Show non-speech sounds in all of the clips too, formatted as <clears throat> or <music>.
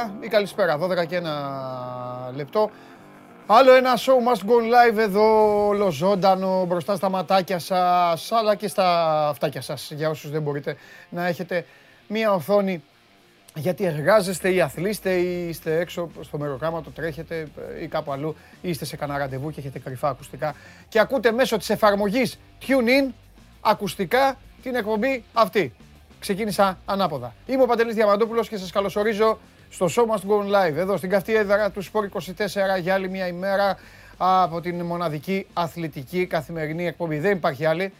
Γεια σας. Καλημέρα ή καλησπέρα, 12 και ένα λεπτό. Άλλο ένα show must go live εδώ, ολοζώντανο, μπροστά στα ματάκια σας, αλλά και στα αυτάκια σας, για όσους δεν μπορείτε να έχετε μία οθόνη γιατί εργάζεστε ή αθλείστε ή είστε έξω στο μεροκάματο, τρέχετε ή κάπου αλλού ή είστε σε κανένα ραντεβού και έχετε κρυφά ακουστικά και ακούτε μέσω της εφαρμογής TuneIn ακουστικά την εκπομπή αυτή. Ξεκίνησα ανάποδα. Είμαι ο Παντελής Διαμαντόπουλος και σας καλωσορίζω στο Show Must Go Live, εδώ στην καυτή έδρα του Sport 24 για άλλη μια ημέρα από την μοναδική αθλητική καθημερινή εκπομπή. Δεν υπάρχει άλλη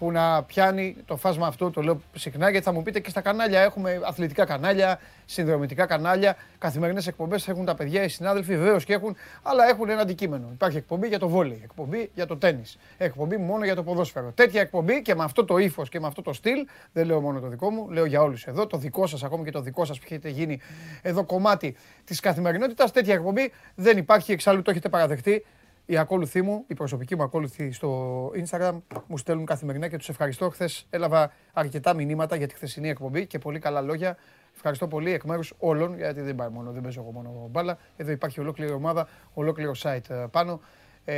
που να πιάνει το φάσμα αυτό, το λέω συχνά, γιατί θα μου πείτε και στα κανάλια έχουμε αθλητικά κανάλια, συνδρομητικά κανάλια, καθημερινές εκπομπές έχουν τα παιδιά, οι συνάδελφοι βεβαίως και έχουν, αλλά έχουν ένα αντικείμενο. Υπάρχει εκπομπή για το βόλεϊ, εκπομπή για το τέννις, εκπομπή μόνο για το ποδόσφαιρο. Τέτοια εκπομπή και με αυτό το ύφος και με αυτό το στυλ, δεν λέω μόνο το δικό μου, λέω για όλους εδώ, το δικό σας, ακόμη και το δικό σας που έχετε γίνει εδώ κομμάτι της καθημερινότητας, τέτοια εκπομπή δεν υπάρχει, εξάλλου το έχετε παραδεχτεί, οι ακόλουθοί μου, οι προσωπικοί μου ακόλουθοι στο Instagram μου στέλνουν καθημερινά και τους ευχαριστώ. Χθες έλαβα αρκετά μηνύματα για τη χθεσινή εκπομπή και πολύ καλά λόγια. Ευχαριστώ πολύ εκ μέρους όλων, γιατί δεν πάει μόνο, δεν παίζω εγώ μόνο μπάλα. Εδώ υπάρχει ολόκληρη ομάδα, ολόκληρο site ε, πάνω. Ε,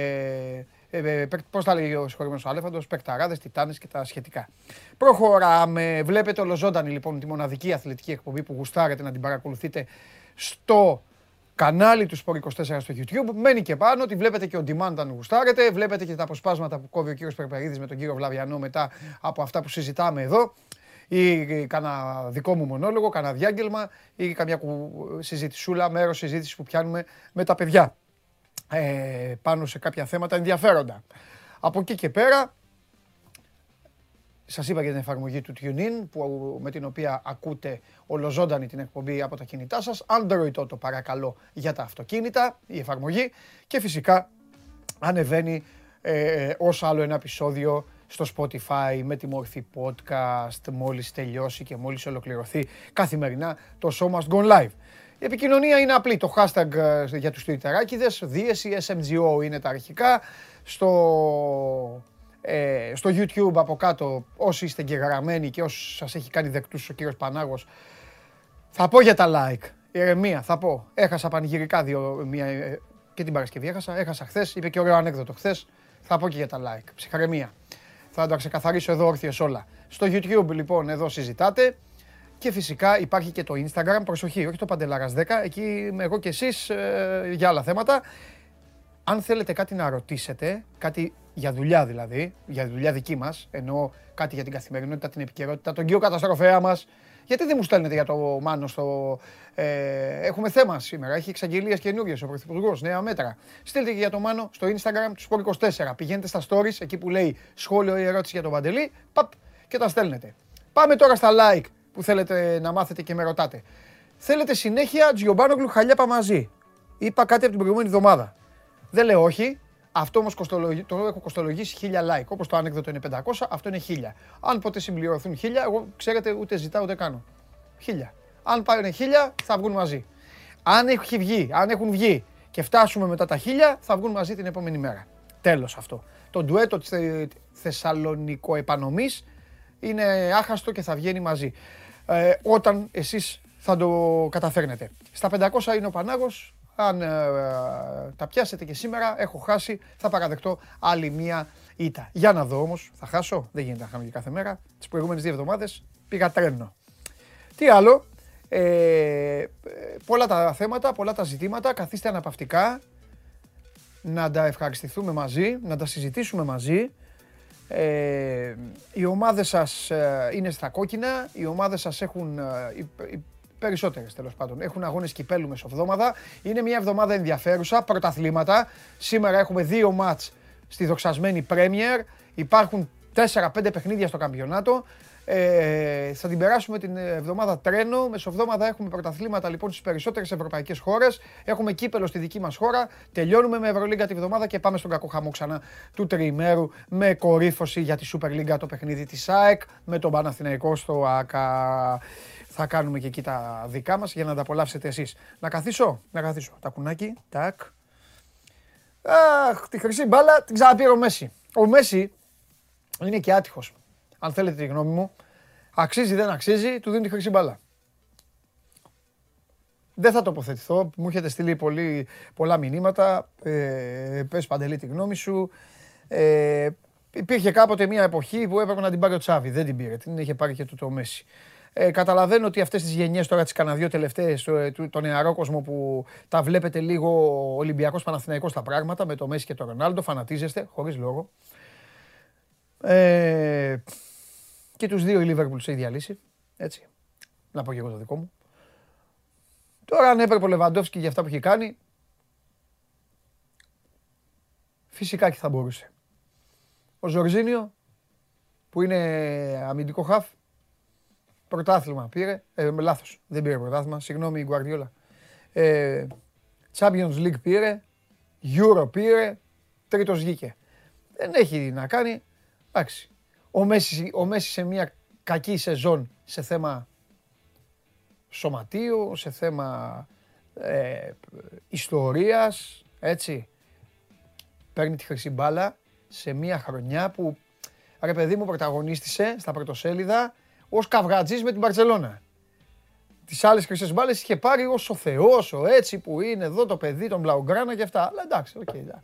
ε, ε Πώς τα λέει ο συγχωρημένος Αλέφαντος, παικταράδε, τιτάνες και τα σχετικά. Προχωράμε. Βλέπετε ολοζώντανη λοιπόν τη μοναδική αθλητική εκπομπή που γουστάρετε να την παρακολουθείτε στο κανάλι του Sport 24 στο YouTube. Μένει και πάνω, τη βλέπετε και ο demand αν γουστάρετε. Βλέπετε και τα αποσπάσματα που κόβει ο κύριος Περπερίδης με τον κύριο Βλαβιανό μετά από αυτά που συζητάμε εδώ. Ή κάνα δικό μου μονόλογο, κάνα διάγγελμα ή καμιά συζητησούλα, μέρος συζήτησης που πιάνουμε με τα παιδιά. Ε, πάνω σε κάποια θέματα ενδιαφέροντα. Από εκεί και πέρα, σας είπα για την εφαρμογή του TuneIn που, με την οποία ακούτε ολοζώντανη την εκπομπή από τα κινητά σας. Android το παρακαλώ για τα αυτοκίνητα, η εφαρμογή. Και φυσικά ανεβαίνει ε, ως άλλο ένα επεισόδιο στο Spotify με τη μορφή podcast μόλις τελειώσει και μόλις ολοκληρωθεί καθημερινά το Show Must Go Live. Η επικοινωνία είναι απλή. Το hashtag ε, για τους Twitterάκηδες, δίεση, SMGO είναι τα αρχικά. Στο ε, στο YouTube από κάτω όσοι είστε εγγεγραμμένοι και όσοι σας έχει κάνει δεκτούς ο κύριος Πανάγος θα πω για τα like, ηρεμία θα πω. Έχασα πανηγυρικά δύο, μία, ε, και την Παρασκευή έχασα, έχασα χθες, είπε και ωραίο ανέκδοτο χθες, θα πω και για τα like, ψυχαρεμία. Θα τα ξεκαθαρίσω εδώ όρθιες όλα. Στο YouTube λοιπόν εδώ συζητάτε και φυσικά υπάρχει και το Instagram, προσοχή, όχι το Παντελάρας 10, εκεί είμαι εγώ και εσείς ε, για άλλα θέματα. Αν θέλετε κάτι να ρωτήσετε, κάτι για δουλειά δηλαδή, για δουλειά δική μας, εννοώ κάτι για την καθημερινότητα, την επικαιρότητα, τον κύριο καταστροφέα μας. Γιατί δεν μου στέλνετε για το Μάνο στο. Ε, έχουμε θέμα σήμερα. Έχει εξαγγελίες καινούριες ο Πρωθυπουργός, νέα μέτρα. Στείλτε και για το Μάνο στο Instagram του Sport 24. Πηγαίνετε στα stories, εκεί που λέει σχόλιο ή ερώτηση για τον Παντελή, παπ, και τα στέλνετε. Πάμε τώρα στα like που θέλετε να μάθετε και με ρωτάτε. Θέλετε συνέχεια Τζιομπάνογλου χαλιάπα μαζί. Είπα κάτι από την προηγούμενη εβδομάδα. Δεν λέω όχι, αυτό όμως το έχω κοστολογήσει 1000 like. Όπως το άνεκδοτο είναι 500, αυτό είναι 1000. Αν ποτέ συμπληρωθούν 1000, εγώ ξέρετε ούτε ζητάω ούτε κάνω. 1000. Αν πάρουν 1000, θα βγουν μαζί. Αν έχει βγει, αν έχουν βγει και φτάσουμε μετά τα 1000, θα βγουν μαζί την επόμενη μέρα. Τέλος αυτό. Το ντουέτο της Θεσσαλονικό επανομής είναι άχαστο και θα βγαίνει μαζί. Ε, όταν εσείς θα το καταφέρνετε. Στα 500 είναι ο Πανάγος, αν ε, τα πιάσετε και σήμερα, έχω χάσει, θα παραδεχτώ άλλη μία ήττα. Για να δω όμως, θα χάσω, δεν γίνεται να χάνω και κάθε μέρα. Τις προηγούμενες δύο εβδομάδες πήγα τρένο. Τι άλλο, ε, πολλά τα θέματα, πολλά τα ζητήματα, καθίστε αναπαυτικά, να τα ευχαριστηθούμε μαζί, να τα συζητήσουμε μαζί. Ε, οι ομάδες σας ε, είναι στα κόκκινα, οι ομάδες σας έχουν, Περισσότερες τέλος πάντων. Έχουν αγώνες κυπέλου μεσοβδόμαδα. Είναι μια εβδομάδα ενδιαφέρουσα. Πρωταθλήματα. Σήμερα έχουμε δύο μάτς στη δοξασμένη Πρέμιερ. Υπάρχουν 4-5 παιχνίδια στο καμπιονάτο. Ε, θα την περάσουμε την εβδομάδα τρένο. Μεσοβδόμαδα έχουμε πρωταθλήματα λοιπόν στις περισσότερες ευρωπαϊκές χώρες. Έχουμε κύπελο στη δική μας χώρα. Τελειώνουμε με Ευρωλίγκα τη βδομάδα και πάμε στον κακό χαμό ξανά του τριημέρου με κορύφωση για τη Super League το παιχνίδι της ΑΕΚ με τον Παναθηναϊκό στο ΑΚΑ θα κάνουμε και εκεί τα δικά μας για να τα απολαύσετε εσείς. Να καθίσω, να καθίσω. Τα κουνάκι, τάκ. Αχ, τη χρυσή μπάλα την ξαναπήρε ο Μέση. Ο Μέση είναι και άτυχος. Αν θέλετε τη γνώμη μου, αξίζει δεν αξίζει, του δίνει τη χρυσή μπάλα. Δεν θα τοποθετηθώ. Μου έχετε στείλει πολύ, πολλά μηνύματα. Ε, πες Παντελή τη γνώμη σου. Ε, υπήρχε κάποτε μια εποχή που έπρεπε να την πάρει ο Τσάβη. Δεν την πήρε. Την είχε πάρει και το, το Μέση. Ε, καταλαβαίνω ότι αυτές τις γενιές τώρα τις κανένα δύο τελευταίες, το, το, το νεαρό κόσμο που τα βλέπετε λίγο Ολυμπιακός Παναθηναϊκός τα πράγματα με το Μέση και το Ρονάλντο, φανατίζεστε χωρίς λόγο. Ε, και τους δύο η Λίβερπουλ σε ίδια λύση. Έτσι. Να πω και εγώ το δικό μου. Τώρα αν έπρεπε ο Λεβαντόφσκι για αυτά που έχει κάνει, φυσικά και θα μπορούσε. Ο Ζορζίνιο, που είναι αμυντικό χαφ, πρωτάθλημα πήρε. Ε, λάθος, δεν πήρε πρωτάθλημα. Συγγνώμη, η Γκουαρδιόλα. Ε, Champions League πήρε, Euro πήρε, τρίτος βγήκε. Δεν έχει να κάνει. Εντάξει. Ο Μέσι, ο Μέσι σε μια κακή σεζόν σε θέμα σωματίου, σε θέμα ε, ιστορίας, έτσι. Παίρνει τη χρυσή μπάλα σε μια χρονιά που, ρε παιδί μου, πρωταγωνίστησε στα πρωτοσέλιδα ως καυγατζής με την Μπαρτσελώνα. Τις άλλες χρυσές μπάλες είχε πάρει ως ο Θεός, ο έτσι που είναι εδώ το παιδί, των Μπλαουγκράνα και αυτά. Αλλά εντάξει, OK, okay,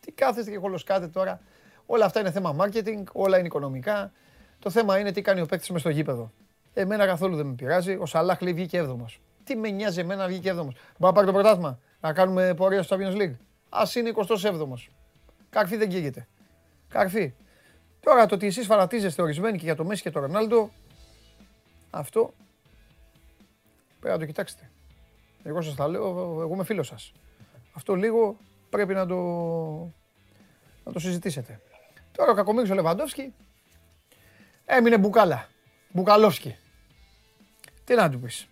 Τι κάθεστε και κολοσκάτε τώρα. Όλα αυτά είναι θέμα marketing, όλα είναι οικονομικά. Το θέμα είναι τι κάνει ο παίκτης μες στο γήπεδο. Εμένα καθόλου δεν με πειράζει. Ο Σαλάχ λέει βγήκε έβδομος. Τι με νοιάζει εμένα βγήκε έβδομος. Μπορεί να πάρει το πρωτάθλημα, να κάνουμε πορεία στο Champions League. Α είναι 27ο. Καρφί δεν καίγεται. Καρφί. Τώρα το ότι εσείς φανατίζεστε ορισμένοι και για το Μέση και το Ρονάλντο, αυτό πρέπει να το κοιτάξετε. Εγώ σας τα λέω, εγώ είμαι φίλος σας. Αυτό λίγο πρέπει να το, να το συζητήσετε. Τώρα ο Κακομίρης ο Λεβαντόφσκι έμεινε μπουκάλα. Μπουκαλόφσκι. Τι να του πεις.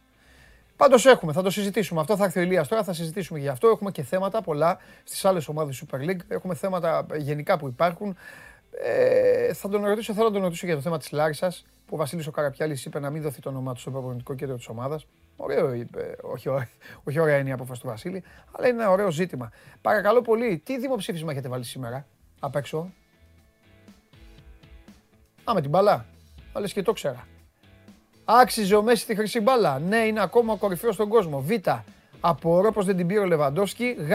Πάντως έχουμε, θα το συζητήσουμε. Αυτό θα έρθει ο Ηλίας τώρα, θα συζητήσουμε για αυτό. Έχουμε και θέματα πολλά στις άλλες ομάδες Super League. Έχουμε θέματα γενικά που υπάρχουν. Ε, θα τον ρωτήσω, θέλω να τον ρωτήσω για το θέμα της Λάρισας που ο Βασίλης ο Καραπιάλης είπε να μην δοθεί το όνομά του στο προπονητικό κέντρο της ομάδας. Ωραίο είπε, όχι, όχι ωραία είναι η απόφαση του Βασίλη, αλλά είναι ένα ωραίο ζήτημα. Παρακαλώ πολύ, τι δημοψήφισμα έχετε βάλει σήμερα απ' έξω; Α, με την μπαλά. Αλλά και το ξέρα. Άξιζε ο Μέση τη χρυσή μπάλα. Ναι, είναι ακόμα ο κορυφαίος στον κόσμο. Β. Απορώ πως δεν την πήρε ο Λεβαντόσκι. Γ.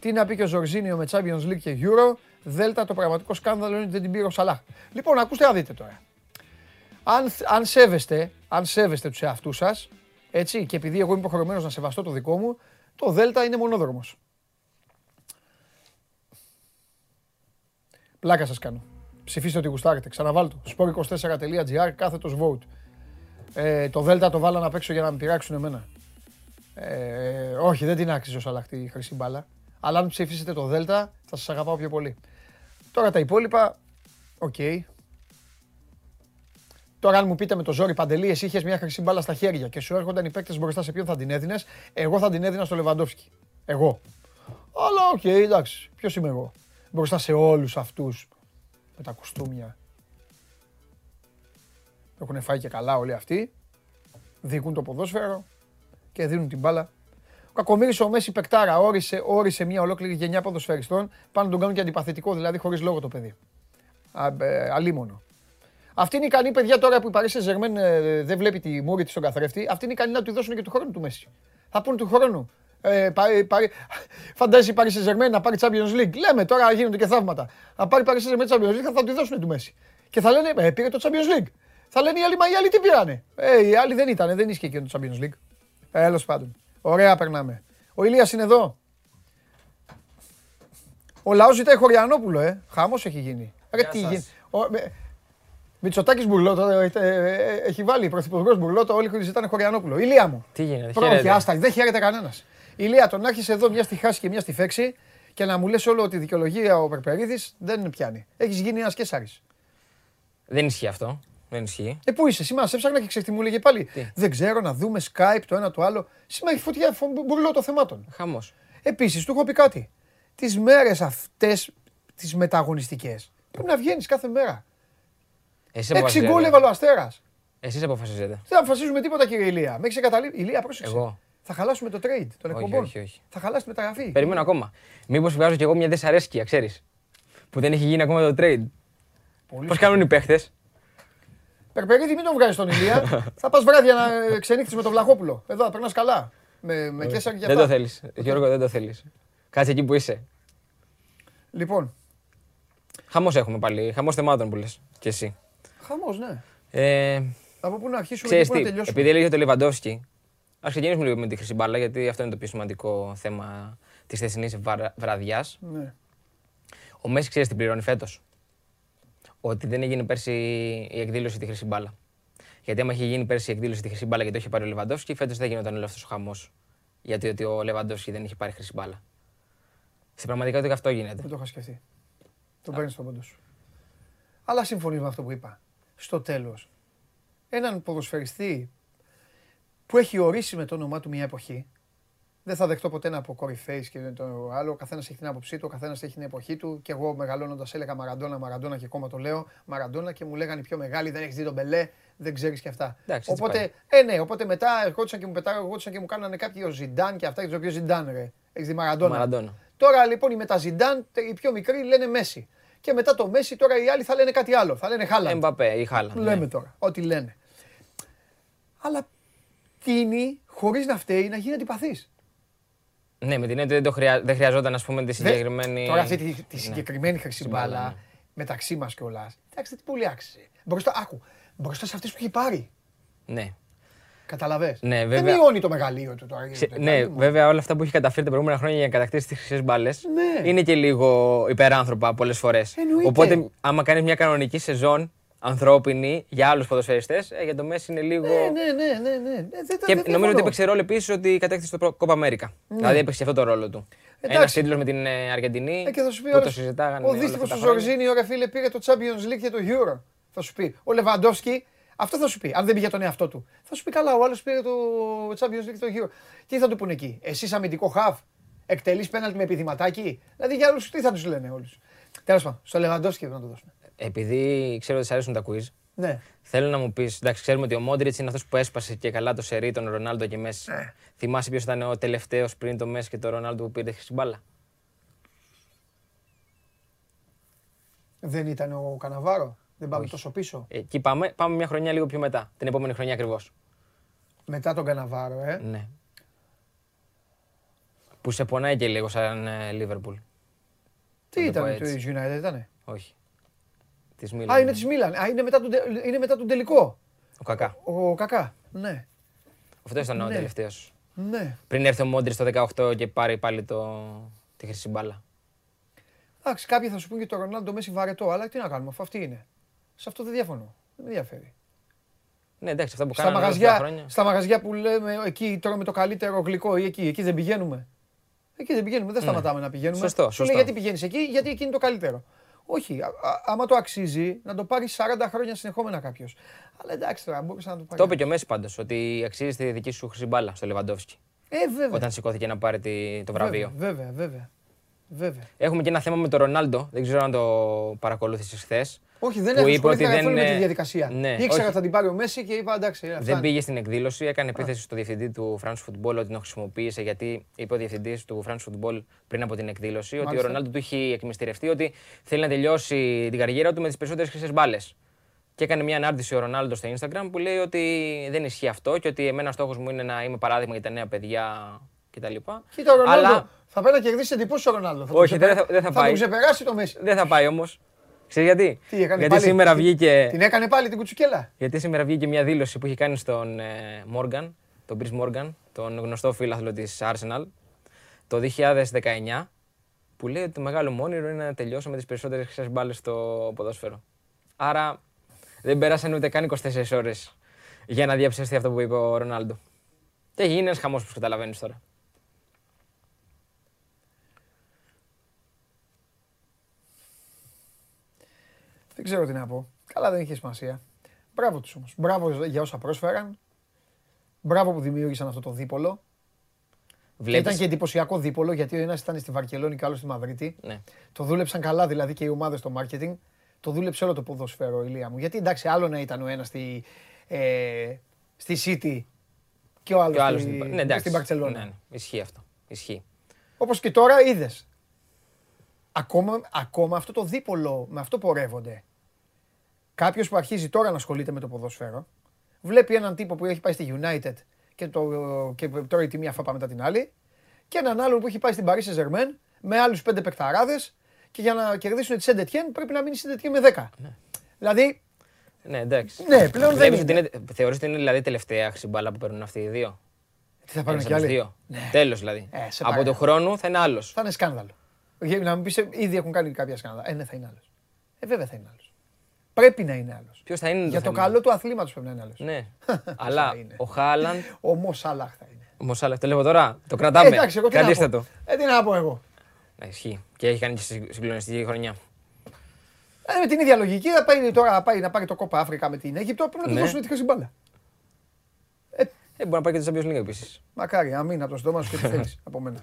Τι να πει και ο Ζορζίνιο με Champions League και Euro. Δ. Το πραγματικό σκάνδαλο είναι ότι δεν την πήρε ο Σαλάχ. Λοιπόν, ακούστε να δείτε τώρα. Αν, αν σέβεστε, αν σέβεστε τους εαυτούς σας, έτσι, και επειδή εγώ είμαι υποχρεωμένος να σεβαστώ το δικό μου, το Δ είναι μονόδρομος. Πλάκα σας κάνω. Ψηφίστε ότι γουστάρετε. Ξαναβάλτε το. sport24.gr κάθετος vote. Ε, το Δέλτα το βάλα να παίξω για να με πειράξουν εμένα. Ε, όχι, δεν την άξιζε ο Σαλαχτή η χρυσή μπάλα. Αλλά αν ψηφίσετε το Δέλτα, θα σας αγαπάω πιο πολύ. Τώρα τα υπόλοιπα, OK. Okay. Τώρα, αν μου πείτε με το ζόρι Παντελή, εσύ είχες μια χρυσή μπάλα στα χέρια και σου έρχονταν οι παίκτες μπροστά σε ποιον θα την έδινες, εγώ θα την έδινα στο Λεβαντόφσκι. Εγώ. Αλλά OK, okay, εντάξει. Ποιος είμαι εγώ; Μπροστά σε όλους αυτούς με τα κουστούμια. Έχουν φάει και καλά όλοι αυτοί. Διοικούν το ποδόσφαιρο και δίνουν την μπάλα. Ο Κακομύρης ο Μέσι παιχταρά όρισε, όρισε μια ολόκληρη γενιά ποδοσφαιριστών πάνω να τον κάνουν και αντιπαθητικό, δηλαδή χωρίς λόγο το παιδί. Α, ε, αλίμονο. Αυτή είναι ικανή παιδιά τώρα που η Παρίσι Ζερμέν ε, δεν βλέπει τη μούρη της στον καθρέφτη. Αυτή είναι ικανή να του δώσουν και του χρόνου του Μέση. Θα πούνε του χρόνου. Ε, πάρει, πάρει, <laughs> φαντάζει η Paris saint να πάρει Champions League. Λέμε τώρα γίνονται και θαύματα. Να πάρει Paris Saint-Germain Champions League θα του δώσουν του Μέση. Και θα λένε, ε, πήρε το Champions League. Θα λένε οι άλλοι, μα οι άλλοι τι πήρανε. Ε, οι άλλοι δεν ήταν, δεν ίσχυε και το Champions League. Ε, Τέλο πάντων. Ωραία περνάμε. Ο Ηλίας είναι εδώ. Ο λαός ζητάει Χωριανόπουλο, ε. Χαμός έχει γίνει. Ρε, τι γίνει. Μητσοτάκης Μπουρλότο ε, ε, έχει βάλει πρωθυπουργός Μπουρλότο, όλοι ζητάνε Χωριανόπουλο. Ηλία μου. Τι γίνεται, Πρώτη, άστα, δεν χαίρεται κανένας. Ηλία, τον να έχεις εδώ μια στη χάση και μια στη φέξη και να μου λες όλο ότι η δικαιολογία ο Περπερίδης δεν πιάνει. Έχεις γίνει ένας κέσσαρη. Δεν ισχύει αυτό. Δεν ισχύει. Ε, πού είσαι, σήμερα σε ψάχνα και ξέρει τι μου λέγε πάλι. Δεν ξέρω να δούμε Skype το ένα το άλλο. Σήμερα έχει φωτιά μπουρλό των θεμάτων. Χαμός. Επίσης, του έχω πει κάτι. Τις μέρες αυτές, τις μεταγωνιστικές, πρέπει να βγαίνεις κάθε μέρα. Έξι γκολ έβαλε ο Αστέρας. Εσείς αποφασίζετε. Δεν αποφασίζουμε τίποτα, κύριε Ηλία. Με έχει εγκαταλείψει. Ηλία, πρόσεξε. Εγώ. Θα χαλάσουμε το trade των εκπομπών. Όχι, όχι, Θα χαλάσει τη μεταγραφή. Περιμένω ακόμα. Μήπως βγάζω κι εγώ μια δυσαρέσκεια, ξέρεις. Που δεν έχει γίνει ακόμα το trade. Πώς κάνουν οι παίχτες; Περπερίδη, μην τον βγάζεις στον Ηλία. <laughs> θα πας βράδια να ξενύχτεις με τον Βλαχόπουλο. Εδώ, περνά καλά. Με, με Κέσσαρ και Δεν το αυτά. θέλεις. Γιώργο, δεν το θέλεις. Κάτσε εκεί που είσαι. Λοιπόν, Χαμός έχουμε πάλι. Χαμός θεμάτων που λες. Και εσύ. Χαμός, ναι. Ε, Από πού να αρχίσουμε Ξέρεις και πού να τι, τελειώσουμε. επειδή έλεγε το Λεβαντόφσκι, ας ξεκινήσουμε λίγο με τη χρυσή μπάλα, γιατί αυτό είναι το πιο σημαντικό θέμα της χθεσινή βραδιάς. Ναι. Ο Μέση ξέρεις τι πληρώνει φέτος; Ότι δεν έγινε πέρσι η εκδήλωση τη χρυσή μπάλα. Γιατί άμα είχε γίνει πέρσι η εκδήλωση τη χρυσή μπάλα και το είχε πάρει ο Λεβαντόφσκι, φέτος δεν γινόταν όλος αυτός ο χαμός. Γιατί ότι ο Λεβαντόφσκι δεν είχε πάρει χρυσή μπάλα. Στην πραγματικότητα αυτό γίνεται. Δεν το είχα σκεφτεί. Τον παίρνεις στον πόντο σου. Αλλά συμφωνείς με αυτό που είπα. Στο τέλος, έναν ποδοσφαιριστή που έχει ορίσει με το όνομά του μια εποχή, δεν θα δεχτώ ποτέ να πω κορυφαίη και το άλλο. Ο καθένας έχει την άποψή του, ο καθένας έχει την εποχή του. Και εγώ μεγαλώνοντας έλεγα Μαραντόνα, Μαραντόνα και ακόμα το λέω Μαραντόνα και μου λέγανε οι πιο μεγάλοι, δεν έχεις δει τον Μπελέ, δεν ξέρεις και αυτά. Εντάξει, έτσι οπότε, ε, ναι, οπότε μετά ερχόντουσαν και μου πετάγαν, ερχόντουσαν και μου κάνανε κάποιοι ο Ζιντάν και αυτά και το οποίο Ζιντάν, ρε. Έχεις δει Μαραντόνα. Μαραντόνα. Τώρα λοιπόν οι μεταζιντάν, οι πιο μικροί λένε Μέση. Και μετά το Μέση, τώρα οι άλλοι θα λένε κάτι άλλο. Θα λένε Χάλαντ. Εμπαπέ ή Χάλαντ. Λέμε ναι. τώρα, ό,τι λένε. Αλλά τίνει, χωρίς να φταίει, να γίνει αντιπαθή. Ναι, με την έννοια ότι δεν, το χρειά... δεν χρειαζόταν ας πούμε, τη συγκεκριμένη. Τώρα αυτή τη, τη Ναι. συγκεκριμένη χρυσή Μπάλα, μπάλα ναι. μεταξύ μας κιόλας. Εντάξει, τι πολύ άξιζε. Μπροστά, άκου, μπροστά σε αυτές που έχει πάρει. Ναι. Καταλαβες; Ναι, Δεν βέβαια. μειώνει το μεγαλείο του τώρα. Ξε- το ναι, παιδί μου. βέβαια όλα αυτά που έχει καταφέρει τα προηγούμενα χρόνια για να κατακτήσει τις χρυσές μπάλες Ναι. είναι και λίγο υπεράνθρωπα πολλές φορές. Εννοείται. Οπότε, άμα κάνεις μια κανονική σεζόν ανθρώπινη για άλλους ποδοσφαιριστές, ε, για το Μέση είναι λίγο. Ναι, ναι, ναι, ναι, ναι. Ε, δεν τα- Και δεν νομίζω διαφωνώ. ότι έπαιξε ρόλο επίσης ότι κατέκτησε το Κόπα Αμέρικα. Δηλαδή έπαιξε και αυτό το ρόλο του. Ένας Εντάξει. τίτλος με την ε, Αργεντινή Ε, και θα σου πει που όλος, το συζητάγανε. Ο όλα δύστιχο αυτά του τα χρόνια. Ζορζίνιο, ρε φίλε, πήρε το Champions League και το Euro. Θα σου πει. Ο Λεβαντόφσκι, αυτό θα σου πει. Αν δεν πήγε τον εαυτό του. Θα σου πει καλά, ο άλλος πήρε το Champions League και το Euro. Τι θα του πούνε εκεί. Εσύ αμυντικό χαφ, εκτελείς πέναλτι με επιδηματάκι. Δηλαδή για όλους τι θα τους λένε όλους. Τέλος πάντων, στο Λεβαντόφσκι να το δώσουμε. Επειδή ξέρω ότι σα αρέσουν τα quiz, Ναι. Θέλω να μου πεις, εντάξει, ξέρουμε ότι ο Μόντριτς είναι αυτός που έσπασε και καλά το σερί τον Ρονάλντο και Μέση. Ναι. Θυμάσαι ποιος ήταν ο τελευταίος πριν το Μέση και το Ρονάλντο που πήρε τη χρυσή μπάλα; Δεν ήταν ο Καναβάρο. Δεν πάμε Όχι. τόσο πίσω. Εκεί πάμε, πάμε μια χρονιά λίγο πιο μετά. Την επόμενη χρονιά ακριβώς. Μετά τον Καναβάρο, ε. Ναι. Που σε πονάει και λίγο σαν ε, Λίβερπουλ. Τι το πω ήταν το έτσι. United, ήτανε; Όχι. Της Μίλαν. Α, είναι της Μίλαν. Α, είναι μετά τον, τε- είναι μετά τον τελικό. Ο Κακά. Ο Κακά. Ναι. Αυτό ήταν ο Ναι. τελευταίος. Ναι. Πριν έρθει ο Μόντριτς το 18 και πάρει πάλι το... τη χρυσή μπάλα. Εντάξει, κάποιοι θα σου πούν και το Ρονάλντο Μέση βαρετό, αλλά τι να κάνουμε, αφού αυτή είναι. Σε αυτό δεν διαφωνώ. Δεν με ενδιαφέρει. Ναι, εντάξει, αυτά που Στα κάνανε όλα αυτά τα μαγαζιά, χρόνια. στα μαγαζιά που λέμε εκεί τρώμε το καλύτερο γλυκό ή εκεί, εκεί δεν πηγαίνουμε. Εκεί δεν πηγαίνουμε, δεν σταματάμε να πηγαίνουμε. Ναι. Σωστό, Σου λέει σωστό. γιατί πηγαίνεις εκεί, γιατί εκεί είναι το καλύτερο. Όχι, α, α, άμα το αξίζει να το πάρεις 40 χρόνια συνεχόμενα κάποιος. Αλλά εντάξει τώρα, μπορούσε να το πάρεις. Το είπε και ο Μέση πάντως, ότι αξίζει τη δική σου χρυσή μπάλα στο Λεβαντόφσκι. Ε, βέβαια. Όταν σηκώθηκε να πάρει τη- το βραβείο. Βέβαια, βέβαια, βέβαια. βέβαια. Έχουμε και ένα θέμα με τον Ρονάλντο. Δεν ξέρω αν το παρακολούθησες χθες. Όχι, δεν Που έχω είπε ασχοληθεί ότι καθόλου δεν, με τη ε, διαδικασία. ναι, Ήξερα όχι. θα την πάρει ο Μέση και είπα εντάξει. ε, Δεν φτάνει. πήγε στην εκδήλωση, έκανε επίθεση στο διευθυντή του France Football ότι τον χρησιμοποίησε γιατί είπε ο διευθυντής του France Football πριν από την εκδήλωση ότι ο Μάλιστα. Ρονάλντο του έχει εκμυστηρευτεί ότι θέλει να τελειώσει την καριέρα του με τις περισσότερες χρυσές μπάλες. Και έκανε μια ανάρτηση ο Ρονάλντο στο Instagram που λέει ότι δεν ισχύει αυτό και ότι εμένα στόχος μου είναι να είμαι παράδειγμα για τα νέα παιδιά κτλ. Κοίτα ο Ρονάλντο. Αλλά Θα πάει να κερδίσει εντυπώσεις ο Ρονάλντο. Θα Όχι, τον δεν θα- δεν θα πάει. τον ξεπεράσει το Μέση. δεν θα πάει όμως. Ξέρεις γιατί; Τι έκανε γιατί πάλι, σήμερα τι- βγήκε. Την έκανε πάλι την κουτσουκέλα; Γιατί σήμερα βγήκε μια δήλωση που είχε κάνει στον Μόργαν, τον Chris Morgan, τον γνωστό φίλαθλο της Arsenal, το 2019, που λέει ότι το μεγάλο μου όνειρο είναι να τελειώσω με τις περισσότερες χρυσές μπάλες στο ποδόσφαιρο. Άρα δεν πέρασαν ούτε καν 24 ώρες για να διαψευστεί αυτό που είπε ο Ρονάλντο. Και έχει γίνει ένας χαμός που καταλαβαίνεις τώρα. Δεν ξέρω τι να πω. Καλά δεν είχε σημασία. Μπράβο τους όμως. Μπράβο για όσα πρόσφεραν. Μπράβο που δημιούργησαν αυτό το δίπολο. Και Βλέπεις... ήταν και εντυπωσιακό δίπολο γιατί ο ένας ήταν στη Βαρκελόνη και ο άλλος στη Μαδρίτη. Ναι. Το δούλεψαν καλά δηλαδή και οι ομάδες στο marketing. Το δούλεψε όλο το ποδοσφαίρο, ηλία μου. Γιατί εντάξει, άλλο να ήταν ο ένας στη, ε, στη City και ο άλλος Και ο άλλος στη, στην- ναι, εντάξει. στην Μπαρσελόνα. Ναι, ναι. Ισχύει αυτό. Ισχύει. Όπως και τώρα είδες. Ακόμα, ακόμα αυτό το δίπολο, με αυτό πορεύονται. Κάποιος που αρχίζει τώρα να ασχολείται με το ποδόσφαιρο, βλέπει έναν τύπο που έχει πάει στη United και, το, και τρώει τη μία φάπα μετά την άλλη. Και έναν άλλον που έχει πάει στην Paris Saint-Germain με άλλους πέντε παικταράδες και για να κερδίσουν τη Σεντετιέν πρέπει να μείνει η Σεντετιέν με 10. Δηλαδή. Ναι, εντάξει. Ναι, πλέον δεν είναι. είναι. Θεωρείς ότι είναι δηλαδή τελευταία ξυμπάλα που παίρνουν αυτοί οι δύο; Τι θα πάρουν Ένας κι από τους άλλοι. δύο. Ναι. Τέλος δηλαδή. Ε, σε από παρακαλώ. το χρόνο θα είναι άλλος. Θα είναι σκάνδαλο. Για να μου πεις, ήδη έχουν κάνει κάποια σκάνδαλα. Ε, ναι, θα είναι άλλος. Ε, βέβαια θα είναι άλλος. Πρέπει να είναι άλλος. Ποιος θα είναι Για το θέμα. καλό του αθλήματος πρέπει να είναι άλλος. Ναι. <laughs> Αλλά είναι; ο Χάλαντ. <laughs> Ο Μο Σάλαχ θα είναι. Ο Μοσάλα, το λέω τώρα. Το κρατάμε. Ε, εντάξει, εγώ τι να Κρατήστε πω. το. Ε, τι να πω εγώ. Ναι, ισχύει. Και έχει κάνει και συγκ- συγκλονιστική χρονιά. Ε, με την ίδια λογική θα πάει τώρα πάει να πάρει το κόπα Αφρικα με την Αίγυπτο. Πρέπει να του Ναι. δώσουν τη χρυσή μπάλα. Ε, Ε, μπορεί να πάει και το Champions League επίσης. μακάρι, αμήν από το στόμα σου και τι θέλεις <laughs> από μένα.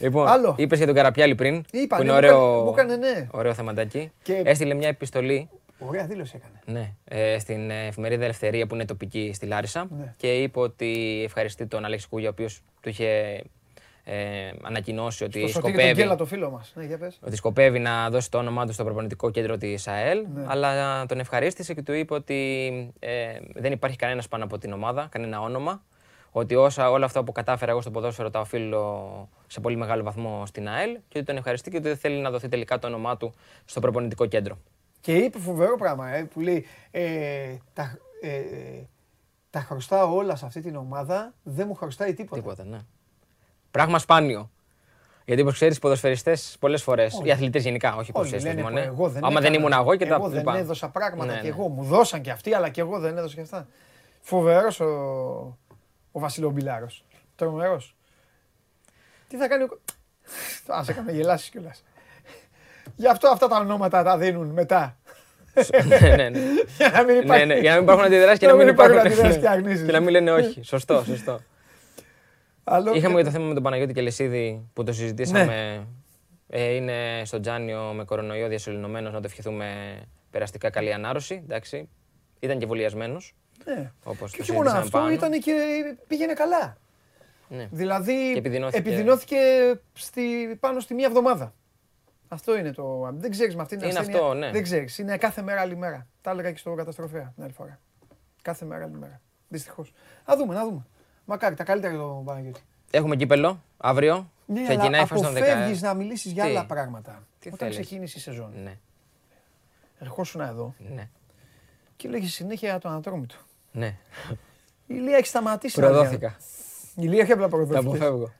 Λοιπόν, Άλλο. είπες για τον Καραπιάλη πριν. Είπα, που ναι, είναι μου έκανε- ωραίο, μου έκανε ναι. ωραίο θεματάκι. Και- Έστειλε μια επιστολή Ωραία δήλωση έκανε. ναι, ε, στην εφημερίδα Ελευθερία που είναι τοπική στη Λάρισα Ναι. και είπε ότι ευχαριστεί τον Αλέξη Κούγια, ο οποίος του είχε ε, ανακοινώσει ότι Το Σωτήρι τον σκοπεύει, Γκέλα το φίλο μας. Ναι, για πες. ότι σκοπεύει να δώσει το όνομά του στο προπονητικό κέντρο της ΑΕΛ. Ναι. Αλλά τον ευχαρίστησε και του είπε ότι ε, δεν υπάρχει κανένας πάνω από την ομάδα, κανένα όνομα. Ότι όσα, όλα αυτά που κατάφερα εγώ στο ποδόσφαιρο τα οφείλω σε πολύ μεγάλο βαθμό στην ΑΕΛ και ότι τον ευχαριστεί και ότι δεν θέλει να δοθεί τελικά το όνομά του στο προπονητικό κέντρο. Και είπε φοβερό πράγμα, ε, που λέει ε, τα, ε, τα χρωστάω όλα σε αυτή την ομάδα, δεν μου χρωστάει τίποτα. Τίποτα, ναι. Πράγμα σπάνιο. Γιατί όπως ξέρεις, οι ποδοσφαιριστές πολλές φορέ, οι αθλητές γενικά, όχι οι Όλοι ποδοσφαιριστές λένε μόνο. που ναι. εγώ δεν Άμα δεν έκανα, ήμουν εγώ και τα Εγώ δεν λοιπά. έδωσα πράγματα Ναι, και ναι. εγώ. Μου δώσαν και αυτοί, αλλά και εγώ δεν έδωσα και αυτά. Φοβερός ο, ο Βασίλειο Μπιλάρος. Τρομερός. Τι θα κάνει ο... Α, σε έκανε γελάσεις κιόλας. Γι' αυτό αυτά τα ονόματα τα δίνουν μετά. <laughs> ναι, ναι, ναι. Για να μην ναι, υπάρχει... ναι, για να μην υπάρχουν αντιδράσεις και Να να μην μην υπάρχουν υπάρχουν. αντιδράσεις <laughs> ναι. και αγνήσεις. Και να μην λένε όχι. Σωστό, σωστό. Άλλο- Είχαμε και το θέμα με τον Παναγιώτη Κελεσίδη που το συζητήσαμε. Ε, είναι στο Τζάνιο με κορονοϊό διασωληνωμένος να το ευχηθούμε περαστικά καλή ανάρρωση. Εντάξει. Ήταν και εμβολιασμένος. Ναι. Όπως Και το όχι μόνο συζητήσαμε αυτό, πάνω. ήταν και πήγαινε καλά. Ναι. Δηλαδή Και επιδεινώθηκε. επιδεινώθηκε στη, πάνω στη μία εβδομάδα. Αυτό είναι το. Δεν ξέρεις με αυτήν την Είναι ασθένεια. αυτό, ναι. Δεν ξέρεις. Είναι κάθε μέρα άλλη μέρα. Τα έλεγα και στο καταστροφέα την άλλη φορά. Κάθε μέρα άλλη μέρα. Δυστυχώς. Να δούμε, να δούμε. Μακάρι, τα καλύτερα για τον Παναγιώτη. Έχουμε κύπελο αύριο. Ναι, Ξεκινάει αλλά η φάση των 10. αποφεύγεις να μιλήσεις για Τι; άλλα πράγματα. Τι Όταν θέλεις; ξεκίνησε η σεζόν. Ναι, Ερχόσουν εδώ ναι, και λέγει συνέχεια το ανατρόμητο. ναι. Η Ηλία έχει σταματήσει. να λέει. Προδόθηκα. Η Ηλία έχει απλά Τα προδόθηκε. αποφεύγω.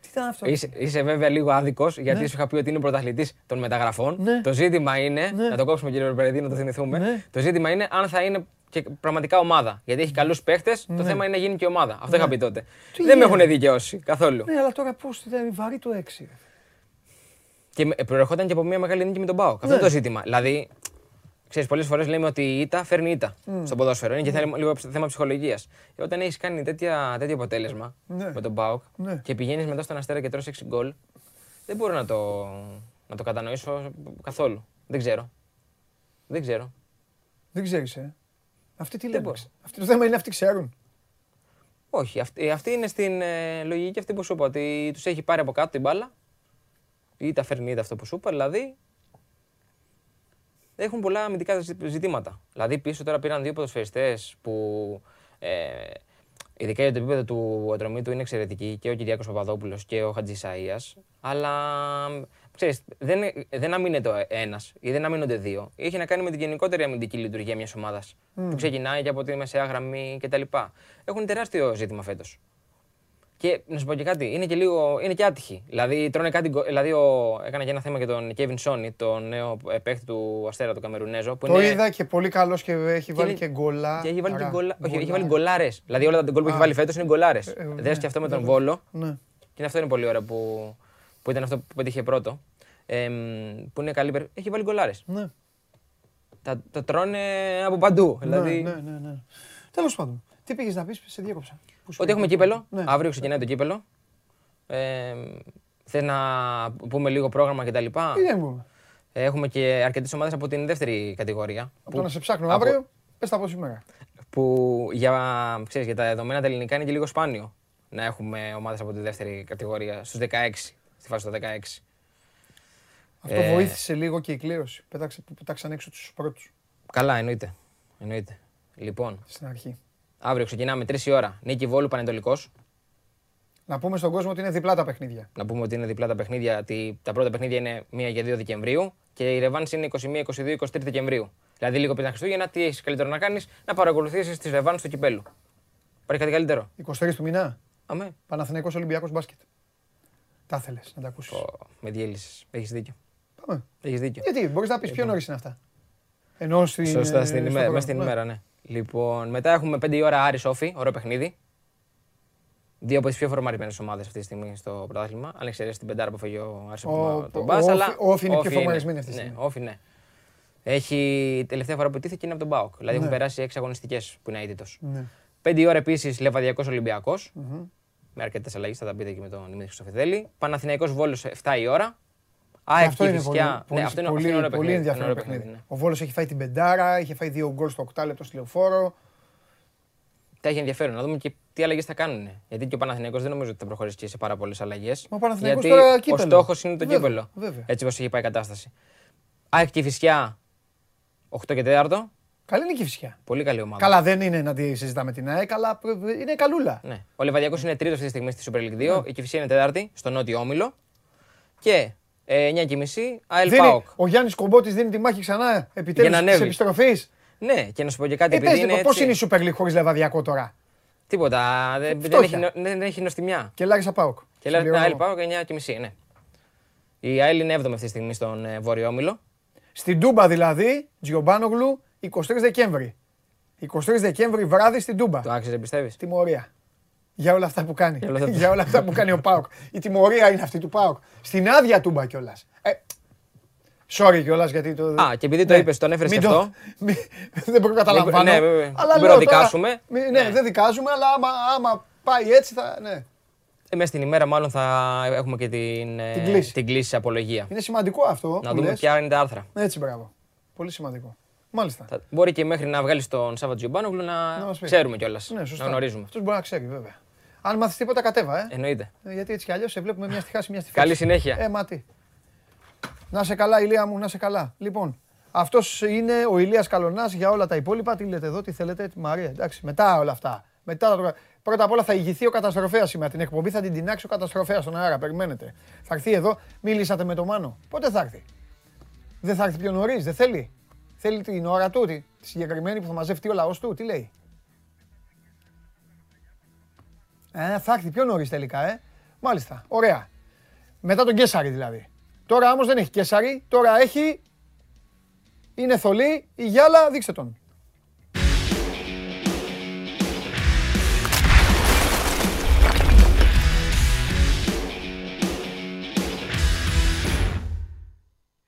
Τι ήταν αυτό; Είσαι, είσαι βέβαια λίγο άδικος γιατί Ναι. σου είχα πει ότι είναι πρωταθλητής των μεταγραφών. Ναι. Το ζήτημα είναι. Ναι. Να το κόψουμε κύριε Περεδί, να το θυμηθούμε. Ναι. Το ζήτημα είναι αν θα είναι και πραγματικά ομάδα. Γιατί έχει καλούς παίχτες, το Ναι. θέμα είναι να γίνει και ομάδα. Αυτό είχα πει τότε. Τι Δεν με γίνεται; έχουν δικαιώσει καθόλου. Ναι, αλλά τώρα πώς ήταν βαρύ το 6. Και με- προερχόταν και από μια μεγάλη νίκη με τον Πάοκ. Αυτό Ναι. είναι το ζήτημα. Δηλαδή, ξέρεις, πολλές φορές λέμε ότι η ήττα φέρνει ήττα στο ποδόσφαιρο. Είναι και θέμα- λίγο θέμα ψυχολογίας. Όταν έχεις κάνει τέτοια, τέτοιο αποτέλεσμα Ναι. με τον Πάοκ Ναι. και πηγαίνεις μετά στον Αστέρα και τρώσει 6 γκολ, δεν μπορώ να το, να το κατανοήσω καθόλου. Δεν ξέρω. Δεν ξέρω. Δεν ξέρεις, ε. Αυτοί τι λένε; μπορώ. Αυτοί το θέμα είναι αυτοί ξέρουν. Όχι. Αυτή, αυτή είναι στην ε, λογική αυτή που σου είπα. Ότι τους έχει πάρει από κάτω την μπάλα. Ή τα φέρνει είτε αυτό που σου είπα. Δηλαδή έχουν πολλά αμυντικά ζη- ζητήματα. Δηλαδή πίσω τώρα πήραν δύο ποδοσφαιριστές που ε, ειδικά για το επίπεδο του ατρωμίτου είναι εξαιρετικοί και ο Κυριάκος Παπαδόπουλος και ο Χατζης Σαΐας, αλλά ξέρεις, δεν, δεν αμήνεται ο ένας ή δεν αμήνονται δύο. Είχε να κάνει με την γενικότερη αμυντική λειτουργία μιας ομάδας που ξεκινάει και από τη μεσαία γραμμή κτλ. Έχουν τεράστιο ζήτημα φέτος. Και να σου πω και κάτι, είναι και λίγο είναι και άτυχοι. Δηλαδή, τρώνε κάτι, γκο- δηλαδή ο, έκανα και ένα θέμα για τον Kevin Σόνι, τον νέο ε, παίχτη του Αστέρα του Καμερουνέζο. Που Το είναι, είδα και πολύ καλός και έχει βάλει είναι- και γκολά. και έχει βάλει και Άρα, γκολα... Όχι, έχει γκολά. βάλει γκολάρες. Δηλαδή όλα τα γκολ που έχει Α. βάλει φέτος είναι γκολάρες. Ε, Δες ναι, και αυτό με τον βέβαια. Βόλο. Ναι. Και αυτό είναι πολύ ωραίο που, που ήταν αυτό που πέτυχε πρώτο. Ε, που είναι καλή. περι- Έχει βάλει γκολάρες. Ναι. Τα, τα τρώνε από παντού. δηλαδή, Ναι, ναι, ναι, ναι. Τέλος πάντων, τι πήγες να πεις, σε διέκοψα. Πού σου Ότι έχουμε είπα. κύπελο. Ναι. Αύριο ξεκινάει το κύπελο. Ε, Θες να πούμε λίγο πρόγραμμα κτλ. Τι δεν πούμε. Έχουμε και αρκετές ομάδες από την δεύτερη κατηγορία. Από το να σε ψάχνω από- αύριο, πες τα πω σήμερα. που για, ξέρεις, για τα δεδομένα τα ελληνικά είναι και λίγο σπάνιο να έχουμε ομάδες από τη δεύτερη κατηγορία στους 16, στη φάση των 16. Αυτό Ε. βοήθησε λίγο και η κλήρωση. Πέταξε που πετάξαν έξω τους πρώτους Καλά, εννοείται. εννοείται. Λοιπόν, στην αρχή. Αύριο ξεκινάμε 3 η ώρα. Νίκη Βόλου Πανετολικός. Να πούμε στον κόσμο ότι είναι διπλά τα παιχνίδια. Να πούμε ότι είναι διπλά τα παιχνίδια. Ότι τα πρώτα παιχνίδια είναι 1 και 2 Δεκεμβρίου και η Ρεβάνς είναι 21, 22, 23 Δεκεμβρίου. Δηλαδή λίγο πριν τα Χριστούγεννα, τι έχεις καλύτερο να κάνεις, να παρακολουθήσεις τις Ρεβάνς του κυπέλου. Υπάρχει κάτι καλύτερο; 23 του μηνά. Αμέ. Παναθηναϊκός Ολυμπιακός μπάσκετ. Τα ήθελε να τα ακούσεις. Πω, με διέλυσες. Έχεις δίκιο. Πάμε. Έχεις δίκιο. Γιατί, μπορείς να πεις πιο νωρί είναι αυτά. Ενώ στην. Σωστά, ε, στην στο ημέρα, πρόγραμμα. μέσα στην Ναι. ημέρα, ναι. Λοιπόν, μετά έχουμε 5 η ώρα Άρη Σόφι, ωραίο παιχνίδι. Δύο από τις πιο φορμαρισμένες ομάδες αυτή τη στιγμή στο πρωτάθλημα. Αν εξαιρέσεις την πεντάρα που φεύγει ο Άρης από Ο- τον ο- Μπάς, ο αλλά Όφη- ο Όφη είναι πιο Όφη φορμαρισμένη αυτή τη Ναι, στιγμή. Όφη, ναι. Έχει τελευταία φορά που τύχθηκε είναι από τον Μπάουκ. Δηλαδή έχουν Ναι. περάσει 6 αγωνιστικές που είναι αίτητος. Ναι. 5 η ώρα επίσης Λεβαδιακός Ολυμπιακός. Με αρκετές αλλαγές, θα τα πείτε και με τον Δημήτρη Χρυστοφιδέλη. Παναθηναϊκός Βόλος 7 η ώρα. ΑΕΚ αυτό είναι πολύ, Κηφισιά. πολύ, Ναι, αυτό είναι πολύ, αυτό είναι ωραίο πολύ παιχνίδι, ενδιαφέρον είναι ωραίο παιχνίδι. ναι. Ο Βόλος έχει φάει την πεντάρα, είχε φάει δύο γκολ στο 8 λεπτό στη λεωφόρο. Τα έχει ενδιαφέρον να δούμε και τι αλλαγές θα κάνουν. Γιατί και ο Παναθηναϊκός δεν νομίζω ότι θα προχωρήσει και σε πάρα πολλές αλλαγές. Μα ο Παναθηναϊκός Γιατί τώρα ο κύπελλο. στόχος είναι το Βέβαια, κύπελο. βέβαια. Έτσι όπως έχει πάει η κατάσταση. ΑΕΚ και Φυσιά 8 και 4. Καλή είναι η Κηφισιά. Πολύ καλή ομάδα. Καλά δεν είναι να τη συζητάμε την ΑΕΚ, αλλά είναι καλούλα. Ναι. Ο Λεβαδιακός είναι τρίτος αυτή τη στιγμή στη Super League 2. Ναι. Η Κυφυσία είναι τέταρτη στο νότιο όμιλο. Και ε, 9.30 ΑΕΛ Δίνει- ΠΑΟΚ. ο Γιάννης Κομπότης δίνει τη μάχη ξανά επιτέλους να της ανέβει. επιστροφής. Ναι, και να σου πω και κάτι. Ε, επειδή πες, είναι πώς έτσι- είναι η Super League χωρίς Λεβαδιακό τώρα; Τίποτα. Δεν, δεν, Φτώχεια. έχει, νο- δεν έχει νοστιμιά. Και Λάρισα ΠΑΟΚ. Και λέει Συμπληρώνω. ΑΕΛ ΠΑΟΚ 9.30, ναι. Η ΑΕΛ είναι 7η αυτή τη στιγμή στον ε, Βόρειο Όμιλο. Στην Τούμπα δηλαδή, Τζιομπάνογλου, 23 Δεκέμβρη. 23 Δεκέμβρη βράδυ στην Τούμπα. Το άξιζε, πιστεύεις; Τιμωρία. Για όλα αυτά που κάνει. Για όλα αυτά που- Για όλα αυτά που κάνει ο Πάοκ. Η τιμωρία είναι αυτή του Πάοκ. Στην άδεια Τούμπα κιόλας. Ε, sorry κιόλας γιατί το. Α, και επειδή το Ναι. είπες, το ανέφερες Μην και αυτό. <laughs> μη- δεν προκαταλαμβάνω. Ναι, βέβαια. Αλλά Δεν λέω προδικάσουμε. τώρα, μη- ναι, Ναι. δεν δικάζουμε, αλλά άμα, άμα πάει έτσι θα. Ναι. Ε, μέσα στην ημέρα μάλλον θα έχουμε και την, ε, Την κλίση. την κλίση σε απολογία. Είναι σημαντικό αυτό. Να που δούμε λες. ποια είναι τα άρθρα. Έτσι, μπράβο. Πολύ σημαντικό. Μάλιστα. Θα- Μπορεί και μέχρι να βγάλεις τον Σάββατο Τζιομπάνογλου να, Να μας πεις. ξέρουμε κιόλας. Ναι, σωστά. να γνωρίζουμε. Αυτός μπορεί να ξέρει, βέβαια. Αν μάθεις τίποτα, κατέβα, ε. Εννοείται. Ε, Γιατί έτσι κι αλλιώς σε βλέπουμε μια στη χάση, μια στη Καλή φάση. συνέχεια. Ε, μα τι. Να σε καλά, Ηλία μου, να σε καλά. Λοιπόν, αυτός είναι ο Ηλίας Καλονάς για όλα τα υπόλοιπα. Τι λέτε εδώ, τι θέλετε, τη Μαρία. Εντάξει, μετά όλα αυτά. Μετά, τα- πρώτα απ' όλα θα ηγηθεί ο καταστροφέας σήμερα. Την εκπομπή θα την τεινάξει ο καταστροφέας στον αέρα. Περιμένετε. Θα έρθει εδώ, μίλησατε με το Μάνο. Πότε θα έρθει; Δεν θα έρθει πιο νωρίς, δεν θέλει; Θέλει την ώρα του, τη τη συγκεκριμένη που θα μαζευτεί ο λαός του. Τι λέει. Ε, θα έρθει πιο νωρίς τελικά, ε. Μάλιστα. Ωραία. Μετά τον Κέσσαρη δηλαδή. Τώρα όμως δεν έχει Κέσσαρη, τώρα έχει... Είναι θολή, η Γιάλα, δείξτε τον.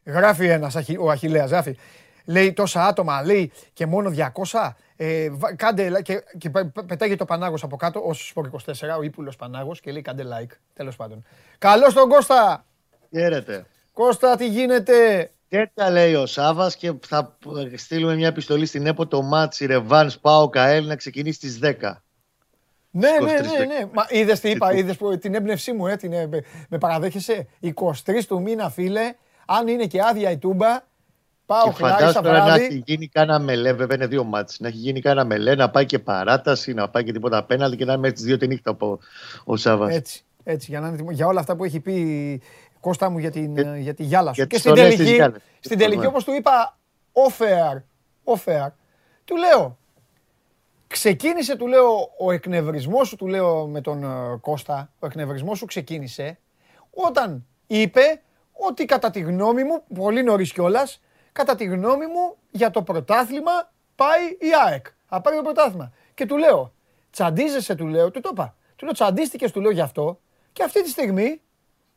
Γράφει ένας, αχι- ο Αχιλλέας, γράφει. Λέει τόσα άτομα, λέει και μόνο 200. Ε, βα- κάντε, like και, και πε- πε- πετάγει το Πανάγος από κάτω, ως Σπορ 24, ο ύπουλος Πανάγος και λέει κάντε like, τέλος πάντων. Καλώς τον Κώστα! Χαίρετε. Κώστα, τι γίνεται! Τέτοια λέει ο Σάβας και θα στείλουμε μια επιστολή στην ΕΠΟ το ματς ρεβάνς ΠΑΟΚ-ΑΕΛ να ξεκινήσει στις 10. Ναι, ναι, 23 ναι, ναι. Μα είδες τι είπα, είδες που- την έμπνευσή μου, ε, την, ε, με- με παραδέχεσαι. 23 του μήνα, φίλε, αν είναι και άδεια η τούμπα, πάω Και χλάρισα φαντάζομαι τώρα να βράδυ. έχει γίνει κάνα μελέ, βέβαια είναι δύο μάτς, να έχει γίνει κάνα μελέ, να πάει και παράταση, να πάει και τίποτα απέναντι και να είμαι στις δύο τη νύχτα από ο Σάβα. Έτσι, έτσι, για, να είναι, τιμο- για όλα αυτά που έχει πει Κώστα μου για, την, Για- ε, για τη γυάλα σου. για Και τις στην στολές της τελική, Γιάλας. στην τελική Ναι. όπως του είπα, off-air, off-air, του λέω, ξεκίνησε, του λέω, ο εκνευρισμός σου, του λέω με τον ε, Κώστα, ο εκνευρισμός σου ξεκίνησε όταν είπε ότι κατά τη γνώμη μου, πολύ νωρίς κιόλας, κατά τη γνώμη μου για το πρωτάθλημα πάει η ΑΕΚ. Θα πάρει το πρωτάθλημα. Και του λέω, τσαντίζεσαι, του λέω, του το είπα. Του λέω, τσαντίστηκες, του λέω γι' αυτό. Και αυτή τη στιγμή,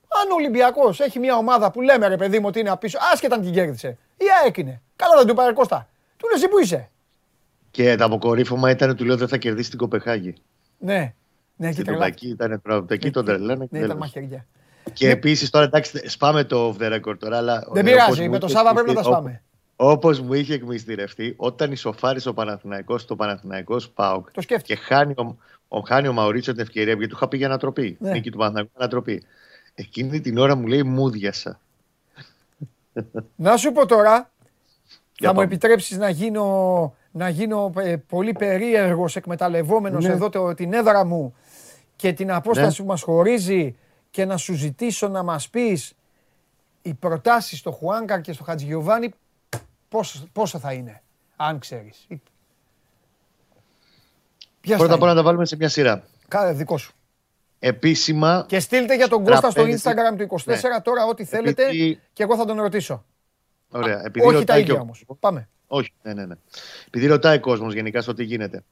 αν ο Ολυμπιακός έχει μια ομάδα που λέμε ρε παιδί μου ότι είναι απίσω, άσχετα αν την κέρδισε. Η ΑΕΚ είναι. Καλά δεν του πάρε Κώστα. Του λέω εσύ που είσαι. Και το αποκορύφωμα ήταν του λέω δεν θα κερδίσει την Κοπεχάγη. Ναι. Ναι, εκεί Στην τρελάθηκε. Τουρκική ήταν τραγουδάκι, εκεί τον τρελάνε. Ναι, τέλος. ήταν μαχαιριά. Και επίσης τώρα εντάξει, σπάμε το off the record τώρα. Αλλά, Δεν ε, πειράζει, όπως με μου το είχε Σάβα πρέπει να τα εκμυστηρευτεί- σπάμε. Όπως μου είχε εκμυστηρευτεί, όταν ισοφάρισε ο Παναθηναϊκός στο Παναθηναϊκός ΠΑΟΚ Το σκέφτηκε. και χάνει ο, ο, χάνει ο Μαουρίτσιο την ευκαιρία, γιατί του είχα πει για ανατροπή. Ναι. Νίκη του Παναθηναϊκού ανατροπή. Εκείνη την ώρα μου λέει μούδιασα. Να σου πω τώρα, Για θα μου πάμε. επιτρέψεις να γίνω, να γίνω ε, πολύ περίεργος εκμεταλλευόμενος Ναι. εδώ το, την έδρα μου και την απόσταση Ναι. που μας χωρίζει και να σου ζητήσω να μας πεις οι προτάσεις στο Χουάνκαρ και στο Χατζηγιοβάνι πόσο, πόσο θα είναι, αν ξέρεις. Ή- Ποιες Πρώτα θα απ' όλα είναι; να τα βάλουμε σε μια σειρά. Κάνε δικό σου. Επίσημα, Και στείλτε για τον Κώστα στο Τραπέζι. Instagram του 24 τώρα ό,τι θέλετε Επειδή- και εγώ θα τον ρωτήσω. ωραία, επειδή Όχι τα ρωτάει και ίδια ο- όμως. Πάμε. Όχι, ναι, ναι, ναι. Επειδή ρωτάει ο κόσμος γενικά στο τι γίνεται.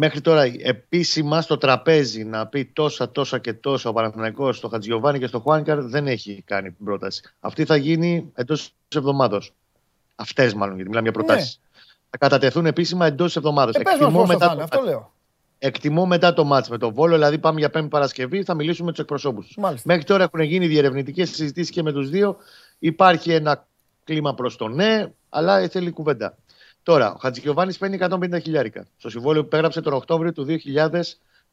Μέχρι τώρα επίσημα στο τραπέζι να πει τόσα, τόσα και τόσα ο Παναθηναϊκός στο Χατζιωβάνι και στο Χουάνκαρ δεν έχει κάνει την πρόταση. Αυτή θα γίνει εντός εβδομάδο. Αυτές μάλλον, γιατί μιλάμε για προτάσεις. Θα κατατεθούν επίσημα εντός εβδομάδο. Ναι. Ε, πες μας πώς θα είναι, αυτό λέω. Εκτιμώ μετά το μάτς με το Βόλο, δηλαδή πάμε για Πέμπτη Παρασκευή, θα μιλήσουμε με τους εκπροσώπους. Μάλιστα. Μέχρι τώρα έχουν γίνει διερευνητικές συζητήσεις και με τους δύο. Υπάρχει ένα κλίμα προς το ναι, αλλά θέλει κουβέντα. Τώρα, ο Χατζικιοβάνης παίρνει 150 χιλιάρικα. Στο συμβόλαιο που πέγραψε τον Οκτώβριο του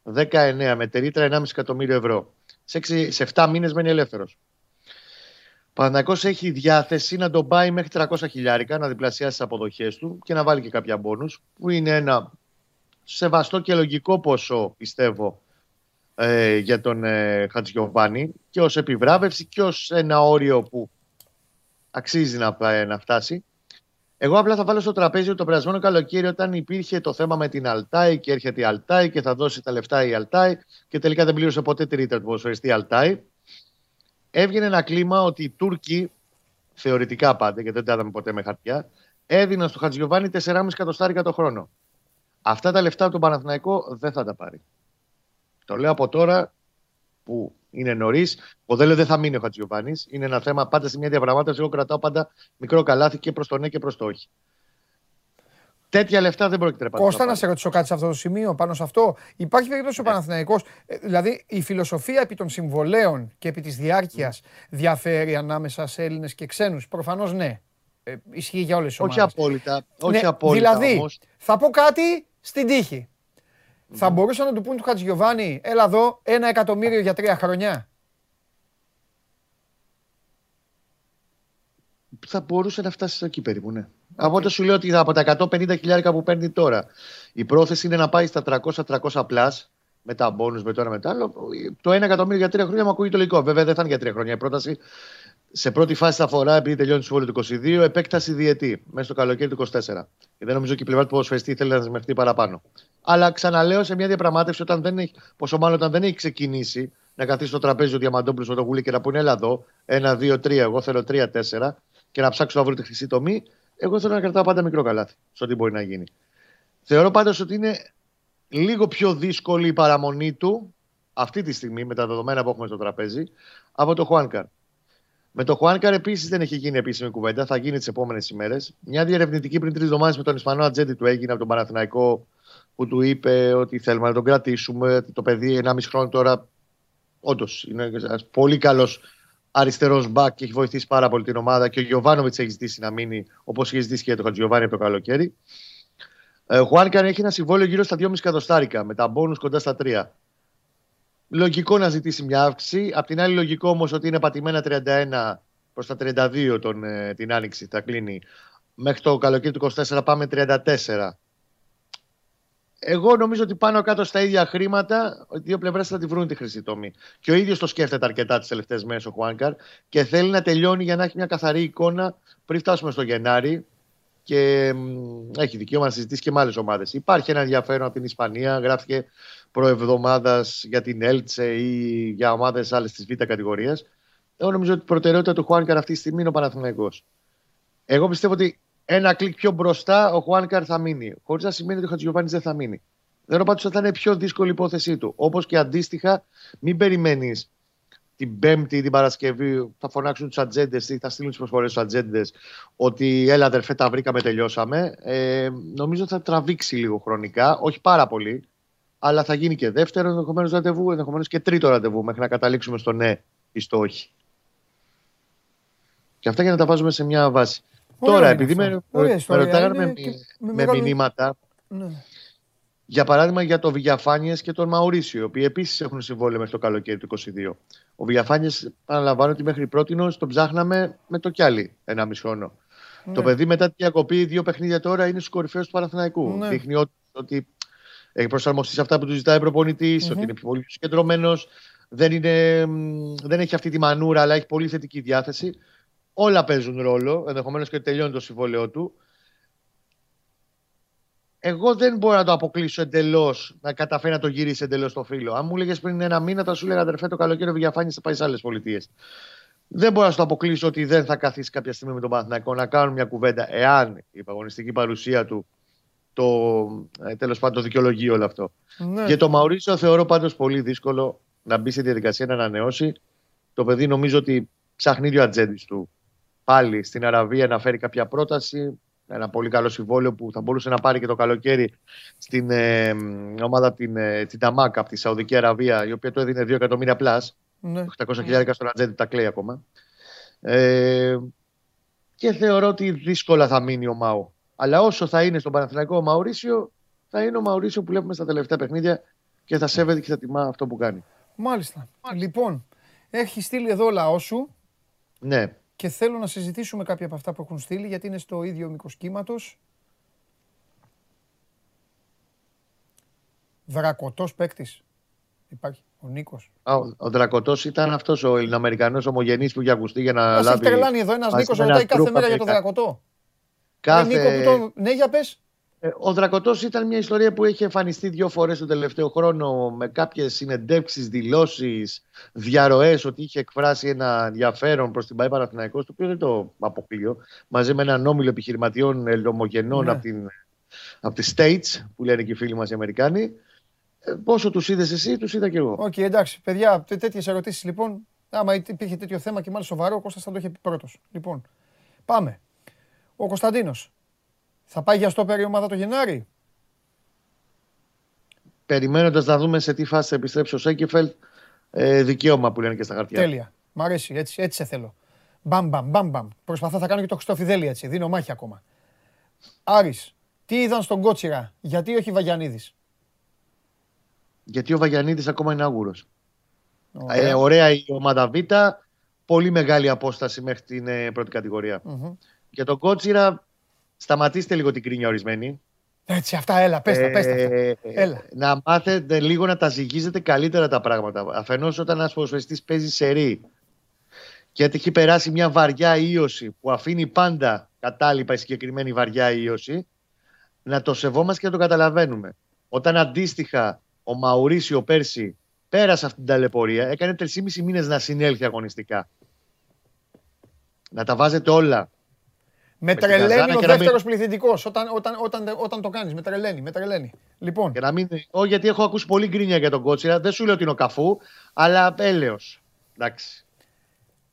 2019 με τερίτρα 1,5 εκατομμύριο ευρώ. Σε, έξι- σε 7 μήνες μένει ελεύθερος. Ο Παναθηναϊκός έχει διάθεση να τον πάει μέχρι 300 χιλιάρικα, να διπλασιάσει τις αποδοχές του και να βάλει και κάποια μπόνους, που είναι ένα σεβαστό και λογικό ποσό, πιστεύω, ε, για τον ε, Χατζιωβάνη και ως επιβράβευση και ως ένα όριο που αξίζει να, πα- να φτάσει. Εγώ απλά θα βάλω στο τραπέζι ότι το περασμένο καλοκαίρι όταν υπήρχε το θέμα με την Αλτάη και έρχεται η Αλτάη και θα δώσει τα λεφτά η Αλτάη και τελικά δεν πλήρωσε ποτέ τη ρήτρα του ποδοσφαιριστή Αλτάη. Έβγαινε ένα κλίμα ότι οι Τούρκοι, θεωρητικά πάντα, γιατί δεν τα είδαμε ποτέ με χαρτιά, έδιναν στο Χατζιωβάνη 4,5 εκατοστάρικα το χρόνο. Αυτά τα λεφτά από τον Παναθηναϊκό δεν θα τα πάρει. Το λέω από τώρα που είναι νωρίς. Ο Δέλε δεν θα μείνει ο Χατζιωβάνη. Είναι ένα θέμα πάντα σε μια διαπραγμάτευση. Εγώ κρατάω πάντα μικρό καλάθι και προς το ναι και προς το όχι. Τέτοια λεφτά δεν πρόκειται να Κώστα, να πάρει. σε ρωτήσω κάτι σε αυτό το σημείο, πάνω σε αυτό. Υπάρχει περίπτωση ο Παναθηναϊκός, ε, δηλαδή η φιλοσοφία επί των συμβολέων και επί της διάρκειας διαφέρει ανάμεσα σε Έλληνες και ξένους. Προφανώς ναι. Ε, ισχύει για όλες τις Όχι ομάδες. απόλυτα. Όχι Ναι, απόλυτα δηλαδή, όμως. θα πω κάτι στην τύχη. Θα μπορούσαν να του πούν του Χατζηγιοβάνη, έλα εδώ, ένα εκατομμύριο για τρία χρόνια. θα μπορούσε να φτάσει εκεί περίπου, ναι. Από ό,τι σου λέω ότι από τα 150 χιλιάρικα που παίρνει τώρα, η πρόθεση είναι να πάει στα 300-300 πλάς με τα μπόνους, με το ένα με το άλλο. Το 1 εκατομμύριο για τρία χρόνια μου ακούγεται λογικό. Βέβαια δεν θα είναι για τρία χρόνια. Η πρόταση σε πρώτη φάση θα αφορά, επειδή τελειώνει το συμβόλαιο του 22, επέκταση διετή μέσα στο καλοκαίρι του 24. Και δεν νομίζω και η πλευρά του ποδοσφαιριστή θέλει να δεσμευτεί παραπάνω. Αλλά ξαναλέω σε μια διαπραγμάτευση, όταν δεν έχει, πόσο μάλλον όταν δεν έχει ξεκινήσει, να καθίσει στο τραπέζι ο Διαμαντόπουλος με το γουλί και να πούνε: Έλα εδώ, ένα, δύο, τρία. Εγώ θέλω τρία, τέσσερα και να ψάξω να βρω τη χρυσή τομή. Εγώ θέλω να κρατάω πάντα μικρό καλάθι στο τι μπορεί να γίνει. Θεωρώ πάντως ότι είναι λίγο πιο δύσκολη η παραμονή του αυτή τη στιγμή με τα δεδομένα που έχουμε στο τραπέζι από το Χουάνκαρ. Με το Χουάνκαρ επίσης δεν έχει γίνει επίσημη κουβέντα, θα γίνει τις επόμενες ημέρες. Μια διερευνητική πριν τρεις εβδομάδες με τον Ισπανό ατζέντη του έγινε από τον Παναθηναϊκό που του είπε ότι θέλουμε να τον κρατήσουμε. ότι Το παιδί 1,5 χρόνο τώρα όντως είναι ένας πολύ καλός αριστερός μπακ και έχει βοηθήσει πάρα πολύ την ομάδα. Και ο Γιωβάνοβιτς έχει ζητήσει να μείνει όπως είχε ζητήσει και για τον Χατζιωβάνη από το καλοκαίρι. Ε, Ο Χουάνκαρ έχει ένα συμβόλαιο γύρω στα 2,5 εκατοστάρικα με τα μπόνου κοντά στα 3. Λογικό να ζητήσει μια αύξηση. Απ' την άλλη, λογικό όμως ότι είναι πατημένα 31 προς τα 32 τον, ε, την άνοιξη, θα κλείνει. Μέχρι το καλοκαίρι του 24 πάμε 34. Εγώ νομίζω ότι πάνω κάτω στα ίδια χρήματα, οι δύο πλευρές θα τη βρουν τη χρυσή τομή. Και ο ίδιος το σκέφτεται αρκετά τις τελευταίες μέρες ο Χουάνκαρ και θέλει να τελειώνει για να έχει μια καθαρή εικόνα πριν φτάσουμε στο Γενάρη. Και μ, έχει δικαίωμα να συζητήσει και με άλλες ομάδες. Υπάρχει ένα ενδιαφέρον από την Ισπανία, γράφτηκε προεβδομάδας για την Έλτσε ή για ομάδες άλλες της Β' κατηγορίας. Εγώ νομίζω ότι η προτεραιότητα του Χουάνκαρ αυτή τη στιγμή είναι ο Παναθηναϊκός. Εγώ πιστεύω ότι ένα κλικ πιο μπροστά ο Χουάνκαρ θα μείνει. Χωρίς να σημαίνει ότι ο Χατζιωβάνη δεν θα μείνει. Θεωρώ πάντως ότι θα είναι πιο δύσκολη η υπόθεσή του. Όπως και αντίστοιχα, μην περιμένεις την Πέμπτη ή την Παρασκευή, θα φωνάξουν τους ατζέντες ή θα στείλουν τις προσφορές στους ατζέντες ότι έλα αδερφέ, τα βρήκαμε, τελειώσαμε. Ε, νομίζω ότι θα τραβήξει λίγο χρονικά, όχι πάρα πολύ, αλλά θα γίνει και δεύτερο ενδεχομένως ραντεβού, ενδεχομένως και τρίτο ραντεβού μέχρι να καταλήξουμε στο ναι ή στο όχι. Και αυτά για να τα βάζουμε σε μια βάση. Ωραία Τώρα, είναι επειδή αυτό. με, Ωραία με ιστορία ρωτάγανε είναι με, και με με μεγάλη- μηνύματα, Ναι. για παράδειγμα για το Βηγιαφάνιε και τον Μαουρίσιο, οι οποίοι επίσης έχουν συμβόλαιο μέχρι το καλοκαίρι του 2022. Ο Βηγιαφάνιε, παραλαμβάνω ότι μέχρι πρώτη τον ψάχναμε με το κι άλλη ένα μισό χρόνο. Το παιδί μετά τη διακοπή, δύο παιχνίδια τώρα είναι στους κορυφαίους του Παναθηναϊκού. Ναι. Δείχνει ότι, ότι έχει προσαρμοστεί σε αυτά που του ζητάει ο προπονητη ότι είναι πιο πολύ συγκεντρωμένος, δεν, είναι, μ, δεν έχει αυτή τη μανούρα, αλλά έχει πολύ θετική διάθεση. Όλα παίζουν ρόλο, ενδεχομένως και τελειώνει το συμβόλαιό του. Εγώ δεν μπορώ να το αποκλείσω εντελώς, να καταφέρει να το γυρίσει εντελώς το φίλο. Αν μου έλεγε πριν ένα μήνα, θα σου έλεγα αδερφέ το καλοκαίρι ο Βιαφάνη θα πάει σε άλλες πολιτείες. Δεν μπορώ να σου το αποκλείσω ότι δεν θα καθίσει κάποια στιγμή με τον Παναθηναϊκό να κάνουν μια κουβέντα εάν η παγωνιστική παρουσία του το, ε, τέλος πάντων, το δικαιολογεί όλο αυτό. Ναι. Για το Μαουρίσιο θεωρώ πάντως πολύ δύσκολο να μπει στη διαδικασία να ανανεώσει. Το παιδί νομίζω ότι ψάχνει δύο ατζέντη του πάλι στην Αραβία να φέρει κάποια πρόταση. Ένα πολύ καλό συμβόλαιο που θα μπορούσε να πάρει και το καλοκαίρι στην ε, μ, ομάδα την, ε, την Ταμάκα από τη Σαουδική Αραβία, η οποία του έδινε 2 εκατομμύρια πλάς. Ναι. 800 χιλιάρικα στον ατζέντη τα κλαίει ακόμα. Ε, και θεωρώ ότι δύσκολα θα μείνει ο Μάου. Αλλά όσο θα είναι στον Παναθηναϊκό ο Μαουρίσιο, θα είναι ο Μαουρίσιο που βλέπουμε στα τελευταία παιχνίδια και θα σέβεται και θα τιμά αυτό που κάνει. Μάλιστα. Λοιπόν, έχει στείλει εδώ ο λαός σου Ναι. και θέλω να συζητήσουμε κάποια από αυτά που έχουν στείλει γιατί είναι στο ίδιο μήκος κύματος. Δρακωτός παίκτης. Υπάρχει. Ο Νίκος. Α, Ο, ο Δρακωτός ήταν αυτός ο Ελληνοαμερικανός ομογενής που είχε ακουστεί για να Μα έχει λάβει. τρελάνει εδώ ένας μαζί Νίκος με ένα ρωτάει κάθε γκρουπ μέρα για τον Αμερικά- Δρακωτό. Κάθε... Ε, Νίκο, που το... Ναι, για πες. Ε, Ο Δρακωτό ήταν μια ιστορία που έχει εμφανιστεί δύο φορές τον τελευταίο χρόνο με κάποιες συνεντεύξεις, δηλώσεις, διαρροές ότι είχε εκφράσει ένα ενδιαφέρον προς την ΠαΕ Παναθηναϊκός, το οποίο δεν το αποκλείω, μαζί με έναν όμιλο επιχειρηματιών ελληνομογενών Ναι. από, την, από τις States, που λένε και οι φίλοι μας οι Αμερικάνοι. Ε, πόσο τους είδες εσύ, τους είδα και εγώ. Οκ, εντάξει, παιδιά, τέτοιες ερωτήσεις λοιπόν. Άμα υπήρχε τέτοιο θέμα και μάλιστα σοβαρό, ο Κώστας θα το είχε πει πρώτος. Λοιπόν, πάμε. Ο Κωνσταντίνος. Θα πάει για στόπερ η ομάδα το Γενάρη; Περιμένοντας να δούμε σε τι φάση θα επιστρέψει ο Σένκεφελντ, ε, δικαίωμα που λένε και στα χαρτιά. Τέλεια. Μ' αρέσει, έτσι, έτσι σε θέλω. Μπαμ, μπαμ, μπαμ, μπαμ. Προσπαθώ, θα κάνω και το Χριστόφιδέλη έτσι. Δίνω μάχη ακόμα. Άρης, τι είδαν στον Κότσιρα, γιατί όχι Βαγιανίδης; Γιατί ο Βαγιανίδης ακόμα είναι άγουρος. Ωραία. Ε, ωραία η ομάδα Β. Πολύ μεγάλη απόσταση μέχρι την ε, πρώτη κατηγορία. Μμμ. Για τον Κότσιρα, σταματήστε λίγο την κρίνια ορισμένη. Έτσι, αυτά, έλα, πες τα, πες τα. αυτά. Ε, Έλα. Να μάθετε λίγο να τα ζυγίζετε καλύτερα τα πράγματα. Αφενός, όταν ένας ποδοσφαιριστής παίζει σερή και έχει περάσει μια βαριά ίωση που αφήνει πάντα κατάλοιπα η συγκεκριμένη βαριά ίωση, να το σεβόμαστε και να το καταλαβαίνουμε. Όταν αντίστοιχα ο Μαουρίσιο πέρσι πέρασε αυτή την ταλαιπωρία, έκανε 3,5 μήνες να συνέλθει αγωνιστικά. Να τα βάζετε όλα. Με την τρελαίνει Καζάνα ο και να μην- δεύτερος πληθυντικός όταν, όταν, όταν, όταν το κάνεις. Με τρελαίνει, με τρελαίνει. Λοιπόν, Και να μην... Όχι, γιατί έχω ακούσει πολύ γκρίνια για τον Κότσιρα. Δεν σου λέω ότι είναι ο καφού, αλλά έλεος. Εντάξει.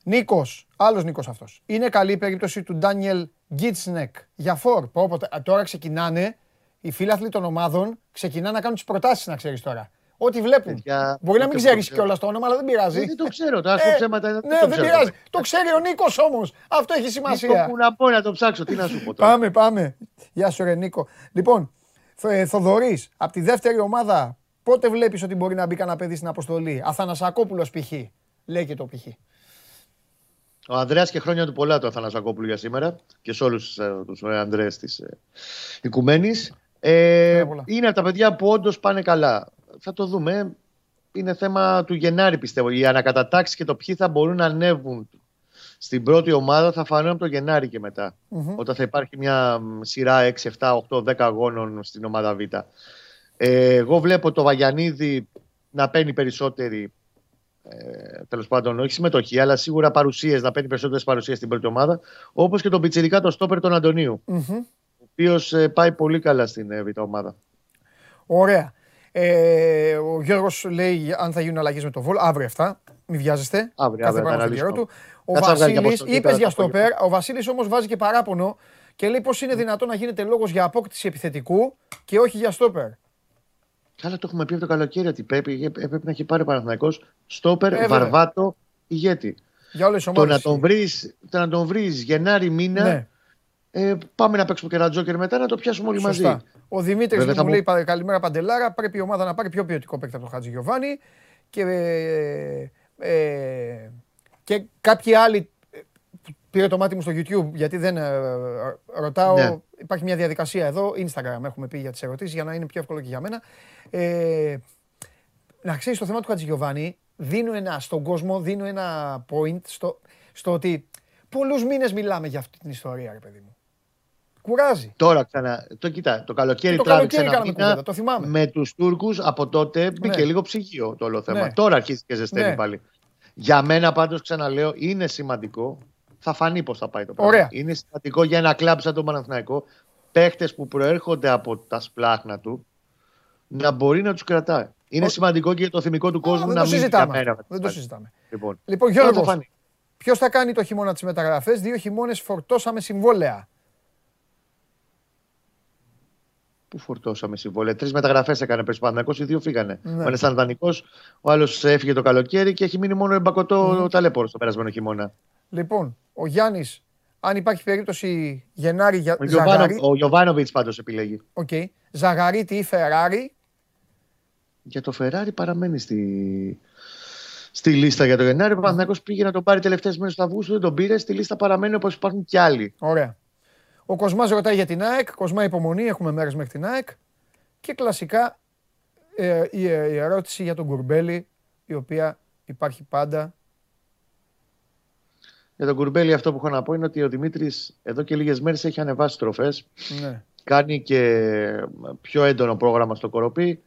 Νίκος, άλλος Νίκος αυτός. Είναι καλή η περίπτωση του Ντάνιελ Γκίτσνεκ για φόρ. Πω, πω, τώρα ξεκινάνε οι φίλαθλοι των ομάδων ξεκινάνε να κάνουν τις προτάσεις, να ξέρεις τώρα. Ό,τι βλέπουν. Παιδιά, Μπορεί να μην ούτε ξέρεις το ξέρω. κιόλας το όνομα, αλλά δεν πειράζει. Ε, Δεν το ξέρω. Τώρα σου Ε, πω ψέματα. ναι, δεν το δεν ξέρω. πειράζει. Το ξέρει ο Νίκος όμως. Αυτό έχει Νίκο, σημασία. Πού να πω να το ψάξω, τι να σου πω τώρα. Πάμε, πάμε. Γεια σου, ρε Νίκο. Λοιπόν, Θοδωρής, από τη δεύτερη ομάδα, πότε βλέπεις ότι μπορεί να μπει κανένα παιδί στην αποστολή; Αθανασακόπουλος π.χ. Λέει και το π.χ. Ο Ανδρέας και χρόνια του πολλά του Αθανασακόπουλου για σήμερα και σε όλους ε, τους ε, Ανδρέες της ε, Οικουμένης. Ε, Χρόνια πολλά. είναι από τα παιδιά που όντως πάνε καλά. Θα το δούμε. Είναι θέμα του Γενάρη πιστεύω. Οι ανακατατάξεις και το ποιοι θα μπορούν να ανέβουν στην πρώτη ομάδα θα φανούν από το Γενάρη και μετά. Μμμ. Όταν θα υπάρχει μια μ, σειρά 6, 7, 8, 10 αγώνων στην ομάδα Β. Ε, εγώ βλέπω το Βαγιανίδη να παίρνει περισσότερη ε, τέλος πάντων, όχι συμμετοχή, αλλά σίγουρα παρουσίες, να παίρνει περισσότερες παρουσίες στην πρώτη ομάδα. Όπως και τον Πιτσυρικά, τον Στόπερ τον Αντωνίου, Μμμ. ο οποίος πάει πολύ καλά στην ε, Β' ομάδα. Ωραία. Ε, ο Γιώργος λέει αν θα γίνουν αλλαγές με το Βόλ. Αύριο αυτά. Μην βιάζεστε. Αύριο, Κάθε αύριο, πράγμα θα στον καιρό αναλύσουμε. του. Ο Κάτσε να βγάλει και Βασίλης, αποστολή είπες τώρα για το απόγευμα. στοπέρ. Ο Βασίλης όμως βάζει και παράπονο και λέει πώς είναι δυνατόν να γίνεται λόγος για απόκτηση επιθετικού και όχι για στόπερ. Καλά, το έχουμε πει από το καλοκαίρι ότι πρέπει, ε, πρέπει να έχει πάρει ο Παναθηναϊκός Στόπερ, Ε, βέβαια. Βαρβάτο, ηγέτη. Για όλες τις Το ομάδες. να τον βρεις το να τον βρεις Γενάρη μήνα, Ναι, ε, πάμε να παίξουμε και ένα τζόκερ μετά να το πιάσουμε όλοι σωστά. μαζί. Ο Δημήτρης Βέβαια, μου θα μου- λέει «Πα- καλημέρα Παντελάρα. Πρέπει η ομάδα να πάρει πιο ποιοτικό παίκτη από τον Χατζη Γιωβάνη και, ε, ε, και κάποιοι άλλοι ε, πήρε το μάτι μου στο YouTube γιατί δεν ε, ρωτάω. Ναι. Υπάρχει μια διαδικασία εδώ. Instagram έχουμε πει για τις ερωτήσεις για να είναι πιο εύκολο και για μένα. Ε, να ξέρεις το θέμα του Χατζηγιοβάνη, δίνω ένα στον κόσμο, δίνω ένα point στο, στο ότι πολλούς μήνες μιλάμε για αυτή την ιστορία, ρε παιδί μου. Κουράζει. Τώρα ξανά. Το κοιτά, το καλοκαίρι το τράβηξε καλοκαίρι ένα κάναμε μήνα κουβέντα, το θυμάμαι. με τους Τούρκους. Από τότε μπήκε Ναι. λίγο ψυγείο το όλο θέμα. Ναι. Τώρα αρχίζει και ζεσταίνει Ναι. πάλι. Για μένα πάντως ξαναλέω είναι σημαντικό. Θα φανεί πώς θα πάει το πράγμα. Ωραία. Είναι σημαντικό για ένα κλαμπ σαν το Παναθηναϊκό παίχτες που προέρχονται από τα σπλάχνα του να μπορεί να τους κρατάει. Είναι Ο- σημαντικό και για το θυμικό του Α, κόσμου δεν να το μείνει για συζητάμε. μέρα. αυτό. Δεν το συζητάμε. Λοιπόν, Λοιπόν, Τώρα θα Γιώργος, φανεί. ποιος θα κάνει το χειμώνα τι μεταγραφές, δύο χειμώνες φορτώσαμε συμβόλαια. Πού φορτώσαμε συμβόλαια; Τρεις μεταγραφές έκανε πέρσι ο Παναθηναϊκός, οι δύο φύγανε. Ναι. Ο ένας ήταν δανεικός, ο άλλος έφυγε το καλοκαίρι και έχει μείνει μόνο εμπακωτό ταλαίπωρο στο περασμένο χειμώνα. Λοιπόν, ο Γιάννης, αν υπάρχει περίπτωση Γενάρη για Ο, Ζαγαρί, Γιοβάνο, ο Γιοβάνοβιτς πάντως επιλέγει. οκ. Ζαγαρίτη ή Φεράρι, Για το Φεράρι παραμένει στη, στη λίστα για το Γενάρη. Ο Παναθηναϊκός πήγε να τον πάρει τελευταίες μέρες του Αυγούστου, δεν τον πήρε. Στη λίστα παραμένει όπως υπάρχουν και άλλοι. Ωραία. Ο Κοσμάς ρωτάει για την ΑΕΚ. Κοσμά υπομονή, έχουμε μέρες μέχρι την ΑΕΚ. Και κλασικά ε, η, ε, η ερώτηση για τον Κουρμπέλη, η οποία υπάρχει πάντα. Για τον Κουρμπέλη, αυτό που έχω να πω είναι ότι ο Δημήτρης εδώ και λίγες μέρες έχει ανεβάσει τροφές. Ναι. Κάνει και πιο έντονο πρόγραμμα στο Κοροπή.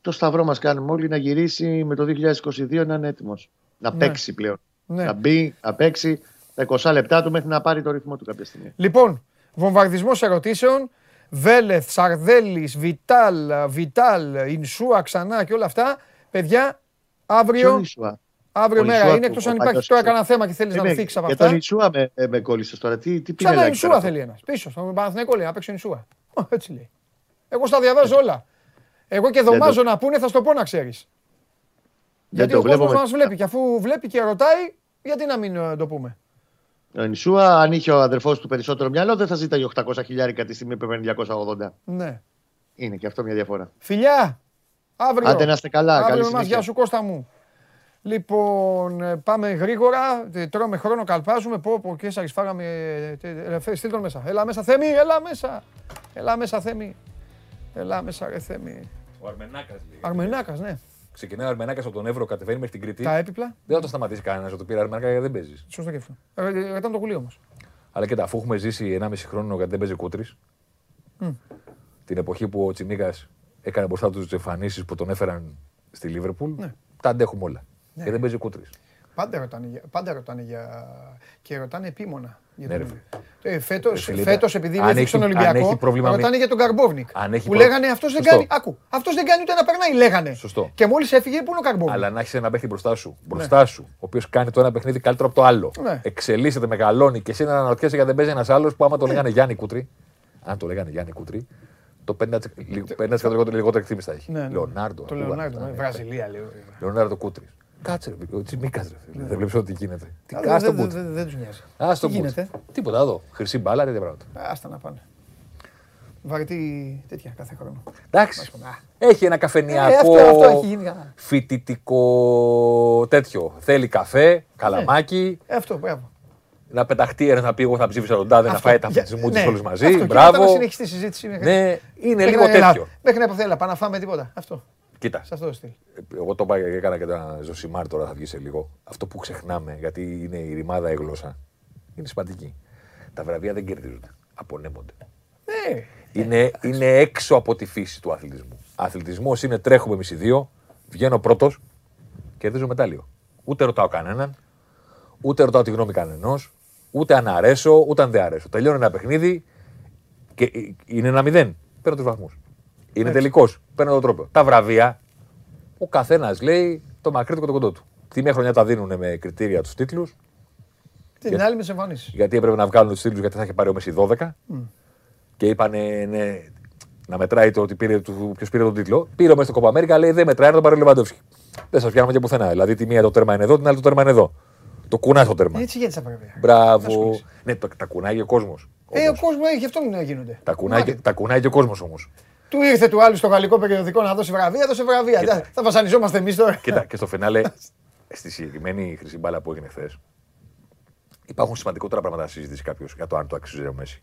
Το σταυρό μας κάνουμε όλοι να γυρίσει με το 2022 να είναι έτοιμος. Να Ναι. παίξει πλέον. ναι. Να μπει, να παίξει τα 20 λεπτά του μέχρι να πάρει το ρυθμό του κάποια στιγμή. Λοιπόν, βομβαρδισμός ερωτήσεων. Βέλεθ, Σαρδέλης, Βιτάλ, Βιτάλ, Ινσούα ξανά και όλα αυτά. Παιδιά, αύριο, Ποιον Ισουά. αύριο ο μέρα Ινσούα είναι, που εκτός ο αν υπάρχει παλιός τώρα Ισουά. κανένα θέμα και θέλεις να Ναι, το θίξεις από για αυτά. τον Ισούα με, ε, με κόλλησες τώρα. Τι, τι Ξανά πινελάκι Ινσούα τώρα θέλει ένας. Πίσω, στον Παναθηναϊκό λέει, να παίξει ο Ινσούα. Ω, Έτσι λέει. Εγώ στα διαβάζω όλα. Εγώ και δωμάζω να πούνε, θα στο πω να ξέρεις. Γιατί το ο κόσμος βλέπω με- μας βλέπει και αφού βλέπει και ρωτάει, γιατί να μην ε, το πούμε. Ο Νησούα, αν είχε ο αδερφός του περισσότερο μυαλό, δεν θα ζήταγε 800 χιλιάρικα τη στιγμή που παίρνει 280. Ναι. Είναι και αυτό μια διαφορά. Φιλιά, αύριο. Άντε να είστε καλά. Αύριο Καλή με μας, συνέχεια. γεια σου Κώστα μου. Λοιπόν, ε, πάμε γρήγορα. Ε, Τρώμε χρόνο, καλπάζουμε. Πω, πω, και σας φάγαμε. ε, τε- ε, φε- Στείλ τον μέσα. Έλα μέσα, Θέμη, έλα μέσα. Έλα μέσα, Θέμη. Έλα μέσα, ρε Θέμη. Ο Αρμενάκας λέει. Αρμενάκας, ναι. Ξεκινάει ο Αρμενάκας από τον Εύρο, κατεβαίνει μέχρι την Κρήτη. Τα έπιπλα. Δεν θα το σταματήσει κανένας να το πει Αρμενάκα γιατί δεν παίζεις. Σωστό και αυτό. Ε, ε, Ήταν το κουλί όμως. Αλλά και τα αφού έχουμε ζήσει 1,5 χρόνο γιατί δεν παίζει κούτρι. Την εποχή που ο Τσιμίκας έκανε μπροστά τους τις εμφανίσεις που τον έφεραν στη Λίβερπουλ. Ναι. Τα αντέχουμε όλα. Και δεν παίζει κούτρι. Πάντα ρωτάνε, για- πάντα ρωτάνε για... και ρωτάνε επίμονα. Για Ναι, τον- ρε ε, φέτος, Ρε φίλε, φέτος, επειδή αν είναι έχει- στον αν Ολυμπιακό, έχει πρόβλημα με- ρωτάνε για τον Καρμπόβνικ. Αν έχει που προ- λέγανε αυτός δεν Σωστό. κάνει, άκου, αυτός δεν κάνει ούτε να περνάει, λέγανε. Σωστό. Και μόλις έφυγε, πού είναι ο Καρμπόβνικ; Αλλά να έχεις ένα παίχτη μπροστά σου, μπροστά σου, ο οποίος κάνει το ένα παιχνίδι καλύτερο από το άλλο. Ναι. Εξελίσσεται, μεγαλώνει και εσύ να αναρωτιέσαι γιατί δεν παίζει ένας άλλος που άμα το λέγανε Γιάννη Κούτρη, αν το λέγανε Γιάννη Κούτρη, το 50% λιγο- 50% λιγότερο λιγότερη εκτίμηση θα έχει. Ναι, ναι. Λεωνάρντο. Το πού Λεωνάρντο, ήταν, ναι, ναι. Βραζιλία λέω. Λεωνάρντο Κούτρη. Κάτσε ρε, φίλε, ο Τσιμίκα ρε. φίλε. Δεν βλέπεις ό,τι γίνεται. Τι Α, κάτσε δεν- τον δεν- Κούτρη. δεν- Δεν τους νοιάζει. Α Τι τον γίνεται; Κούτρι. Τίποτα εδώ. Χρυσή μπάλα, τέτοια πράγματα. Άστα να πάνε. Βαρετή τέτοια κάθε χρόνο. Εντάξει. Α. Έχει ένα Ε, καφενιακό. αυτό, αυτό έχει γίνει καλά. Φοιτητικό τέτοιο. Θέλει καφέ, καλαμάκι. Ε, Αυτό, μπράβο. να πεταχτεί ένα να πει: Εγώ θα ψήφισα τον Τάδε να Αυτό. φάει τα Για- φοιτισμού τη ναι, όλους μαζί. αυτό. Και Μπράβο. μετά να συνεχίσει τη συζήτηση. μέχρι- Ναι, είναι μέχρι λίγο να- έλα, τέτοιο. Μέχρι να υποθέλα, πάμε να φάμε τίποτα. Αυτό. Κοίτα, Σε αυτό το στυλ. εγώ το είπα και έκανα και ένα ζωσιμάρ τώρα θα βγει σε λίγο. Αυτό που ξεχνάμε, γιατί είναι η ρημάδα η γλώσσα, είναι σημαντική. Τα βραβεία δεν κερδίζονται. Απονέμονται. Ναι. Είναι, είναι έξω από τη φύση του αθλητισμού. Αθλητισμός είναι τρέχουμε εμείς οι δύο, βγαίνω πρώτος, κερδίζω μετάλλιο. Ούτε ρωτάω κανέναν, ούτε ρωτάω τη γνώμη κανενός, ούτε αν αρέσω, ούτε αν δεν αρέσω. Τελειώνει ένα παιχνίδι και είναι ένα μηδέν. Παίρνω τους βαθμούς. Είναι τελικός. Παίρνω το τρόπο. Τα βραβεία, ο καθένας λέει το μακρύ του και το κοντό του. Τη μία χρονιά τα δίνουν με κριτήρια τους τίτλους, Την άλλη με σε εμφανίσει. γιατί έπρεπε να βγάλουν τους τίτλους γιατί θα είχε πάρει ο Μέση 12. Και είπανε ναι, να μετράει το ότι πήρε, ποιος πήρε τον τίτλο. Πήρε ο Μέση στο Κοπα Αμέρικα, λέει δεν μετράει να τον πάρει ο Λεβαντόφσκι. Δεν σας πιάνουμε και πουθενά. Δηλαδή τη μία το τέρμα είναι εδώ, την άλλη το τέρμα είναι εδώ. Το κουνάς το τέρμα. Έτσι γίνεται στα βραβεία. Να Μπράβο. ασχολείσαι. Ναι, το, τα κουνάει και ο κόσμος. Ε, ο κόσμος έχει αυτό να γίνονται. Τα κουνάει, και, τα κουνάει και ο κόσμος όμως. Του ήρθε του άλλου στο γαλλικό περιοδικό να δώσει βραβεία, δώσε βραβεία. Κοίτα. Θα- Θα βασανιζόμαστε εμείς τώρα. Κοίτα, και στο φινάλε, στη συγκεκριμένη χρυσή μπάλα που έγινε χθες, Υπάρχουν σημαντικότερα πράγματα να συζητήσει κάποιος για το αν το αξίζει ο Μέση.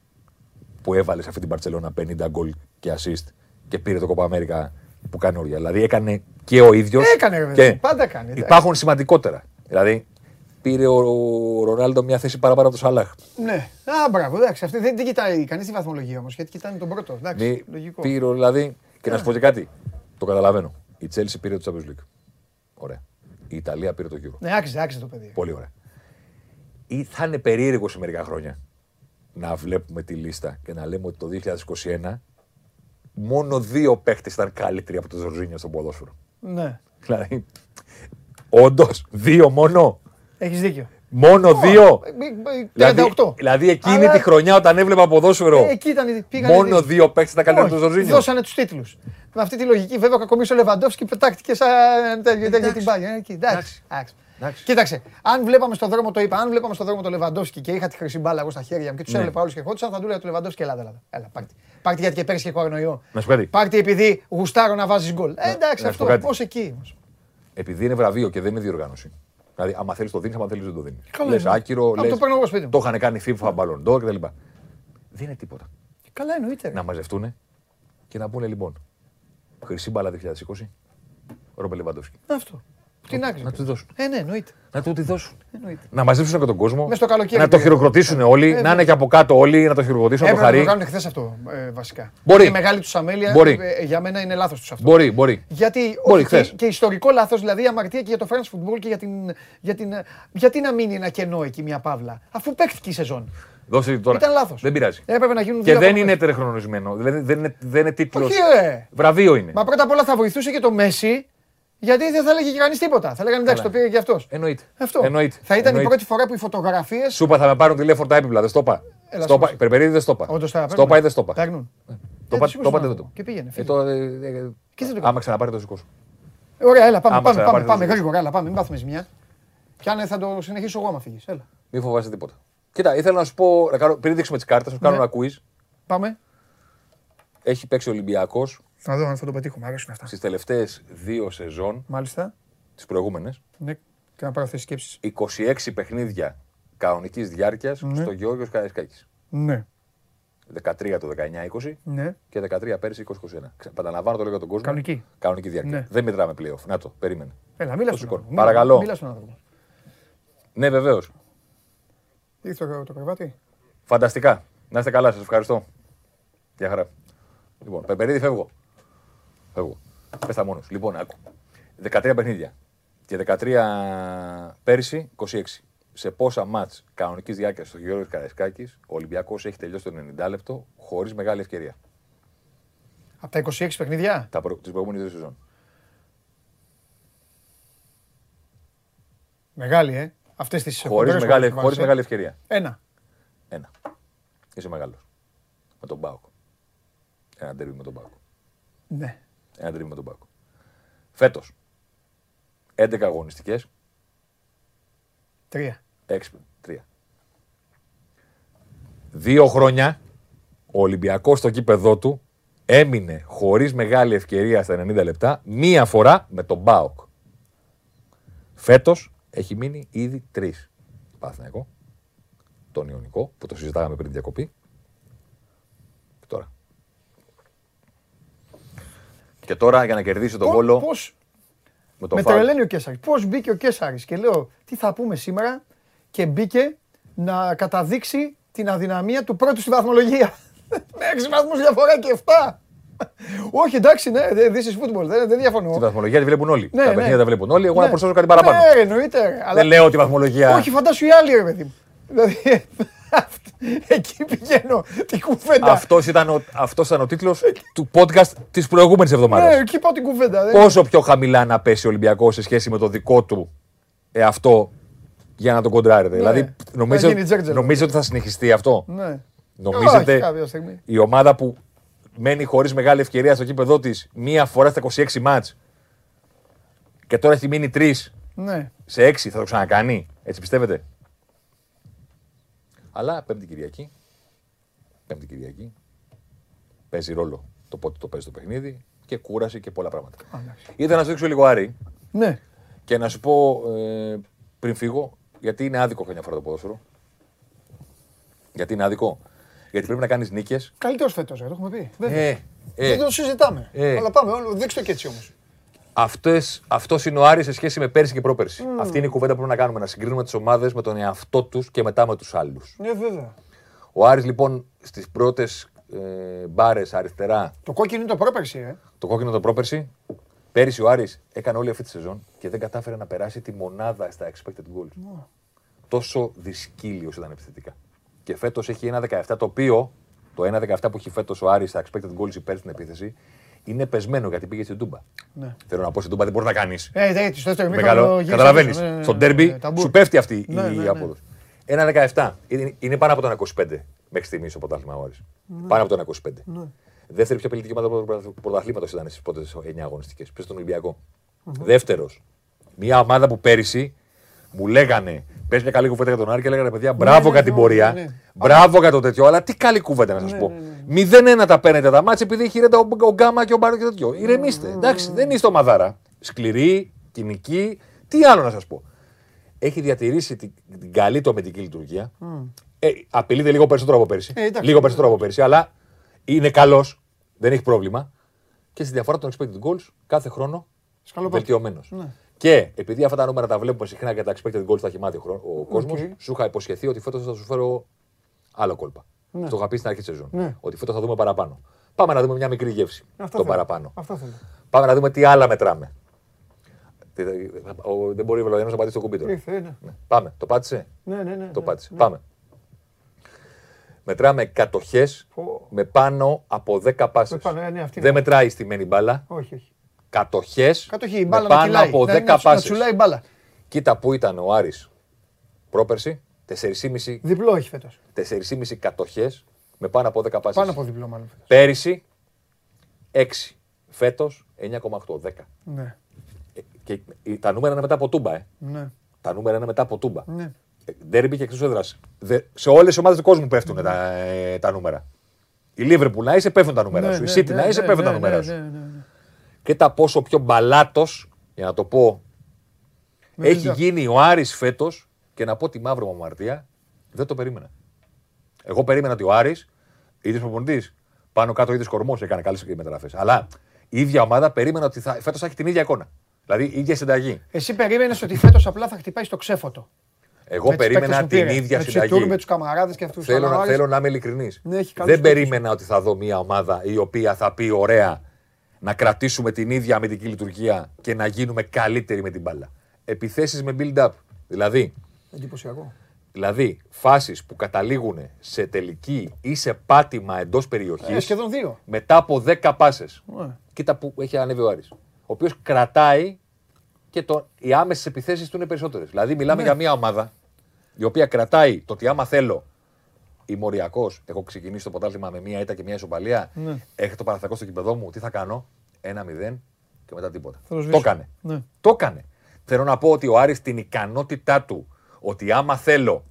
Που έβαλε σε αυτή την Παρσελόνα 50 γκολ και assist και πήρε το Κόπα Αμέρικα που κάνει όρια. Δηλαδή έκανε και ο ίδιος. Έκανε, ρε παιδί, πάντα κάνει, εντάξει. Υπάρχουν σημαντικότερα. Δηλαδή πήρε ο Ρονάλντο μια θέση παραπάνω από το Σαλάχ. Ναι. Α, μπράβο, εντάξει. Αυτή δεν την κοιτάει κανείς τη βαθμολογία όμως. Γιατί κοιτάνε τον πρώτο. Εντάξει, Μη- λογικό. Πήρε δηλαδή. Και να σου πω και κάτι. Το καταλαβαίνω. Η Chelsea πήρε το Champions League. Ωραία. Η Ιταλία πήρε το Euro. Ναι, άξιζε, άξιζε το παιδί. Πολύ ωραία. Ή θα είναι περίεργο σε μερικά χρόνια να βλέπουμε τη λίστα και να λέμε ότι το 2021 μόνο δύο παίχτες ήταν καλύτεροι από τον Ζορζίνιο στο ποδόσφαιρο. Ναι. Δηλαδή, όντως, δύο μόνο. Έχεις δίκιο. Μόνο δύο. Ε, ε, ε, Δηλαδή, 38. δηλαδή εκείνη Αλλά- τη χρονιά όταν έβλεπα ποδόσφαιρο, Ε, εκεί ήταν. πήγανε μόνο δύο παίχτε ήταν καλύτεροι από τον Όχι, Ζορζίνιο. Δώσανε τους τίτλους. Με αυτή τη λογική, βέβαια, ο Κακομίρη ο Λεβαντόφσκι πετάχτηκε σαν τέτοιο τέτοιο την πάγια. Εκεί, Εντάξει. εντάξει. Εντάξει. Κοίταξε, αν βλέπαμε στον δρόμο, το είπα, αν βλέπαμε στον δρόμο το Λεβαντόφσκι και είχα τη χρυσή μπάλα εγώ στα χέρια μου και τους Ναι. έβλεπα όλους και ερχόντουσαν, θα του έλεγα του Λεβαντόφσκι, έλα, έλα. Έλα, πάρτι. Πάρτι γιατί και πέρυσι και κορονοϊό. Να σου πω κάτι. Πάρτι επειδή γουστάρω να βάζεις γκολ. Ε, εντάξει, να σου πω αυτό. κάτι. Πώς εκεί όμως. Επειδή είναι βραβείο και δεν είναι διοργάνωση. Δηλαδή, άμα θέλεις το δίνεις, άμα θέλεις δεν το δίνεις. Καλά Λες είναι. άκυρο, Α, λες, το παίρνω εγώ σπίτι μου. το είχαν κάνει FIFA, Ballon d'Or κτλ. Δεν είναι τίποτα. Καλά εννοείται. Να μαζευτούν και να πούνε λοιπόν. Χρυσή μπάλα 2020, Ρόμπε Λεβαντόφσκι. Αυτό. Την άκρη. Να τους δώσουν. Ε, ναι, εννοείται. Να του τη δώσουν. εννοείται. Να μαζέψουν και τον κόσμο. Μες στο καλοκαίρι να το πήγα. χειροκροτήσουν όλοι. Ε, να είναι και από κάτω όλοι να το χειροκροτήσουν, να το Έπρεπε να το χαρεί. κάνουν χθες αυτό ε, βασικά. Μπορεί. Η μεγάλη τους αμέλεια Μπορεί. ε, για μένα είναι λάθος τους αυτό. Μπορεί, μπορεί. Γιατί Μπορεί, όχι, και, χθες. και ιστορικό λάθος, δηλαδή αμαρτία και για το France Football και για την, για την. Γιατί να μείνει ένα κενό εκεί μια παύλα, αφού παίχτηκε η σεζόν. Δώσε τη τώρα. Ήταν λάθος. Δεν πειράζει. Έπρεπε να γίνουν Και δύο δεν ακόμα είναι παίκτες. τερεχρονισμένο. Δεν, δεν είναι, δεν είναι τίτλος. Όχι, ρε. Βραβείο είναι. Μα πρώτα απ' όλα θα βοηθούσε και το Μέση, γιατί δεν θα έλεγε και κανείς τίποτα. Θα λέγανε εντάξει, το πήρε και αυτός. Εννοείται. Αυτό. Εννοείται. Θα ήταν η Εννοείται. πρώτη φορά που οι φωτογραφίε. Σούπα θα με πάρουν τηλέφωνο τα έπιπλα, δεν στο είπα. Έλα, Στο είπα. σώπα. Περπερίδη δεν στο είπα. Όντως θα Στο είπα ή δεν στο είπα. Παίρνουν. Το Ε, είπα- το σηκώσουν το είπατε να δεν το το. Και πήγαινε. Ε, φύγε. το, ε, ε, Και δεν το Άμα ξαναπάρει το σηκώσω. Ωραία, έλα, πάμε, Άμα πάμε, πάμε, ξαναπάρει, πάμε, θα γρήγορα, έλα, πάμε, μην πάθουμε ζημιά. Κι αν ε, θα το συνεχίσω εγώ άμα φύγεις, έλα. Μην φοβάσαι τίποτα. Κοίτα, ήθελα να σου πω, να κάνω, πριν δείξουμε τις κάρτες, να σου κάνω Ναι. ένα quiz. Πάμε. Έχει παίξει ο Ολυμπιακός Θα δω αν θα το πετύχουμε, αρέσουν αυτά. στις τελευταίες δύο σεζόν, Μάλιστα. τις προηγούμενες, Ναι, και να πάρω αυτές τις σκέψεις. 26 παιχνίδια κανονικής διάρκειας Ναι. στο Γεώργιο Καραϊσκάκης. Ναι, 13 το 19-20 ναι. και 13 πέρυσι 20-21. Ξε- Επαναλαμβάνω το λέω για τον κόσμο. Κανονική. Κανονική διάρκεια. Ναι. Δεν μετράμε playoff. Να το, περίμενε. Έλα, μίλα Το στον σηκώνω. άνθρωπο. Παρακαλώ. Μίλα στον άνθρωπο. Ναι, βεβαίως. Ήρθε το, το κρεβάτι. Φανταστικά. Να είστε καλά, σας ευχαριστώ. Γεια χαρά. Λοιπόν, Πεπερίδη, φεύγω. Φεύγω. Πες τα μόνος. Λοιπόν, άκου. 13 παιχνίδια. Και 13 πέρυσι, 26. Σε πόσα μάτς κανονικής διάρκειας στο Γιώργος Καραϊσκάκης, ο Ολυμπιακός έχει τελειώσει το 90 λεπτό χωρίς μεγάλη ευκαιρία. Από τα 26 παιχνίδια; Τα προ... Τις προηγούμενες δύο σεζόν. Μεγάλη, ε. Αυτές τις Χωρίς χοντρές μεγάλη, που χωρίς βάζεις, ε. μεγάλη ευκαιρία. Ένα. Ένα. Είσαι μεγάλος. Με τον Πάοκ. Ένα τερβί με τον Πάοκ. Ναι. Ένα τερβί με τον Πάοκ. Φέτος. 11 αγωνιστικές, Τρία. 6 τρία. Δύο χρόνια ο Ολυμπιακός στο κήπεδό του έμεινε χωρίς μεγάλη ευκαιρία στα 90 λεπτά μία φορά με τον Μπάοκ. Φέτος έχει μείνει ήδη τρεις. Παθηναϊκό, τον Ιωνικό που το συζητάγαμε πριν διακοπή και τώρα. Και τώρα για να κερδίσει τον Πώς- Βόλο Πώς με τον με Φάουλ. τρελαίνει ο Κέσσαρης. Πώς μπήκε ο Κέσσαρης και λέω τι θα πούμε σήμερα και μπήκε να καταδείξει την αδυναμία του πρώτου στη βαθμολογία. <laughs> Με έξι βαθμούς διαφορά και 7. Όχι, εντάξει, ναι, this is football, δεν, δεν διαφωνώ. Τη βαθμολογία τη βλέπουν όλοι. Ναι, τα ναι. παιχνίδια τα βλέπουν όλοι. Εγώ να Ναι. προσθέσω κάτι παραπάνω. Ναι, ρε, εννοείται. ρε, αλλά- Δεν λέω τη βαθμολογία. Όχι, φαντάσου οι άλλοι, ρε παιδί μου. Δηλαδή, <laughs> εκεί πηγαίνω την κουβέντα. Αυτός ήταν, ο, αυτός ήταν ο τίτλος του podcast της προηγούμενης Ναι, εβδομάδα. εκεί πάω την κουβέντα. δεν- Πόσο πιο χαμηλά να πέσει ο Ολυμπιακός σε σχέση με το δικό του εαυτό για να τον κοντράρετε. δηλαδή, να νομίζω, γίνει τζέρτζελο. νομίζω ότι θα συνεχιστεί αυτό. Ναι. Νομίζετε Όχι, κάποια στιγμή. η ομάδα που μένει χωρίς μεγάλη ευκαιρία στο κήπεδό της μία φορά στα 26 μάτς και τώρα έχει μείνει τρεις Ναι. σε 6 θα το ξανακάνει. Έτσι πιστεύετε; Αλλά Πέμπτη Κυριακή. Πέμπτη Κυριακή. Παίζει ρόλο το πότε το παίζει το παιχνίδι και κούραση και πολλά πράγματα. Ήθελα να σου δείξω λίγο Άρη Ναι. και να σου πω ε, πριν φύγω, γιατί είναι άδικο καμιά φορά το ποδόσφαιρο. Γιατί είναι άδικο. Γιατί πρέπει να κάνεις νίκες. Καλύτερο φέτος, το έχουμε πει. Βέβαια. Ε, ε, Δεν το συζητάμε. Ε. Αλλά πάμε, όλο- δείξτε το και έτσι όμως. Αυτός είναι ο Άρης σε σχέση με πέρσι και πρόπερσι. Αυτή είναι η κουβέντα που πρέπει να κάνουμε. Να συγκρίνουμε τις ομάδες με τον εαυτό τους και μετά με τους άλλους. Ναι, βέβαια. Ο Άρης λοιπόν στις πρώτες ε, μπάρες αριστερά, Το κόκκινο είναι το πρόπερση, ε. το κόκκινο το πρόπερσι. Πέρυσι ο Άρης έκανε όλη αυτή τη σεζόν και δεν κατάφερε να περάσει τη μονάδα στα expected goals. Τόσο δυσκύλιος ήταν επιθετικά. Και φέτος έχει ένα 17 το οποίο το 1-17 που έχει φέτος ο Άρης στα expected goals υπέρ στην επίθεση είναι πεσμένο γιατί πήγε στην Τούμπα. Ναι. Θέλω να πω στην Τούμπα δεν μπορείς να κάνεις. Ε, δε, στο δεύτερο Μεγάλο. ημίχρονο γύρισες Καταλαβαίνεις. πίσω, ναι, ναι, Στο ναι, ντέρμπι ναι, ταμπού. σου πέφτει αυτή Ναι, ναι, η ναι. απόδοση. Ένα 17. Είναι, είναι πάνω από το 25 μέχρι στιγμής στο πρωτάθλημα ο Άρης. Ναι. Πάνω από το 25. Δεύτερη πιο απειλητική ομάδα του πρωταθλήματος ήταν στις πρώτες 9 αγωνιστικές. Πες στον Ολυμπιακό. Δεύτερος. Μια ομάδα που πέρυσι μου λέγανε. Πες μια καλή κουβέντα για τον Άρη και λέγανε παιδιά, μπράβο ναι, για την ναι, πορεία. Ναι, ναι. Μπράβο για το τέτοιο. Αλλά τι καλή κουβέντα να σας πω. 0-1 τα παίρνετε τα μάτια επειδή έχει ρέντα ο, ο Γκάμα και ο Μπάρο και τέτοιο. Ηρεμήστε. Εντάξει, δεν είστε ομαδάρα. Σκληρή, κοινική. Τι άλλο να σας πω. Έχει διατηρήσει την, την καλή του αμυντική λειτουργία. Ε, απειλείται λίγο περισσότερο από πέρσι. Ε, εντάξει. λίγο περισσότερο από πέρσι, αλλά είναι καλός. Δεν έχει πρόβλημα. Και στη διαφορά των expected goals κάθε χρόνο Σκαλοπάτι. βελτιωμένος. Ναι. Και επειδή αυτά τα νούμερα τα βλέπουμε συχνά και τα expected goals τα χυμάτει ο, χρόνο- ο κόσμος, Οκ. σου είχα υποσχεθεί ότι φέτος θα σου φέρω άλλο κόλπα. Το είχα πει στην αρχή της σεζόν. Ναι. Ότι φέτο θα δούμε παραπάνω. Πάμε να δούμε μια μικρή γεύση. Αυτό το θέλω. παραπάνω. Αυτό θέλω. Πάμε να δούμε τι άλλα μετράμε. Τι θα- ο- Δεν μπορεί ο Βελοδιανός να πατήσει το κουμπί τώρα. Ήρθε, ναι. Ναι. Πάμε. Το πάτησε; Ναι, ναι, ναι. Το ναι, πάτησε. ναι. Πάμε. Μετράμε κατοχές Πω. με πάνω από 10 πάσες. Με πάνω, ε, ναι, αυτή Δεν είναι. μετράει στη μένη μπάλα. Όχι, όχι. Κατοχές Κατοχή, η με μπάλα να πάνω κυλάει. από να- 10 να τσου- Να πάσες. τσουλάει η μπάλα. Κοίτα που ήταν ο Άρης πρόπερση. 4,5 Διπλό έχει φέτος. 4,5 κατοχές με πάνω από 10 πάσες. Πάνω από διπλό, μάλλον φέτος. Πέρυσι 6. Φέτος 9,8. 10. Ναι, Ε, Και τα νούμερα είναι μετά από τούμπα, ε. ναι, Τα νούμερα είναι μετά από τούμπα. ναι. Ε, Ντέρμπι και εκτός έδρας. Σε όλες τις ομάδες του κόσμου πέφτουν τα, ε, τα νούμερα. Η Λίβερπουλ να είσαι πέφτουν τα νούμερα Ναι, σου. Η ναι, City ναι, να είσαι ναι, πέφτουν τα ναι, νούμερα ναι, σου. ναι, ναι, ναι. Και τα πόσο πιο μπαλάτος, για να το πω, Με έχει βυζά. γίνει ο Άρης φέτος και να πω τη μαύρη μου αμαρτία, δεν το περίμενα. Εγώ περίμενα ότι ο Άρης, ίδιος προπονητής, πάνω κάτω ίδιος κορμός, έκανε καλές μεταγραφές. Αλλά η ίδια ομάδα περίμενα ότι θα, φέτος θα έχει την ίδια εικόνα. Δηλαδή η ίδια συνταγή. Εσύ περίμενες ότι φέτος απλά θα χτυπάει στο ξέφωτο. Εγώ Με τους περίμενα παίκτες που την πήρε. ίδια με τους συνταγή. Ιτούρ, με τους καμαράδες και αυτούς. Θέλω, να, θέλω να είμαι ειλικρινής. Ναι, έχει καλούς Δεν παίκτες. περίμενα ότι θα δω μια ομάδα η οποία θα πει ωραία να κρατήσουμε την ίδια αμυντική λειτουργία και να γίνουμε καλύτεροι με την μπάλα. Επιθέσεις με build-up. Δηλαδή, Εντυπωσιακό. Δηλαδή φάσεις που καταλήγουν σε τελική ή σε πάτημα εντός περιοχής Ε, σχεδόν δύο. μετά από 10 πάσες. Ναι. Κοίτα που έχει ανέβει ο Άρης. Ο οποίος κρατάει και το, οι άμεσες επιθέσεις του είναι περισσότερες. Δηλαδή, μιλάμε Ναι. για μια ομάδα η οποία κρατάει το ότι άμα θέλω ημοριακός, έχω ξεκινήσει το πρωτάθλημα με μια ήττα και μια ισοπαλία, Ναι. έχει το παραθακό στο κήπεδό μου, τι θα κάνω, ένα μηδέν και μετά τίποτα. Θα το Το σβήσω. έκανε. Ναι. Το έκανε. Θέλω να πω ότι ο Άρης την ικανότητά του ότι άμα θέλω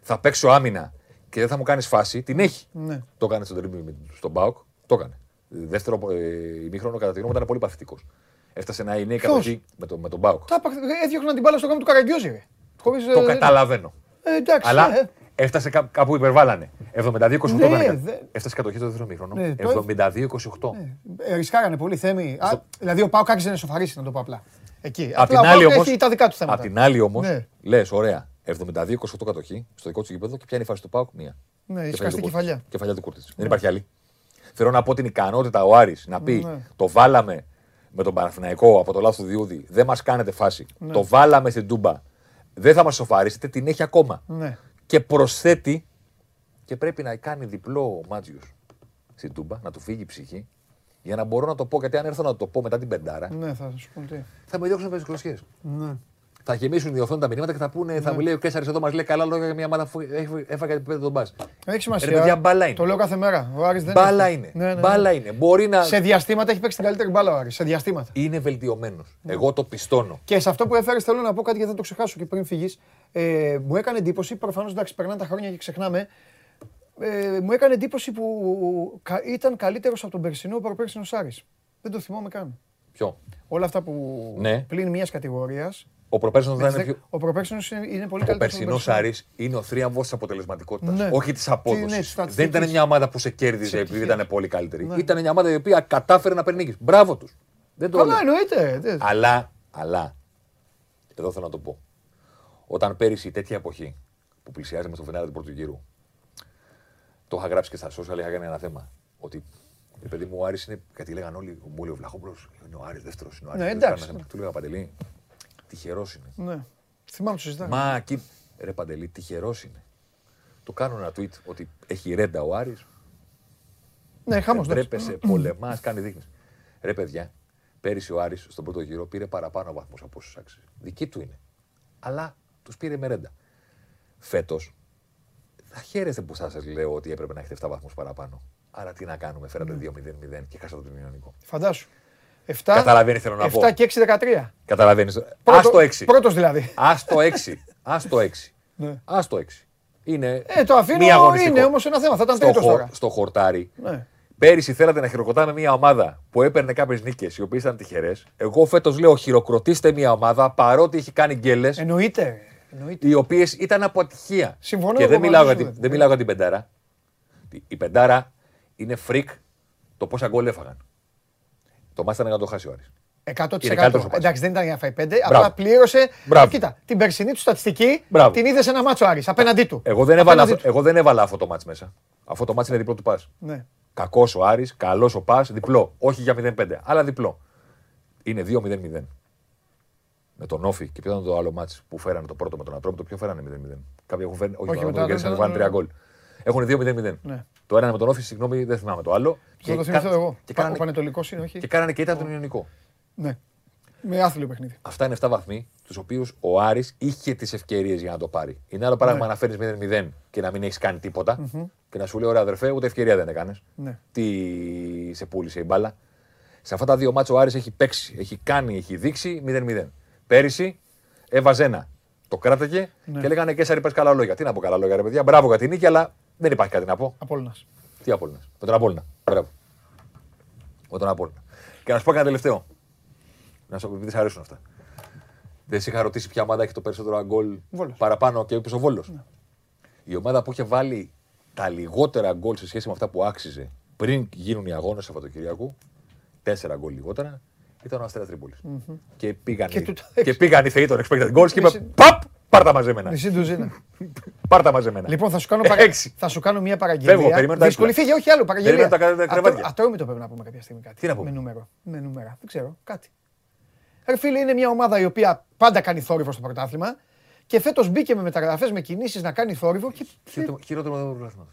θα παίξω άμυνα και δεν θα μου κάνεις φάση, την έχει. Ναι. Το έκανε στον τρίμπι στον Μπάουκ. Το έκανε. Δεύτερο ε, ημίχρονο κατά τη γνώμη μου ήταν πολύ παθητικός. Έφτασε να είναι η Ποιος; κατοχή με, το, με τον Μπάουκ. Τα πα- έδιωχναν την μπάλα στο γάμο του Καραγκιόζη. ρε. Χωρίς, Το ε, καταλαβαίνω. Ε, εντάξει. Αλλά ε, έφτασε κά- κάπου υπερβάλλανε. 72-28 Ναι, έκανε. δε- Έφτασε κατοχή το δεύτερο ημίχρονο. Ναι, το- 72-28. ε, ρισκάρανε πολύ θέμη. Α, δηλαδή ο Πάουκ άρχισε να σοφαρίσει, να το πω απλά. Εκεί. Απ' Απλά την ο άλλη Πάουκ όμως- έχει τα δικά του θέματα. Απ' την άλλη όμως, Ναι. λες, ωραία, 72-28 κατοχή στο δικό του γήπεδο και πιάνει η φάση του Πάουκ μία. Ναι, η Κεφαλιά σκαστή του Κούρτιτς. κεφαλιά. Κεφαλιά του Κούρτιτς. Δεν υπάρχει άλλη. Θέλω να πω την ικανότητα ο Άρης να πει Ναι. το βάλαμε με τον Παναθηναϊκό από το λάθος του Διούδη, δεν μας κάνετε φάση. Ναι. Το βάλαμε στην Τούμπα, δεν θα μας σοφαρίσετε, την έχει ακόμα. Ναι. Και προσθέτει και πρέπει να κάνει διπλό ο Μάτζιος στην Τούμπα, να του φύγει η ψυχή, για να μπορώ να το πω. Γιατί αν έρθω να το πω μετά την πεντάρα, Ναι, θα σου πω τι. θα με διώξουν με τι κλωσιέ. Ναι. Θα γεμίσουν οι οθόνε τα μηνύματα και θα πούνε, θα μου λέει ο Κέσσαρης εδώ μας λέει καλά λόγια για μια ομάδα που έχει- έφαγε επίπεδο τον μπα. Έχει σημασία. Ρε παιδιά, μπάλα είναι. Το λέω κάθε μέρα. Ο Άρης δεν Μπάλα έχει. είναι. Ναι, ναι, ναι. Μπάλα είναι. Μπορεί να. Σε διαστήματα έχει παίξει την καλύτερη μπάλα ο Άρης. Σε διαστήματα. Είναι βελτιωμένος. Εγώ το πιστώνω. Και σε αυτό που έφερες, θέλω να πω κάτι γιατί δεν το ξεχάσω και πριν φύγεις. Ε, μου έκανε εντύπωση, προφανώς εντάξει, περνάνε τα χρόνια και ξεχνάμε. Ε, μου έκανε εντύπωση που κα- ήταν καλύτερος από τον περσινό προπέρσινο Άρης. Δεν το θυμάμαι καν. Ποιο; Όλα αυτά που Ναι. πλην μιας κατηγορίας Ο προπέρσινος Με δεν τις είναι δεκ- πιο. Ο προπέρσινος είναι, είναι πολύ Ο καλύτερος. περσινό από τον Άρη είναι ο θρίαμβο της αποτελεσματικότητας. Ναι. Όχι της Τι- ναι, απόδοσης. της δεν ήταν στατιστικής. μια ομάδα που σε κέρδιζε Της επειδή επιτυχίας. ήταν πολύ καλύτερη. Ναι. Ήταν μια ομάδα η οποία κατάφερε να παίρνει νίκες. Μπράβο τους. Δεν το Καλά, λέω. εννοείται. Δεν- Αλλά, αλλά, εδώ θέλω να το πω. Όταν πέρυσι τέτοια εποχή που πλησιάζαμε στο φινάλε του πρώτου γύρου, το είχα γράψει και στα social, είχα κάνει ένα θέμα. Ότι η παιδί μου ο Άρης είναι, γιατί λέγανε όλοι, μου λέει ο Βλαχόπουλος, είναι ο Άρης δεύτερος, είναι ο Άρης Ναι, δεύτερος, εντάξει. κανένα θέμα. Του λέγα Παντελή, τυχερός είναι. Ναι. Θυμάμαι το συζητάμε. Μα εκεί, ρε Παντελή, τυχερός είναι. Του κάνω ένα tweet ότι έχει ρέντα ο Άρης, Ναι, χάμος. εντάξει. τρέπεσαι, πολεμάς, κάνει δείχνεις. Ρε παιδιά, πέρυσι ο Άρης στον πρώτο γύρο πήρε παραπάνω βαθμούς από όσους άξιζε. Δική του είναι. Αλλά τους πήρε με ρέντα. Φέτος, θα χαίρεστε που θα σας λέω ότι έπρεπε να έχετε 7 βαθμούς παραπάνω. Άρα τι να κάνουμε, φέρατε Ναι. 2-0-0 και χάσατε τον Ιωνικό. Φαντάσου. 7, Καταλαβαίνεις θέλω να πω. 7 και 6, 13. Καταλαβαίνεις. Πρώτο- Ας το 6. Πρώτος δηλαδή. Ας το 6. Ας το 6. Ναι. Ας το 6. Είναι Ε, το αφήνω, μη αγωνιστικό. είναι όμως ένα θέμα. Θα ήταν στο, τρίτος χο- τώρα. στο χορτάρι. Ναι. Πέρυσι θέλατε να χειροκροτάμε μια ομάδα που έπαιρνε κάποιες νίκες οι οποίες ήταν τυχερές. Εγώ φέτος λέω χειροκροτήστε μια ομάδα παρότι έχει κάνει γκέλες Εννοείται. Εννοείται. οι οποίες ήταν αποτυχία. Συμφωνώ Και εγώ δεν μιλάω, μαζί για σου, την, βέβαια. δεν μιλάω για την πεντάρα. Η πεντάρα είναι freak το πόσα γκολ έφαγαν. Το ματς ήταν να το χάσει ο Άρης. 100%. Είναι καλύτερος ο ΠΑΣ. Εντάξει, δεν ήταν για να φάει 5. Μπράβο. Απλά πλήρωσε. Μπράβο. Κοίτα, την περσινή του στατιστική Μπράβο. την είδες σε ένα ματς ο Άρης απέναντί του. Εγώ δεν, έβαλα, Απέναντί αυτό- εγώ δεν έβαλα αυτό το μάτς μέσα. Αυτό το μάτς είναι διπλό του πας. του. Ναι. Κακός ο Άρης, καλός ο Πας, διπλό. Όχι για 0-5, αλλά διπλό. Είναι 2-0-0. Με τον Όφη και ποιο ήταν το άλλο μάτς που φέρανε το πρώτο με τον Ατρόμητο, ποιο φέρανε 0-0. Κάποιοι έχουν φέρει, όχι, Όχι, τον με τον Ατρόμητο κέρδισαν, Ατρόμητο, βάλουν ναι, τρία ναι. γκολ. Έχουν 2-0-0. Ναι. Το ένα είναι με τον Όφη, συγγνώμη, δεν θυμάμαι το άλλο. Θα το κα- θυμηθώ εγώ. Και Ο κάνανε, Πανετολικός είναι, όχι; και κάνανε και ήταν τον Ιωνικό. Ναι. Με άθλιο παιχνίδι. Αυτά είναι 7 βαθμοί, τους οποίους ο Άρης είχε τις ευκαιρίες για να το πάρει. Είναι άλλο πράγμα Ναι. να φέρει 0-0 και να μην έχεις κάνει τίποτα και να σου λέει: Ωραία, αδερφέ, ούτε ευκαιρία δεν έκανες. Ναι. Τι σε πούλησε η μπάλα. Σε αυτά τα δύο μάτια ο Άρης έχει παίξει, έχει κάνει, έχει δείξει 0-0. Πέρυσι έβαζε ένα. Το κράταγε Ναι. και λέγανε και εσάρι πες καλά λόγια. Τι να πω καλά λόγια, ρε παιδιά. Μπράβο για την νίκη, αλλά δεν υπάρχει κάτι να πω. Απόλλωνας. Τι Απόλλωνα. Με τον Απόλλωνα. Μπράβο. Με τον Απόλλωνα. Και να σου πω κάτι τελευταίο. Να σου πω, επειδή σ' αρέσουν αυτά. Δεν σε είχα ρωτήσει ποια ομάδα έχει το περισσότερο γκολ Βόλος. παραπάνω και είπε ο Βόλο. Η ομάδα που είχε βάλει τα λιγότερα γκολ σε σχέση με αυτά που άξιζε πριν γίνουν οι αγώνες Σαββατοκυριακού, τέσσερα γκολ λιγότερα, ήταν ο Αστέρας Τρίπολης. Και πήγαν, Και οι- του τα και έξι. πήγαν οι θεοί των expected goals και είπε: Μισή- Παπ! Πάρ τα μαζεμένα. Μισή ντουζίνα. <laughs> Πάρ τα μαζεμένα. Λοιπόν, θα σου κάνω, παρα... Έξι. θα σου κάνω μια παραγγελία. Φεύγω, περιμένω τα Δύσκολη έπιπλα. φύγε, όχι άλλο παραγγελία. Περιμένω τα- τα Ατρό- κρεβάτια. Ατρόμητο πρέπει να πούμε κάποια στιγμή κάτι. Τι να πούμε; Με νούμερο. Με νούμερα. Δεν ξέρω. Κάτι. Ρε φίλε, είναι μια ομάδα η οποία πάντα κάνει θόρυβο στο πρωτάθλημα και φέτος μπήκε με μεταγραφές, με κινήσεις να κάνει θόρυβο. Και... Χειρότερο- Χειρότερο μάτω του πρωταθλήματο.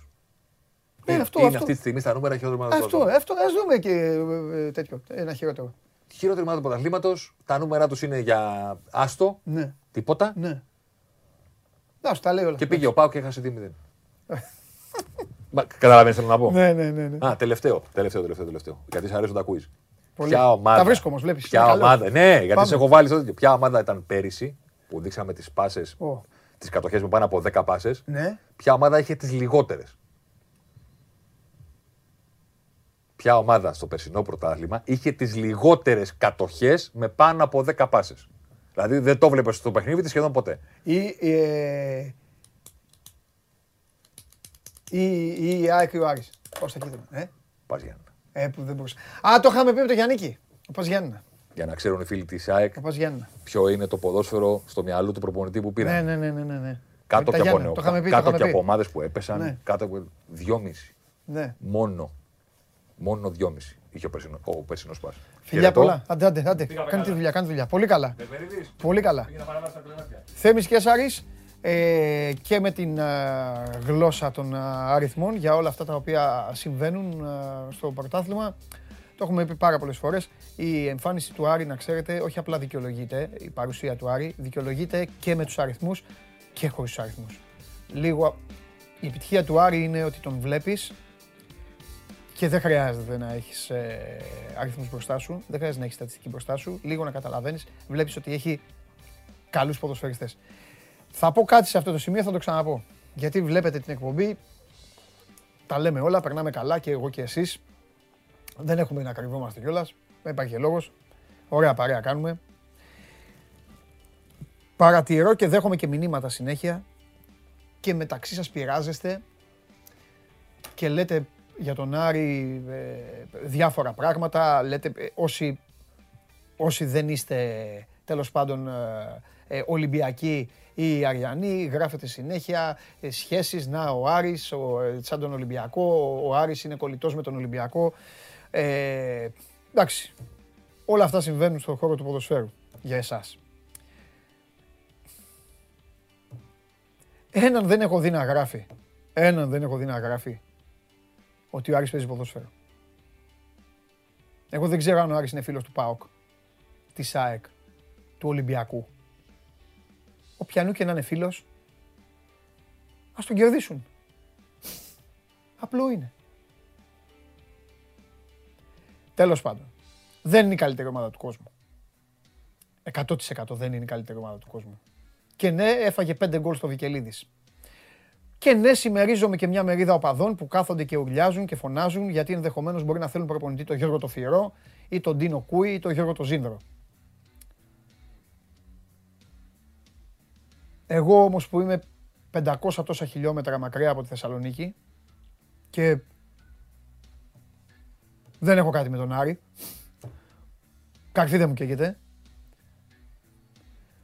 Ναι, αυτό, είναι αυτό. αυτή τη στιγμή στα νούμερα χειρότερο μάτω του Αυτό, πρωταθλήματος. αυτό, ας δούμε και ε, ε, τέτοιο, ένα χειρότερο. Χειρότερο μάτω του πρωταθλήματος. Τα νούμερα τους είναι για άστο, Ναι, τίποτα. ναι. Να σου τα λέει όλα. Και πήγε ο Πάο και έχασε 2-0. Μα, Καταλαβαίνεις θέλω να πω. Ναι, ναι, ναι. ναι. Α, τελευταίο, τελευταίο, τελευταίο, τελευταίο. Γιατί σε αρέσουν τα quiz. Πολύ. Ποια ομάδα. Τα βρίσκω όμως, βλέπεις, Ποια είναι καλό. ομάδα. Ναι, γιατί Πάμε. σε έχω βάλει στο τέτοιο. Ποια ομάδα ήταν πέρυσι που δείξαμε τις πάσες, Ω. τις κατοχές με πάνω από 10 πάσες. Ναι. Ποια ομάδα είχε τις λιγότερες; Ποια ομάδα στο περσινό πρωτάθλημα είχε τις λιγότερες κατοχές με πάνω από 10 πάσες. Δηλαδή δεν το βλέπει στο παιχνίδι της σχεδόν ποτέ. Ή, ε, ή, ή η ΑΕΚ ή ο Άρης. Πώς θα κοίταμε. Ε; Πας Γιάννενα. ε, που δεν μπορούσα. Α, το είχαμε πει με τον Γιάννικη. Ο Πας Γιάννενα. Για να ξέρουν οι φίλοι της ΑΕΚ Ο Πας Γιάννενα. ποιο είναι το ποδόσφαιρο στο μυαλό του προπονητή που πήραν. Ναι, ναι, ναι, ναι, ναι, ναι. Κάτω Τα και από, Γιάννενα, νεο- Το είχαμε πει, το κάτω είχαμε και πει. από ομάδες που έπεσαν. Ναι. Κάτω από δυόμιση. Ναι. Μόνο. Μόνο δυόμιση είχε ο περσινό, ο περσινός Πας. Φιλιά Χαιρετώ. πολλά. Άντε, άντε, άντε. Κάντε τη δουλειά, κάντε τη δουλειά. Πολύ καλά. Πολύ καλά. Θέμης και Σάρης ε, και με την ε, γλώσσα των ε, αριθμών για όλα αυτά τα οποία συμβαίνουν ε, στο πρωτάθλημα. Το έχουμε πει πάρα πολλές φορές. Η εμφάνιση του Άρη, να ξέρετε, όχι απλά δικαιολογείται, η παρουσία του Άρη, δικαιολογείται και με τους αριθμούς και χωρίς τους αριθμούς. Λίγο, η επιτυχία του Άρη είναι ότι τον βλέπεις και δεν χρειάζεται να έχεις ε, αριθμούς μπροστά σου, δεν χρειάζεται να έχεις στατιστική μπροστά σου. Λίγο να καταλαβαίνεις, βλέπεις ότι έχει καλούς ποδοσφαιριστές. Θα πω κάτι σε αυτό το σημείο, θα το ξαναπώ. Γιατί βλέπετε την εκπομπή, τα λέμε όλα, περνάμε καλά και εγώ και εσείς. Δεν έχουμε να κρυβόμαστε κιόλας. Δεν υπάρχει λόγος. Ωραία παρέα κάνουμε. παρατηρώ και δέχομαι και μηνύματα συνέχεια και μεταξύ σας πειράζεστε και λέτε για τον Άρη ε, διάφορα πράγματα, λέτε ε, όσοι, όσοι δεν είστε τέλος πάντων ε, ε, Ολυμπιακοί ή Αριανοί, γράφετε συνέχεια ε, σχέσεις, να ο Άρης, ο, ε, σαν τον Ολυμπιακό, ο, ο Άρης είναι κολλητός με τον Ολυμπιακό. Ε, εντάξει, όλα αυτά συμβαίνουν στον χώρο του ποδοσφαίρου για εσάς. Έναν δεν έχω δει να γράφει. Έναν δεν έχω δει να γράφει ότι ο Άρης παίζει ποδόσφαιρο. Εγώ δεν ξέρω αν ο Άρης είναι φίλος του ΠΑΟΚ, της ΑΕΚ, του Ολυμπιακού. Ο πιανού και να είναι φίλος, ας τον κερδίσουν. Απλό είναι. Τέλος πάντων, δεν είναι η καλύτερη ομάδα του κόσμου. 100% δεν είναι η καλύτερη ομάδα του κόσμου. Και ναι, έφαγε πέντε γκολ στο Βικελίδης. Και ναι, συμμερίζομαι και μια μερίδα οπαδών που κάθονται και ουρλιάζουν και φωνάζουν γιατί ενδεχομένως μπορεί να θέλουν προπονητή τον Γιώργο το Φιερό ή τον Ντίνο Κούι ή τον Γιώργο το Ζήνδρο. Εγώ όμως που είμαι 500 τόσα χιλιόμετρα μακριά από τη Θεσσαλονίκη και δεν έχω κάτι με τον Άρη. Καρφί δεν μου καίγεται.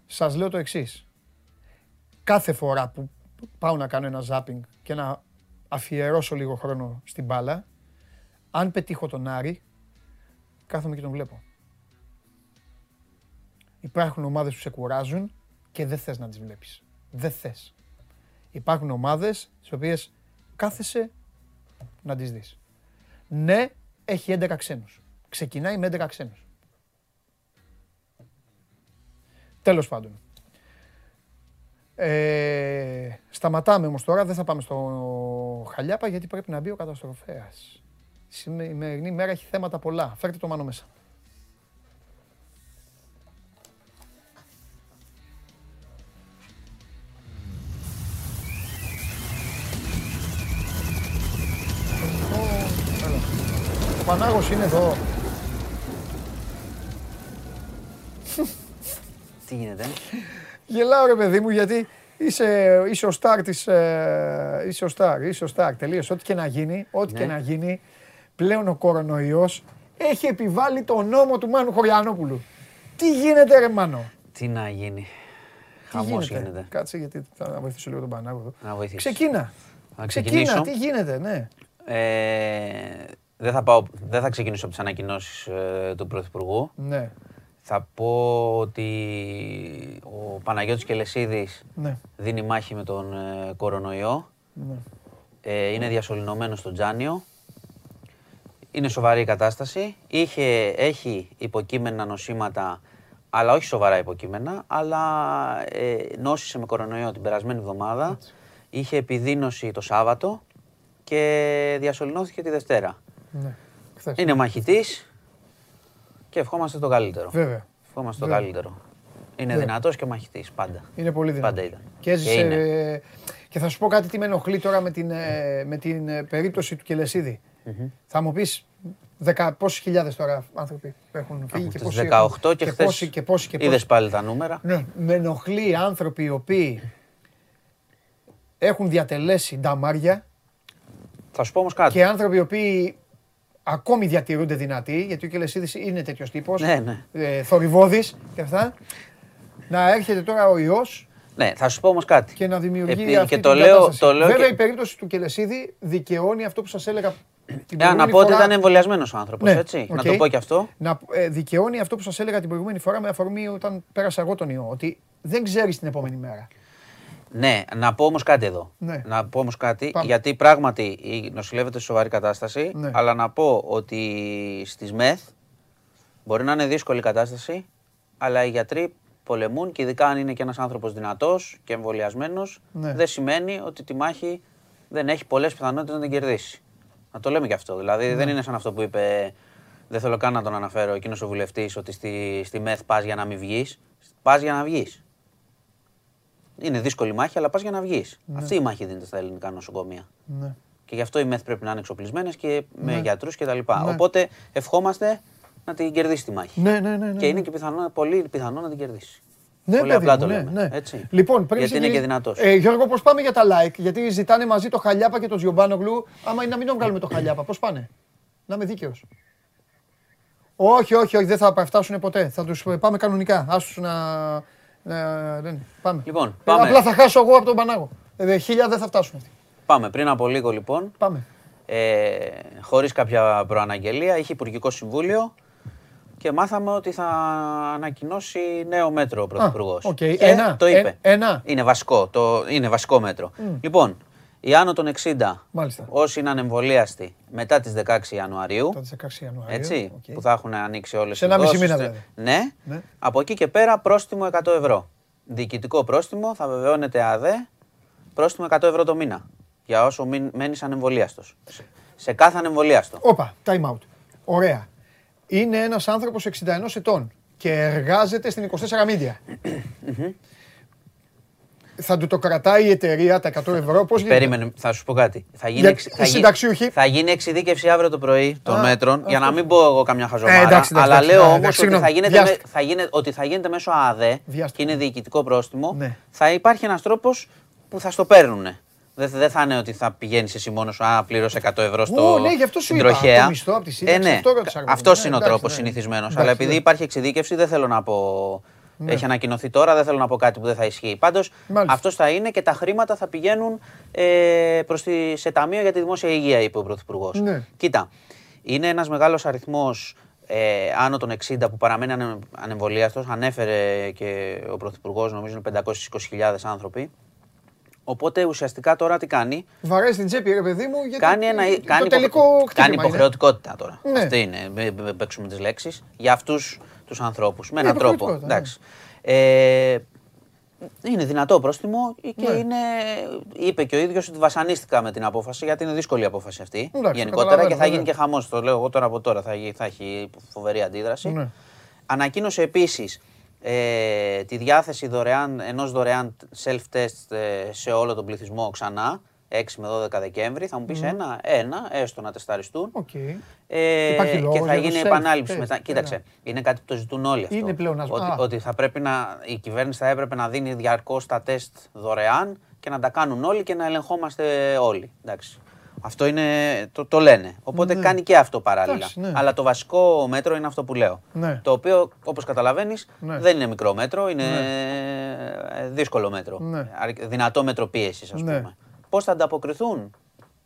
Σας λέω το εξής. Κάθε φορά που πάω να κάνω ένα ζάπινγκ και να αφιερώσω λίγο χρόνο στην μπάλα, αν πετύχω τον Άρη, κάθομαι και τον βλέπω. Υπάρχουν ομάδες που σε κουράζουν και δεν θες να τις βλέπεις. Δεν θες. Υπάρχουν ομάδες τις οποίες κάθεσαι να τις δεις. Ναι, έχει 11 ξένους. Ξεκινάει με 11 ξένους. Τέλος πάντων. Ε, σταματάμε όμως τώρα, δεν θα πάμε στο Χαλιάπα γιατί πρέπει να μπει ο καταστροφέας. Η σημερινή μέρα έχει θέματα πολλά. Φέρτε το μάνο μέσα. Ο Πανάγος είναι εδώ. Τι γίνεται; Γελάω ρε παιδί μου γιατί είσαι, είσαι ο στάρ της... Ε, είσαι ο στάρ, είσαι ο στάρ. Τελείως, ό,τι και να γίνει, ό,τι και Ναι. να γίνει, πλέον ο κορονοϊός έχει επιβάλει το νόμο του Μάνου Χωριανόπουλου. Τι γίνεται ρε Μάνο; Τι να γίνει. Τι Χαμός γίνεται; Κάτσε γιατί θα βοηθήσω λίγο τον Πανάγο εδώ. Να βοηθήσεις. Ξεκίνα. Να Ξεκίνα, ξεκινήσω. τι γίνεται, ναι. Ε, δεν, θα πάω, δεν θα ξεκινήσω από τις ανακοινώσεις ε, του Πρωθυπουργού. Ναι, Θα πω ότι ο Παναγιώτης Κελεσίδης ναι, δίνει μάχη με τον ε, κορονοϊό. ναι. Ε, είναι διασωληνωμένος στο Τζάνιο. Είναι σοβαρή η κατάσταση. Είχε, έχει υποκείμενα νοσήματα, αλλά όχι σοβαρά υποκείμενα, αλλά ε, νόσησε με κορονοϊό την περασμένη εβδομάδα. Είχε επιδείνωση το Σάββατο και διασωληνώθηκε τη Δευτέρα. ναι. Χθες. Είναι μαχητής και ευχόμαστε το καλύτερο. Βέβαια. Ευχόμαστε το Βέβαια. καλύτερο. Είναι Βέβαια. δυνατός και μαχητής πάντα. Είναι πολύ δυνατός. Πάντα ήταν. Και έζησε. Και είναι. ε, Και θα σου πω κάτι τι με ενοχλεί τώρα με την, ε, με την ε, περίπτωση του κελεσιδη Θα μου πεις πόσοι χιλιάδες τώρα άνθρωποι έχουν φύγει και Τις πόσοι. 18 και, και χθες πόσοι και πόσοι και πόσοι. είδες πάλι τα νούμερα. Ναι, με ενοχλεί άνθρωποι οι οποίοι έχουν διατελέσει νταμάρια Θα σου πω όμως κάτι. και άνθρωποι οι οποίοι ακόμη διατηρούνται δυνατοί, γιατί ο Κελεσίδης είναι τέτοιος τύπος, Ναι, ναι. ε, θορυβώδης και αυτά. Να έρχεται τώρα ο ιός Ναι, θα σου πω όμως κάτι. και να δημιουργεί Επί- αυτή και την το λέω- κατάσταση. το λέω Βέβαια και- η περίπτωση του Κελεσίδη δικαιώνει αυτό που σας έλεγα την Ε, να προηγούμενη πω ότι φορά. ήταν εμβολιασμένος ο άνθρωπος, Ναι, έτσι. Να οκ. το πω και αυτό. Να, ε, δικαιώνει αυτό που σας έλεγα την προηγούμενη φορά με αφορμή όταν πέρασα εγώ τον ιό. Ότι δεν ξέρεις την επόμενη μέρα. Ναι, να πω όμως κάτι εδώ. Ναι. Να πω όμως κάτι, Πάμε. γιατί πράγματι η- νοσηλεύεται σε σοβαρή κατάσταση. Ναι. Αλλά να πω ότι στις ΜΕΘ μπορεί να είναι δύσκολη η κατάσταση, αλλά οι γιατροί πολεμούν και ειδικά αν είναι και ένας άνθρωπος δυνατός και εμβολιασμένος, Ναι. δεν σημαίνει ότι τη μάχη δεν έχει πολλές πιθανότητες να την κερδίσει. Να το λέμε και αυτό. Δηλαδή Ναι. δεν είναι σαν αυτό που είπε. Δεν θέλω καν να τον αναφέρω εκείνος ο βουλευτής ότι στη, στη ΜΕΘ πας για να μην βγεις. Πας για να βγεις. Είναι δύσκολη μάχη, αλλά πας για να βγεις. Αυτή η μάχη δίνεται στα ελληνικά νοσοκομεία. Ναι. Και γι' αυτό οι ΜΕΘ πρέπει να είναι εξοπλισμένες και με Ναι. γιατρούς κτλ. Ναι. Οπότε ευχόμαστε να την κερδίσει τη μάχη. Ναι, ναι, ναι, ναι, και είναι ναι. και πιθανό, πολύ πιθανό να την κερδίσει. Ναι, Πολύ παιδί απλά μου, το ναι, λέμε. ναι. Έτσι. Λοιπόν, πριν Γιατί είναι ξεκινήσει- και δυνατός. Ε, Γιώργο, πώς πάμε για τα like, γιατί ζητάνε μαζί το Χαλιάπα και το Τζιομπάνογλου. Άμα είναι να μην τον βγάλουμε το Χαλιάπα, πώς πάνε; Να είμαι δίκαιος. Όχι, όχι, όχι, δεν θα φτάσουν ποτέ. Θα τους πάμε κανονικά. Άσους να. Να- δεν- Πάμε. Λοιπόν, Ε, πάμε. απλά θα χάσω εγώ από τον Πανάγο. Ε, χίλια δεν θα φτάσουν αυτοί. Πάμε. Πριν από λίγο λοιπόν, Πάμε. ε, χωρίς κάποια προαναγγελία, είχε Υπουργικό Συμβούλιο και μάθαμε ότι θα ανακοινώσει νέο μέτρο ο Πρωθυπουργός. οκ. Και Ένα, Το είπε. ε, ένα. Είναι βασικό, το, είναι βασικό μέτρο. Λοιπόν, οι άνω των 60, Μάλιστα. όσοι είναι ανεμβολίαστοι μετά τις 16 Ιανουαρίου, Τα 16 Ιανουαρίου. έτσι, οκ. που θα έχουν ανοίξει όλες Σε οι ένα μισή δόσεις, μήνα τε- δηλαδή. Ναι. Ναι. Από εκεί και πέρα πρόστιμο 100 ευρώ. Διοικητικό πρόστιμο θα βεβαιώνεται ΑΔΕ, πρόστιμο 100 ευρώ το μήνα. Για όσο μην, μένεις ανεμβολίαστος. Σε, σε κάθε ανεμβολίαστο. Όπα, time out. Ωραία. Είναι ένας άνθρωπος 61 ετών και εργάζεται στην 24 Media. Θα του το κρατάει η εταιρεία τα 100 ευρώ, πώς γίνεται; Περίμενε, θα σου πω κάτι. Θα γίνει, Για- εξ- θα, γι- συνταξιούχοι. θα γίνει εξειδίκευση αύριο το πρωί των Α, μέτρων, για να αυτό. μην πω εγώ καμιά χαζομάρα. Ε, εντάξει, εντάξει, αλλά εντάξει, λέω ναι, όμως εντάξει, ότι, θα συγγνώμη, γίνεται, με- βιάστηκα. θα γίνεται, ότι θα γίνεται μέσω ΑΔΕ Βιάστηκα. και είναι διοικητικό πρόστιμο. Ναι. Θα υπάρχει ένας τρόπος που θα στο παίρνουν. Δεν, δεν θα είναι ότι θα πηγαίνεις εσύ μόνος σου, α, πλήρωσε 100 ευρώ στο, Ω, ναι, γι' αυτό σου στην είπα, τροχέα. από το μισθό, από τη σύνταξη, ε, ναι. αυτό ρώτησα εγώ. Αυτός Ναι, είναι ο εντάξει, τρόπος ναι. συνηθισμένος. Εντάξει, Αλλά επειδή ναι. υπάρχει εξειδίκευση, δεν θέλω να πω. Έχει ανακοινωθεί τώρα, δεν θέλω να πω κάτι που δεν θα ισχύει. Πάντως, Μάλιστα. αυτός θα είναι και τα χρήματα θα πηγαίνουν ε, προς τη, σε ταμείο για τη δημόσια υγεία, είπε ο Πρωθυπουργός. Ναι. Κοίτα, είναι ένας μεγάλος αριθμός ε, άνω των 60 που παραμένει ανε, ανεμβολίαστος. Ανέφερε και ο Πρωθυπουργός, νομίζω είναι 520.000 άνθρωποι. Οπότε ουσιαστικά τώρα τι κάνει, Βαράει στην τσέπη, ρε παιδί μου, γιατί κάνει, ένα, το κάνει, τελικό υπο- χτύπημα κάνει είναι. υποχρεωτικότητα τώρα. Ναι. Αυτή είναι, μην μην παίξουμε τις λέξεις, για αυτούς τους ανθρώπους, με Ναι, έναν τρόπο. υποχρεωτικότητα, Εντάξει. Ε, είναι δυνατό πρόστιμο και Ναι. είναι, είπε και ο ίδιος ότι βασανίστηκα με την απόφαση, γιατί είναι δύσκολη η απόφαση αυτή Εντάξει, γενικότερα καταλαβαίνω, και θα γίνει βέβαια. και χαμός. Το λέω εγώ τώρα από τώρα, θα, γι- θα έχει φοβερή αντίδραση. Ναι. Ανακοίνωσε επίσης ε, τη διάθεση δωρεάν, ενός δωρεάν self-test ε, σε όλο τον πληθυσμό ξανά, 6 με 12 Δεκέμβρη. Θα μου πεις ένα, ένα, έστω να τεσταριστούν. Οκ. Ε, Υπάρχει και λόγος θα για το γίνει self-test, επανάληψη μετά. έλα. Κοίταξε, είναι κάτι που το ζητούν όλοι αυτό. Είναι πλεονάσμα. Ότι, Α. ότι θα πρέπει να, η κυβέρνηση θα έπρεπε να δίνει διαρκώς τα τεστ δωρεάν και να τα κάνουν όλοι και να ελεγχόμαστε όλοι. Εντάξει. Αυτό είναι, το, το λένε. Οπότε Ναι. κάνει και αυτό παράλληλα. Εντάξει, ναι. Αλλά το βασικό μέτρο είναι αυτό που λέω. Ναι. Το οποίο, όπως καταλαβαίνεις, Ναι. δεν είναι μικρό μέτρο, είναι ε, δύσκολο μέτρο. Ναι. Αρ- Δυνατό μέτρο πίεσης, ας Ναι. πούμε. Πώς θα ανταποκριθούν,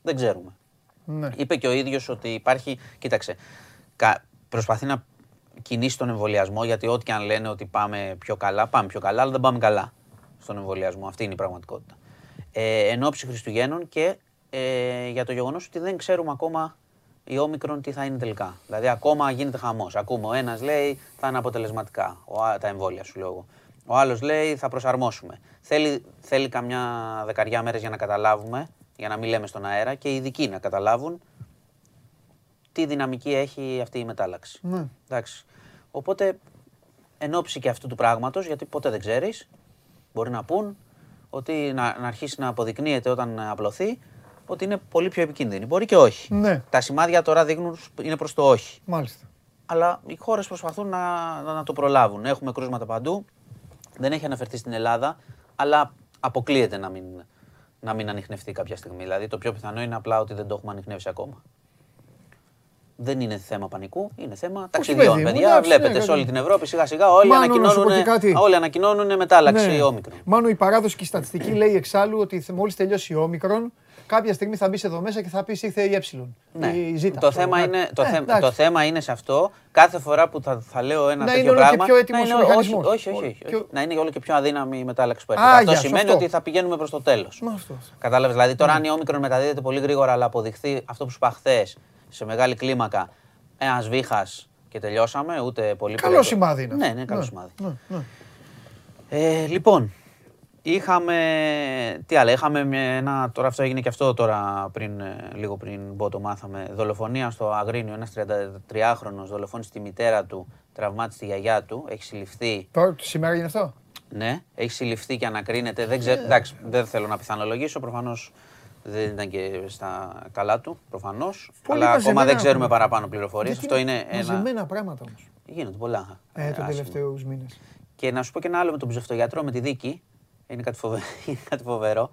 δεν ξέρουμε. Ναι. Είπε και ο ίδιος ότι υπάρχει. Κοίταξε. κα- Προσπαθεί να κινήσει τον εμβολιασμό γιατί ό,τι και αν λένε ότι πάμε πιο καλά, πάμε πιο καλά, αλλά δεν πάμε καλά στον εμβολιασμό. Αυτή είναι η πραγματικότητα. Ε, εν ώψη Χριστουγέννων και ε, για το γεγονός ότι δεν ξέρουμε ακόμα η όμικρον τι θα είναι τελικά. Δηλαδή, ακόμα γίνεται χαμός. Ακούμε ο ένας λέει θα είναι αποτελεσματικά ο, α- τα εμβόλια σου λόγω. Ο άλλος λέει θα προσαρμόσουμε. Θέλει, θέλει καμιά δεκαριά μέρες για να καταλάβουμε, για να μην λέμε στον αέρα και οι ειδικοί να καταλάβουν τι δυναμική έχει αυτή η μετάλλαξη. Ναι. Εντάξει. Οπότε, εν ώψη και αυτού του πράγματος, γιατί ποτέ δεν ξέρεις, μπορεί να πούν ότι να, να αρχίσει να αποδεικνύεται όταν απλωθεί ότι είναι πολύ πιο επικίνδυνη. Μπορεί και όχι. Ναι. Τα σημάδια τώρα δείχνουν είναι προς το όχι. Μάλιστα. Αλλά οι χώρες προσπαθούν να, να, να το προλάβουν. Έχουμε κρούσματα παντού. Δεν έχει αναφερθεί στην Ελλάδα, αλλά αποκλείεται να μην, να μην ανοιχνευτεί κάποια στιγμή. Δηλαδή, το πιο πιθανό είναι απλά ότι δεν το έχουμε ανοιχνεύσει ακόμα. Δεν είναι θέμα πανικού, είναι θέμα ταξιδιών. παιδί μου, παιδιά, εντάξει, βλέπετε ναι, σε όλη ναι. την Ευρώπη σιγά σιγά όλοι Μάνο, να σου πω ανακοινώνουν, και κάτι. όλοι ανακοινώνουν μετάλλαξη Ναι. όμικρον. Μάνο η παράδοση και η στατιστική λέει εξάλλου ότι μόλις τελειώσει η όμικρον, κάποια στιγμή θα μπεις εδώ μέσα και θα πεις ήρθε η ε. Ναι. Η ζήτα. το, θέμα είναι, το, Ε, θέμα, εντάξει. το θέμα είναι σε αυτό. Κάθε φορά που θα, θα λέω ένα Να τέτοιο είναι όλο και πράγμα. πιο έτοιμος να ο είναι- όχι, οργανισμός. όχι, όχι, όχι, Και ο- όχι. Να είναι όλο και πιο αδύναμη η μετάλλαξη που Α, έρχεται. Αυτό για σου, σημαίνει αυτό. ότι θα πηγαίνουμε προς το τέλος. Μα αυτό. Κατάλαβες. Δηλαδή τώρα αν η όμικρον μεταδίδεται πολύ γρήγορα, αλλά αποδειχθεί αυτό που σου είπα χθες σε μεγάλη κλίμακα, ένας βήχας και τελειώσαμε. Ούτε πολύ Καλό περίπου- σημάδι είναι. Ναι, αυτό. ναι, καλό σημάδι. Ναι, ναι. Ε, λοιπόν, είχαμε. Τι άλλα, είχαμε μια- ένα. Τώρα αυτό έγινε και αυτό τώρα πριν, ε, λίγο πριν μπω το μάθαμε. Δολοφονία στο Αγρίνιο. Ένας 33χρονο δολοφόνησε τη μητέρα του, τραυμάτισε τη γιαγιά του. Έχει συλληφθεί. Τώρα, σήμερα έγινε αυτό; Ναι, έχει συλληφθεί και ανακρίνεται. Δεν, ξέ, εντάξει, δεν θέλω να πιθανολογήσω. Προφανώς δεν ήταν και στα καλά του. Προφανώς. Πολύ Αλλά ακόμα μαζεμένα δεν ξέρουμε πράγματα. παραπάνω πληροφορίες. Γιατί Αυτό είναι ένα. Μαζεμένα πράγματα όμως. Γίνονται πολλά. Ε, τον άσχημα. τελευταίους μήνες. Και να σου πω και ένα άλλο με τον ψευτογιατρό, με τη δίκη. Είναι κάτι, φοβε... <laughs> είναι κάτι φοβερό.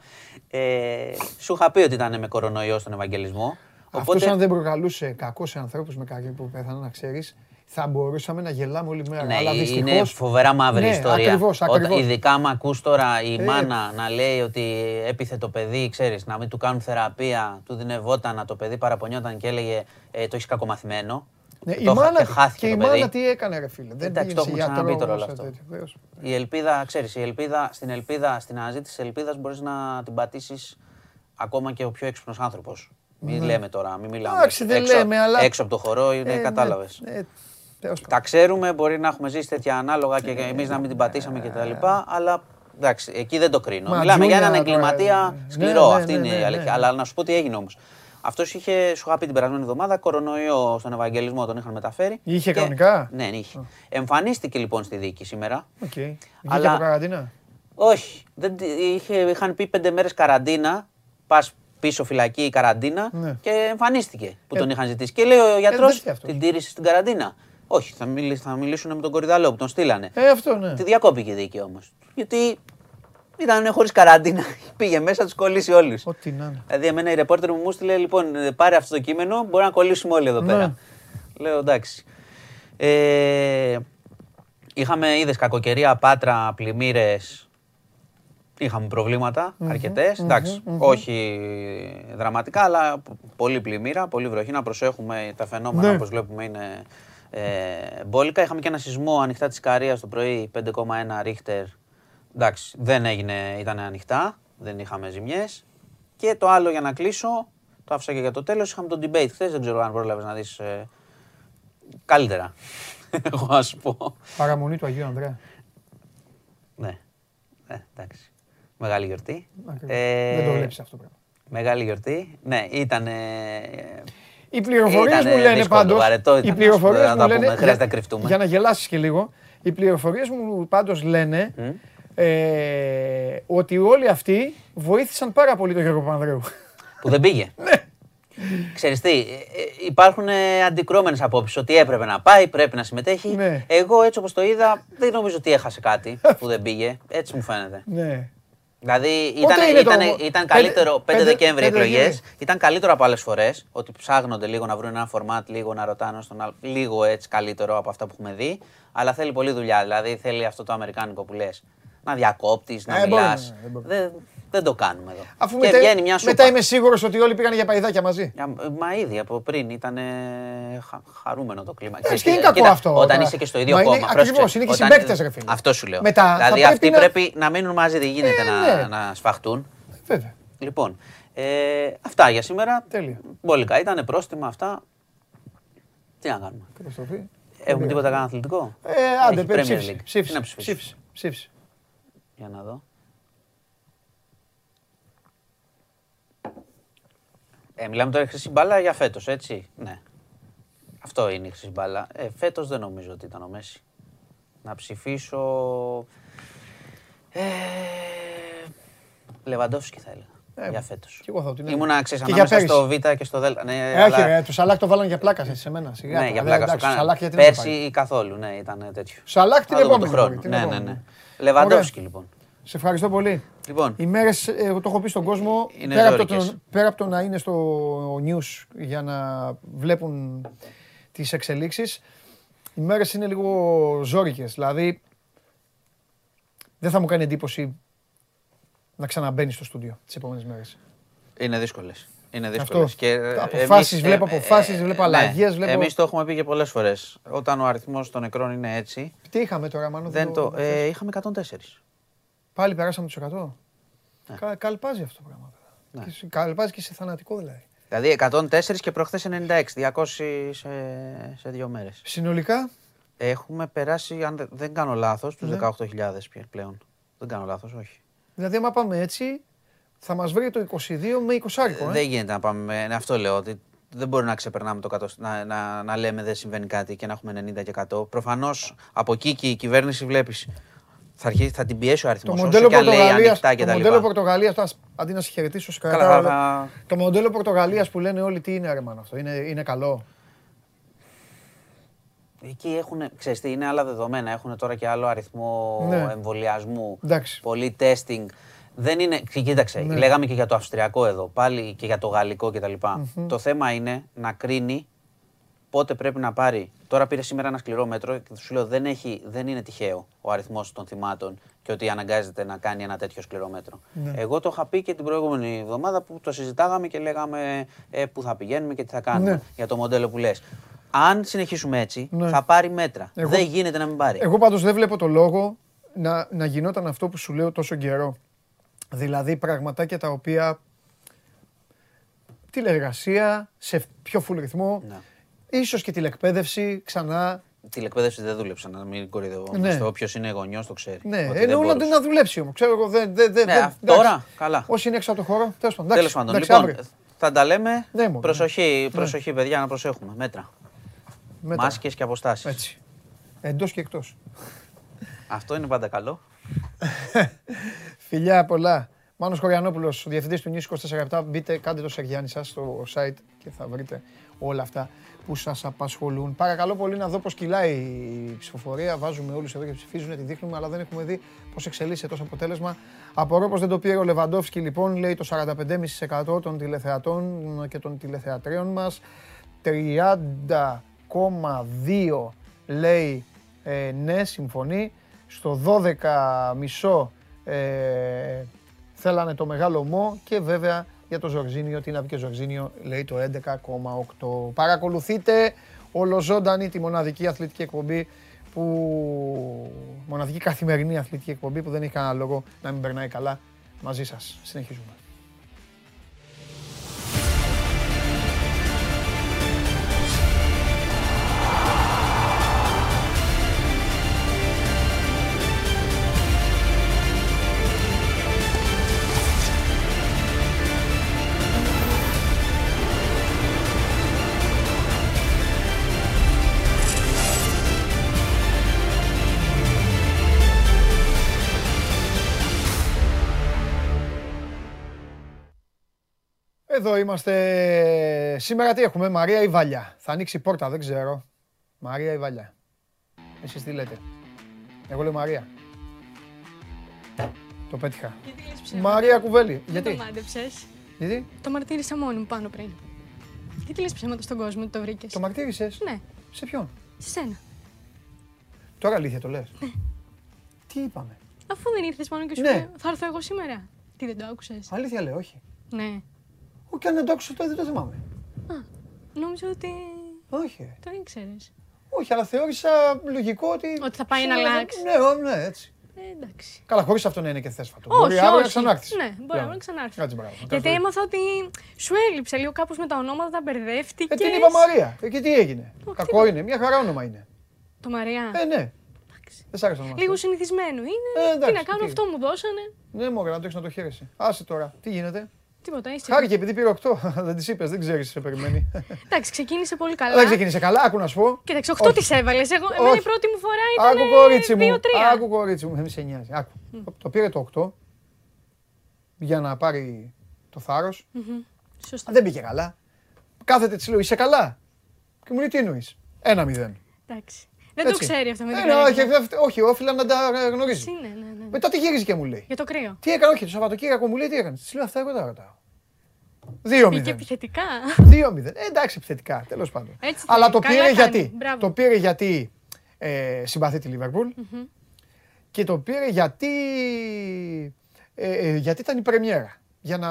Ε, σου είχα πει ότι ήταν με κορονοϊό στον Ευαγγελισμό. Αυτός αν δεν προκαλούσε κακό σε ανθρώπους με κακή που πέθαναν, να ξέρεις, θα μπορούσαμε να γελάμε όλη μέρα. Ναι, Αλλά είναι δυστυχώς... φοβερά μαύρη Ναι, ιστορία. ακριβώς, Όταν- ακριβώς. ειδικά άμα ακούς τώρα η Ε. μάνα να λέει ότι έπιθε το παιδί, ξέρεις, να μην του κάνουν θεραπεία, του δυνευόταν, το παιδί παραπονιόταν και έλεγε ε, το έχεις κακομαθημένο. Ναι, Το η είχα- μάνα, και χάθηκε και η το παιδί. μάνα τι έκανε ρε φίλε; Δεν Εντάξει, πήγε το σε έχουμε ξαναπεί γιατρό, τώρα όλο σε αυτό. τέτοιο, βεβαίως. Η ελπίδα, ξέρεις, η ελπίδα, στην ελπίδα, στην αναζήτηση της ελπίδας μπορείς να την πατήσεις ακόμα και ο πιο έξυπνος άνθρωπος. Μην λέμε τώρα, μην μιλάμε. Ναι. Εντάξει, δεν έξω, λέμε, αλλά- Έξω από το χορό, είναι, Ε, ναι, κατάλαβες. ναι, τέλος πάντων. Τα ξέρουμε, μπορεί να έχουμε ζήσει τέτοια ανάλογα και εμείς να μην την πατήσαμε κτλ. Αλλά εντάξει, εκεί δεν το κρίνω. Μα, Μιλάμε για έναν Τζούλια, τώρα, εγκληματία ναι, σκληρό. ναι, Αυτή ναι, είναι ναι, η ναι, αλήθεια. ναι. Αλλά να σου πω τι έγινε όμως. Αυτός είχε, σου είχα πει την περασμένη εβδομάδα, κορονοϊό στον Ευαγγελισμό τον είχαν μεταφέρει. Είχε Και- κανονικά; Ναι, είχε. Εμφανίστηκε λοιπόν στη δίκη σήμερα. Οκ. Βγήκε Αλλά- από καραντίνα; Όχι. Δεν, τη- είχε, είχαν πει πέντε μέρες καραντίνα. Πας πίσω φυλακή η καραντίνα Ναι. και εμφανίστηκε που Ε, τον είχαν ζητήσει. Και λέει ο γιατρός, δεν φταίει αυτός. την τήρησες στην καραντίνα. Όχι, θα, μιλ, θα μιλήσουν με τον Κορυδαλλό που τον στείλανε. Ε, αυτό ναι. Τη διακόπηκε η δίκη όμως. Γιατί ήταν χωρίς καραντίνα. <laughs> Πήγε μέσα, τους κολλήσει όλους. Ό,τι να είναι. Δηλαδή, εμένα η ρεπόρτερ μου μου στείλε λοιπόν, ε, πάρε αυτό το κείμενο, μπορεί να κολλήσουμε όλοι εδώ Ναι. πέρα. Λέω εντάξει. Ε, είχαμε, είδες κακοκαιρία, πάτρα, πλημμύρες. Είχαμε προβλήματα αρκετές, εντάξει, όχι δραματικά, αλλά π- πολύ πλημμύρα, πολύ βροχή. Να προσέχουμε τα φαινόμενα, Ναι. όπως βλέπουμε, είναι ε, μπόλικα. Είχαμε και ένα σεισμό ανοιχτά της Καρίας το πρωί, 5,1 ρίχτερ. Εντάξει, δεν έγινε, ήταν ανοιχτά, δεν είχαμε ζημιές. Και το άλλο για να κλείσω, το άφησα και για το τέλος, είχαμε το debate χθες, δεν ξέρω αν πρόλαβες να δεις ε, καλύτερα. <laughs> Εγώ ας σου πω. Παραμονή του Αγίου Ανδρέα. Ναι. Ε, εντάξει. Μεγάλη γιορτή. Ακριβώς. Ε, Δεν το βλέπεις αυτό το πράγμα. Μεγάλη γιορτή. Ναι, ήταν. Οι πληροφορίες Ήτανε μου λένε δύσκολο, πάντως. βαρετό ήταν, Οι ας πληροφορίες πούμε, να μου τα λένε. πούμε, χρειάζεται για- να κρυφτούμε. Για να γελάσεις και λίγο. Οι πληροφορίες μου πάντως λένε ε, ότι όλοι αυτοί βοήθησαν πάρα πολύ τον Γιώργο Πανδρέου. που δεν πήγε. <laughs> Ναι. Ξέρεις τι, ε, ε, υπάρχουν ε, αντικρώμενες απόψεις ότι έπρεπε να πάει, πρέπει να συμμετέχει. Ναι. Εγώ έτσι όπως το είδα δεν νομίζω ότι έχασε κάτι που δεν πήγε. Έτσι μου φαίνεται. ναι. Δηλαδή ήταν, είναι το- ήταν, ήταν πέντε- καλύτερο 5 πέντε- Δεκέμβρη πέντε εκλογές. Δεκέμβρη. Ήταν καλύτερο από άλλες φορές. Ότι ψάχνονται λίγο να βρουν ένα φορμάτ, λίγο να ρωτάνε στον άλλο. Λίγο έτσι καλύτερο από αυτά που έχουμε δει. Αλλά θέλει πολλή δουλειά. Δηλαδή θέλει αυτό το αμερικάνικο που λες. Να διακόπτεις, να Ε, μπορεί, μιλάς. ναι, δεν μπορεί. Δεν, δεν το κάνουμε εδώ. Αφού και μετά, βγαίνει μια σούπα. μετά είμαι σίγουρος ότι όλοι πήγαν για παϊδάκια μαζί. Για- Μα ήδη από πριν ήταν χα, χαρούμενο το κλίμα. Εντάξει, Ξέρεις και είναι τι, κακό κοίτα, αυτό, Όταν τώρα. είσαι και στο ίδιο Μα είναι- κόμμα. ακριβώς, πρόσεξε, είναι και όταν- συμπαίκτες, ρε φίλε. Αυτό σου λέω. Μετά θα δηλαδή πρέπει αυτοί να- πρέπει να μείνουν μαζί, δεν γίνεται Ε, να, ναι. να σφαχτούν. Βέβαια. Λοιπόν, ε, αυτά για σήμερα. Τέλεια. Μπόλικα ήταν, πρόστιμα αυτά. Τι να κάνουμε; Καταστροφή. Έχουμε τίποτα κανένα αθλητικό; Ε, άντε, Έχει πέ, Premier ψήφισε. League. Τι Ψήφισε. να ψηφίσω. Ψήφισε. Ψήφισε. Για να δω. Ε, μιλάμε τώρα για χρυσή μπάλα για φέτος, έτσι; Ναι. Αυτό είναι η χρυσή μπάλα. Ε, φέτος δεν νομίζω ότι ήταν ο Μέση. Να ψηφίσω... Ε, Λεβαντόφσκι θα έλεγα. Ε, για φέτος. κι εγώ θα ότι είναι. Ήμουνα, ξέρεις, Και για ανάμεσα στο πέρυσι. Β και στο Δ. Ναι, Ε, όχι, αλλά- ρε, το Σαλάκ το βάλαν για πλάκας σε σε μένα. Σιγά ναι, τώρα. για Ε, πλάκας στο εντάξει, κάνανε. Σαλάκ γιατί να το Πέρσι πάρει. ή καθόλου, ναι, ήταν τέτοιο. Σαλάκ την Θα δούμε επόμενη του χρόνου. φορά, την Ναι, ναι, επόμενη. ναι. Λεβαντόφσκι Ωραία. λοιπόν. Σε ευχαριστώ πολύ. Λοιπόν, Οι μέρες, εγώ το έχω πει στον κόσμο, Είναι πέρα από, το, ζώρικες. πέρα από το να είναι στο news για να βλέπουν τις εξελίξεις, οι μέρες είναι λίγο ζώρικες. Δηλαδή, δεν θα μου κάνει εντύπωση να ξαναμπαίνει στο στούντιο τις επόμενες μέρες. είναι δύσκολες. Είναι Αυτό. δύσκολες. Και, ε, Αποφάσεις, εμείς, βλέπω ε, αποφάσεις, ε, βλέπω ναι. αλλαγές, βλέπω- Εμείς το έχουμε πει και πολλές φορές. Όταν ο αριθμός των νεκρών είναι έτσι, Τι είχαμε τώρα, Μάνο, δεν το, ε, είχαμε 104. Πάλι περάσαμε τους 100. Ναι. Κα, καλπάζει αυτό το πράγμα. βέβαια. Και σε- καλπάζει και σε θανατικό δηλαδή. Δηλαδή 104 και προχθές 96, 200 σε, σε δύο μέρες. Συνολικά, Έχουμε περάσει, αν δεν- δεν κάνω λάθος, τους Ναι. 18.000 πια- πλέον. Δεν κάνω λάθος, όχι. δηλαδή, άμα πάμε έτσι, θα μας βρει το 22 με 20 ε. Δεν γίνεται να πάμε. με- ναι, αυτό λέω. Ότι δεν μπορεί να ξεπερνάμε το 100, να, να, να λέμε δεν συμβαίνει κάτι και να έχουμε 90 και 100. Προφανώς από εκεί και η κυβέρνηση βλέπεις. Θα, αρχίσει, θα την πιέσει ο αριθμός. Το μοντέλο Πορτογαλίας, ανοιχτά το κτλ. μοντέλο Πορτογαλίας, τώρα, αντί να σε χαιρετήσω, σε Καλά, κρατάω, θα- Το μοντέλο Πορτογαλίας που λένε όλοι τι είναι ρε μάνα αυτό, είναι, είναι καλό. Εκεί έχουν, ξέρεις τι, είναι άλλα δεδομένα. Έχουν τώρα και άλλο αριθμό Ναι. εμβολιασμού. Εντάξει. Πολύ testing. Δεν είναι. ξε- Κοίταξε, Ναι. λέγαμε και για το Αυστριακό εδώ, πάλι και για το Γαλλικό κτλ. Το θέμα είναι να κρίνει πότε πρέπει να πάρει. Τώρα πήρε σήμερα ένα σκληρό μέτρο και σου λέω δεν, έχει, δεν είναι τυχαίο ο αριθμός των θυμάτων και ότι αναγκάζεται να κάνει ένα τέτοιο σκληρό μέτρο. Ναι. Εγώ το είχα πει και την προηγούμενη εβδομάδα που το συζητάγαμε και λέγαμε ε, πού θα πηγαίνουμε και τι θα κάνουμε Ναι. για το μοντέλο που λες. Αν συνεχίσουμε έτσι, Ναι. θα πάρει μέτρα. Εγώ- Δεν γίνεται να μην πάρει. Εγώ πάντως δεν βλέπω το λόγο να, να γινόταν αυτό που σου λέω τόσο καιρό. Δηλαδή πραγματάκια τα οποία τηλεργασία, σε πιο full ρυθμό, Ναι. ίσως και τηλεκπαίδευση ξανά. Τηλεκπαίδευση δεν δούλεψα, να μην κορυδεύω. Ναι. Όποιος είναι γονιός το ξέρει. Ναι, ότι δεν εννοώ να, μπορούσε. να δουλέψει όμως. Ξέρω εγώ, δεν... δεν, δεν Ναι, δεν- α, εντάξει. τώρα, καλά. Όσοι είναι έξω από το χώρο, τέλος πάντων. Τέλος εντάξει, πάντων, εντάξει, λοιπόν, αύριο. θα τα λέμε. Ναι, μόνο. προσοχή, προσοχή, παιδιά, να προσέχουμε. Μέτρα. Μέτρα. Μάσκες και αποστάσεις. Έτσι. Εντός και εκτός. Αυτό είναι πάντα καλό. <laughs> Φιλιά πολλά. Μάνος Χωριανόπουλος, ο διευθυντής του News 24 Μπείτε, κάντε το Σεργιάννη σας στο site και θα βρείτε όλα αυτά που σας απασχολούν. Παρακαλώ πολύ να δω πώς κυλάει η ψηφοφορία. Βάζουμε όλους εδώ και ψηφίζουν, τη δείχνουμε, αλλά δεν έχουμε δει πώς εξελίσσεται τόσο αποτέλεσμα. Απορώ πως δεν το πήρε ο Λεβαντόφσκι, λοιπόν, λέει το 45,5% των τηλεθεατών και των τηλεθεατρίων μας. 30,2 λέει ε, ναι, συμφωνεί. Στο 12,5 ε, θέλανε το μεγάλο μου και βέβαια για το Ζορζίνιο, τι να πει και ο Ζορζίνιο, λέει το 11,8. Παρακολουθείτε ολοζώντανη τη μοναδική αθλητική εκπομπή που μοναδική καθημερινή αθλητική εκπομπή που δεν έχει κανένα λόγο να μην περνάει καλά μαζί σας. Συνεχίζουμε. Εδώ είμαστε. Σήμερα τι έχουμε, Μαρία ή Βαλιά. Θα ανοίξει η πόρτα, δεν ξέρω. Μαρία ή Βαλιά. Εσείς τι λέτε. Εγώ λέω Μαρία. Το πέτυχα. Γιατί λες ψέματα; Μαρία Κουβέλη. Δεν Γιατί; το μάντεψες. Γιατί; Το μαρτύρησα μόνη μου πάνω πριν. Γιατί λες ψέματα στον κόσμο ότι το βρήκες; Το μαρτύρησες; Ναι, Σε ποιον; σε σένα. Τώρα αλήθεια το λες; Τι είπαμε; Αφού δεν ήρθες πάνω και σου Ναι. λέω, θα έρθω εγώ σήμερα. Τι δεν το άκουσες; Αλήθεια λέω, όχι. Ναι. Όχι, αν δεν το άκουσα, τότε δεν το θυμάμαι. Νόμιζα ότι Όχι. ρε. το ήξερες. Όχι, αλλά θεώρησα λογικό ότι. Ότι θα πάει να σήμερα θα- αλλάξει. Ναι, ω, ναι, έτσι. Ε, εντάξει. Καλά, χωρίς αυτό να είναι και θέσφατο. Όχι, Μπορεί αύριο όχι. να ξανάρθεις. Ναι, μπορεί αύριο να ξανάρθεις. Κάτσε μπράβο. Γιατί Κάτσε. έμαθα ότι σου έλειψε λίγο κάπως με τα ονόματα, τα μπερδεύτηκες. Ε, την είπα Μαρία. Ε, και τι έγινε. Όχι, Κακό τίποτα. είναι. Μια χαρά όνομα είναι. Το Μαριά. Ε, ναι. Εντάξει. Δεν σ' άρεσε το όνομα. Λίγο αυτό. συνηθισμένο είναι. Ε, εντάξει, τι να κάνω, τι. αυτό μου δώσανε. Ναι, μωρέ, να το έχεις να το χαίρεσαι. Άσε τώρα. Τι γίνεται; Τίποτα, είσαι. Χάρηκε επειδή πήρε 8. <laughs> δεν της είπες, δεν ξέρεις, σε περιμένει. <laughs> Εντάξει, ξεκίνησε πολύ καλά. Δεν ξεκίνησε καλά. Άκου να σου πω. Κοίταξε, 8 Όχι. τις έβαλες. Εγώ, εμένα η Όχι. πρώτη μου φορά ήταν. Άκου κορίτσι μου. 2-3. Άκου κορίτσι μου. Δεν σε νοιάζει. Άκου. Το πήρε το 8 για να πάρει το θάρρος. Σωστό. Δεν πήγε καλά. Κάθεται της λέω, είσαι καλά; Και μου λέει τι εννοείς; Ένα μηδέν. Εντάξει. Δεν το Έτσι. ξέρει αυτό με την Ε, ναι, όχι, καρέκλα. όχι, όχι, όφιλα να τα γνωρίζεις. Ναι, ναι, ναι. Μετά τι γύριζε και μου λέει. Για το κρύο. Τι έκανε, όχι, το Σαββατοκύριακο μου λέει τι έκανες. Της λέω αυτά, εγώ τα ρωτάω. Δύο Πήγε μηδέν. επιθετικά. Δύο μηδέν. Ε, εντάξει, επιθετικά, τέλος πάντων. Έτσι Αλλά θέλει. το Καλά πήρε κάνει. γιατί. Μπράβο. Το πήρε γιατί ε, συμπαθεί τη Λίβερπουλ και το πήρε γιατί, ε, ε, γιατί ήταν η πρεμιέρα. Για να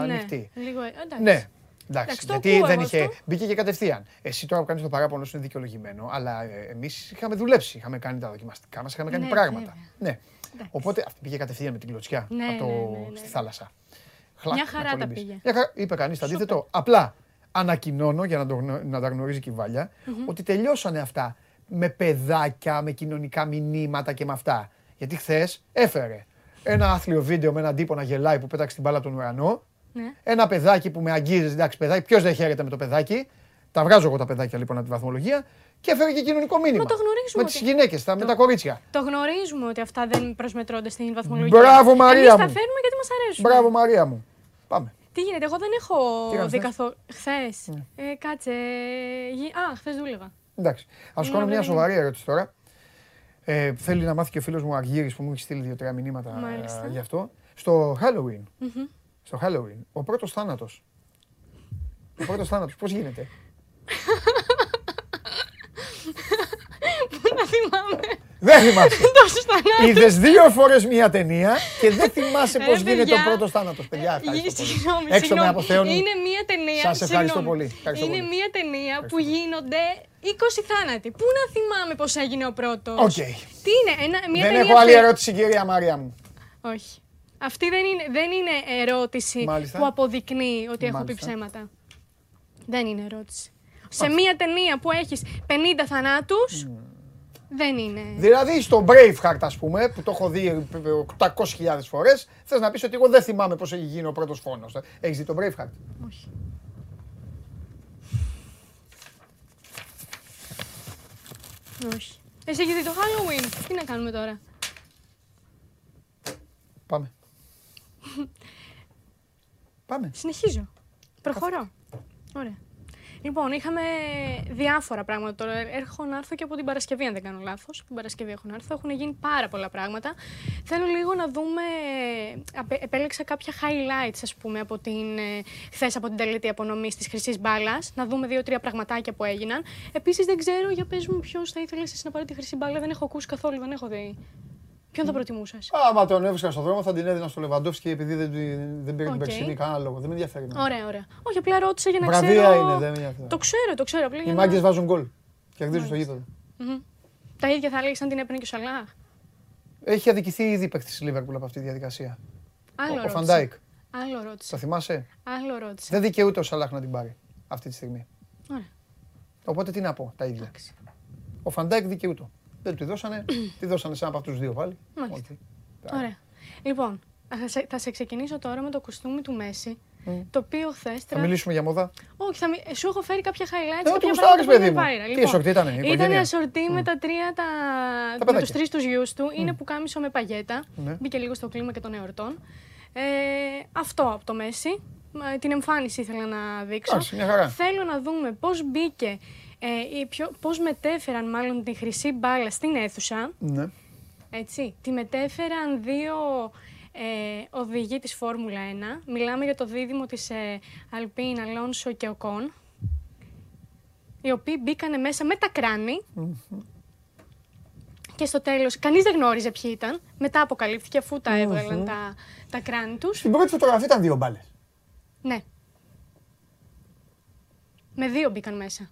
ανοιχτεί. Ναι, λίγο. ε, Εντάξει. Ναι. Εντάξει, Εντάξει, το γιατί ακούω δεν εγώ είχε. αυτό. Μπήκε και κατευθείαν. Εσύ τώρα που κάνεις το παράπονο σου είναι δικαιολογημένο, αλλά εμείς είχαμε δουλέψει. Είχαμε κάνει τα δοκιμαστικά μας, είχαμε κάνει Ναι, πράγματα. βέβαια. Ναι. Εντάξει. Οπότε αυτή πήγε κατευθείαν με την κλωτσιά Ναι, από το, ναι, ναι, ναι. στη θάλασσα. Χλακ, Μια να χαρά το τα λύμπεις. πήγε. Μια χαρά, είπε κανείς το αντίθετο. Απλά ανακοινώνω για να, το, γνω- να τα γνωρίζει και η βαλια ότι τελειώσανε αυτά με παιδάκια, με κοινωνικά μηνύματα και με αυτά. Γιατί χθες έφερε ένα άθλιο βίντεο με έναν τύπο να γελάει που πέταξε την μπάλα από τον ουρανό. Ναι. Ένα παιδάκι που με αγγίζει, εντάξει, παιδάκι, ποιος δεν χαίρεται με το παιδάκι. Τα βγάζω εγώ τα παιδάκια λοιπόν από τη βαθμολογία και έφερε και κοινωνικό μήνυμα. το γνωρίζουμε Με τις ότι- γυναίκε, με τα κορίτσια. Το γνωρίζουμε ότι αυτά δεν προσμετρώνται στην βαθμολογία. Μπράβο, Μαρία Εμείς μου. τα φέρνουμε γιατί μας αρέσουν. Μπράβο, Μαρία μου. Πάμε. Τι γίνεται, εγώ δεν έχω Τι έκανες δει χθες; καθόλου. Χθες. Ε, κάτσε. γι- Α, χθες δούλευα. Εντάξει. Α σου κάνω Ναι, μια ναι. σοβαρή ερώτηση τώρα. Ε, θέλει να μάθει και ο φίλος μου Αργύρης που μου έχει στείλει δύο-τρία μηνύματα Μάλιστα. ε, γι' αυτό. Στο Halloween. Στο Halloween. Ο πρώτος θάνατος. Ο πρώτος θάνατος, πώς γίνεται; Να θυμάμαι. Δεν θυμάσαι. Τόσους θανάτους. Είδες δύο φορές μια ταινία και δεν θυμάσαι πώς Ρε, γίνεται ο παιδιά. πρώτος θάνατος. Παιδιά, Γι- ευχαριστώ πολύ. Συγγνώμη, Έξω με συγγνώμη. αποθέων. Είναι μία ταινία. Σας ευχαριστώ συγγνώμη. πολύ. Ευχαριστώ είναι πολύ. μία ταινία που γίνονται 20 θάνατοι. Πού να θυμάμαι πώς έγινε ο πρώτος; ΟΚ. Τι είναι, ένα, μία Δεν ταινία. έχω άλλη θε- ερώτηση, κυρία Μαρία μου. Όχι. Αυτή δεν είναι, δεν είναι ερώτηση Μάλιστα. που αποδεικνύει ότι έχω πει Μάλιστα. ψέματα. Δεν είναι ερώτηση. Σε μία ταινία που έχεις 50 θανάτους, δεν είναι. Δηλαδή στο Braveheart, ας πούμε, που το έχω δει 800.000 φορές, θες να πεις ότι εγώ δεν θυμάμαι πώς έχει γίνει ο πρώτος φόνος. Έχεις δει το Braveheart; Όχι. Όχι. Εσύ έχεις δει το Halloween. Τι να κάνουμε τώρα; Πάμε. Πάμε. Συνεχίζω. Προχωρώ. Ωραία. Λοιπόν, είχαμε διάφορα πράγματα τώρα. Έχω να έρθω και από την Παρασκευή, αν δεν κάνω λάθος. Την Παρασκευή έχω να έρθω. Έχουν γίνει πάρα πολλά πράγματα. Θέλω λίγο να δούμε. απε- Επέλεξα κάποια highlights, ας πούμε, από την, ε, χθες από την τελετή απονομής της Χρυσής Μπάλας. Να δούμε δύο-τρία πραγματάκια που έγιναν. Επίσης, δεν ξέρω, για πες μου, ποιος θα ήθελες εσύ να πάρει τη Χρυσή Μπάλα. Δεν έχω ακούσει καθόλου, δεν έχω δει. Ποιον θα προτιμούσες; Άμα τον έβρισκα στον δρόμο θα την έδινα στο Λεβαντόφσκι επειδή δεν, δεν πήρε την Οκ. περσινή κανένα λόγο. Δεν με ενδιαφέρει. εμένα. Ωραία, ωραία. Όχι, απλά ρώτησα για να Βραβεία ξέρω. είναι, δεν με ενδιαφέρει. Το ξέρω, το ξέρω. Απλά για Οι να- μάγκες βάζουν γκολ. Κερδίζουν στο γήπεδο. Μμμ. Τα ίδια θα έλεγες αν την έπαιρνε και ο Σαλάχ; Έχει αδικηθεί ήδη παίκτης της Λίβερπουλ από αυτή τη διαδικασία. Άλλο Ο- Ο ρώτησα. Φαν Ντάικ. Άλλο Το ρώτησα. θυμάσαι; Άλλο ρώτησα. Δεν δικαιούται ο Σαλάχ να την πάρει αυτή τη στιγμή. Ωραία. Οπότε τι να πω, τα ίδια. Εντάξει. Ο Φαν Ντάικ δικαιούτο. Δεν του τη δώσανε, <clears throat> τη δώσανε σε ένα από αυτούς του δύο πάλι. Μάλιστα. Οκ. Ωραία. Λοιπόν, θα σε, θα σε ξεκινήσω τώρα με το κουστούμι του Μέσι. Το οποίο χθες. Θα μιλήσουμε για μόδα. Όχι, θα, μι- σου έχω φέρει κάποια highlights. Ε, ό,τι κάποια γουστάρεις, πράγματα που παιδί είναι μου. viral. Τι Λοιπόν, ασορτή ήτανε, η Ήταν οικογένεια; ασορτή με τα τρία τα. με παιδάκια. τους τρεις τους γιους του. Είναι που κάμισο με παγέτα. Ναι. Μπήκε λίγο στο κλίμα και των εορτών. Ε, αυτό από το Μέση. Μα, Την εμφάνιση ήθελα να δείξω. Εντάξει, μια χαρά. Θέλω να δούμε πώς μπήκε, ε, ή ποιο, πώς μετέφεραν μάλλον την χρυσή μπάλα στην αίθουσα; Ναι. Έτσι. Τη μετέφεραν δύο ε, οδηγοί της Φόρμουλα 1. Μιλάμε για το δίδυμο της ε, Αλπίν, Αλόνσο και Οκόν. Οι οποίοι μπήκανε μέσα με τα κράνη. Και στο τέλος, κανείς δεν γνώριζε ποιοι ήταν. Μετά αποκαλύφθηκε αφού τα έβγαλαν τα, τα κράνη τους. Στην πρώτη φωτογραφία ήταν δύο μπάλες. Ναι. Με δύο μπήκαν μέσα.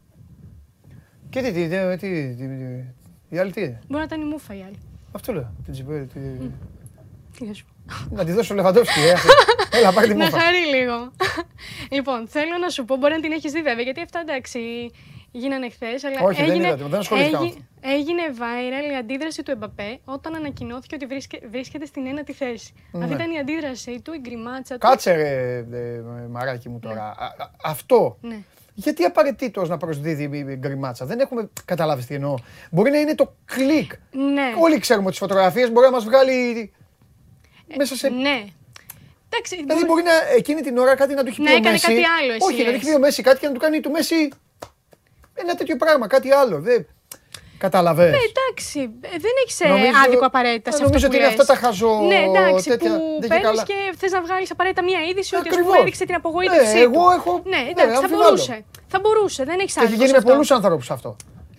Και τι, τι, τι, τι, τι, τι, η άλλη τι; Είναι. Μπορεί να ήταν η μούφα η άλλη. Αυτό λέω. Την τσιπέ, τι... Τι θα σου πω. Να τη δώσω ο Λεβαντόφσκι, ε. αυτή. <laughs> Έλα, πάρε τη Να μούφα. χαρεί λίγο. <laughs> λοιπόν, θέλω να σου πω, μπορεί να την έχεις δει βέβαια, γιατί αυτά εντάξει γίνανε χθες. Αλλά Όχι, δεν έγινε, είδα, δεν ασχολήθηκα με έγι- έγινε viral η αντίδραση του Εμπαπέ όταν ανακοινώθηκε ότι βρίσκε- βρίσκεται στην ένατη θέση. Ναι. Αυτή ήταν η αντίδρασή του, η γκριμάτσα του. Κάτσε ρε, ε, Μαράκι μου τώρα. Α, α, Αυτό. Ναι. Γιατί απαραίτητος να προσδίδει η η γκριμάτσα; Δεν έχουμε καταλάβει τι εννοώ. Μπορεί να είναι το κλικ. Ναι. Όλοι ξέρουμε ότι τις φωτογραφίες μπορεί να μας βγάλει μέσα σε. Ναι. Εντάξει, Δηλαδή μπορεί- μπορεί να εκείνη την ώρα κάτι να του έχει Να πει ο έκανε Μέση. κάτι άλλο, εσύ Όχι, να του λες. έχει πει ο Μέση κάτι και να του κάνει του Μέση ένα τέτοιο πράγμα, κάτι άλλο. Δεν... Κατάλαβες. Ναι, εντάξει, ε, δεν έχεις Νομίζω- άδικο απαραίτητα σε ε, αυτό νομίζω που ότι είναι λες. αυτά τα χαζο- Ναι, εντάξει, τέτοια, που δεν έχει παίρνεις καλά. και θες να βγάλεις απαραίτητα μία είδηση ότι ας Ακριβώς. πούμε έδειξε την απογοήτευσή Ναι, του. εγώ έχω- Ναι, ναι, εντάξει, θα αμφιβάλλω. μπορούσε. Θα μπορούσε, δεν έχεις Και έχει γίνει με πολλούς ανθρώπου αυτό.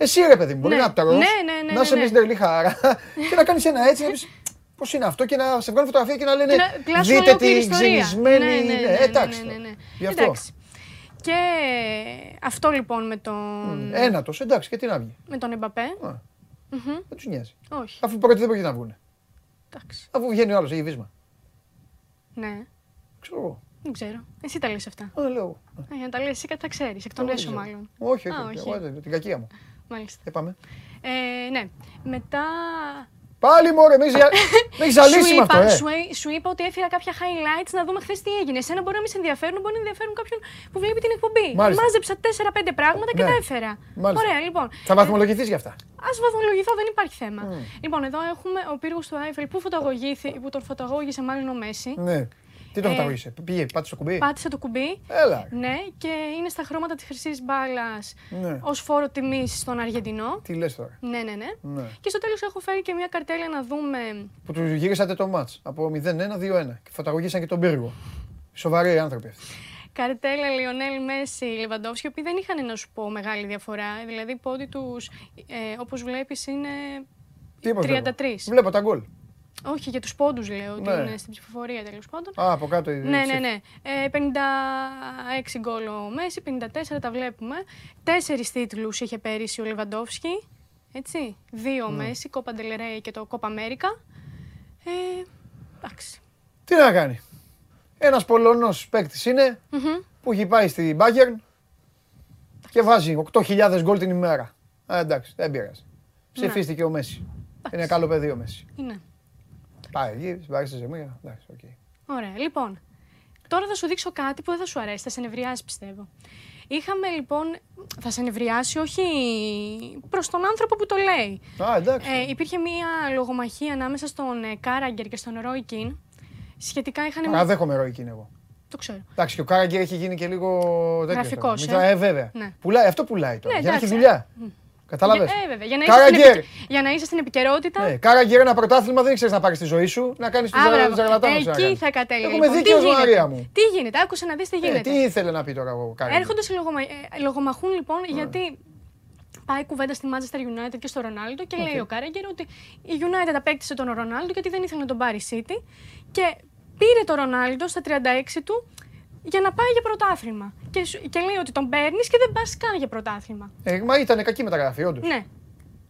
Εσύ ρε παιδί μου, μπορεί Ναι. να τρως, Ναι, ναι, ναι, να είσαι ναι, με ναι. στην χαρά και να κάνεις ένα έτσι. να πεις, Πώς είναι αυτό και να σε βγάλουν φωτογραφία και να λένε Και να πλάσουν Δείτε ολόκληρη τη ιστορία. ξενισμένη. Ναι, ναι, είναι». ναι, Ε, Εντάξει. Και αυτό λοιπόν με τον, Ένατος, εντάξει, και τι να βγει. με τον Εμπαπέ. Α, Δεν τους νοιάζει. Όχι. Αφού πρώτοι δεν πρόκειται να βγουν. Εντάξει. Αφού βγαίνει ο άλλος, έχει βίσμα. Ναι, Ξέρω εγώ. δεν ξέρω. Εσύ τα λες αυτά. Α, λέω. εγώ. Ε, για να τα λες εσύ κάτι τα ξέρεις, εκ των Δεν έσω ξέρω. μάλλον. Όχι, Α, όχι. όχι. εγώ, Την κακία μου. Μάλιστα. Ε, πάμε. Ε, ναι. Μετά Πάλι μωρέ, με έχει ζαλίσει σου, με αυτό, είπα, ε. σου, έ- σου είπα ότι έφερα κάποια highlights να δούμε χθες τι έγινε. Εσένα μπορεί να μην σε ενδιαφέρουν, μπορεί να ενδιαφέρουν κάποιον που βλέπει την εκπομπή. Μάλιστα. Μάζεψα 4-5 πράγματα και Ναι. τα έφερα. Μάλιστα. Ωραία, λοιπόν. Θα βαθμολογηθείς γι' αυτά. Α βαθμολογηθώ, δεν υπάρχει θέμα. Λοιπόν, εδώ έχουμε ο πύργος του Άιφελ που, φωτογραφήθη- που τον φωτογόγησε μάλλον ο Μέση. Ναι. Τι το Ε, φωταγωγήσε, πήγε, πάτησε το κουμπί; Πάτησε το κουμπί. Έλα. ρε. Ναι, και είναι στα χρώματα της χρυσής μπάλας Ναι. ως φόρο τιμής στον Αργεντινό. Τι λες τώρα; Ναι, ναι, ναι. Ναι. Και στο τέλος έχω φέρει και μια καρτέλα να δούμε. Που τους γύρισατε το μάτς από 0-1-2-1 και φωταγωγήσαν και τον πύργο. Σοβαροί άνθρωποι αυτοί. Καρτέλα, Λιονέλ, Μέση, Λεβαντόφσκι, οι οποίοι δεν είχαν να σου πω μεγάλη διαφορά. Δηλαδή, οι πόντοι τους, ε, όπως βλέπεις, είναι. Τι είπες, 33. Βλέπω. Βλέπω τα γκολ. Όχι, για τους πόντους λέω, ότι Ναι. είναι στην ψηφοφορία τέλος πάντων. Α, από κάτω η Ναι, ναι, ψήφη. ναι. Ε, 56 γκολ ο Μέση, 54 τα βλέπουμε. Τέσσερις τίτλους είχε πέρυσι ο Λεβαντόφσκι. Έτσι. Δύο ο Ναι. Μέση, Κόπα Ντελερέι και το Κόπα Αμέρικα. Ε, εντάξει. Τι να κάνει. Ένας Πολωνός παίκτης είναι Μμμ. που έχει πάει στην Bayern και βάζει 8.000 γκολ την ημέρα. Α, εντάξει, δεν πειράζει. Ψηφίστηκε ο Μέσι. Είναι καλό παιδί ο Μέσι. Είναι. Πάει εκεί, πάει στη ζημία. Εντάξει, οκ. Ωραία. Λοιπόν, τώρα θα σου δείξω κάτι που δεν θα σου αρέσει. Θα σε νευριάσει, πιστεύω. Είχαμε λοιπόν. Θα σε νευριάσει, όχι προς τον άνθρωπο που το λέει. Α, εντάξει. Ε, υπήρχε μία λογομαχία ανάμεσα στον ε, Κάραγκερ και στον Ρόι Κιν. Σχετικά είχαν. Παραδέχομαι Ρόι Κιν εγώ. Το ξέρω. Εντάξει, και ο Κάραγκερ έχει γίνει και λίγο τέτοιο. Γραφικός, τώρα. ε; Ε, βέβαια. Ναι. Πουλάει, αυτό πουλάει τώρα. Ναι, για να έχει εντάξει. δουλειά. Κατάλαβες; Ε, βέβαια. Για να, είσαι στην Κάραγκερ. επικ- για να είσαι στην επικαιρότητα. Ναι, Κάραγκερ ένα πρωτάθλημα δεν ξέρεις να πάρεις στη ζωή σου, να κάνεις του Α, μπράβο. τσαρλατάνου. Εκεί θα κατέληγα. Έχουμε λοιπόν. δίκιο, Τι γίνεται; Μαρία μου. Τι γίνεται, άκουσε να δεις τι Ε, γίνεται. τι ήθελε να πει τώρα ο Κάραγκερ. Έρχονται σε λογομα... ε, λογομαχούν λοιπόν γιατί πάει κουβέντα στη Manchester United και στο Ρονάλντο και λέει ο Κάραγκερ ότι η United απέκτησε τον Ρονάλντο γιατί δεν ήθελε να τον πάρει η City και πήρε τον Ρονάλντο στα 36 του για να πάει για πρωτάθλημα. Και, σου- και λέει ότι τον παίρνεις και δεν πας καν για πρωτάθλημα. Ε, μα ήταν κακή μεταγραφή, όντως. Ναι.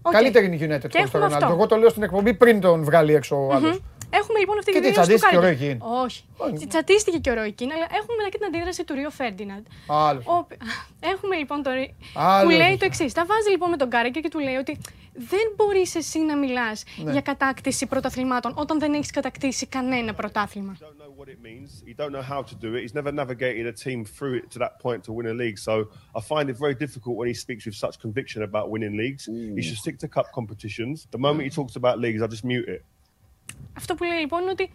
Οκ. Καλύτερη είναι η United Και χωρίς τον έχουμε Ρονάλντο. αυτό. Εγώ το λέω στην εκπομπή πριν τον βγάλει έξω ο άλλος. Έχουμε λοιπόν αυτή Και τη τι, δήλωση του τσαντίστηκε ο Κάραγκερ. Ρόι Κιν; Όχι. Όχι. Τσαντίστηκε και ο Ρόι Κιν, αλλά έχουμε μετά και την αντίδραση του Ρίο Φέρντιναντ. Άλλο. Ο οπο- <laughs> Έχουμε λοιπόν το. ρι- Άλλο που λέει αυτό. το εξής. Τα βάζει λοιπόν με τον Κάραγκερ και του λέει ότι δεν μπορείς εσύ να μιλάς Ναι. για κατάκτηση πρωταθλημάτων όταν δεν έχεις κατακτήσει κανένα πρωτάθλημα. don't know what it means. You don't know how to do it. He's never navigated a team through it to that point to win a league. So I find it very difficult when he speaks with such conviction about winning leagues. He should stick to cup competitions. The moment he talks about leagues, I just mute it. Αυτό που λέει λοιπόν είναι ότι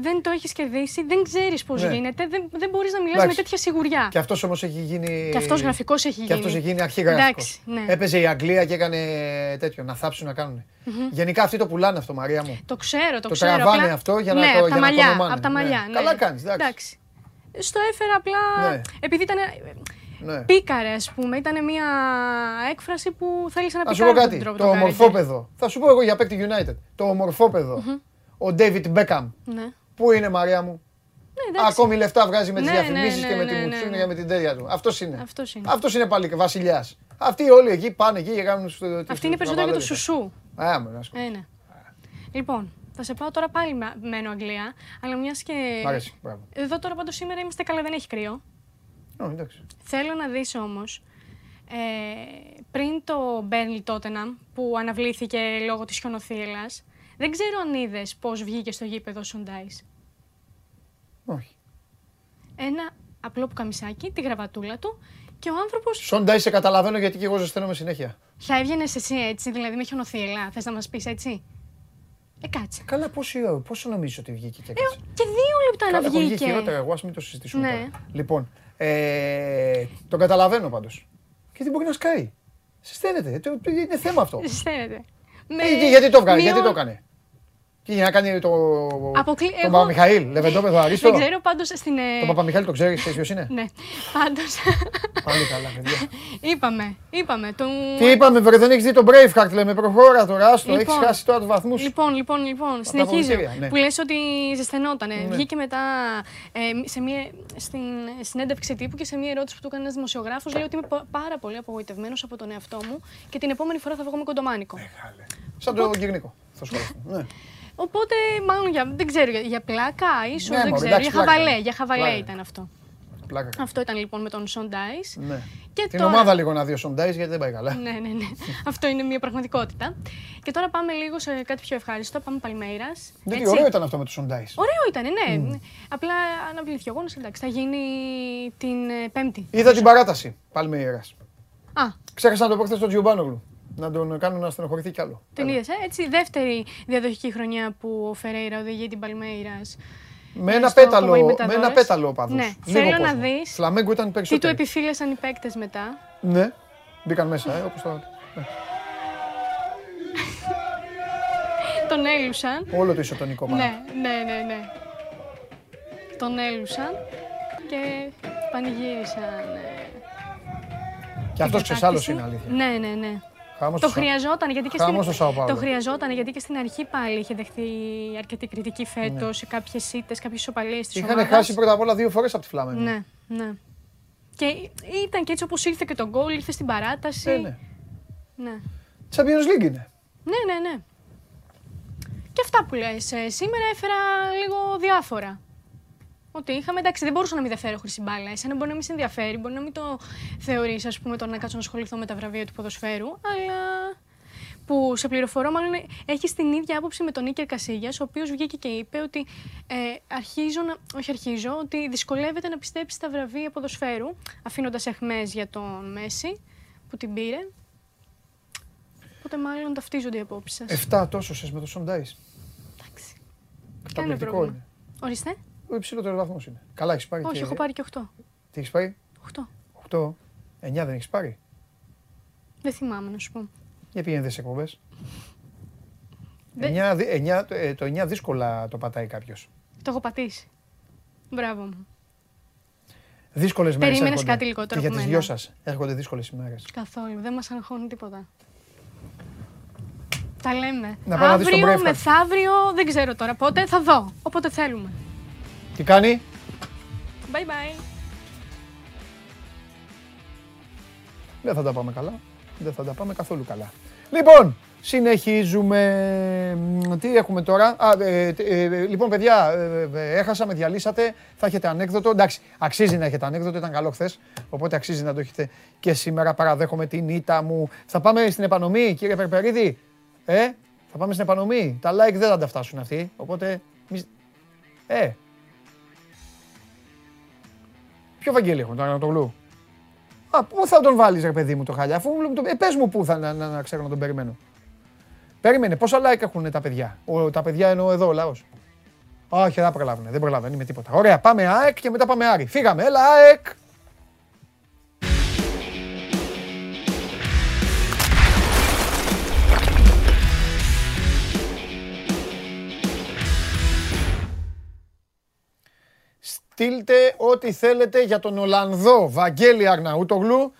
δεν το έχεις κερδίσει, δεν ξέρεις πώς Ναι. γίνεται, δεν, δεν μπορείς να μιλάς Εντάξει. με τέτοια σιγουριά. Και αυτός όμως έχει γίνει. Και αυτός γραφικός έχει Και αυτός γίνει. έχει γίνει αρχηγραφικό. Εντάξει, ναι. Έπαιζε η Αγγλία και έκανε τέτοιο, να θάψουν να κάνουν. Γενικά αυτοί το πουλάνε αυτό, Μαρία μου. Το ξέρω, το, Το ξέρω. τραβάνε απλά- αυτό για να ναι, το- απ' για τα να μαλλιά, κονομάνε. απ' τα Ναι. μαλλιά. Ναι. Καλά κάνεις, εντάξει. Στο έφερα απλά Ναι. επειδή ήταν. Ναι. Πίκαρε, ας πούμε. Ήταν μια έκφραση που θέλησε να Θα σου πω πικάρει κάτι. τον τρόπο Το τον Κάραγκερ. ομορφόπεδο. Θα σου πω εγώ για παίκτη United. Το ομορφόπεδο. Ο David Beckham. Ναι. Πού είναι, Μαρία μου; Ναι, εντάξει. Ακόμη λεφτά βγάζει με τις Ναι, διαφημίσεις ναι, και με ναι, τη ναι, μουτσούνια ναι. και με την τέλεια του. Αυτός είναι. Αυτός είναι. Αυτός είναι πάλι βασιλιάς. Αυτοί όλοι εκεί πάνε εκεί και κάνουν. στο- Αυτή τους- είναι τους περισσότερο για το ναυαλέδες. σουσού. Α, με να σου- Ε, ναι. Λοιπόν, θα σε πάω τώρα πάλι με- μένω Αγγλία, αλλά μιας και. Μ' αρέσει. Μπράβο. Εδώ τώρα πάντως σήμερα είμαστε καλά, δεν έχει κρύο. Ω, εντάξει. Θέλω να δεις όμως, ε, πριν το Μπέρνλι Τότεναμ που αναβλήθηκε λόγω της χιονοθύελας, δεν ξέρω αν είδες πώς βγήκε στο γήπεδο ο Σοντάις. Όχι. Ένα απλό πουκαμισάκι, τη γραβατούλα του και ο άνθρωπος Σόντα, σε καταλαβαίνω γιατί και εγώ ζεσταίνομαι συνέχεια. θα έβγαινες εσύ έτσι, δηλαδή με χιονοθύελα, θες να μας πεις έτσι; Ε, κάτσε. Καλά, πόση ώρα, πόσο νομίζεις ότι βγήκε και Ε, έκατσε. και δύο λεπτά Καλά, να έχω βγει βγήκε. χειρότερα εγώ, ας μην το συζητήσουμε Ναι. τώρα. Λοιπόν, ε, τον καταλαβαίνω πάντως. Και δεν μπορεί να σκάει. Συσταίνεται. Το- το- Είναι θέμα αυτό. Ζεσταίνεται. Με Ε, γιατί το βγάλει, γιατί μειών- το έκανε; Τι για να κάνει το. Αποκλει- Τον εγώ- Παπαμιχαήλ, Λεβεντόπεδο Αρίστο. Δεν ξέρω, πάντως στην... ε, Τον Παπαμιχαήλ το ξέρεις, ξέρει ποιος είναι; Ναι, πάντως Πάλι καλά, παιδιά. είπαμε, είπαμε. Τον... Τι είπαμε, βρε, δεν έχεις δει τον Braveheart, λέμε. Προχώρα τώρα, άστο. Λοιπόν, Έχει χάσει τώρα τους βαθμούς. Λοιπόν, λοιπόν, λοιπόν, συνεχίζω. αποδητήρια, ναι. Που λες ότι ζεσθενότανε. Βγήκε μετά ε, σε μια, στην συνέντευξη τύπου και σε μια ερώτηση που του έκανε ένας δημοσιογράφος. Λέει ότι είμαι πα- πάρα πολύ απογοητευμένος από τον εαυτό μου και την επόμενη φορά θα βγω με κοντομάνικο. Σαν το γυρνικό. Θα σχολιάσω. <laughs> Ναι. Οπότε, μάλλον για, δεν ξέρω, για, για πλάκα, ίσως Ναι, δεν μωρέ, ξέρω. εντάξει, για πλάκα χαβαλέ, ήταν. για χαβαλέ Πλάκα. ήταν αυτό. Πλάκα. κάνει. Αυτό ήταν λοιπόν με τον Σον Ντάις. Ναι. Και Την τώρα- ομάδα λίγο να δει ο Σοντάι γιατί δεν πάει καλά. Ναι, ναι, ναι. <laughs> Αυτό είναι μια πραγματικότητα. Και τώρα πάμε λίγο σε κάτι πιο ευχάριστο. Πάμε Παλμέιρας. Γιατί ωραίο ήταν αυτό με του Σοντάι. Ωραίο ήταν, ναι. Απλά αναβλήθηκε ο αγώνα. Εντάξει, θα γίνει την ε, Πέμπτη. Είδα την παράταση. Παλμeiras. Α, Ξέχασα να το πω χθες στον Τζιουμπάνογλου. Να τον κάνουν να στενοχωρηθεί κι άλλο. την είδε, ε; έτσι. Δεύτερη διαδοχική χρονιά που ο Φερέιρα οδηγεί την Παλμέιρας Με ε, ένα στο πέταλο, με Κοπαημεταδόρες. ένα πέταλο οπαδούς. Ναι, Λίγο θέλω να κόσμο. δεις Φλαμέγκο ήταν τι του περισσότερο. επιφύλασαν οι παίκτες μετά. Ναι, μπήκαν μέσα, ε, όπως το... ναι. Τον έλουσαν. Όλο το ισοτονικό πάνω. Ναι, ναι, ναι, ναι. Τον έλουσαν και πανηγύρισαν. ε, Και αυτός την ξεσάλος κατάκτηση. είναι αλήθεια. Ναι, ναι, ναι. Χάμος Το στο Σα- χρειαζόταν γιατί και Χάμος στην... στο Σάο Πάολο. Το χρειαζόταν γιατί και στην αρχή πάλι είχε δεχθεί αρκετή κριτική φέτος σε κάποιες ήττες, κάποιες ισοπαλίες της Είχαν χάσει πρώτα απ' όλα δύο φορές από τη Φλάμενγκο. Ναι, ναι. Και ήταν και έτσι όπως ήρθε και το γκολ, ήρθε στην παράταση. Ε, ναι. ναι. Champions League είναι. Ναι, ναι, ναι. Και αυτά που λες, ε, σήμερα έφερα λίγο διάφορα. Ότι είχαμε, εντάξει, δεν μπορούσα να μην δεν φέρω χρυσή μπάλα. Εσένα μπορεί να μην σε ενδιαφέρει, μπορεί να μην το θεωρείς, ας πούμε, το να κάτσω να ασχοληθώ με τα βραβεία του ποδοσφαίρου, αλλά που σε πληροφορώ, μάλλον ε, έχεις την ίδια άποψη με τον Νίκερ Κασίγια, ο οποίος βγήκε και είπε ότι ε, αρχίζω να. Όχι, αρχίζω, ότι δυσκολεύεται να πιστέψει στα βραβεία ποδοσφαίρου, αφήνοντας εχμέ για τον Μέση που την πήρε. Οπότε μάλλον ταυτίζονται οι απόψεις σας. Εφτά τόσο με το Σοντάις. Εντάξει. Κανένα Καταπληκτικό πρόβλημα. είναι. Ορίστε. Ο υψηλότερο βαθμός είναι. Καλά έχεις πάρει. Όχι, και- έχω πάρει και 8. Τι έχεις πάρει, 8. 8. 9 δεν έχεις πάρει; Δεν θυμάμαι να σου πω. Για πήγαινε τι εκπομπές; Δεν- Το 9 δύσκολα το πατάει κάποιος. Το έχω πατήσει. Μπράβο μου. Δύσκολες μέρες. Περίμενες κάτι λιγότερο Και για από τις μένα. δυο σας έρχονται δύσκολες ημέρε. Καθόλου. Δεν μας αγχώνει τίποτα. Τα λέμε. Να πάω να δεις τον Αύριο, Braveheart. μεθαύριο, δεν ξέρω τώρα πότε, θα δω. Όποτε θέλουμε. Τι κάνει, Bye bye. δεν θα τα πάμε καλά. Δεν θα τα πάμε καθόλου καλά. Λοιπόν, συνεχίζουμε. Μ, Τι έχουμε τώρα; Α, ε, ε, ε, λοιπόν, παιδιά, ε, ε, έχασα, με διαλύσατε. Θα έχετε ανέκδοτο. Εντάξει, αξίζει να έχετε ανέκδοτο. Ήταν καλό χθες. Οπότε αξίζει να το έχετε και σήμερα. Παραδέχομαι την ήττα μου. Θα πάμε στην επανομή, κύριε Περπερίδη; Ε, θα πάμε στην επανομή. Τα like δεν θα τα φτάσουν αυτοί. Οπότε. μη- Ε. Ποιο Βαγγέλη έχουν, τον Ανατολού; Α, πού θα τον βάλεις ρε παιδί μου το χαλιά, αφού μου το... ε, πες μου πού θα να, να, να ξέρω να τον περιμένω. Περίμενε, πόσα like έχουν τα παιδιά; Ο, τα παιδιά εννοώ εδώ, ο λαός. Όχι, δεν προλάβουν, δεν προλάβουν, είμαι τίποτα. Ωραία, πάμε ΑΕΚ και μετά πάμε Άρη. Φύγαμε, έλα ΑΕΚ. Στείλτε ό,τι θέλετε για τον Ολλανδό Βαγγέλη Αρναούτογλου,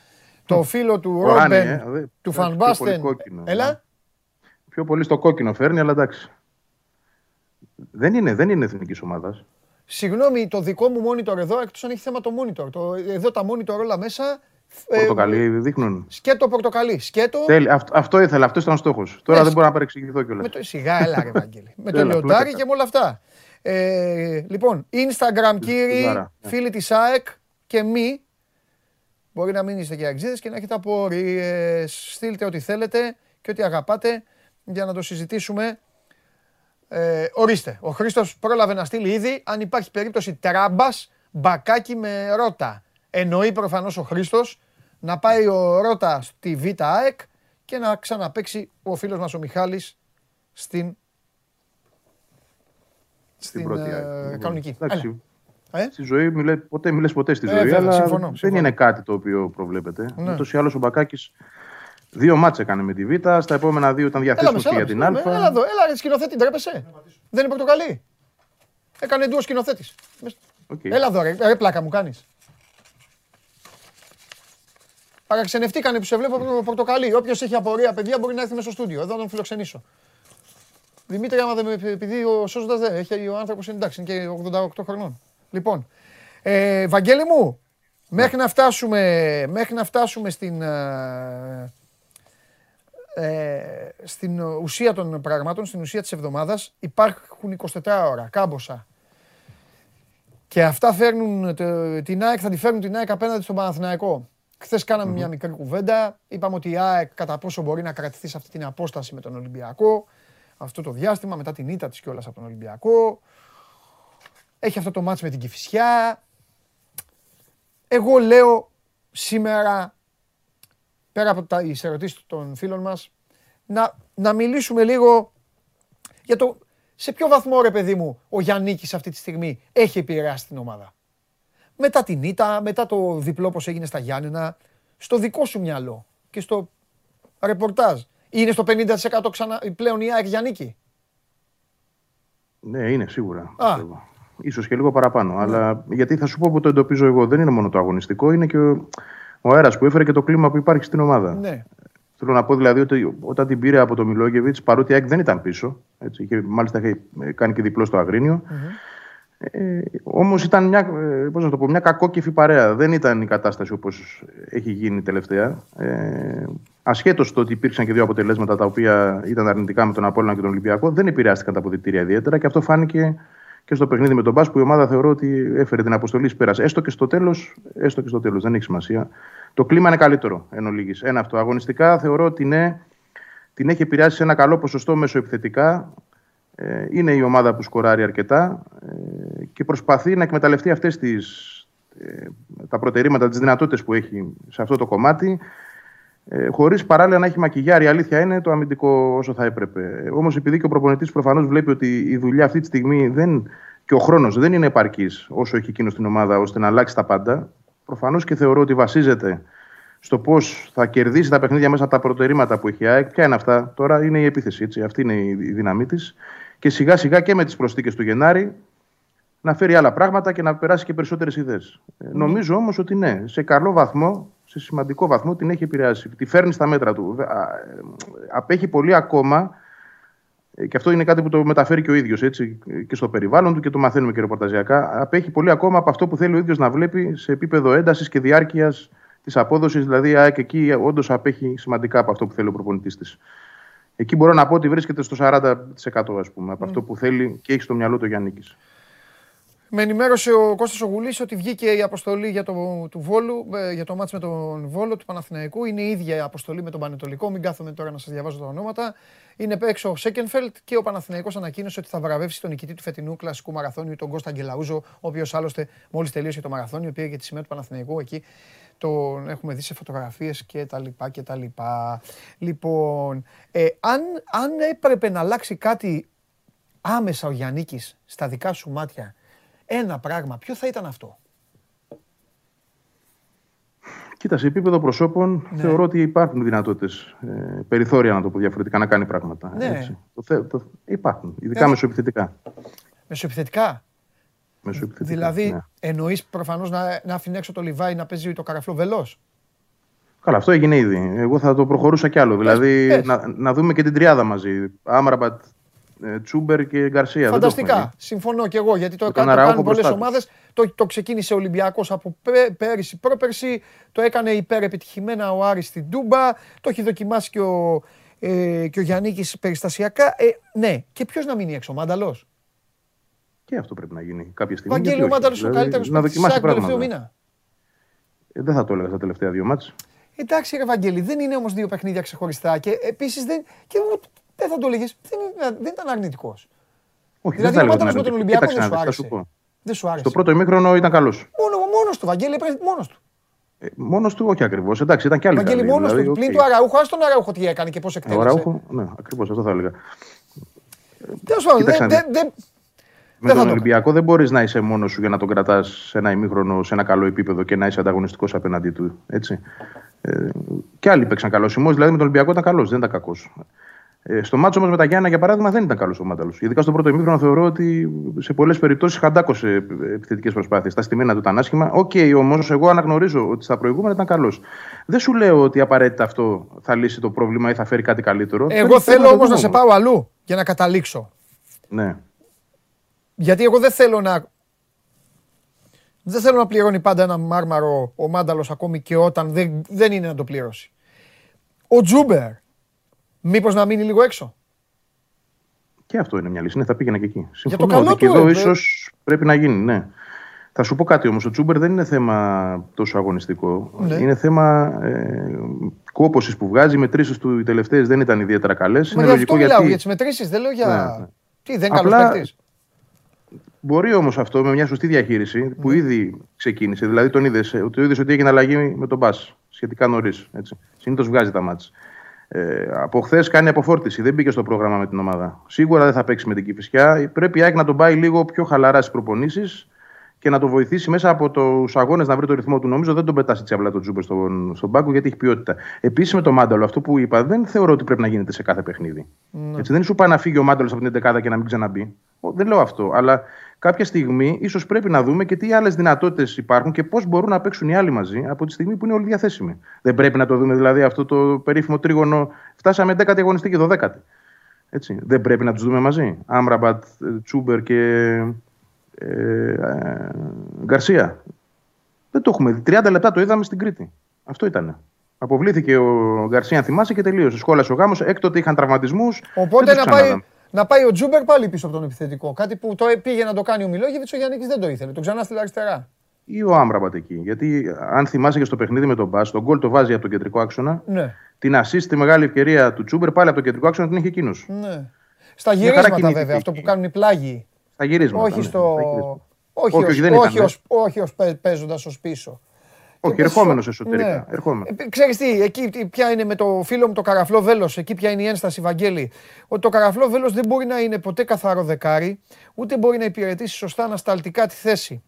το φίλο του Ο Ράνι, Ρόμπεν, ε, δε- του εντάξει, πιο Φανμπάστεν. πολύ κόκκινο, Έλα. ναι. Πιο πολύ στο κόκκινο φέρνει, αλλά εντάξει. Δεν είναι, δεν είναι εθνικής ομάδας. Συγγνώμη, το δικό μου monitor εδώ, εκτός αν έχει θέμα το monitor. Το, εδώ τα monitor όλα μέσα. ε, Πορτοκαλί δείχνουν. σκέτο πορτοκαλί. Σκέτο. Τέλει, αυτό, αυτό ήθελα, αυτός ήταν ο στόχος. Τώρα Ναι, δεν μπορώ να παρεξηγηθώ κιόλας. Με το, σιγά, έλα ρε Βαγγέλη. <laughs> με το Έλα, λιοντάρι πλάκα. και με όλα αυτά. Ε, λοιπόν, Instagram κύριοι, Ζάρα, ναι. φίλοι της ΑΕΚ και μη. Μπορεί να μην είστε και αξίδες και να έχετε απορίες. Στείλτε ό,τι θέλετε και ό,τι αγαπάτε για να το συζητήσουμε. Ε, ορίστε, ο Χρήστος πρόλαβε να στείλει ήδη αν υπάρχει περίπτωση τράμπας μπακάκι με ρότα. Εννοεί προφανώς ο Χρήστος να πάει ο Ρότα στη Β' ΑΕΚ και να ξαναπαίξει ο φίλος μας ο Μιχάλης στην, Στην πρώτη. ε, ΑΕΚ. κανονική. Εντάξει, Έλα. Ε; Στη ζωή μιλέ, ποτέ μιλες ποτέ στη Ε, ζωή, βέβαια, αλλά συμφωνώ, δεν συμφωνώ. είναι κάτι το οποίο προβλέπεται. Ναι. Ούτως ή άλλως ο Μπακάκης δύο μάτς έκανε με τη Β, στα επόμενα δύο ήταν Έλα διαθέσιμος μέσα, και έλα, για την μέσα, Α. έλα εδώ, έλα ρε σκηνοθέτη, ντρέπεσαι. Δεν είναι πορτοκαλί. Έκανε ντουο σκηνοθέτης. Μες- Οκ. Έλα εδώ ρε, ρε πλάκα μου κάνεις. Παραξενευτήκανε που σε βλέπω προ- πορτοκαλί. Όποιος έχει απορία, παιδιά, μπορεί να έρθει μέσα στο στούντιο. Εδώ να τον φιλοξενήσω. Δημήτρη, άμα δεν με επειδή ο σώζοντας δεν έχει, ο άνθρωπος είναι εντάξει, είναι και 88 χρονών. Λοιπόν, ε, Βαγγέλη μου, μέχρι να φτάσουμε, μέχρι να φτάσουμε στην, ε, ε, στην ουσία των πραγμάτων, στην ουσία της εβδομάδας, υπάρχουν 24 ώρα, κάμποσα. Και αυτά φέρνουν το- την ΑΕΚ, θα τη φέρνουν την ΑΕΚ απέναντι στον Παναθηναϊκό. Χθες κάναμε μια μικρή κουβέντα. Είπαμε ότι η ΑΕΚ κατά πόσο μπορεί να κρατηθεί σε αυτή την απόσταση με τον Ολυμπιακό. Αυτό το διάστημα, μετά την ήττα της κιόλας από τον Ολυμπιακό. Έχει αυτό το μάτς με την Κηφισιά. Εγώ λέω σήμερα, πέρα από τα τις ερωτήσεις των φίλων μας, να, να μιλήσουμε λίγο για το σε ποιο βαθμό ρε παιδί μου ο Γιάννικης αυτή τη στιγμή έχει επηρεάσει την ομάδα. Μετά την ήττα, μετά το διπλό πως έγινε στα Γιάννενα, στο δικό σου μυαλό και στο ρεπορτάζ. Είναι στο 50% ξανά, πλέον η ΑΕΚ Γιάννικη. Ναι, είναι σίγουρα. Α. πιστεύω. Ίσως και λίγο παραπάνω. Αλλά γιατί θα σου πω που το εντοπίζω εγώ, δεν είναι μόνο το αγωνιστικό, είναι και ο, ο αέρας που έφερε και το κλίμα που υπάρχει στην ομάδα. Ναι. Θέλω να πω δηλαδή ότι όταν την πήρε από το Μιλόγεβιτς, παρότι η ΑΕΚ δεν ήταν πίσω, έτσι, είχε, μάλιστα είχε ε, κάνει και διπλό στο αγρίνιο. Ε, Όμως ήταν μια, ε, πώς να το πω, μια κακόκεφη παρέα. Δεν ήταν η κατάσταση όπως έχει γίνει τελευταία. Ε, Ασχέτως το ότι υπήρξαν και δύο αποτελέσματα τα οποία ήταν αρνητικά με τον Απόλλωνα και τον Ολυμπιακό, δεν επηρεάστηκαν τα αποδητήρια ιδιαίτερα και αυτό φάνηκε και στο παιχνίδι με τον Μπάς που η ομάδα θεωρώ ότι έφερε την αποστολή εις πέρας. Έστω και στο τέλος, έστω και στο τέλος, δεν έχει σημασία. Το κλίμα είναι καλύτερο εν ολίγης. Ένα αυτό. Αγωνιστικά θεωρώ ότι ναι, την έχει επηρεάσει σε ένα καλό ποσοστό μεσοεπιθετικά. Ε, είναι η ομάδα που σκοράρει αρκετά ε, και προσπαθεί να εκμεταλλευτεί αυτές τις, ε, τα προτερήματα, τις δυνατότητες που έχει σε αυτό το κομμάτι ε, χωρίς παράλληλα να έχει μακιγιάρει. Η αλήθεια είναι το αμυντικό όσο θα έπρεπε. Όμως, επειδή και ο προπονητής προφανώς βλέπει ότι η δουλειά αυτή τη στιγμή δεν, και ο χρόνος δεν είναι επαρκής όσο έχει εκείνο στην ομάδα ώστε να αλλάξει τα πάντα, προφανώς και θεωρώ ότι βασίζεται στο πώς θα κερδίσει τα παιχνίδια μέσα από τα προτερήματα που έχει η ΑΕΚ. Ποια είναι αυτά, τώρα είναι η επίθεση. Έτσι. Αυτή είναι η η δύναμή της. Και σιγά σιγά και με τις προσθήκες του Γενάρη να φέρει άλλα πράγματα και να περάσει και περισσότερες ιδέες. νομίζω όμως ότι ναι, σε καλό βαθμό, σε σημαντικό βαθμό την έχει επηρεάσει. Τη φέρνει στα μέτρα του. Α, ε, Απέχει πολύ ακόμα ε, και αυτό είναι κάτι που το μεταφέρει και ο ίδιος και στο περιβάλλον του και το μαθαίνουμε και ρεπορταζιακά. Απέχει πολύ ακόμα από αυτό που θέλει ο ίδιος να βλέπει σε επίπεδο έντασης και διάρκειας της απόδοσης. Δηλαδή, η ΑΕΚ εκεί όντως απέχει σημαντικά από αυτό που θέλει ο προπονητής της. Εκεί μπορώ να πω ότι βρίσκεται στο 40% ας πούμε, από αυτό που θέλει και έχει στο μυαλό του Γιάννη. Με ενημέρωσε ο Κώστας Ογουλής ότι βγήκε η αποστολή για το, του Βόλου, ε, για το μάτς με τον Βόλο του Παναθηναϊκού. Είναι η ίδια η αποστολή με τον Πανετολικό. Μην κάθομαι τώρα να σας διαβάζω τα ονόματα. Είναι έξω ο Σέκενφελτ και ο Παναθηναϊκός ανακοίνωσε ότι θα βραβεύσει τον νικητή του φετινού κλασικού μαραθώνιου, τον Κώστα Αγγελαούζο, ο οποίος άλλωστε μόλις τελείωσε το μαραθώνιο, πήρε και τη σημαία του Παναθηναϊκού εκεί. Τον έχουμε δει σε φωτογραφίες και τα λοιπά και τα λοιπά. Λοιπόν, ε, αν, αν έπρεπε να αλλάξει κάτι άμεσα ο Γιάννικης στα δικά σου μάτια ένα πράγμα, ποιο θα ήταν αυτό; Κοίτα, σε επίπεδο προσώπων Ναι. θεωρώ ότι υπάρχουν δυνατότητες, ε, περιθώρια να το πω διαφορετικά, να κάνει πράγματα. Ναι. έτσι. Το, θε- το, υπάρχουν, ειδικά Ε, μεσοεπιθετικά. Μεσοεπιθετικά. Μεσοεπιθετικά Δηλαδή, ναι. εννοείς προφανώς να, να αφήνει έξω το Λιβάη να παίζει το καραφλό βελός; Καλά, αυτό έγινε ήδη. Εγώ θα το προχωρούσα κι άλλο. δηλαδή πες. Να, να δούμε και την τριάδα μαζί. Άμραμπατ, ε, Τσούμπερ και Γκαρσία. Δεν το έχουμε Φανταστικά. Συμφωνώ κι εγώ γιατί το, Με κα- τον το Αραούχο κάνουν πολλές μπροστά τους. ομάδες. Το, το ξεκίνησε ο Ολυμπιακός από πέ- πέρυσι, πρόπερσι. Το έκανε υπερεπιτυχημένα ο Άρης στην Τούμπα. Το έχει δοκιμάσει και ο, ε, και ο Γιάννη περιστασιακά. Ε, ναι, και ποιος να μείνει έξω, Μάνταλος; Και αυτό πρέπει να γίνει κάποια στιγμή. Βαγγέλη, γιατί ο όχι. Μάνταλο ο Δηλαδή, καλύτερος Να παίκτη δοκιμάσει τον τελευταίο πράγματα. μήνα. Ε, δεν θα το έλεγα στα τελευταία δύο μάτς. Εντάξει, ρε Βαγγέλη, δεν είναι όμως δύο παιχνίδια ξεχωριστά και επίσης δεν. Και ούτε- δεν θα το έλεγες. Δεν, είναι- δεν ήταν αρνητικός. Όχι, Δηλαδή, δεν ο θα έλεγα Μάνταλος ότι με τον είναι Ολυμπιακό αρνητικός. δεν σου Κοίταξε να δεις, θα σου άρεσε. πω. Δεν σου άρεσε. Στο πρώτο ημίχρονο ήταν καλός. Μόνο, μόνος του, Βαγγέλη, μόνος του. Ε, Μόνος του, όχι ακριβώς. Εντάξει, ήταν κι άλλοι. Βαγγέλη, καλοί, μόνος δηλαδή, του. οκ. Πλην του Αραούχου, ας τον Αραούχο τι έκανε και πώς Ο εκτέλεσε. Αραούχο, ναι, ακριβώς αυτό θα έλεγα. Τέλος πάντων, Με Δεν θα τον το Ολυμπιακό δεν μπορείς να είσαι μόνος σου για να τον κρατάς σε ένα ημίχρονο, σε ένα καλό επίπεδο και να είσαι ανταγωνιστικός απέναντί του. Έτσι. Ε, και άλλοι παίξαν καλό. Ο Σιμάο, δηλαδή με τον Ολυμπιακό ήταν καλός, δεν ήταν κακός. Ε, στο ματς όμως με τα Γιάννενα, για παράδειγμα, δεν ήταν καλός ο Μάνταλος. Ειδικά στο πρώτο ημίχρονο θεωρώ ότι σε πολλές περιπτώσεις χαντάκωσε επιθετικές προσπάθειες. Τα στημένα του ήταν άσχημα. Οκ, όμως, εγώ αναγνωρίζω ότι στα προηγούμενα ήταν καλός. Δεν σου λέω ότι απαραίτητα αυτό θα λύσει το πρόβλημα ή θα φέρει κάτι καλύτερο. Εγώ Πρέπει- πρέπει θέλω το όμως να δούμε σε όμως. πάω αλλού για να καταλήξω. Ναι. Γιατί εγώ δεν θέλω να. Δεν θέλω να πληρώνει πάντα ένα μάρμαρο ο Μάνταλος ακόμη και όταν δεν, δεν είναι να το πληρώσει. Ο Τσούμπερ, μήπως να μείνει λίγο έξω; Και αυτό είναι μια λύση. Ναι, θα πήγαινα και εκεί. το Συμφωνώ καλό ότι και του, εδώ ε, ίσως πρέπει να γίνει, ναι. Θα σου πω κάτι όμως. Ο Τσούμπερ δεν είναι θέμα τόσο αγωνιστικό. Ναι. Είναι θέμα ε, κόποση που βγάζει. Οι μετρήσεις του οι τελευταίες δεν ήταν ιδιαίτερα καλές. Μα Είναι γι' αυτό λογικό μιλάω, γιατί. για τις μετρήσεις, δεν λέω για. Ναι, ναι. Τι, δεν είναι καλός Απλά- παίκτης; Μπορεί όμως αυτό με μια σωστή διαχείριση Ναι. που ήδη ξεκίνησε. Δηλαδή τον είδες ότι, είδες ότι έγινε αλλαγή με τον Μπα σχετικά νωρίς. Συνήθως βγάζει τα μάτια. Ε, από χθες κάνει αποφόρτιση, δεν μπήκε στο πρόγραμμα με την ομάδα. Σίγουρα δεν θα παίξει με την Κυφυσιά. Πρέπει η ΑΕΚ να τον πάει λίγο πιο χαλαρά στις προπονήσεις και να το βοηθήσει μέσα από τους αγώνες να βρει το ρυθμό του. Νομίζω δεν τον πετάσει έτσι απλά τον Τζούμπερ στον, στον πάγκο γιατί έχει ποιότητα. Επίσης με το Μάνταλο, αυτό που είπα, δεν θεωρώ ότι πρέπει να γίνεται σε κάθε παιχνίδι. Ναι. Έτσι, δεν σου πάει να φύγει ο Μάνταλος από την 11 και να μην ξαναμπεί. Ο, Δεν λέω αυτό. Αλλά κάποια στιγμή ίσως πρέπει να δούμε και τι άλλες δυνατότητες υπάρχουν και πώς μπορούν να παίξουν οι άλλοι μαζί από τη στιγμή που είναι όλοι διαθέσιμοι. Δεν πρέπει να το δούμε δηλαδή αυτό το περίφημο τρίγωνο. Φτάσαμε 10η αγωνιστική και 12η. Έτσι. Δεν πρέπει να τους δούμε μαζί. Άμραμπατ, ε, Τσούμπερ και ε, ε, Γκαρσία. Δεν το έχουμε δει. 30 λεπτά το είδαμε στην Κρήτη. Αυτό ήταν. Αποβλήθηκε ο Γκαρσία, αν θυμάσαι, και τελείωσε. Σχόλασε ο γάμος. Έκτοτε είχαν τραυματισμούς. Οπότε να πάει, να πάει ο Τσούμπερ πάλι πίσω από τον επιθετικό. Κάτι που το πήγε να το κάνει ο Μιλόγεβιτς, ο Γιαννίκης δεν το ήθελε. Το ξανά στη αριστερά. Ή ο Άμραμπατ εκεί. Γιατί αν θυμάσαι και στο παιχνίδι με τον Μπα, τον γκολ το βάζει από τον κεντρικό άξονα. Ναι. Την assist, τη μεγάλη ευκαιρία του Τσούμπερ πάλι από τον κεντρικό άξονα την είχε εκείνος. ναι. Στα Μια χαρά γυρίσματα κινήθηκε βέβαια, αυτό που εκεί. κάνουν οι πλάγοι. Στα γυρίσματα. Όχι ναι, στο. στα γυρίσματα. Όχι, Όχι, ως- όχι, δεν όχι, ήταν, ως, όχι ως παι- παίζοντας ως πίσω. Όχι, Και ερχόμενος πόσο- εσωτερικά. Ναι. Ερχόμενος. Ε, Ξέρεις τι, εκεί τι- ποια είναι με το φίλο μου το καραφλό βέλος, εκεί ποια είναι η ένσταση Βαγγέλη; Ότι το καραφλό βέλος δεν μπορεί να είναι ποτέ καθαρό δεκάρι, ούτε μπορεί να υπηρετήσει σωστά ανασταλτικά τη θέση.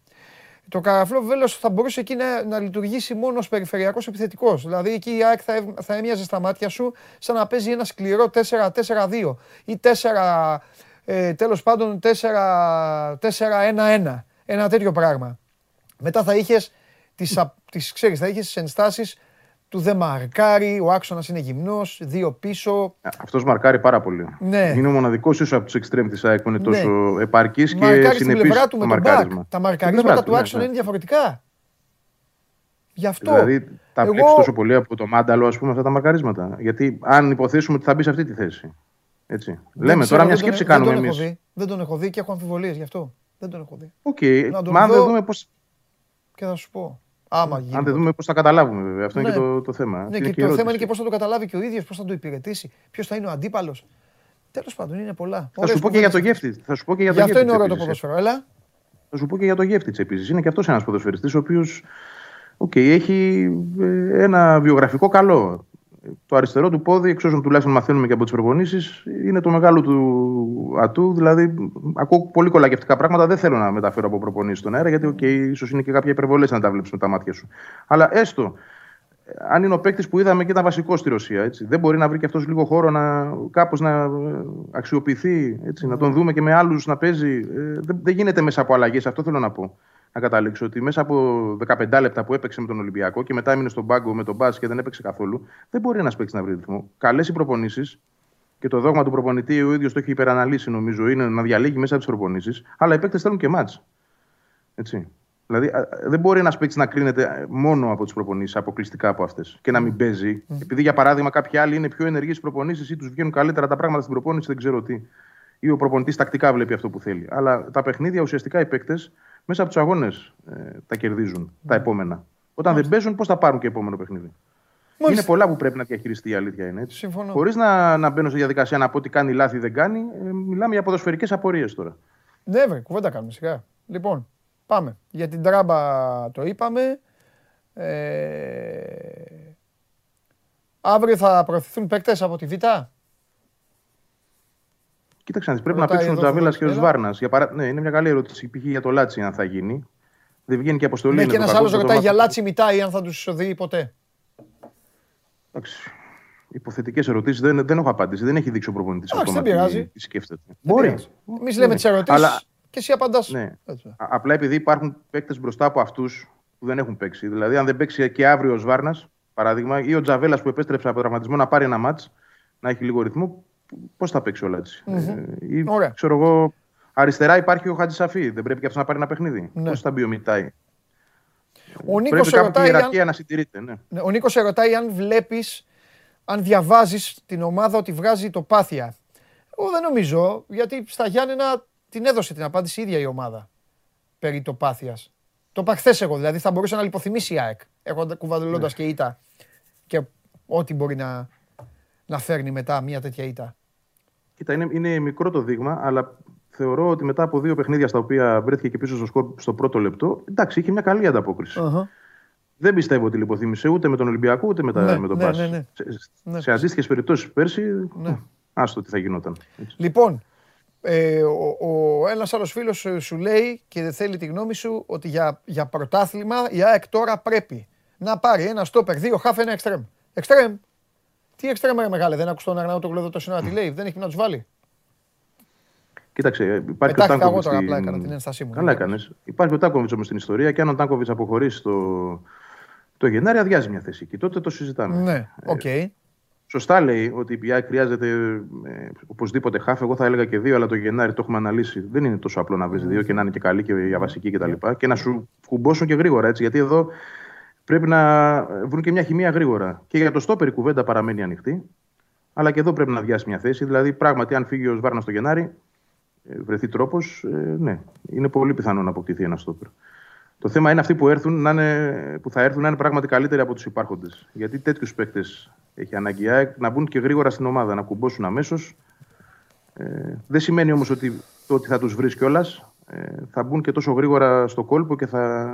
Το καραφλό βέλος θα μπορούσε εκεί να, να λειτουργήσει μόνο ως περιφερειακός επιθετικός. Δηλαδή εκεί η ΑΕΚ θα, έβ- θα έμοιαζε στα μάτια σου σαν να παίζει ένα σκληρό 4-4-2 ή 4, ε, τέλος πάντων 4-1-1. Ένα τέτοιο πράγμα. Μετά θα είχες τις, α- τις, ξέρεις, θα είχες τις ενστάσεις του δεν μαρκάρει, ο άξονας είναι γυμνός, δύο πίσω. Αυτός μαρκάρει πάρα πολύ. Ναι. Είναι ο μοναδικός ίσως από τους extreme της ΑΕΚ που είναι Ναι. τόσο επαρκής και Μαρκάρει στην συνεπής πλευρά του στο με τον μπακ. μαρκάρισμα. Τα Στην μαρκαρίσματα πλευρά του ναι, άξονα ναι. είναι διαφορετικά. Γι' αυτό. Δηλαδή τα Εγώ- βλέπεις τόσο πολύ από το Μάνταλο, ας πούμε, αυτά τα μαρκαρίσματα. Γιατί αν υποθέσουμε ότι θα μπει σε αυτή τη θέση. Έτσι. Δεν Λέμε ξέρω, τώρα μια δεν τον- σκέψη δεν κάνουμε τον έχω εμεί. δει. Δεν τον έχω δει και έχω αμφιβολίες γι' αυτό. Δεν τον έχω δει. Οκ, Να τον μα αν δω. δεν δούμε πώς Και θα σου πω. Άμα γίνει. αν δεν δούμε πώς θα καταλάβουμε, βέβαια. Αυτό είναι Ναι. και το, το θέμα. Ναι, Αυτή και είναι το η θέμα είναι ερώτηση. και πώς θα το καταλάβει και ο ίδιος, πώς θα το υπηρετήσει, ποιος θα είναι ο αντίπαλος. Τέλος πάντων, είναι πολλά. Θα Ωραίες σου πω και για το κουβέντες. Γεύτιτς. Θα σου πω και για Γι' το αυτό είναι Γεύτιτς ωραίο το επίσης. ποδόσφαιρο. Έλα. Θα σου πω και για το Γεύτιτ επίσης. Είναι και αυτός ένας ποδοσφαιριστής ο οποίος έχει ε, ένα βιογραφικό καλό. Το αριστερό του πόδι, εξ όσων τουλάχιστον μαθαίνουμε και από τις προπονήσεις, είναι το μεγάλο του ατού. Δηλαδή, ακούω πολύ κολακευτικά πράγματα. Δεν θέλω να μεταφέρω από προπονήσεις στον αέρα, γιατί, okay, ίσως είναι και κάποια υπερβολές να τα βλέπεις με τα μάτια σου. Αλλά έστω, αν είναι ο παίκτης που είδαμε και ήταν βασικός στη Ρωσία, έτσι, δεν μπορεί να βρει και αυτός λίγο χώρο να κάπως να ε, αξιοποιηθεί, έτσι, να τον δούμε και με άλλους να παίζει. Ε, δεν, δεν γίνεται μέσα από αλλαγές, αυτό θέλω να πω. Να καταλήξω ότι μέσα από 15 λεπτά που έπαιξε με τον Ολυμπιακό και μετά έμεινε στον πάγκο με τον Μπα και δεν έπαιξε καθόλου, δεν μπορεί ένας παίκτης να βρει ρυθμό. Καλές οι προπονήσεις και το δόγμα του προπονητή ο ίδιος το έχει υπεραναλύσει, νομίζω, είναι να διαλέγει μέσα από τις προπονήσεις, αλλά οι παίκτες θέλουν και μάτς. Έτσι. Δηλαδή, α, δεν μπορεί ένας παίκτης να κρίνεται μόνο από τις προπονήσεις, αποκλειστικά από αυτές και να μην παίζει. Επειδή, για παράδειγμα, κάποιοι άλλοι είναι πιο ενεργοί στις προπονήσεις ή τους βγαίνουν καλύτερα τα πράγματα στην προπόνηση, δεν ξέρω τι. Ή ο προπονητής τακτικά βλέπει αυτό που θέλει. Αλλά τα παιχνίδια ουσιαστικά οι παίκτες μέσα από τους αγώνες ε, τα κερδίζουν τα επόμενα. Όταν δεν παίζουν, πώς θα πάρουν και επόμενο παιχνίδι. Μάλιστα. Είναι πολλά που πρέπει να διαχειριστεί η αλήθεια είναι έτσι. Συμφωνώ. Χωρίς να, να μπαίνω στη διαδικασία να πω τι κάνει λάθη δεν κάνει, ε, μιλάμε για ποδοσφαιρικές απορίες τώρα. Ναι, βρε, κουβέντα κάνουμε σιγά. Λοιπόν, πάμε. Για την τράμπα το είπαμε. Ε... Αύριο θα προωθηθούν παίκτες από τη Β; Κοίταξε, να δεις, πρέπει να Ρωτάει παίξουν ο εδώ Τζαβέλα φίλος, και ο έλα. Σβάρνα. Για παρά... ναι, είναι μια καλή ερώτηση. Π.χ. για το Λάτσι, αν θα γίνει. Δεν βγαίνει και αποστολή. Ναι, είναι και το ένας κακό άλλος που το ρωτάει για μάθαμε. Λάτσι Μιτάι αν θα τους δει ποτέ. Εντάξει. Υποθετικές ερωτήσεις δεν, δεν έχω απάντηση. Δεν έχει δείξει ο προπονητής Εντάξει, ακόμα δεν πειράζει. τι, τι σκέφτεται. Δεν Μπορεί. πειράζει. Εμείς λέμε τις ερωτήσεις Αλλά- και εσύ απαντάς. Ναι. Έτσι. Α- Απλά επειδή υπάρχουν παίκτες μπροστά από αυτούς που δεν έχουν παίξει. Δηλαδή, αν δεν παίξει και αύριο ο Σβάρνας, παράδειγμα, ή ο Τζαβέλας που επέστρεψε από τραυματισμό να πάρει ένα μάτς, να έχει λίγο ρυθμό, πώς θα παίξει ο Λάτσι. Ε, ή, Ωραία. ξέρω εγώ, αριστερά υπάρχει ο Χατζησαφή. Δεν πρέπει και αυτός να πάρει ένα παιχνίδι. Ναι. Πώς θα μπει ο Μιτάι. Ο Νίκος Πρέπει σε κάπου και η ρωτάει αν... ιεραρχία να συντηρείται. Ναι. Ναι, Ο Νίκος σε ρωτάει αν βλέπεις, αν διαβάζεις την ομάδα ότι βγάζει το πάθια. Εγώ δεν νομίζω, γιατί στα Γιάννενα την έδωσε την απάντηση η ίδια η ομάδα περί το πάθιας. Το είπα χθες εγώ, δηλαδή θα μπορούσε να λιποθυμήσει η ΑΕΚ, έχοντα- κουβαδελώντας και ήττα και ό,τι μπορεί να, να φέρνει μετά μια τέτοια ήττα. Κοίτα, είναι, είναι μικρό το δείγμα, αλλά θεωρώ ότι μετά από δύο παιχνίδια στα οποία βρέθηκε και πίσω στο σκορ στο πρώτο λεπτό, εντάξει, είχε μια καλή ανταπόκριση. Αχα. Δεν πιστεύω ότι λιποθύμησε ούτε με τον Ολυμπιακό ούτε με, τα, Ναι, με τον ναι, Πας. ναι, ναι. Σε, Ναι. σε αντίστοιχες περιπτώσεις πέρσι, Ναι. άστο τι θα γινόταν. Έτσι. Λοιπόν, ε, ο, ο ένας άλλος φίλος ε, σου λέει και δεν θέλει τη γνώμη σου ότι για, για πρωτάθλημα η ΑΕΚ τώρα πρέπει να πάρει ένα στόπερ, δύο χάφ, ένα εξτρέμ. Εξτρέμ. Τι εξτρέμ ρε μεγάλε, δεν άκουσα τον Αγνάουτο το τόση ώρα τι λέει, δεν έχει να τους βάλει. Κοίταξε, υπάρχει ο Πετάχτηκα εγώ Τάνκοβιτς. τώρα, στην- απλά έκανα την ένστασή μου. Καλά έκανες. Υπάρχει ο Τάνκοβιτς όμως στην ιστορία και αν ο Τάνκοβιτς αποχωρήσει το, το Γενάρη, αδειάζει μια θέση εκεί. Τότε το συζητάμε. Ναι, οκ. Σωστά λέει ότι η ΑΕΚ χρειάζεται ε, οπωσδήποτε χάφ. Εγώ θα έλεγα και δύο, αλλά το Γενάρη το έχουμε αναλύσει. Δεν είναι τόσο απλό να βρεις δύο και να είναι και καλή και για βασική κτλ. Και, και να σου κουμπώσουν και γρήγορα έτσι. Γιατί εδώ πρέπει να βρουν και μια χημεία γρήγορα. Και για το στόπερ η κουβέντα παραμένει ανοιχτή. Αλλά και εδώ πρέπει να αδειάσει μια θέση. Δηλαδή, πράγματι, αν φύγει ο Σβάρνα στο Γενάρη, ε, βρεθεί τρόπος, ναι, είναι πολύ πιθανό να αποκτηθεί ένα στόπερ. Το θέμα είναι αυτοί που, έρθουν, να είναι, που θα έρθουν να είναι πράγματι καλύτεροι από τους υπάρχοντες. Γιατί τέτοιους παίκτες έχει ανάγκη η ΑΕΚ να μπουν και γρήγορα στην ομάδα, να κουμπώσουν αμέσως. Ε, δεν σημαίνει όμως ότι το ότι θα τους βρεις κιόλας ε, θα μπουν και τόσο γρήγορα στο κόλπο και θα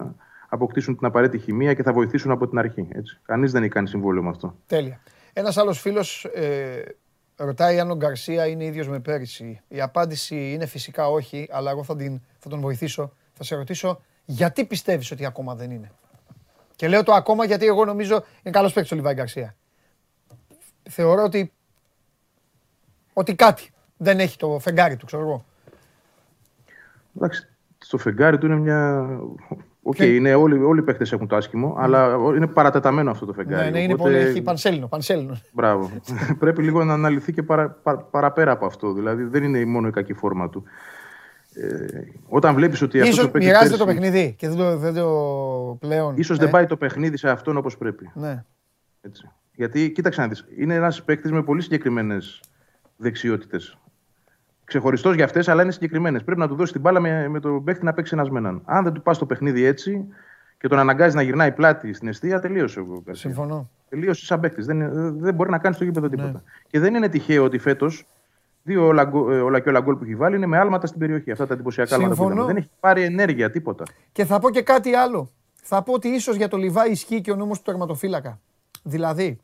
αποκτήσουν την απαραίτητη χημεία και θα βοηθήσουν από την αρχή. Κανείς δεν έχει κάνει συμβόλαιο με αυτό. Τέλεια. Ένας άλλος φίλος ε, ρωτάει αν ο Γκαρσία είναι ίδιος με πέρυσι. Η απάντηση είναι φυσικά όχι, αλλά εγώ θα, την, θα τον βοηθήσω. Θα σε ρωτήσω γιατί πιστεύεις ότι ακόμα δεν είναι; Και λέω το ακόμα γιατί εγώ νομίζω είναι καλός παίκτης ο Λιβάη Γκαρσία. Θεωρώ ότι, ότι κάτι δεν έχει το φεγγάρι του, ξέρω εγώ. Εντάξει, στο φεγγάρι του είναι μια. Οκ, Και- είναι όλοι, όλοι οι παίκτες έχουν το άσχημο, αλλά είναι παρατεταμένο αυτό το φεγγάρι. Ναι, ναι, είναι Οπότε- πολύ, έχει πανσέλινο, πανσέλινο. Μπράβο. <laughs> Πρέπει λίγο να αναλυθεί και παρα, πα- παραπέρα από αυτό. Δηλαδή δεν είναι μόνο η κακή φόρμα του. Ε, όταν βλέπεις ότι αυτός Ίσως το παίκτης μοιράζεται το πέρσι- παιχνίδι και δεν το, δεν το πλέον. Ίσως ε, δεν πάει το παιχνίδι σε αυτόν όπως πρέπει. Ναι. Έτσι. Γιατί κοίταξε να δεις, είναι ένας παίκτης με πολύ συγκεκριμένες δεξιότητες. Ξεχωριστός για αυτές, αλλά είναι συγκεκριμένες. Πρέπει να του δώσει την μπάλα με, με τον παίκτη να παίξει ένας με έναν. Αν δεν του πας το παιχνίδι έτσι και τον αναγκάζεις να γυρνάει πλάτη στην αιστεία, τελείωσε ο Γκαρσία. Συμφωνώ. Τελείωσε σαν παίκτης. Δεν, δεν μπορεί να κάνει στο γήπεδο τίποτα. Ναι. Και δεν είναι τυχαίο ότι φέτος δύο όλα, γκο- ε, όλα και όλα γκολ που έχει βάλει είναι με άλματα στην περιοχή. Αυτά τα εντυπωσιακά άλματα που Συμφωνώ. είδαμε. Δεν έχει πάρει ενέργεια, τίποτα. Και θα πω και κάτι άλλο. Θα πω ότι ίσως για το Λιβάη ισχύει και ο νόμος του τερματοφύλακα. Δηλαδή,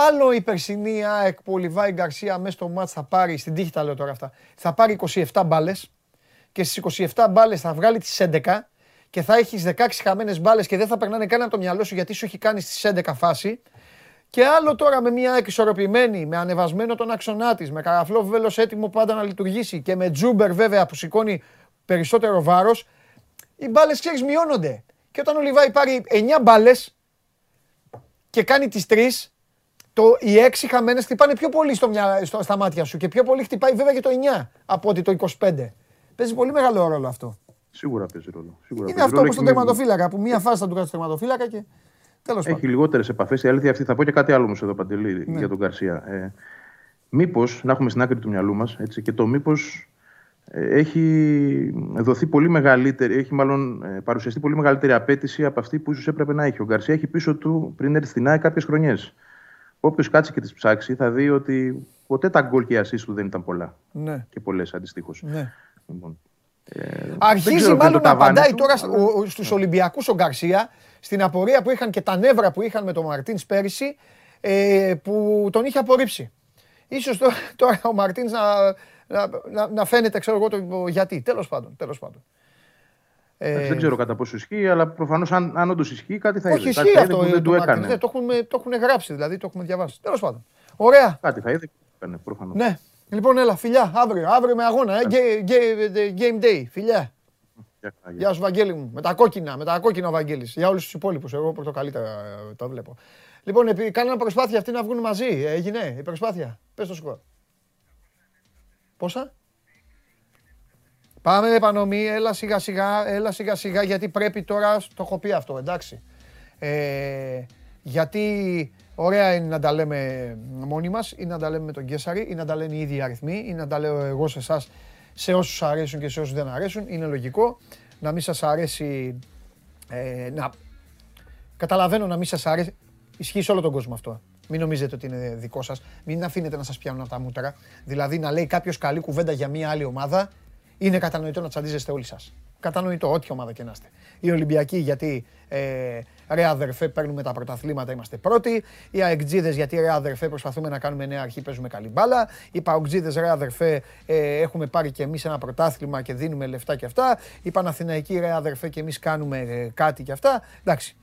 άλλο η περσινή ΑΕΚ που ο Λιβάη Γκαρσία μέσα στο μάτς θα πάρει, στην τύχη τα λέω τώρα αυτά, θα πάρει 27 μπάλες και στις 27 μπάλες θα βγάλει τις 11 και θα έχεις 16 χαμένες μπάλες και δεν θα περνάνε καν από το μυαλό σου γιατί σου έχει κάνει στις 11 φάση. Και άλλο τώρα με μια εξορροπημένη, με ανεβασμένο τον άξονά της, με καραφλό βέλος έτοιμο πάντα να λειτουργήσει και με τζούμπερ βέβαια που σηκώνει περισσότερο βάρος, οι μπάλες ξέρεις μειώνονται. Και όταν ο Λιβάη πάρει 9 μπάλες και κάνει τις 3, το, οι 6 χαμένες χτυπάνε πιο πολύ στο, μυα- στο- στα μάτια σου και πιο πολύ χτυπάει βέβαια και το 9 από ότι το 25. Παίζει πολύ μεγάλο ρόλο αυτό. Σίγουρα παίζει ρόλο. Σίγουρα Είναι παίζει αυτό ρόλο. όπως τον Έχει- τερματοφύλακα που μία φάση θα του κάνει τερματοφύλακα και. Τέλος πάντων. Έχει λιγότερες επαφές. Η αλήθεια αυτή θα πω και κάτι άλλο όμως εδώ, Παντελή, Ναι. για τον Γκαρσία. Ε, μήπως να έχουμε στην άκρη του μυαλού μας και το μήπως έχει δοθεί πολύ μεγαλύτερη, έχει μάλλον ε, παρουσιαστεί πολύ μεγαλύτερη απέτηση από αυτή που ίσως έπρεπε να έχει. Ο Γκαρσία έχει πίσω του πριν έρθει στην ΑΕΚ κάποιες χρονιές. Όποιος κάτσει και τις ψάξει θα δει ότι ποτέ τα γκολ και οι assist του δεν ήταν πολλά. Ναι. Και πολλές αντιστοίχως. ναι. Λοιπόν, ε, δεν Αρχίζει ξέρω ποιο είναι μάλλον το να ταβάνι απαντάει του, τώρα αλλά- στους Ολυμπιακούς ο Γκαρσία στην απορία που είχαν και τα νεύρα που είχαν με τον Μαρτίνς πέρυσι ε, που τον είχε απορρίψει. Ίσως τώρα, τώρα ο Μαρτίνς να, να, να, να φαίνεται, ξέρω εγώ, το γιατί. Τέλος πάντων. Τέλος πάντων. Εντάξει, δεν ξέρω κατά πόσο ισχύει, αλλά προφανώς αν, αν όντως ισχύει κάτι θα Όχι, είδε. Κάτι ισχύει θα είδε αυτό που ε, δεν το του Μαρτίν. έκανε. Ναι, το, έχουν, το έχουν γράψει, δηλαδή το έχουμε διαβάσει. Τέλος πάντων. Ωραία. Κάτι θα είδε και του έκανε προφανώς. Ναι. Λοιπόν, έλα, φιλιά, αύριο, αύριο με αγώνα, ε, Gue- gue- game day, φιλιά. Γεια σου, Βαγγέλη μου. Με τα κόκκινα, με τα κόκκινα ο Βαγγέλης. Για όλους τους υπόλοιπους, εγώ πορτοκαλίτερα ε, το βλέπω. Λοιπόν, επί, κάνανε προσπάθεια αυτοί να βγουν μαζί. Ε, Έγινε η προσπάθεια. Πες το σκορ. Πόσα; Πάμε επανομή, έλα σιγά σιγά, έλα σιγά σιγά, γιατί πρέπει τώρα, το έχω πει αυτό, εντάξει. Ε, γιατί ωραία είναι να τα λέμε μόνοι μας, ή να τα λέμε με τον Κέσσαρη, ή να τα λένε οι ίδιοι αριθμοί, ή να τα λέω εγώ σε εσάς σε όσους αρέσουν και σε όσους δεν αρέσουν. Είναι λογικό να μην σας αρέσει, ε, να... Καταλαβαίνω να μην σας αρέσει, ισχύει σε όλο τον κόσμο αυτό. Μην νομίζετε ότι είναι δικό σας, μην αφήνετε να σας πιάνουν από τα μούτρα. Δηλαδή να λέει κάποιος καλή κουβέντα για μια άλλη ομάδα, είναι κατανοητό να τσαντίζεστε όλοι σας. Κατανοητό, ό,τι ομάδα και να είστε. Οι Ολυμπιακοί γιατί ε, ρε αδερφέ παίρνουμε τα πρωταθλήματα, είμαστε πρώτοι. Οι Αεκτζίδες γιατί ρε αδερφέ προσπαθούμε να κάνουμε νέα αρχή, παίζουμε καλή μπάλα. Οι Παοκτζίδες ρε αδερφέ ε, έχουμε πάρει και εμείς ένα πρωτάθλημα και δίνουμε λεφτά και αυτά. Οι Παναθηναϊκοί ρε αδερφέ και εμείς κάνουμε ε, κάτι και αυτά. Εντάξει,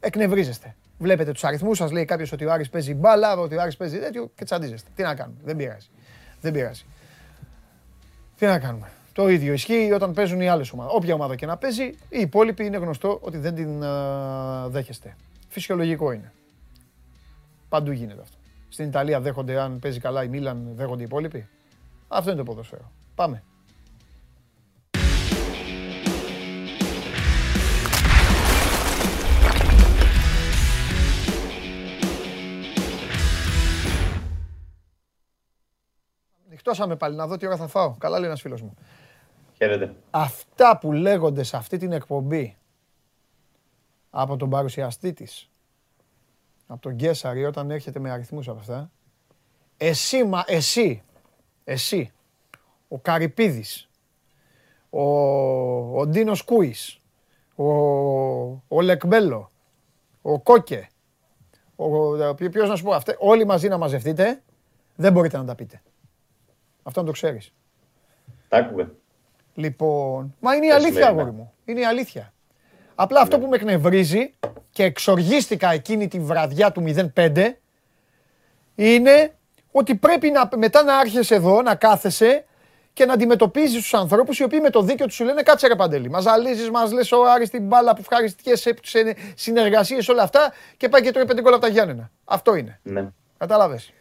εκνευρίζεστε. Βλέπετε τους αριθμούς σας, λέει κάποιος ότι ο Άρης παίζει μπάλα, ότι ο Άρης παίζει τέτοιο και τσαντίζεστε. Τι να κάνουμε, δεν πειράζει. Δεν πειράζει. Τι να κάνουμε. Το ίδιο ισχύει όταν παίζουν οι άλλες ομάδες. Όποια ομάδα και να παίζει, οι υπόλοιποι είναι γνωστό ότι δεν την α, δέχεστε. Φυσιολογικό είναι. Παντού γίνεται αυτό. Στην Ιταλία δέχονται, αν παίζει καλά η Μίλαν, δέχονται οι υπόλοιποι. Αυτό είναι το ποδοσφαίρο. Πάμε. Νυχτώσαμε πάλι να δω τι ώρα θα φάω. Καλά λέει ένας φίλος μου. Χαίρετε. Αυτά που λέγονται σε αυτή την εκπομπή από τον παρουσιαστή της, από τον Γκέσαρη όταν έρχεται με αριθμούς από αυτά, εσύ, μα, εσύ, εσύ, ο Καρυπίδης, ο, ο Ντίνος Κούης, ο, ο Λεκμπέλο, ο Κόκε, ο, ποιο- ποιος να σου πω, αυτέ, όλοι μαζί να μαζευτείτε, δεν μπορείτε να τα πείτε. Αυτό να το ξέρεις. Τα άκουγα. Λοιπόν, μα είναι η Τα αλήθεια, σημερινά. αγόρι μου. Είναι η αλήθεια. Απλά αυτό που με εκνευρίζει και εξοργίστηκα εκείνη τη βραδιά του 05 είναι ότι πρέπει να, μετά να άρχεσαι εδώ, να κάθεσαι και να αντιμετωπίζεις τους ανθρώπους οι οποίοι με το δίκιο τους σου λένε Κάτσε ρε Παντελή. Μας ζαλίζεις, μας λες ο Άρης την μπάλα που ευχαριστιέσαι σε συνεργασίες, όλα αυτά και πάει και τρώει πέντε γκολ από τα Γιάννενα. Αυτό είναι. Ναι. Κατάλαβες.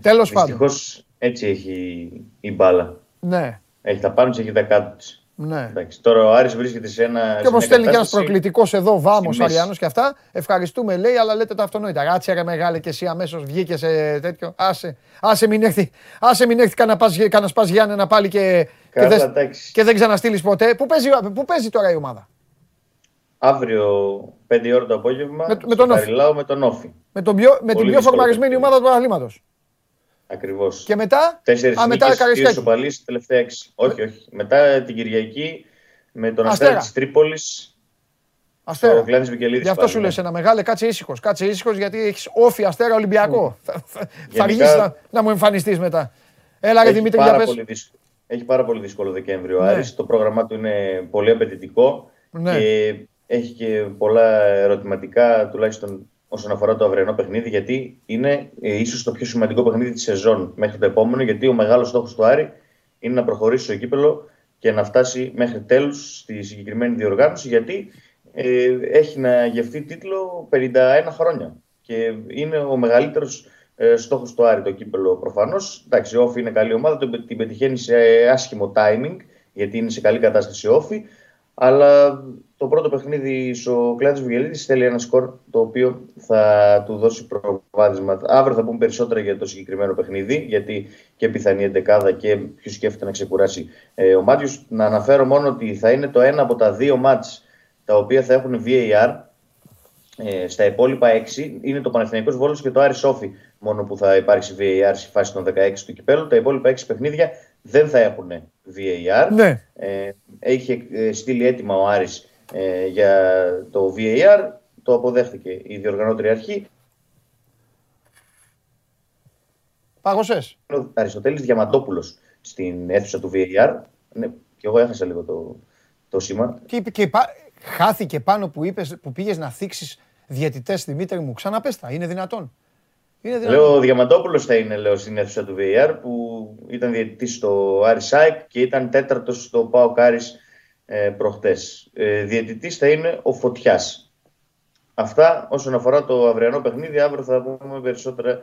Τέλος πάντων. Δυστυχώ έτσι έχει η μπάλα. Ναι, Έχει τα πάνω της, έχει τα κάτω τη. ναι. Εντάξει, τώρα ο Άρης βρίσκεται σε ένα. Και όπως σε μια στέλνει και ένας κατάσταση- προκλητικός εδώ, Βάμος, στη μέση. Αριανός και αυτά. Ευχαριστούμε, λέει, αλλά λέτε τα αυτονόητα. Ράτσε ρε μεγάλε και εσύ αμέσως βγήκε σε τέτοιο. Άσε, άσε μην έρθει, άσε μην έρθει κανένα πας, κανένας πας Γιάννενα πάλι και, και, Καλά, δεν, εντάξει. και δεν ξαναστείλεις ποτέ. Πού παίζει, πού παίζει τώρα η ομάδα; Αύριο 5 η ώρα το απόγευμα. Με- με στο τον Όφη. Καριλάου με τον Όφη. Με, τον πιο, με την Πολύ πιο δύσκολο φορμαρισμένη παιχνίδι. ομάδα του πρωταθλήματο. Ακριβώς. Και μετά; Τέσσερις α, μετά νίκες, δύο Καραϊσκάκη. ισοπαλίες, τελευταία έξι. Όχι, όχι. Μετά την Κυριακή με τον Αστέρα. Αστέρα της Τρίπολης. Αστέρα. Ο Κλάνης Βικελίδης Γι' αυτό πάλι, σου ναι. λες ένα μεγάλο, κάτσε ήσυχος. Κάτσε ήσυχος γιατί έχεις όφη αστέρα Ολυμπιακό. Θα, θα, θα Γενικά- αργήσεις να, να μου εμφανιστείς μετά. Έλα, ρε Έχει Δημήτρη, πάρα για πες. πολύ δύσκολο. Έχει πάρα πολύ δύσκολο Δεκέμβριο ο Ναι. Άρης. Το πρόγραμμά του είναι πολύ απαιτητικό Ναι. και έχει και πολλά ερωτηματικά τουλάχιστον όσον αφορά το αυριανό παιχνίδι γιατί είναι ε, ίσως το πιο σημαντικό παιχνίδι της σεζόν μέχρι το επόμενο γιατί ο μεγάλος στόχος του Άρη είναι να προχωρήσει στο κύπελο και να φτάσει μέχρι τέλους στη συγκεκριμένη διοργάνωση γιατί ε, έχει να γευτεί τίτλο 51 χρόνια και είναι ο μεγαλύτερος ε, στόχος του Άρη το κύπελο προφανώς. Εντάξει, ο Όφη είναι καλή ομάδα, τον- την πετυχαίνει σε άσχημο timing, γιατί είναι σε καλή κατάσταση ο Όφη. Αλλά το πρώτο παιχνίδι ο Κλάδη Βιγελίδη θέλει ένα σκορ το οποίο θα του δώσει προβάδισμα. Αύριο θα πούμε περισσότερα για το συγκεκριμένο παιχνίδι, γιατί και πιθανή εντεκάδα και ποιος σκέφτεται να ξεκουράσει ε, ο Μάτιος. Να αναφέρω μόνο ότι θα είναι το ένα από τα δύο μάτς τα οποία θα έχουν VAR. Ε, στα υπόλοιπα 6 είναι το Παναθηναϊκός Βόλος και το Άρης Σόφι μόνο που θα υπάρξει VAR στη φάση των 16 του κυπέλου. Τα υπόλοιπα 6 παιχνίδια δεν θα έχουν VAR. Ναι. Ε, είχε ε, στείλει έτοιμα ο Άρης ε, για το VAR. Το αποδέχτηκε η διοργανώτρια αρχή. Πάγωσες. Ο Αριστοτέλης Διαμαντόπουλος στην αίθουσα του VAR. Ναι, και εγώ έχασα λίγο το, το σήμα. Και, είπε- και πα- χάθηκε πάνω που, είπες, που πήγες να θίξεις διαιτητές Δημήτρη μου. Ξαναπες τα. Είναι δυνατόν. Είναι δυνατόν. Λέω ο Διαμαντόπουλος θα είναι λέω, στην αίθουσα του VAR που ήταν διαιτητής στο Άρης ΑΕΚ και ήταν τέταρτος στο ΠΑΟΚ Άρης ε, προχτές. Ε, διαιτητής θα είναι ο Φωτιάς. Αυτά όσον αφορά το αυριανό παιχνίδι. Αύριο θα πούμε περισσότερα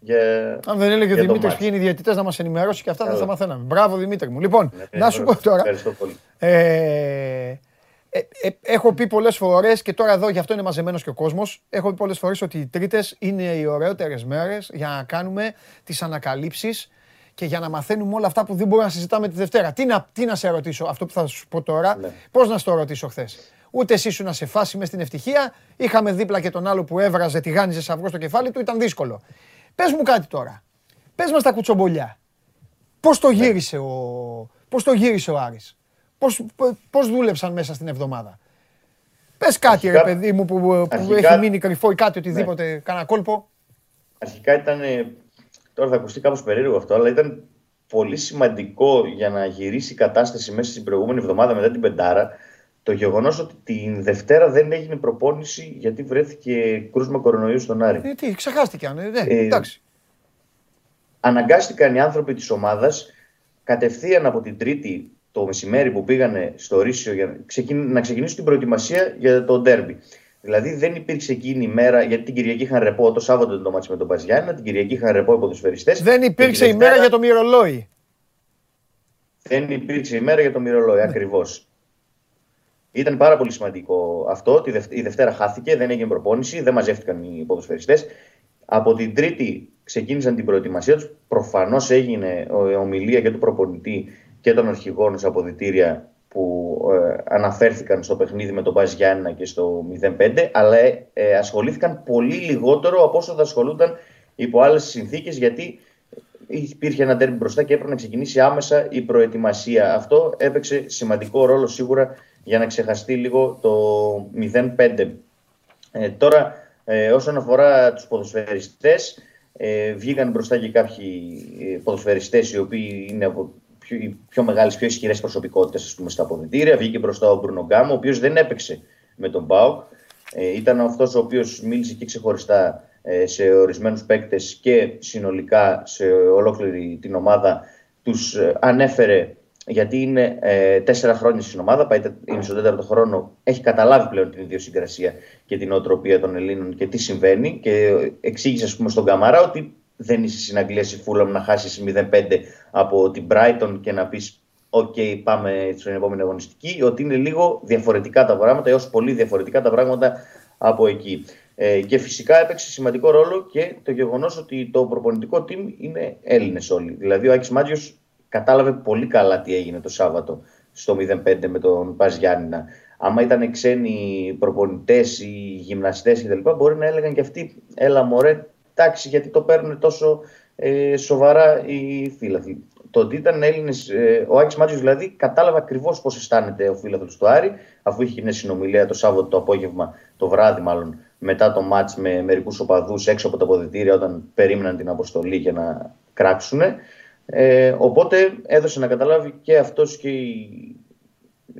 για. Αν δεν έλεγε ο για το Δημήτρης μάτς. ποιοι είναι οι διαιτητές να μας ενημερώσει και αυτά δεν Καλά. θα μαθαίναμε. Μπράβο Δημήτρη μου. Λοιπόν, Ναι, να σου πω ευχαριστώ. τώρα. Ευχαριστώ πολύ. Ε, ε, ε, έχω πει πολλές φορές και τώρα εδώ γι' αυτό είναι μαζεμένος και ο κόσμος. Έχω πει πολλές φορές ότι οι Τρίτες είναι οι ωραιότερες μέρες για να κάνουμε τις ανακαλύψεις και για να μαθαίνουμε όλα αυτά που δεν μπορούμε να συζητάμε τη Δευτέρα. Τι να, τι να σε ρωτήσω, αυτό που θα σου πω τώρα, Ναι. πώς να στο ρωτήσω χθες. Ούτε εσύ σου να σε φάσει μες στην ευτυχία. Είχαμε δίπλα και τον άλλο που έβραζε, τηγάνιζε αυγό στο κεφάλι του, ήταν δύσκολο. Πες μου κάτι τώρα. Πες μας τα κουτσομπολιά. Πώς το γύρισε ο, πώς το γύρισε ο Άρης; Πώς, πώς δούλεψαν μέσα στην εβδομάδα; Πες κάτι ρε Αρχικά- παιδί μου που, που αρχικά- έχει μείνει κρυφό ή κάτι οτιδήποτε, κάνα κόλπο. Αρχικά ήταν. ε, Τώρα θα ακουστεί κάπως περίεργο αυτό, αλλά ήταν πολύ σημαντικό για να γυρίσει η κατάσταση μέσα στην προηγούμενη εβδομάδα μετά την Πεντάρα. Το γεγονός ότι την Δευτέρα δεν έγινε προπόνηση γιατί βρέθηκε κρούσμα κορονοϊού στον Άρη. Ε, τι, ξεχάστηκαν. Ε, ναι, Ε, εντάξει. Αναγκάστηκαν οι άνθρωποι της ομάδας κατευθείαν από την Τρίτη το μεσημέρι που πήγανε στο Ρήσιο για να ξεκιν- να ξεκινήσουν την προετοιμασία για το ντέρμπι. Δηλαδή δεν υπήρξε εκείνη η μέρα, γιατί την Κυριακή είχαν ρεπό, το Σάββατο ήταν το μάτς με τον Παζιάννα, την Κυριακή είχαν ρεπό οι ποδοσφαιριστές. Δεν και υπήρξε τη η μέρα Δευτέρα για το μυρολόι. Δεν υπήρξε ημέρα για το μυρολόι, ακριβώς. Ήταν πάρα πολύ σημαντικό αυτό. Τη Δευ- Η Δευτέρα χάθηκε, δεν έγινε προπόνηση, δεν μαζεύτηκαν οι ποδοσφαιριστές. Από την Τρίτη ξεκίνησαν την προετοιμασία τους. Προφανώς έγινε ε, ομιλία και του προπονητή και των αρχηγών σε αποδητήρια που ε, αναφέρθηκαν στο παιχνίδι με τον Μπάζ Γιάννα και στο 0-5, αλλά ε, ε, ασχολήθηκαν πολύ λιγότερο από όσο θα ασχολούνταν υπό άλλες συνθήκες, γιατί υπήρχε ένα τέρμι μπροστά και έπρεπε να ξεκινήσει άμεσα η προετοιμασία. Αυτό έπαιξε σημαντικό ρόλο σίγουρα για να ξεχαστεί λίγο το 0-5. Ε, τώρα, ε, όσον αφορά τους ποδοσφαιριστές, ε, βγήκαν μπροστά και κάποιοι ε, ποδοσφαιριστές οι οποίοι είναι από πιο, οι πιο μεγάλες, πιο ισχυρές προσωπικότητες ας πούμε, στα αποδητήρια. Βγήκε μπροστά ο Μπρουνο Γκάμο, ο οποίος δεν έπαιξε με τον Μπάουκ. Ε, ήταν αυτός ο οποίος μίλησε και ξεχωριστά ε, σε ορισμένους παίκτες και συνολικά σε ολόκληρη την ομάδα. Τους ε, ανέφερε γιατί είναι ε, τέσσερα χρόνια στην ομάδα, πάει, τε- είναι στον τέταρτο χρόνο, έχει καταλάβει πλέον την ιδιοσυγκρασία και νοοτροπία των Ελλήνων και τι συμβαίνει και εξήγησε ας πούμε στον Καμαρά ότι δεν είσαι στην Αγγλία στη Φούλαμ να χάσεις 0-5 από την Brighton και να πεις οκ πάμε στην επόμενη αγωνιστική, ότι είναι λίγο διαφορετικά τα πράγματα έως πολύ διαφορετικά τα πράγματα από εκεί. Ε, και φυσικά έπαιξε σημαντικό ρόλο και το γεγονός ότι το προπονητικό team είναι Έλληνες όλοι. Δηλαδή ο Άκης Μάντζιος κατάλαβε πολύ καλά τι έγινε το Σάββατο στο 0-5 με τον Πας Γιάννηνα. Άμα ήταν ξένοι προπονητές ή γυμναστές κτλ., μπορεί να έλεγαν και αυτοί, έλα μωρέ, εντάξει, γιατί το παίρνουν τόσο ε, σοβαρά οι φίλαθλοι. Το ότι ήταν Έλληνες, ε, ο Άκης Μάτζιο δηλαδή, κατάλαβε ακριβώς πώς αισθάνεται ο φίλαθλος του Άρη, αφού είχε μια συνομιλία το Σάββατο το απόγευμα, το βράδυ μάλλον, μετά το μάτς με μερικούς οπαδούς έξω από τα αποδητήρια, όταν περίμεναν την αποστολή για να κράξουν. Ε, οπότε έδωσε να καταλάβει και αυτός και η-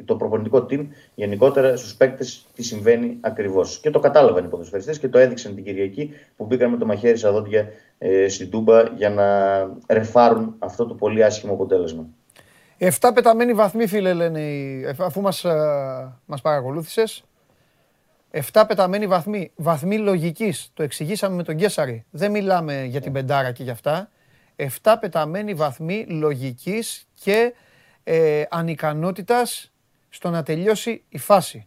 το προπονητικό team γενικότερα στους παίκτες τι συμβαίνει ακριβώς. Και το κατάλαβαν οι ποδοσφαιριστές και το έδειξαν την Κυριακή που μπήκαν με το μαχαίρι στα δόντια ε, στην Τούμπα για να ρεφάρουν αυτό το πολύ άσχημο αποτέλεσμα. Εφτά πεταμένοι βαθμοί, φίλε, λένε, οι- εφ- αφού μας, ε, μας παρακολούθησες. Εφτά πεταμένοι βαθμοί. Βαθμοί λογικής. Το εξηγήσαμε με τον Γκέσαρη. Δεν μιλάμε για την πεντάρα και για αυτά. Εφτά πεταμένοι βαθμοί λογικής και ε, ανικανότητας στο να τελειώσει η φάση.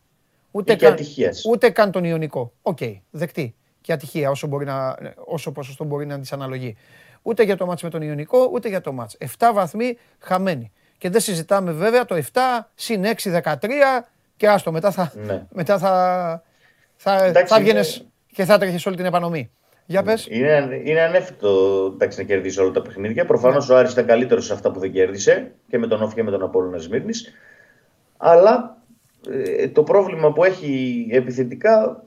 Ούτε Ή και καν, ατυχίας. ούτε καν τον Ιωνικό. Οκ, δεκτή. Και ατυχία όσο, μπορεί να, όσο ποσοστό μπορεί να της αναλογεί. Ούτε για το μάτς με τον Ιωνικό, ούτε για το μάτς. 7 βαθμοί χαμένοι. Και δεν συζητάμε βέβαια το 7 συν 6, 13 και άστο μετά θα, Ναι. μετά θα, θα, Εντάξει, θα είναι- βγαίνες και θα τρέχεις όλη την επανομή. Για πες. Είναι, είναι ανέφικτο εντάξει, να κερδίσει όλα τα παιχνίδια. Προφανώς ο Άρης ήταν καλύτερος σε αυτά που δεν κέρδισε και με τον Όφη και με τον Απόλλωνα Σμύρνης. Αλλά ε, το πρόβλημα που έχει επιθετικά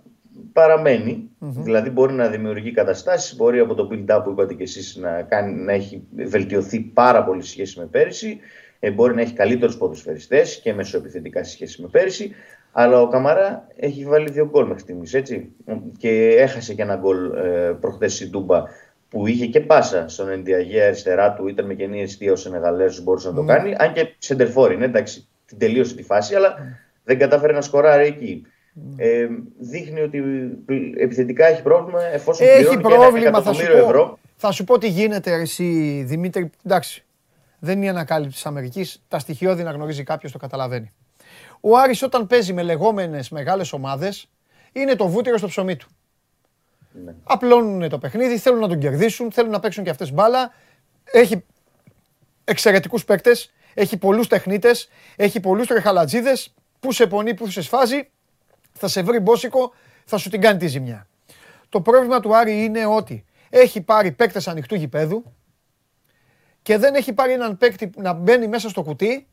παραμένει. Δηλαδή μπορεί να δημιουργεί καταστάσεις, μπορεί από το build-up που είπατε και εσείς να, κάνει, να έχει βελτιωθεί πάρα πολύ σε σχέση με πέρυσι. Ε, μπορεί να έχει καλύτερους ποδοσφαιριστές και μεσοεπιθετικά σε σχέση με πέρυσι. Αλλά ο Καμαρά έχει βάλει δύο γκολ μέχρι στιγμής, έτσι. Και έχασε και ένα γκολ ε, προχθές στην Τούμπα που είχε και πάσα στον Ενδιαγέ αριστερά του, ήταν με κενή αιστεία ο Σενεγαλέζος, μπορούσε να το κάνει. Αν και σεντερφόρ είναι, εντάξει, την τελείωσε τη φάση, αλλά δεν κατάφερε να σκοράρει εκεί. Ε, δείχνει ότι επιθετικά έχει πρόβλημα εφόσον Έχει πληρώνει και ένα πρόβλημα, θα σου εκατομμύριο πω. ευρώ. Θα σου πω τι γίνεται εσύ, Δημήτρη. Εντάξει, δεν είναι η ανακάλυψη της Αμερικής. Τα στοιχειώδη να γνωρίζει κάποιος το καταλαβαίνει. Ο Άρης όταν παίζει με λεγόμενες μεγάλες ομάδες, είναι το βούτυρο στο ψωμί του. Ναι. Απλώνουν το παιχνίδι, θέλουν να τον κερδίσουν, θέλουν να παίξουν και αυτές μπάλα. Έχει εξαιρετικούς παίκτες, έχει πολλούς τεχνίτες, έχει πολλούς τρεχαλατζίδες, που σε πονεί, που σε σφάζει, θα σε βρει μπόσικο, θα σου την κάνει τη ζημιά. Το πρόβλημα του Άρη είναι ότι έχει πάρει παίκτες ανοιχτού γηπέδου και δεν έχει πάρει έναν παίκτη που να μπαίνει μέσα στο κουτί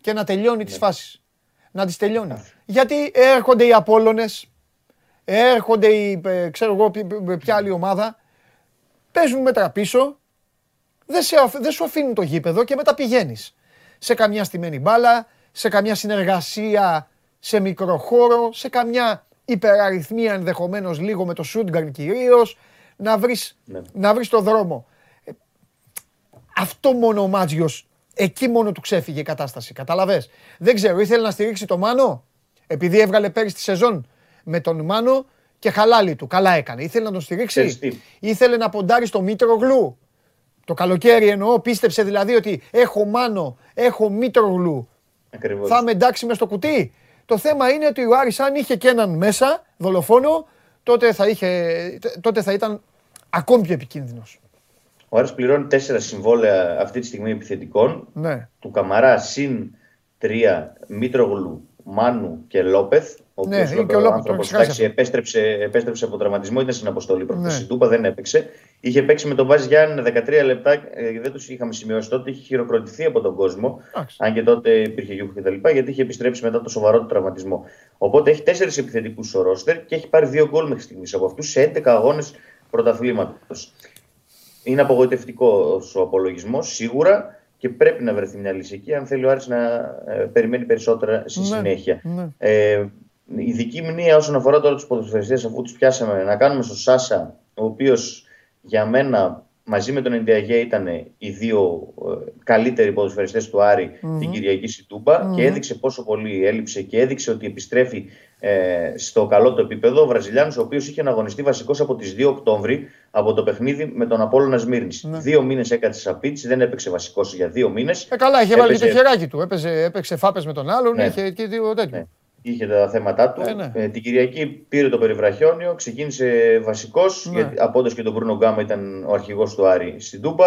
και να τελειώνει τις φάσεις. Να τις τελειώνει. Γιατί έρχονται οι Απόλλωνες, έρχονται οι, ε, ξέρω εγώ, ποι- ποι- ποια άλλη ομάδα, παίζουν μέτρα πίσω, δεν, σε, αφ- δεν σου αφήνουν το γήπεδο και μετά πηγαίνεις σε καμιά στημένη μπάλα, σε καμιά συνεργασία σε μικρό χώρο, σε καμιά υπεραριθμία ενδεχομένως λίγο με το Σούντγκαρν κυρίως, να βρεις, Ναι. να βρεις το δρόμο. Ε, Αυτό μόνο ο Μάτζιος, εκεί μόνο του ξέφυγε η κατάσταση. Καταλαβες; Δεν ξέρω, ήθελε να στηρίξει το Μάνο, επειδή έβγαλε πέρυσι τη σεζόν με τον Μάνο και χαλάλι του. Καλά έκανε. Ήθελε να τον στηρίξει; Ξέρεις τι. Ήθελε να ποντάρει στο Μήτρογλου; Το καλοκαίρι εννοώ, πίστεψε δηλαδή ότι έχω Μάνο, έχω Μήτρογλου, Ακριβώς. θα είμαι εντάξει μες στο κουτί. Το θέμα είναι ότι ο Άρης αν είχε και έναν μέσα, δολοφόνο, τότε θα, είχε, τότε θα ήταν ακόμη πιο επικίνδυνος. Ο Άρης πληρώνει τέσσερα συμβόλαια αυτή τη στιγμή επιθετικών. Ναι. Του Καμαρά συν τρία Μήτρογλου, Μάνου και Λόπεθ. Ο Ναι, οποίος, είναι και ο ο Λόπεθ, άνθρωπος, το έχεις εντάξει, χάσει επέστρεψε, επέστρεψε από τραυματισμό, ήταν στην αποστολή προχθές Ναι. στην Τούπα, δεν έπαιξε. Είχε παίξει με τον Βάζ Γιάννη 13 λεπτά, ε, δεν τους είχαμε σημειώσει τότε, είχε χειροκροτηθεί από τον κόσμο. Εντάξει. Αν και τότε υπήρχε γιούχο κτλ. Γιατί είχε επιστρέψει μετά το σοβαρό του τραυματισμό. Οπότε έχει τέσσερις επιθετικούς στο ρόστερ και έχει πάρει δύο γκολ μέχρι στιγμής από αυτούς σε 11 αγώνες πρωταθλήματος. Είναι απογοητευτικό ο απολογισμός σίγουρα και πρέπει να βρεθεί μια λύση εκεί αν θέλει ο Άρης να ε, περιμένει περισσότερα στη Ναι, συνέχεια. ναι. Ε, η δική μνήμα όσον αφορά τώρα τους ποδοσφαιριστές αφού τους πιάσαμε να κάνουμε στο Σάσα, ο οποίος για μένα μαζί με τον Ενδιαγέ ήταν οι δύο ε, καλύτεροι ποδοσφαιριστές του αρη την Κυριακή στη τουμπα και έδειξε πόσο πολύ έλειψε και έδειξε ότι επιστρέφει ε, στο καλό του επίπεδο. Ο Βραζιλιάνος ο οποίος είχε αναγωνιστεί βασικός από τις 2 Οκτώβρη από το παιχνίδι με τον Απόλλωνα Σμύρνης. Δύο μήνες έκατσε σαν πίτς, δεν έπαιξε βασικός για δύο μήνες. Ε, καλά, είχε βάλει και το Έπαιζε- χεράκι του. Έπαιζε, έπαιξε φάπες με τον άλλον, Ναι. είχε και δύο τέτοιο. Ναι. Είχε τα θέματα του. Ε, ναι. Ε, την Κυριακή πήρε το περιβραχιόνιο, ξεκίνησε βασικός, Ναι. γιατί από όντως και τον Μπρούνο Γκάμα ήταν ο αρχηγός του Άρη στην Τούμπα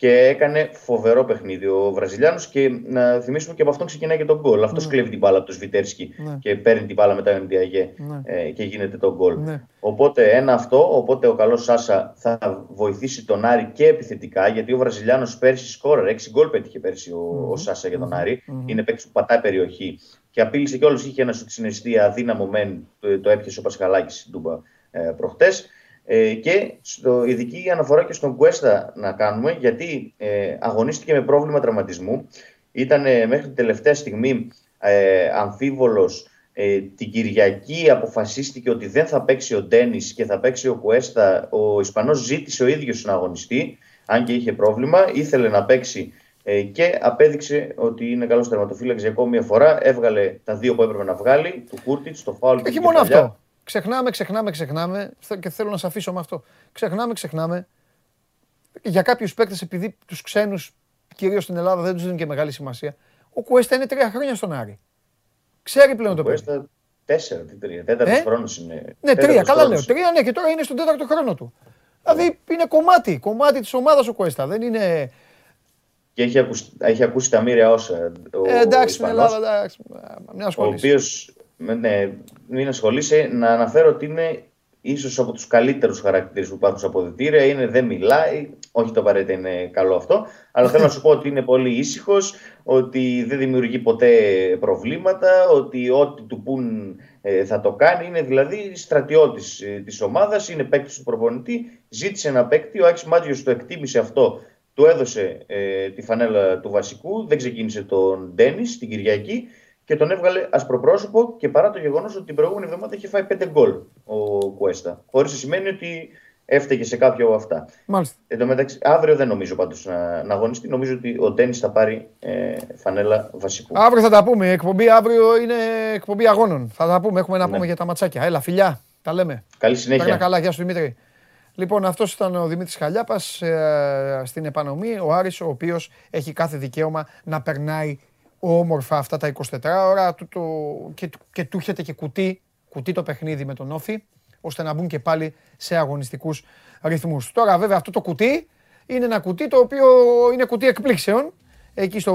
και έκανε φοβερό παιχνίδι ο Βραζιλιάνος και να θυμίσουμε και από αυτόν ξεκινάει και τον γκολ. Αυτός κλέβει την μπάλα από τον Σβιτέρσκι Ναι. και παίρνει την μπάλα μετά τον Διαγέ Ναι. ε, και γίνεται το γκολ. Ναι. Οπότε ένα αυτό, οπότε ο καλός Σάσα θα βοηθήσει τον Άρη και επιθετικά, γιατί ο Βραζιλιάνος πέρσι σκόρερ, 6 γκολ πέτυχε πέρσι ο, ο Σάσα για τον αρη Είναι παίκτης που πατάει περιοχή και απείλησε κιόλας. Είχε ένα σου στην αιστεία αδύναμο μεν, το, το έπιασε ο Πασχαλάκης στην Τούμπα ε, προχτές. Ε, και στο ειδική αναφορά και στον Κουέστα να κάνουμε, γιατί ε, αγωνίστηκε με πρόβλημα τραυματισμού. Ήταν ε, μέχρι την τελευταία στιγμή ε, αμφίβολος ε, την Κυριακή αποφασίστηκε ότι δεν θα παίξει ο Ντένις και θα παίξει ο Κουέστα. Ο Ισπανός ζήτησε ο ίδιος να αγωνιστεί, αν και είχε πρόβλημα. Ήθελε να παίξει ε, και απέδειξε ότι είναι καλός τερματοφύλακας για ακόμη μια φορά. Έβγαλε τα δύο που έπρεπε να βγάλει, του Κούρτιτς, το φάουλ και Όχι την μόνο κεφαλιά. αυτό. Ξεχνάμε, ξεχνάμε, ξεχνάμε θε- και θέλω να σε αφήσω με αυτό. Ξεχνάμε, ξεχνάμε. Για κάποιους παίκτες, επειδή τους ξένους, κυρίως στην Ελλάδα, δεν τους δίνουν και μεγάλη σημασία. Ο Κουέστα είναι τρία χρόνια στον Άρη. Ξέρει πλέον το Ο παιδί. Κουέστα τέσσερα, τι τρία, τέταρτος Ε; χρόνος είναι. Ναι, Τέταρτος τρία, καλά χρόνος λέω. Τρία, ναι, και τώρα είναι στον τέταρτο χρόνο του. Δηλαδή είναι κομμάτι, κομμάτι της ομάδας ο Κουέστα. Δεν είναι. Και έχει ακούσει, έχει ακούσει τα μοίρια όσα. Ο Ε, εντάξει, στην Ισπανός. Ελλάδα, εντάξει. Μια ο ασχολήση. οποίο ναι, μην ασχολείσαι, να αναφέρω ότι είναι ίσως από τους καλύτερους χαρακτήρες που υπάρχουν στα αποδητήρια. Είναι, δεν μιλάει, όχι το απαραίτητα είναι καλό αυτό, αλλά θέλω να σου πω ότι είναι πολύ ήσυχος, ότι δεν δημιουργεί ποτέ προβλήματα, ότι ό,τι του πουν ε, θα το κάνει. Είναι δηλαδή στρατιώτης ε, της ομάδας, είναι παίκτης του προπονητή. Ζήτησε ένα παίκτη, ο Άκης Μάτζιος το εκτίμησε αυτό. Του έδωσε ε, τη φανέλα του βασικού, δεν ξεκίνησε τον Ντένις την Κυριακή και τον έβγαλε ασπροπρόσωπο και παρά το γεγονός ότι την προηγούμενη εβδομάδα είχε φάει 5 γκολ ο Κουέστα. Χωρίς να σημαίνει ότι έφταιγε σε κάποιο από αυτά. Μάλιστα. Εν τω μεταξύ, αύριο δεν νομίζω πάντως να, να αγωνιστεί. Νομίζω ότι ο Ντένι θα πάρει ε, φανέλα βασικού. Αύριο θα τα πούμε. Η εκπομπή αύριο είναι εκπομπή αγώνων. Θα τα πούμε. Έχουμε να Ναι. πούμε για τα ματσάκια. Έλα, φιλιά. Τα λέμε. Καλή Παίρνα συνέχεια. καλά, γεια σου Δημήτρη. Λοιπόν, αυτός ήταν ο Δημήτρης Χαλιάπας στην επανομή. Ο Άρης, ο οποίος έχει κάθε δικαίωμα να περνάει όμορφα αυτά τα 24 ώρα του, το, και, του- και του έχετε και κουτί, κουτί το παιχνίδι με τον Όφη, ώστε να μπουν και πάλι σε αγωνιστικούς ρυθμούς. Τώρα βέβαια αυτό το κουτί είναι ένα κουτί το οποίο είναι κουτί εκπλήξεων εκεί στο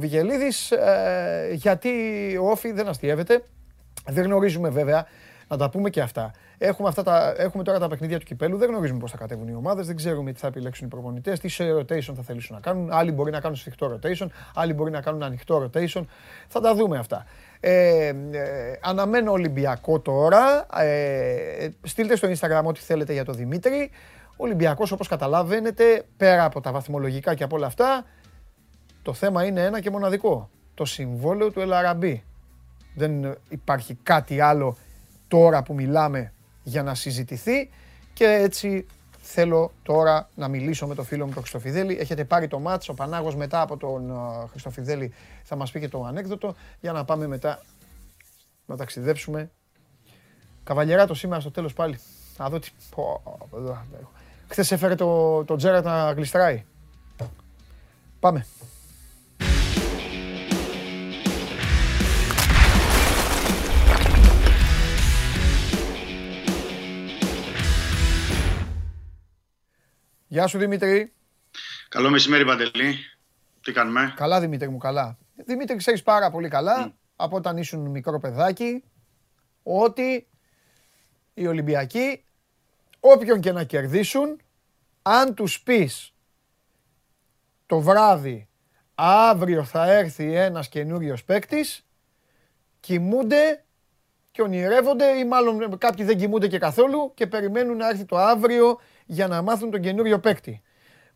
Βιγελίδης, ε, γιατί ο Όφη δεν αστείευεται. Δεν γνωρίζουμε βέβαια Να τα πούμε και αυτά. Έχουμε, αυτά τα, έχουμε τώρα τα παιχνίδια του κυπέλου, δεν γνωρίζουμε πώς θα κατέβουν οι ομάδες, δεν ξέρουμε τι θα επιλέξουν οι προπονητές, τι σε rotation θα θελήσουν να κάνουν. Άλλοι μπορεί να κάνουν σφιχτό rotation, άλλοι μπορεί να κάνουν ανοιχτό rotation. Θα τα δούμε αυτά. Ε, ε, αναμένω Ολυμπιακό τώρα. Ε, στείλτε στο Instagram ό,τι θέλετε για τον Δημήτρη. Ο Ολυμπιακός όπως καταλαβαίνετε, πέρα από τα βαθμολογικά και από όλα αυτά, το θέμα είναι ένα και μοναδικό. Το συμβόλαιο του Ελαραμπή. Δεν υπάρχει κάτι άλλο τώρα που μιλάμε για να συζητηθεί και έτσι θέλω τώρα να μιλήσω με τον φίλο μου τον Χριστοφιδέλη. Έχετε πάρει το μάτς, ο Πανάγος μετά από τον ε, Χριστοφιδέλη θα μας πει και το ανέκδοτο για να πάμε μετά να ταξιδέψουμε. Καβαλιερά το σήμερα στο τέλος πάλι. Να δω τι... Χθες έφερε το, το Τζέρα να γλιστράει. Πάμε. Γεια σου Δημήτρη. Καλό μεσημέρι Παντελή. Τι κάνουμε; Καλά Δημήτρη μου, καλά. Δημήτρη ξέρεις πάρα πολύ καλά από όταν ήσουν μικρό παιδάκι ότι οι Ολυμπιακοί όποιον και να κερδίσουν αν τους πεις το βράδυ αύριο θα έρθει ένας καινούριος παίκτης, κοιμούνται και ονειρεύονται ή μάλλον κάποιοι δεν κοιμούνται και καθόλου και περιμένουν να έρθει το αύριο για να μάθουν τον καινούριο παίκτη.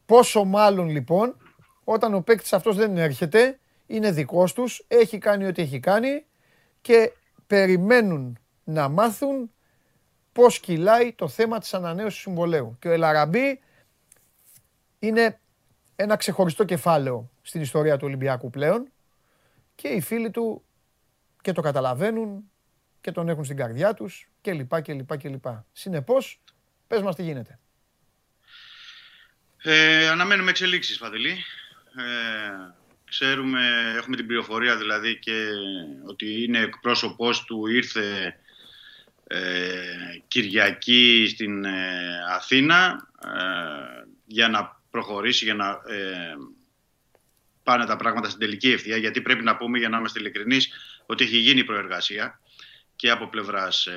Πόσο μάλλον λοιπόν όταν ο παίκτης αυτός δεν έρχεται, είναι δικός τους, έχει κάνει ό,τι έχει κάνει και περιμένουν να μάθουν πώς κυλάει το θέμα της ανανέωσης συμβολέου. Και ο Ελαραμπή είναι ένα ξεχωριστό κεφάλαιο στην ιστορία του Ολυμπιακού πλέον και οι φίλοι του και το καταλαβαίνουν και τον έχουν στην καρδιά τους και λοιπά και λοιπά και λοιπά. Συνεπώς, πες μας τι γίνεται. Ε, αναμένουμε εξελίξεις, Παντελή. Ε, ξέρουμε, έχουμε την πληροφορία δηλαδή και ότι είναι εκπρόσωπός του, ήρθε ε, Κυριακή στην ε, Αθήνα ε, για να προχωρήσει, για να ε, πάνε τα πράγματα στην τελική ευθεία, γιατί πρέπει να πούμε, για να είμαστε ειλικρινείς, ότι έχει γίνει προεργασία και από πλευράς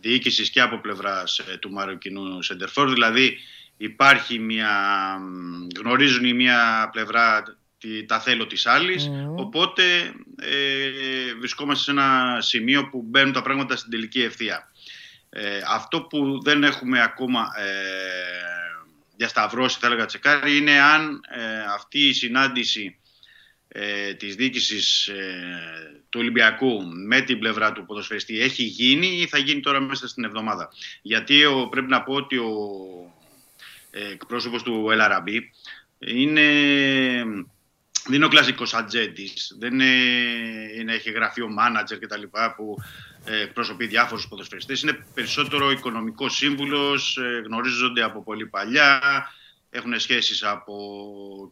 διοίκησης και από πλευράς του Μαροκινού Σεντερφόρ, δηλαδή υπάρχει μια, γνωρίζουν η μία πλευρά τα θέλω της άλλης, οπότε ε, βρισκόμαστε σε ένα σημείο που μπαίνουν τα πράγματα στην τελική ευθεία. Ε, αυτό που δεν έχουμε ακόμα ε, διασταυρώσει, θα έλεγα τσεκάρι, είναι αν ε, αυτή η συνάντηση ε, της διοίκησης ε, του Ολυμπιακού με την πλευρά του ποδοσφαιριστή έχει γίνει ή θα γίνει τώρα μέσα στην εβδομάδα. Γιατί ο, πρέπει να πω ότι ο εκπρόσωπος του Ελαραμπή είναι, δεν είναι ο κλασικός ατζέντης, δεν είναι, είναι, έχει γραφείο μάνατζερ κτλ. που ε, εκπροσωπεί διάφορους ποδοσφαιριστές. Είναι περισσότερο οικονομικό σύμβουλος, ε, γνωρίζονται από πολύ παλιά, έχουν σχέσεις από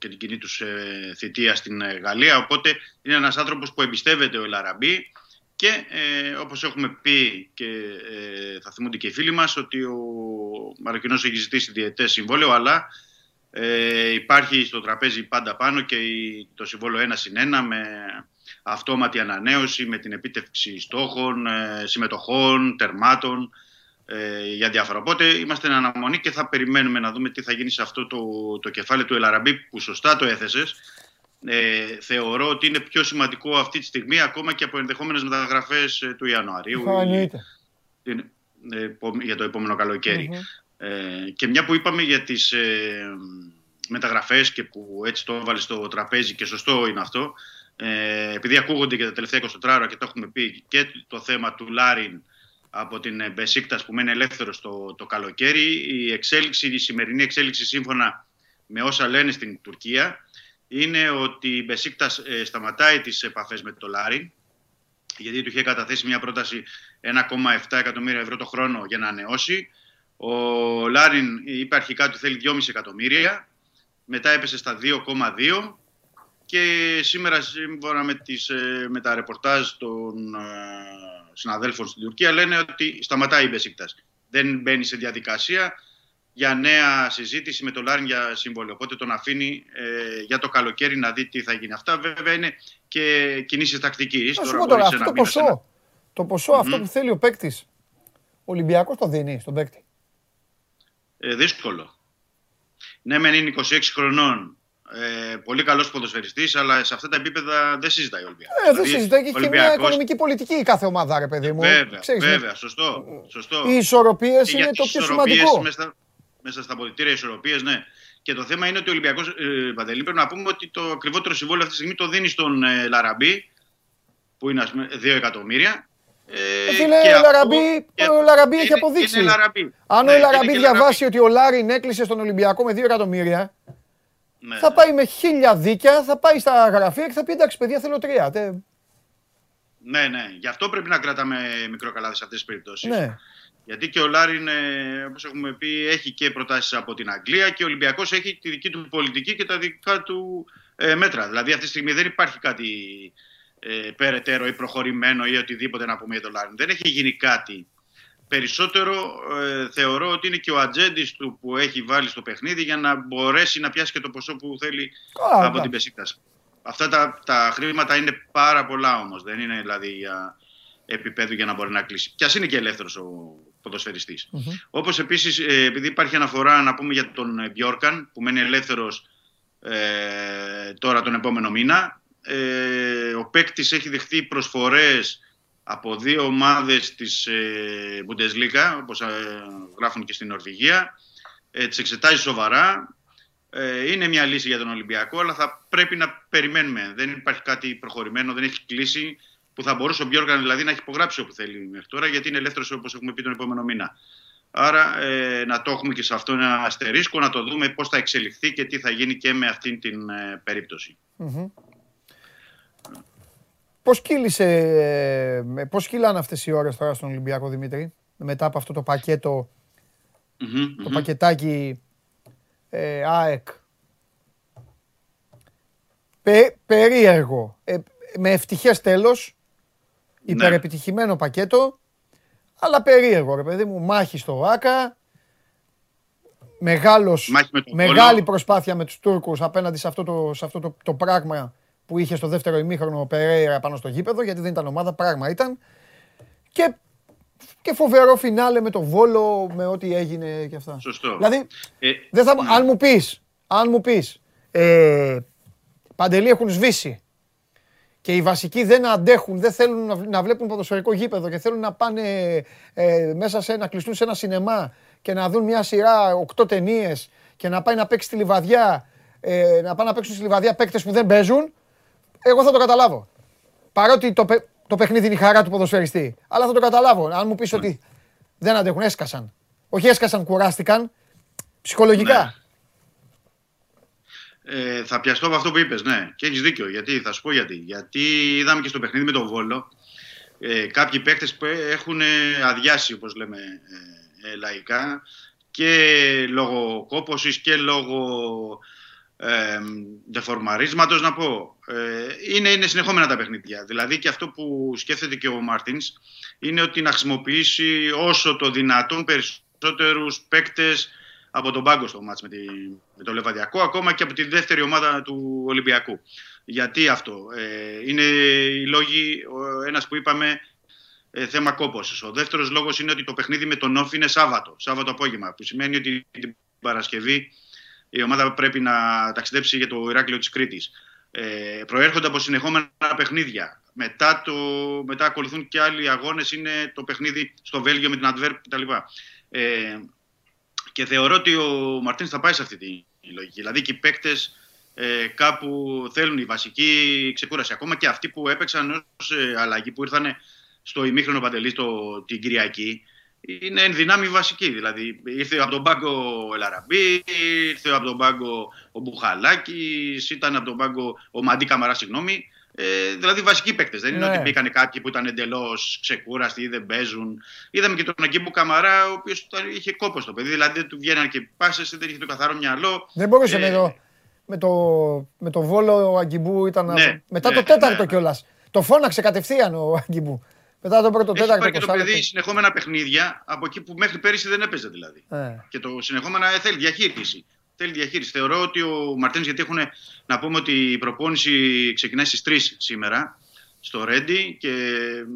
και την κοινή τους ε, θητεία στην Γαλλία, οπότε είναι ένας άνθρωπος που εμπιστεύεται ο Ελαραμπή και ε, όπως έχουμε πει και ε, θα θυμούνται και οι φίλοι μας ότι ο Μαροκινός έχει ζητήσει διαιτές συμβόλαιο αλλά ε, υπάρχει στο τραπέζι πάντα πάνω και το συμβόλαιο ένα συν ένα με αυτόματη ανανέωση, με την επίτευξη στόχων, ε, συμμετοχών, τερμάτων ε, για διάφορα. Οπότε είμαστε εν αναμονή και θα περιμένουμε να δούμε τι θα γίνει σε αυτό το, το κεφάλαιο του Ελαραμπή που σωστά το έθεσες ε, θεωρώ ότι είναι πιο σημαντικό αυτή τη στιγμή ακόμα και από ενδεχόμενες μεταγραφές ε, του Ιανουαρίου ή, ε, για το επόμενο Ε, και μια που είπαμε για τις ε, μεταγραφές και που έτσι το έβαλε στο τραπέζι και σωστό είναι αυτό ε, επειδή ακούγονται και τα τελευταία 24 ώρα και το έχουμε πει και το θέμα του Λάριν από την Μπεσίκτας που μένει ελεύθερο το, το καλοκαίρι η, εξέλιξη, η σημερινή εξέλιξη σύμφωνα με όσα λένε στην Τουρκία είναι ότι η Μπεσίκτας ε, σταματάει τις επαφές με το Λάριν γιατί του είχε καταθέσει μια πρόταση 1,7 εκατομμύρια ευρώ το χρόνο για να ανεώσει. Ο Λάριν είπε αρχικά ότι θέλει 2,5 εκατομμύρια, μετά έπεσε στα 2,2 και σήμερα σύμφωνα με, τις, ε, με τα ρεπορτάζ των ε, συναδέλφων στην Τουρκία λένε ότι σταματάει η Μπεσίκτας. Δεν μπαίνει σε διαδικασία για νέα συζήτηση με το Λάριν για σύμβολο. Οπότε τον αφήνει ε, για το καλοκαίρι να δει τι θα γίνει. Αυτά βέβαια είναι και κινήσεις τακτικής. Να σου πω τώρα, αυτό το ποσό. Το ποσό αυτό που θέλει ο παίκτης, ο Ολυμπιακός το δίνει στον παίκτη; Ε, δύσκολο. Ναι, μεν είναι 26 χρονών. Ε, πολύ καλός ποδοσφαιριστής, αλλά σε αυτά τα επίπεδα δεν συζητάει ο Ολυμπιακός. Ε, δεν συζητάει και έχει και μια οικονομική πολιτική η κάθε ομάδα, ρε παιδί μου. Βέβαια, Ξέρεις, βέβαια, σωστό. σωστό. Οι ισορροπίες Και για είναι τις το πιο ισορροπίες σημαντικό. Μέσα, μέσα στα αποδητήρια ισορροπίες, ναι. Και το θέμα είναι ότι ο Ολυμπιακός ε, Παντελή πρέπει να πούμε ότι το ακριβότερο συμβόλαιο αυτή τη στιγμή το δίνει στον ε, Λαραμπή, που είναι ας πούμε 2 εκατομμύρια. Ε, Ε, Φίλε, και ο αυτό- Λαραμπή, και- ο Λαραμπή έχει είναι- αποδείξει. είναι Λαραμπή. Αν Ναι, ο είναι Λαραμπή και διαβάσει ότι ο Λάριν έκλεισε στον Ολυμπιακό με 2 εκατομμύρια, Ναι. θα πάει με χίλια δίκια, θα πάει στα γραφεία και θα πει εντάξει, παιδιά, θέλω τρία. Τε- Ναι, ναι. Γι' αυτό πρέπει να κρατάμε μικρό καλάθι σε αυτές τις περιπτώσεις. Ναι. Γιατί και ο Λάριν, όπως έχουμε πει, έχει και προτάσεις από την Αγγλία και ο Ολυμπιακός έχει τη δική του πολιτική και τα δικά του ε, μέτρα. Δηλαδή αυτή τη στιγμή δεν υπάρχει κάτι ε, περαιτέρω ή προχωρημένο ή οτιδήποτε να πούμε για τον Λάριν. Δεν έχει γίνει κάτι. Περισσότερο ε, θεωρώ ότι είναι και ο ατζέντης του που έχει βάλει στο παιχνίδι για να μπορέσει να πιάσει και το ποσό που θέλει Α, από εντάξει. την Πεσίκτας. Αυτά τα, τα χρήματα είναι πάρα πολλά όμως. Δεν είναι δηλαδή για επίπεδο για να μπορεί να κλείσει. Κι ας είναι και ελεύθερος ο ποδοσφαιριστής. Όπως επίσης, ε, επειδή υπάρχει αναφορά να πούμε για τον ε, Μπιόρκαν που μένει ελεύθερος ε, τώρα τον επόμενο μήνα. Ε, ο παίκτης έχει δεχτεί προσφορές από δύο ομάδες της ε, Bundesliga, όπως ε, γράφουν και στην Νορβηγία. Ε, τις εξετάζει σοβαρά. Ε, είναι μια λύση για τον Ολυμπιακό, αλλά θα πρέπει να περιμένουμε. Δεν υπάρχει κάτι προχωρημένο, δεν έχει κλείσει που θα μπορούσε ο Μπιόργαν δηλαδή να έχει υπογράψει όπου θέλει μέχρι τώρα, γιατί είναι ελεύθερος όπως έχουμε πει τον επόμενο μήνα. Άρα ε, να το έχουμε και σε αυτό ένα αστερίσκο, να το δούμε πώς θα εξελιχθεί και τι θα γίνει και με αυτήν την ε, περίπτωση. Πώς κύλησε, ε, πώς κύλαν αυτές οι ώρες τώρα στον Ολυμπιακό Δημήτρη, μετά από αυτό το πακέτο, Μμμ, το μμμ. πακετάκι ε, ΑΕΚ; Πε, περίεργο, ε, με ευτυχές τέλος, Ναι. Υπερεπιτυχημένο πακέτο, αλλά περίεργο ρε παιδί μου, μάχη στο ΆΚΑ, μεγάλος, Μάχη με τον μεγάλη Βόλο. προσπάθεια με τους Τούρκους απέναντι σε αυτό, το, σε αυτό το, το πράγμα που είχε στο δεύτερο ημίχρονο ο Περέιρα πάνω στο γήπεδο, γιατί δεν ήταν ομάδα, πράγμα ήταν. Και, και φοβερό φινάλε με το Βόλο, με ό,τι έγινε και αυτά. Σωστό. Δηλαδή, Ε, δεν θα, ναι. αν μου πεις, αν μου πεις, ε, Παντελή έχουν σβήσει και οι βασικοί δεν αντέχουν, δεν θέλουν να, β- να βλέπουν ποδοσφαιρικό γήπεδο και θέλουν να πάνε ε, μέσα σε να κλειστούν σε ένα σινεμά και να δουν μια σειρά οκτώ ταινίες και να πάει να παίξει στη λιβαδιά, ε, να πάνε να παίξουν στη λιβαδιά παίκτες που δεν παίζουν, εγώ θα το καταλάβω. Παρότι το, παι- το παιχνίδι είναι η χαρά του ποδοσφαιριστή. Αλλά θα το καταλάβω. Αν μου πεις ότι δεν αντέχουν, έσκασαν. Όχι έσκασαν, κουράστηκαν. Ψυχολογικά. Ναι. Ε, θα πιαστώ από αυτό που είπες, ναι. Και έχεις δίκιο. Γιατί, θα σου πω γιατί. Γιατί είδαμε και στο παιχνίδι με τον Βόλο ε, κάποιοι παίκτες που έχουν ε, αδειάσει, όπως λέμε ε, ε, λαϊκά, και λόγω κόπωσης και λόγω ε, δεφορμαρίσματος, να πω. Ε, είναι, είναι συνεχόμενα τα παιχνίδια. Δηλαδή και αυτό που σκέφτεται και ο Μάρτινς είναι ότι να χρησιμοποιήσει όσο το δυνατόν περισσότερους παίκτες από τον πάγκο στο μάτς με, τη, με το Λεβαδιακό, ακόμα και από τη δεύτερη ομάδα του Ολυμπιακού. Γιατί αυτό; Ε, είναι οι λόγοι, ο ένας που είπαμε, ε, θέμα κόπωσης. Ο δεύτερος λόγος είναι ότι το παιχνίδι με τον Όφ είναι Σάββατο, Σάββατο απόγευμα, που σημαίνει ότι την Παρασκευή η ομάδα πρέπει να ταξιδέψει για το Ηράκλειο της Κρήτης. Ε, προέρχονται από συνεχόμενα παιχνίδια. Μετά, το, μετά ακολουθούν και άλλοι αγώνες, είναι το παιχνίδι στο Βέλγιο με την Αντβέρπ κτλ. Ε, και θεωρώ ότι ο Μαρτίνς θα πάει σε αυτή τη λογική. Δηλαδή και οι παίκτες ε, κάπου θέλουν η βασική ξεκούραση. Ακόμα και αυτοί που έπαιξαν ως ε, αλλαγή, που ήρθαν στο ημίχρονο παντελής το, την Κυριακή, είναι εν δυνάμει βασική. Δηλαδή ήρθε από τον πάγκο ο Ελαραμπή, ήρθε από τον πάγκο ο Μπουχαλάκης, ήταν από τον πάγκο ο Μαντί Καμαρά, συγγνώμη. Ε, δηλαδή βασικοί παίκτες. Δεν είναι Ναι. ότι μπήκαν κάποιοι που ήταν εντελώς ξεκούραστοι ή δεν παίζουν. Είδαμε και τον Αγκίμπου Καμαρά, ο οποίος είχε κόπο στο παιδί. Δηλαδή δεν του βγαίναν και πάσες, δεν είχε το καθαρό μυαλό. Δεν μπορούσε Ε, με, το, με, το, με το βόλο ο Αγκιμπού ήταν. Ναι, μετά ναι, το τέταρτο ναι, ναι. κιόλας. Το φώναξε κατευθείαν ο Αγκιμπού. Μετά το πρώτο Έχει τέταρτο πάρει και το 20 παιδί λεπτό. συνεχόμενα παιχνίδια από εκεί που μέχρι πέρυσι δεν έπαιζε δηλαδή. Ε. Και το συνεχόμενα ε, θέλει διαχείριση. Θέλει διαχείριση. Θεωρώ ότι ο Μαρτίνς, γιατί έχουν να πούμε ότι η προπόνηση ξεκινάει στις 3 σήμερα στο Ρέντι και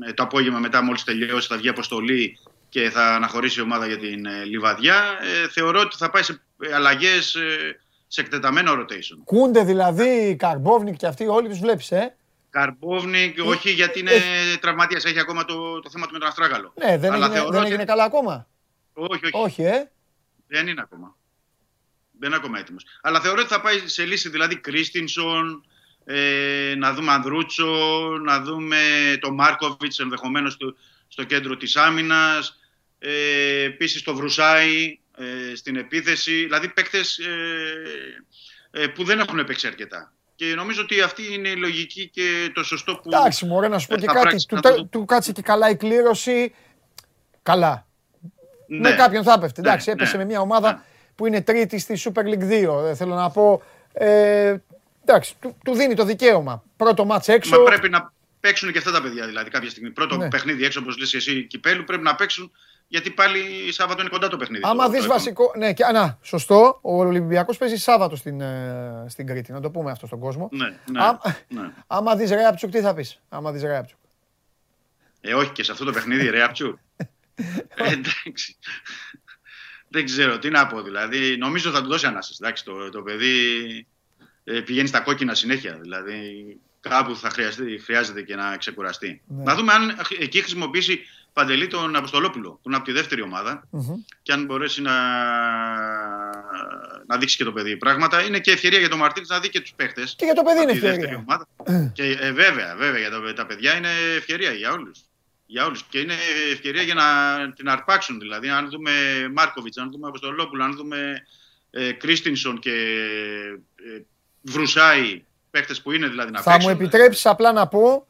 ε, το απόγευμα μετά μόλις τελειώσει θα βγει αποστολή και θα αναχωρήσει η ομάδα για την ε, Λιβαδιά. Ε, θεωρώ ότι θα πάει σε αλλαγές ε, σε εκτεταμένο rotation. Κούντε δηλαδή, Καρμπόβνικ και αυτοί όλοι τους βλέπεις, ε; Καρμπόβνικ, όχι γιατί είναι τραυματίας, έχει ακόμα το, το θέμα του με τον Αστράγαλο. Ναι, δεν Αλλά έγινε, θεωρώ δεν ότι- έγινε καλά ακόμα. Όχι, όχι. Όχι, ε; Δεν είναι ακόμα. Δεν είναι ακόμα έτοιμος. Αλλά θεωρώ ότι θα πάει σε λύση δηλαδή Κρίστινσον, ε, να δούμε Ανδρούτσο, να δούμε το Μάρκοβιτς ενδεχομένως στο, στο κέντρο της άμυνας, ε, επίσης το Βρουσάη ε, στην επίθεση, δηλαδή παίκτες ε, ε, που δεν έχουν παίξει αρκετά. Και νομίζω ότι αυτή είναι η λογική και το σωστό που... Εντάξει, μωρέ, να σου πω ε, και θα κάτι. πράξει, Του, να το τε- δω. του κάτσε και καλά η κλήρωση. Καλά. Ναι. Με κάποιον θα έπεφτε. Εντάξει, Ναι, έπεσε ναι. με μια ομάδα που είναι τρίτη στη Super League 2. Δεν θέλω να πω. Ε, εντάξει, του, του δίνει το δικαίωμα. Πρώτο μάτς έξω. Μα πρέπει να παίξουν και αυτά τα παιδιά δηλαδή κάποια στιγμή. Πρώτο Ναι. παιχνίδι έξω, όπως λες εσύ, κυπέλου, πρέπει να παίξουν γιατί πάλι Σάββατο είναι κοντά το παιχνίδι. Άμα Το- δεις το βασικό. Ναι, και, α, να, σωστό. Ο Ολυμπιακός παίζει Σάββατο στην, ε, στην Κρήτη. Να το πούμε αυτό στον κόσμο. Ναι, ναι, Ά- ναι. <laughs> Άμα δεις Ρέαπτσουκ, τι θα πεις; Άμα δεις Ρέαπτσουκ. Ε, όχι και σε αυτό το παιχνίδι, ρε Απτσού. <laughs> ε, εντάξει. Δεν ξέρω τι να πω. Δηλαδή, νομίζω θα του δώσει ανάσες. Εντάξει, το, το παιδί ε, πηγαίνει στα κόκκινα συνέχεια. Δηλαδή, κάπου θα χρειαστεί, χρειάζεται και να ξεκουραστεί. Ναι. Να δούμε αν εκεί χρησιμοποιήσει Παντελή τον Αποστολόπουλο, που είναι από τη δεύτερη ομάδα. Μμμ. και αν μπορέσει να, να δείξει και το παιδί πράγματα. Είναι και ευκαιρία για τον Μαρτίνς να δει και τους παίχτες. Και για το παιδί από είναι τη δεύτερη ευκαιρία. ομάδα. και ε, βέβαια, βέβαια, για τα, τα παιδιά είναι ευκαιρία για όλους. Για όλους. Και είναι ευκαιρία για να την αρπάξουν. Δηλαδή, αν δούμε Μάρκοβιτς, αν δούμε Αποστολόπουλο, αν δούμε ε, Κρίστινσον και ε, Βρουσάη, παίχτες που είναι δηλαδή να Θα μου παίξουν. επιτρέψεις απλά να πω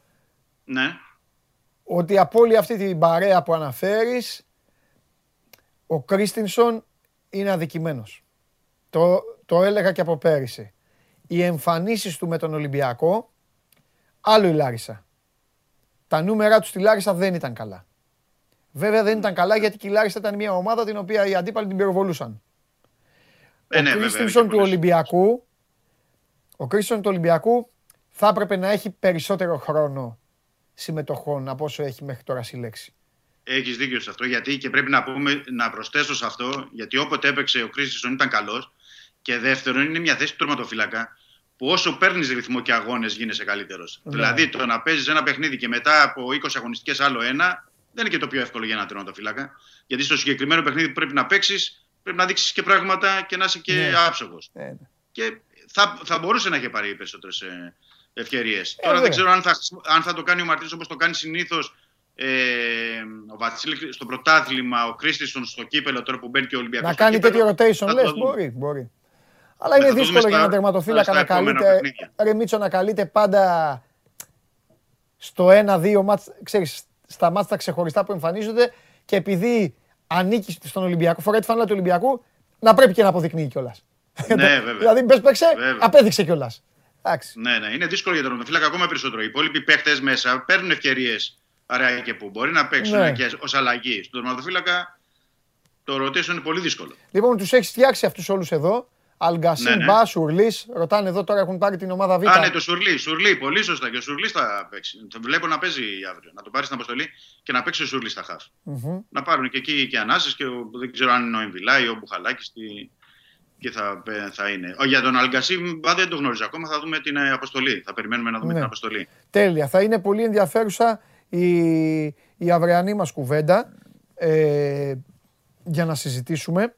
Ναι. ότι από όλη αυτή την παρέα που αναφέρεις, ο Κρίστινσον είναι αδικημένος. Το, το έλεγα και από πέρυσι. Οι εμφανίσεις του με τον Ολυμπιακό, άλλο η Λάρισα. Τα νούμερα τους στη Λάρισα δεν ήταν καλά. Βέβαια δεν ήταν καλά γιατί και η Λάρισα ήταν μια ομάδα την οποία οι αντίπαλοι την πυροβολούσαν. Ε, ο ναι, βέβαια, Κρίστινσον και του πολλές. Ολυμπιακού, ο Κρίστινσον του Ολυμπιακού θα έπρεπε να έχει περισσότερο χρόνο συμμετοχών από όσο έχει μέχρι τώρα συλλέξει. Έχεις δίκιο σε αυτό, γιατί και πρέπει να, πούμε, να προσθέσω σε αυτό, γιατί όποτε έπαιξε ο Κρίστισον ήταν καλός. Και δεύτερον, είναι μια θέση του τερματοφύλακα που όσο παίρνεις ρυθμό και αγώνες γίνεσαι καλύτερος. Ναι. Δηλαδή, το να παίζεις ένα παιχνίδι και μετά από 20 αγωνιστικές άλλο ένα, δεν είναι και το πιο εύκολο για ένα τερματοφύλακα. Γιατί στο συγκεκριμένο παιχνίδι που πρέπει να παίξεις, πρέπει να δείξεις και πράγματα και να είσαι και Ναι. άψογος. Ε, ναι. Και θα, θα μπορούσε να έχει πάρει περισσότερες ευκαιρίες. Τώρα βέβαια. δεν ξέρω αν θα, αν θα το κάνει ο Μαρτίνος όπως το κάνει συνήθως ε, ο Βασίλη στο πρωτάθλημα, ο Κρίστισον στο κύπελο, τώρα που μπαίνει και ο Ολυμπιακός. Να κάνει τέτοιο rotation, λες, μπορεί, μπορεί. Αλλά είναι θα το δούμε δύσκολο για στα- έναν τερματοφύλακα στα να επόμενα καλείται, παιχνίδια. ρε Μίτσο, να καλείται πάντα στο 1-2 μάτς, ξέρεις, στα μάτς τα ξεχωριστά που εμφανίζονται και επειδή ανήκεις στον Ολυμπιακό, φοράει τη φανέλα του Ολυμπιακού, να πρέπει και να αποδεικνύει κιόλας. Ναι, βέβαια. δηλαδή, μπες παίξε, Βέβαια. απέδειξε κιόλας. Εντάξει. Ναι, ναι, είναι δύσκολο για τον τερματοφύλακα ακόμα περισσότερο. Οι υπόλοιποι παίχτες μέσα παίρνουν ευκαιρίες αραιά και που μπορεί να παίξουν Ναι. και ως αλλαγή. Στον τερματοφύλακα το rotation είναι πολύ δύσκολο. Λοιπόν, τους έχεις φτιάξει αυτούς όλους εδώ. Αλγκασίν, Ναι, ναι. Μπα, Σουρλής, ρωτάνε εδώ τώρα έχουν πάρει την ομάδα Β. Α, ναι, το Σουρλί. Σουρλί, πολύ σωστά. Και ο Σουρλί θα παίξει. Το βλέπω να παίζει αύριο. Να το πάρεις στην αποστολή και να παίξει ο Σουρλί στα χαφ. Μμμ. Να πάρουν και εκεί και ανάσει και ο, δεν ξέρω αν είναι ο Εμβιλά ή ο Μπουχαλάκης τι, και θα, θα είναι. Ο, για τον Αλγκασί μπα, δεν το γνωρίζω ακόμα. Θα δούμε την ε, αποστολή. Θα περιμένουμε να δούμε Ναι. την αποστολή. Τέλεια. Θα είναι πολύ ενδιαφέρουσα η, η αυριανή μας κουβέντα ε, για να συζητήσουμε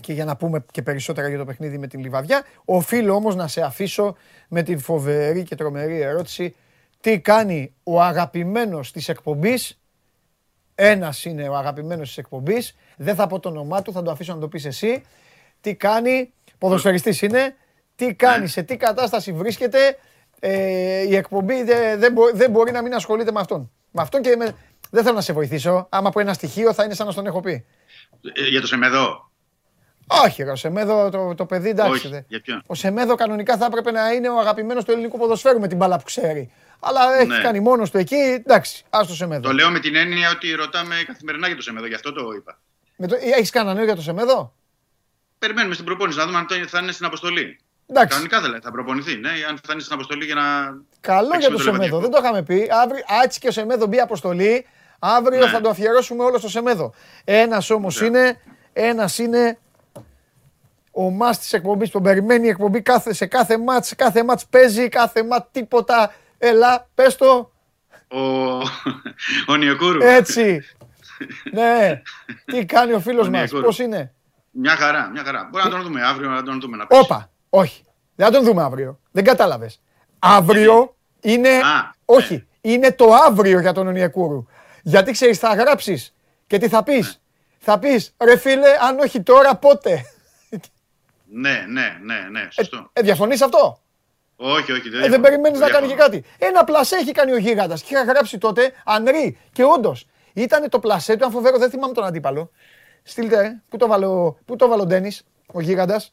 και για να πούμε και περισσότερα για το παιχνίδι με την Λιβαδιά. Οφείλω όμως να σε αφήσω με την φοβερή και τρομερή ερώτηση τι κάνει ο αγαπημένος της εκπομπής; Ένας είναι ο αγαπημένος της εκπομπής. Δεν θα πω το όνομά του, θα το αφήσω να το πεις εσύ. Τι κάνει, ποδοσφαιριστής είναι, τι κάνει, σε τι κατάσταση βρίσκεται. Ε, η εκπομπή δεν δεν μπο- δεν μπορεί να μην ασχολείται με αυτόν. Με αυτόν και με... δεν θέλω να σε βοηθήσω. Άμα πω ένα στοιχείο θα είναι σαν να στον έχω πει. Ε, για το Σεμεδό. Όχι, ρε, ο Σεμέδο το, το παιδί εντάξει. Όχι, δε. για ποιον; Ο Σεμέδο κανονικά θα έπρεπε να είναι ο αγαπημένος του ελληνικού ποδοσφαίρου με την μπάλα που ξέρει. Αλλά έχει Ναι. κάνει μόνος του εκεί, εντάξει, ας το Σεμέδο. Το λέω με την έννοια ότι ρωτάμε καθημερινά για το Σεμεδό. Γι' αυτό το είπα. Με το... Έχεις κανένα νέο για το Σεμέδο; Περιμένουμε στην προπόνηση να δούμε αν το- θα είναι στην αποστολή. Εντάξει. Κανονικά δεν λέει, θα προπονηθεί. Ναι, αν θα είναι στην αποστολή για να. Καλό παίξει για με το το Σεμέδο. Λεβαδιακό. Δεν το είχαμε πει. Αύριο, α, έτσι και ο Σεμέδο μπει αποστολή. Αύριο Ναι. θα το αφιερώσουμε όλο στο Σεμέδο. Ένας όμως Ναι. είναι, ένας είναι ο μας της εκπομπής. Τον περιμένει η εκπομπή κάθε, σε κάθε μάτς. Σε κάθε μάτς παίζει, κάθε μάτς τίποτα. Έλα, πες το. Ο, ο Νιεκούρου. Έτσι. <laughs> ναι. Τι κάνει ο φίλος Ο μας. Νιακούρου. Πώς είναι; Μια χαρά, μια χαρά. Μπορεί να τον δούμε αύριο, να τον δούμε να παίξει. Όπα. Όχι. Δεν θα τον δούμε αύριο. Δεν κατάλαβες. Αύριο είναι... Α, Όχι. Είναι το αύριο για τον Ονιακούρου. Γιατί ξέρεις θα γράψεις και τι θα πεις; Θα πεις ρε φίλε αν όχι τώρα πότε; Ναι, ναι, ναι, ναι, σωστό. Ε, διαφωνείς αυτό; όχι, όχι. Ε, δεν περιμένεις να κάνει και διαφωνώ. κάτι. Ένα πλασέ έχει κάνει ο Γίγαντας και είχα γράψει τότε Ανρί και όντως ήταν το πλασέ του, αν φοβερό δεν θυμάμαι τον αντίπαλο. Στείλτε, ε, πού το βάλε ο, πού το βάλε ο Ντένις, ο Γίγαντας,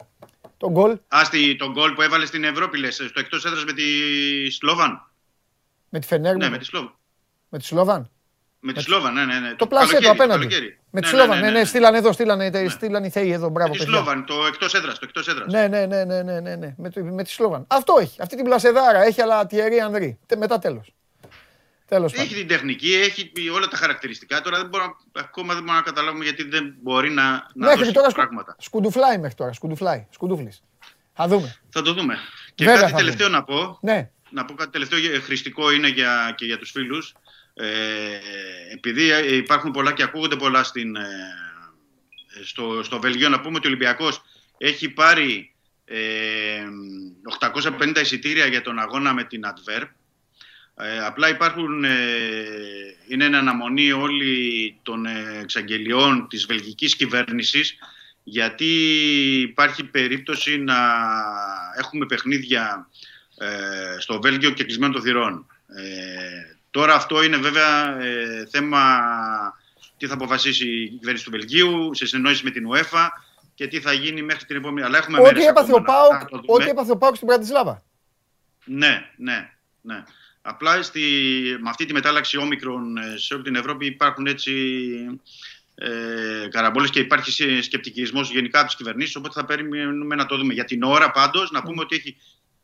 τον γκολ Α, στη- τον γκολ που έβαλε στην Ευρώπη, λες, στο εκτός έδρας με τη Σλόβαν. με τη Φενέρ, Ναι, με τη Σλόβαν. με τη Σλόβαν. Με τη Σλόβαν, ναι, ναι. ναι. Το πλασέ του καλοκαίρι, απέναντι. καλοκαίρι. Με τη Ναι, Σλόβαν, ναι, ναι, ναι, ναι, ναι. στείλανε εδώ, στείλανε, στείλανε οι θεοί εδώ, μπράβο Με τη παιδιά. Σλόβαν, το εκτός έδρας, το εκτός έδρας. Ναι, ναι, ναι, ναι, ναι, ναι, ναι. Με, το- με τη Σλόβαν. Αυτό έχει. Αυτή την πλασεδάρα έχει, αλλά Τιερή Ανδρή. Τε- Μετά τέλος. Τέλος Έχει πάντων. την τεχνική, έχει όλα τα χαρακτηριστικά. Τώρα δεν μπορώ, να- ακόμα δεν μπορούμε να καταλάβουμε γιατί δεν μπορεί να, να Μέχρι δώσει τώρα σκου... πράγματα. σκουντουφλάει μέχρι τώρα. Σκουντουφλάει. Σκουντούφλης. Θα δούμε. Θα το δούμε. Και Βέβαια κάτι θα τελευταίο να πω. Ναι. Να πω κάτι τελευταίο ε, χρηστικό είναι για, και για τους φίλους. Ε, επειδή ε, υπάρχουν πολλά και ακούγονται πολλά στην, ε, στο, στο Βελγίο, να πούμε ότι ο Ολυμπιακός έχει πάρει ε, 850 εισιτήρια για τον αγώνα με την Adverb. Ε, απλά υπάρχουν, ε, είναι εν αναμονή όλοι των ε, εξαγγελιών της βελγικής κυβέρνησης γιατί υπάρχει περίπτωση να έχουμε παιχνίδια ε, στο Βέλγιο και κλεισμένο των θυρών. Ε, τώρα αυτό είναι βέβαια ε, θέμα τι θα αποφασίσει η κυβέρνηση του Βελγίου σε συνεννόηση με την UEFA και τι θα γίνει μέχρι την επόμενη. Αλλά έχουμε Ό,τι μέρες έπαθε ο ακόμα να- Πάουκ, να το δούμε. ό,τι έπαθε ο Πάουκ στην Πρατισλάβα. Ναι, ναι, ναι. Απλά στη, με αυτή τη μετάλλαξη όμικρον ε, σε όλη την Ευρώπη υπάρχουν έτσι ε, καραμπόλες και υπάρχει σε- σκεπτικισμός γενικά από τις κυβερνήσεις, οπότε θα περιμένουμε να το δούμε. Για την ώρα πάντως να πούμε ότι έχει,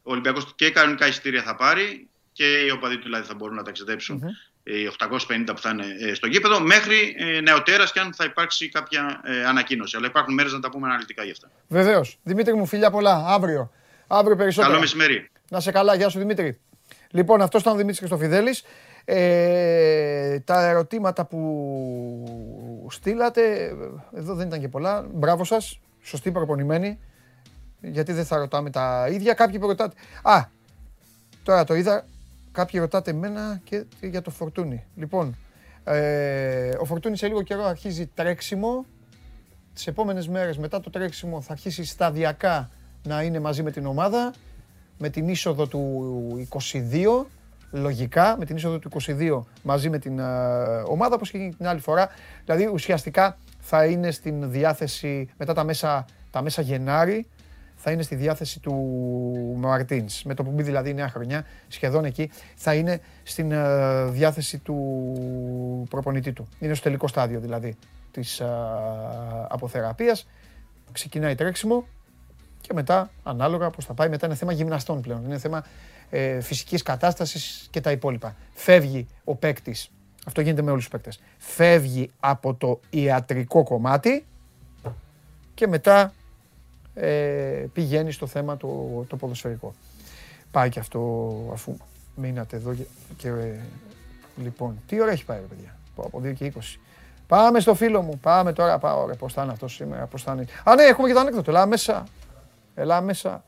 ο Ολυμπιακός και κανονικά εισιτήρια θα πάρει και οι οπαδοί του δηλαδή θα μπορούν να ταξιδέψουν οι 850 που θα είναι ε, στο γήπεδο μέχρι ε, νεοτέρας και αν θα υπάρξει κάποια ε, ανακοίνωση. Αλλά υπάρχουν μέρες να τα πούμε αναλυτικά γι' αυτά. Βεβαίως. Δημήτρη μου, φιλιά πολλά. Αύριο. Αύριο περισσότερα. Καλό μεσημέρι. Να σε καλά, γεια σου Δημήτρη. Λοιπόν, αυτός ήταν ο Δημήτρης Χριστοφιδέλης. Ε, τα ερωτήματα που στείλατε, εδώ δεν ήταν και πολλά. Μπράβο σας, σωστή προπονημένη. Γιατί δεν θα ρωτάμε τα ίδια. Κάποιοι που ρωτάτε... Α, τώρα το είδα. Κάποιοι ρωτάτε εμένα και για το Φορτούνι. Λοιπόν, ε, ο Φορτούνι σε λίγο καιρό αρχίζει τρέξιμο. Τις επόμενες μέρες μετά το τρέξιμο θα αρχίσει σταδιακά να είναι μαζί με την ομάδα με την είσοδο του 22, λογικά, με την είσοδο του 22 μαζί με την ε, ομάδα, όπως και την άλλη φορά. Δηλαδή, ουσιαστικά θα είναι στην διάθεση, μετά τα μέσα, τα μέσα Γενάρη, θα είναι στη διάθεση του Μαρτίνς. Με το που μπει δηλαδή η νέα χρονιά, σχεδόν εκεί, θα είναι στην ε, διάθεση του προπονητή του. Είναι στο τελικό στάδιο δηλαδή της ε, αποθεραπείας. Ξεκινάει τρέξιμο, και μετά ανάλογα πώς θα πάει. Μετά είναι θέμα γυμναστών πλέον. Είναι θέμα ε, φυσικής κατάστασης και τα υπόλοιπα. Φεύγει ο παίκτης. Αυτό γίνεται με όλους τους παίκτες. Φεύγει από το ιατρικό κομμάτι και μετά ε, πηγαίνει στο θέμα το, το ποδοσφαιρικό. Πάει και αυτό αφού μείνατε εδώ και, και, ε, λοιπόν, τι ώρα έχει πάει ρε παιδιά, Πω, από 2 και 20. Πάμε στο φίλο μου, πάμε τώρα, πάω ρε, πώς θα είναι αυτός σήμερα, πώς θα είναι. Α ναι, έχουμε και το ανέκδοτο, έλα μέσα. Έλα μέσα.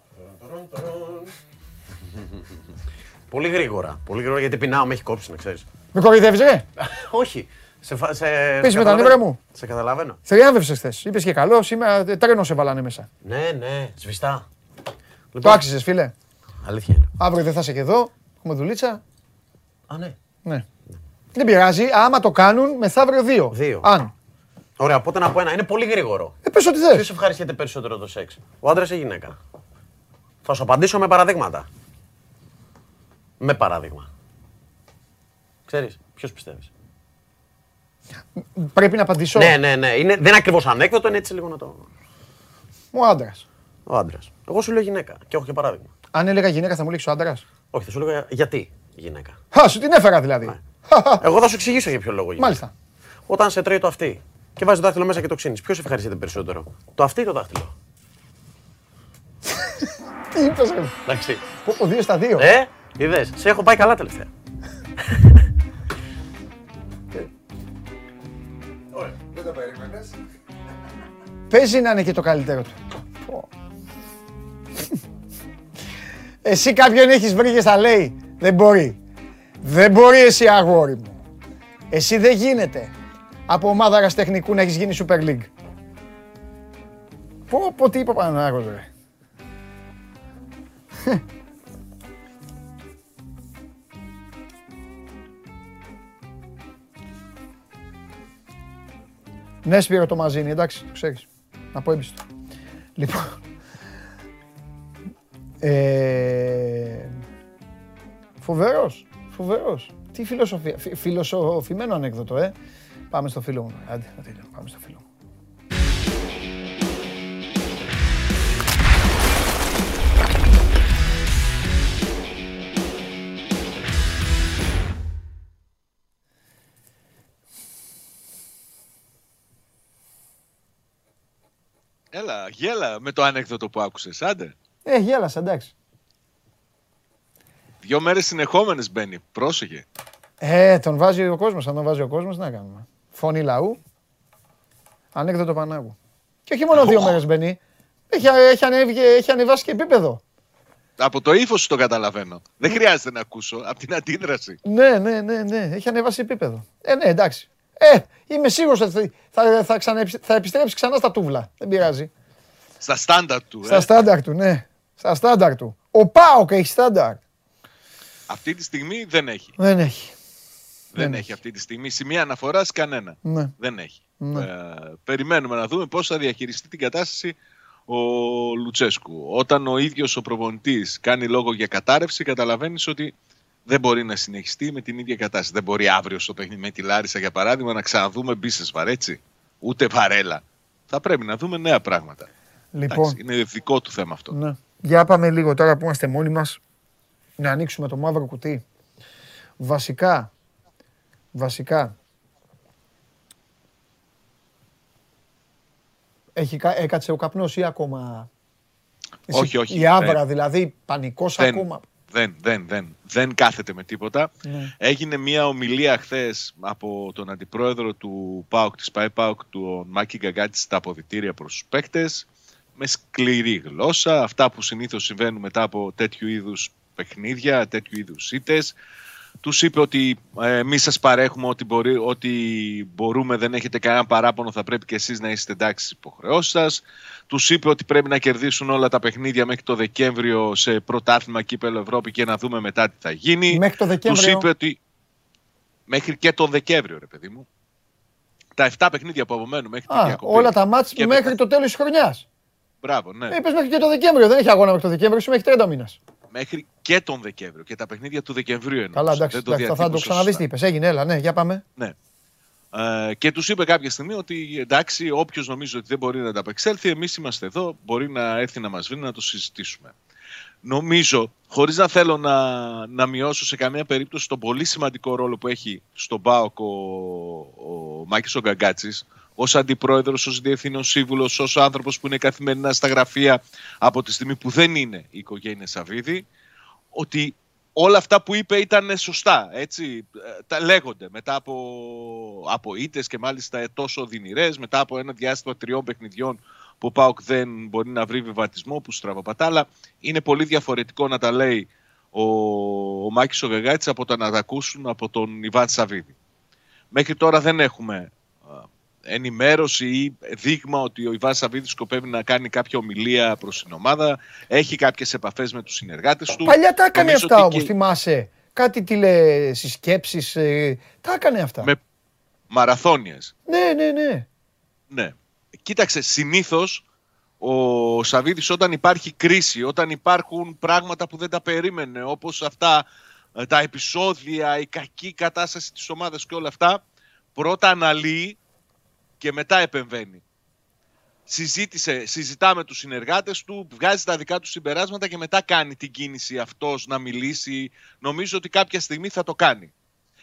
Πολύ γρήγορα. Πολύ γρήγορα γιατί πεινάω, με έχει κόψει να ξέρεις. Με κοροϊδεύεις ρε; <laughs> Όχι. Σε, φα- σε, Πες σε με τα καταλαβαίνω. νεύρα μου. Σε καταλαβαίνω. Θριάμβευσες χθες. Είπες και καλό, σήμερα ε, τρένο σε βάλανε μέσα. Ναι, ναι, σβηστά. Το άξιζες φίλε. Αλήθεια είναι. Αύριο δεν θα είσαι και εδώ, έχουμε δουλίτσα. Α, ναι. Ναι. Δεν πειράζει, άμα το κάνουν, μεθαύριο δύο. Δύο. Αν. Ωραία, οπότε να πω ένα. Είναι πολύ γρήγορο. Ε, πες ό,τι Ποιος θες. ευχαριστιέται περισσότερο το σεξ, ο άντρας ή η γυναίκα; Θα σου απαντήσω με παραδείγματα. Με παράδειγμα. Ξέρεις, ποιος πιστεύεις; Πρέπει να απαντήσω. Ναι, ναι, ναι. Είναι, δεν είναι ακριβώς ανέκδοτο, είναι έτσι λίγο να το... Ο άντρας. Ο άντρας. Εγώ σου λέω γυναίκα και έχω και παράδειγμα. Αν έλεγα γυναίκα θα μου λέξει ο άντρας; Όχι, θα σου λέω γιατί γυναίκα. Χα, σου την έφερα δηλαδή. Εγώ θα σου εξηγήσω για ποιο λόγο γυναίκα. Μάλιστα. Όταν σε τρώει το αυτή και βάζεις το δάχτυλο μέσα και το ξύνεις, ποιος ευχαριστείται περισσότερο; Το αυτή ή το δάχτυλο; Τι είπες ρε. Εντάξει. Πω, πω, δύο στα δύο. Ε, είδες, σε έχω πάει καλά τελευταία. <laughs> Παίζει να είναι και το καλύτερο του. Πω. Εσύ κάποιον έχεις βρει και στα λέει. Δεν μπορεί. Δεν μπορεί εσύ αγόρι μου. Εσύ δεν γίνεται. Από ομάδα αεραστεχνικού να έχεις γίνει Super League. Πω πω τι είπε ο Παναγιώτος ρε. Ναι, Σπύρο το Μαζίνη, εντάξει, το ξέρεις. Να πω έμπιστο. Λοιπόν. Ε, φοβερός, φοβερός. Τι φιλοσοφία, φι- φιλοσοφημένο ανέκδοτο, ε. Πάμε στο φίλο μου. Άντε, να τελειώ, πάμε στο φίλο μου. Έλα, γέλα με το ανέκδοτο που άκουσες, άντε. Ε, γέλασα, εντάξει. Δυο μέρες συνεχόμενες μπαίνει, πρόσεχε. Ε, τον βάζει ο κόσμος, αν τον βάζει ο κόσμος, τι να κάνουμε. Φωνή λαού, ανέκδοτο Πανάγου. Και όχι μόνο δύο μέρες μπαίνει, έχει, έχει, ανέβει, έχει ανεβάσει και επίπεδο. Από το ύφος σου το καταλαβαίνω. Δεν χρειάζεται να ακούσω, από την αντίδραση. Ναι, ναι, ναι, ναι, έχει ανεβάσει επίπεδο. Ε, ναι, εντάξει. Ε, είμαι σίγουρος ότι θα, θα, θα, ξαναεπι- θα επιστρέψει ξανά στα τούβλα. Δεν πειράζει. Στα στάνταρ του, Στα ε. στάνταρ του, ναι. Στα στάνταρ του. Ο Πάοκ έχει στάνταρ. Αυτή τη στιγμή δεν έχει. Δεν έχει. Δεν, Δεν έχει αυτή τη στιγμή σημεία αναφοράς κανένα. Ναι. Δεν έχει. Ναι. Ε, περιμένουμε να δούμε πώς θα διαχειριστεί την κατάσταση ο Λουτσέσκου. Όταν ο ίδιος ο προπονητής κάνει λόγο για κατάρρευση, καταλαβαίνεις ότι δεν μπορεί να συνεχιστεί με την ίδια κατάσταση. Δεν μπορεί αύριο στο παιχνίδι με τη Λάρισα, για παράδειγμα, να ξαναδούμε Μπίσεσβαρ, έτσι. Ούτε Βαρέλα. Θα πρέπει να δούμε νέα πράγματα. Λοιπόν, Εντάξει, είναι δικό του θέμα αυτό. ναι. για πάμε λίγο τώρα που είμαστε μόνοι μας να ανοίξουμε το μαύρο κουτί. Βασικά, βασικά, έχει, κα- έκατσε ο καπνός ή ακόμα... Εσύ- Όχι, όχι. Η άβρα Ε, δηλαδή, πανικός δεν, ακόμα; Δεν, δεν, δεν, δεν κάθεται με τίποτα. Ναι. Έγινε μια ομιλία χθες από τον αντιπρόεδρο του ΠΑΟΚ, της ΠΑΕ ΠΑΟΚ, του Μάκη Γκαγκάτη, στα αποδητήρια προς τους παίκτες, με σκληρή γλώσσα, αυτά που συνήθως συμβαίνουν μετά από τέτοιου είδους παιχνίδια, τέτοιου είδους ήττες. Τους είπε ότι ε, εμείς σας παρέχουμε ό,τι, μπορεί, ό,τι μπορούμε, δεν έχετε κανένα παράπονο, θα πρέπει και εσείς να είστε εντάξει στις υποχρεώσεις σας. Τους είπε ότι πρέπει να κερδίσουν όλα τα παιχνίδια μέχρι το Δεκέμβριο σε πρωτάθλημα κύπελο Ευρώπη και να δούμε μετά τι θα γίνει. Μέχρι το Τους Δεκέμβριο. είπε ότι μέχρι και τον Δεκέμβριο, ρε παιδί μου. Τα 7 παιχνίδια που απομένουν μέχρι τη Α, διακοπή. όλα τα μάτς Και μέχρι μετά- το τέλος της χρονιάς. Μπράβο, ναι. Ε, είπες μέχρι και το Δεκέμβριο, δεν έχει αγώνα μέχρι το Δεκέμβριο, σου μέχρι 30 μήνας. Μέχρι και τον Δεκέμβριο. Και τα παιχνίδια του Δεκεμβρίου εννοούσα. Καλά, εντάξει, Δεν το εντάξει, θα, θα το διατύπωσα ξαναδείς σωστά. τι είπες. Έγινε, έλα, ναι, για πάμε. Ναι. Ε, και τους είπε κάποια στιγμή ότι εντάξει, όποιος νομίζει ότι δεν μπορεί να ανταπεξέλθει, εμείς είμαστε εδώ, μπορεί να έρθει να μας βρει να το συζητήσουμε. Νομίζω, χωρίς να θέλω να, να μειώσω σε καμία περίπτωση τον πολύ σημαντικό ρόλο που έχει στον ΠΑΟΚ ο, ο Μάκης ο Γκαγκάτσης, ως αντιπρόεδρος, ως διευθύνων σύμβουλος, ως άνθρωπος που είναι καθημερινά στα γραφεία από τη στιγμή που δεν είναι η οικογένεια Σαββίδη, ότι όλα αυτά που είπε ήταν σωστά, έτσι, ε, τα λέγονται μετά από, από ήττες και μάλιστα τόσο δυνηρές, μετά από ένα διάστημα τριών παιχνιδιών που ο ΠΑΟΚ δεν μπορεί να βρει βιβατισμό, που στραβοπατά, αλλά είναι πολύ διαφορετικό να τα λέει ο, ο Μάκης ο Γαγάτης από το να τα ακούσουν από τον Ιβάν Σαββίδη. Μέχρι τώρα δεν έχουμε α, ενημέρωση ή δείγμα ότι ο Ιβάν Σαββίδης σκοπεύει να κάνει κάποια ομιλία προς την ομάδα, έχει κάποιες επαφές με τους συνεργάτες του. Παλιά τα έκανε Νομίζω αυτά ότι όμως, και- θυμάσαι. Κάτι τηλεσυσκέψεις, ε, τα έκανε αυτά. Με μαραθώνιες. Ναι, ναι, ναι. Ναι. Κοίταξε, συνήθως ο Σαββίδης όταν υπάρχει κρίση, όταν υπάρχουν πράγματα που δεν τα περίμενε, όπως αυτά ε, τα επεισόδια, η κακή κατάσταση της ομάδας και όλα αυτά, πρώτα αναλύει και μετά επεμβαίνει. συζήτησε, συζητά με τους συνεργάτες του, βγάζει τα δικά του συμπεράσματα και μετά κάνει την κίνηση αυτός να μιλήσει. Νομίζω ότι κάποια στιγμή θα το κάνει.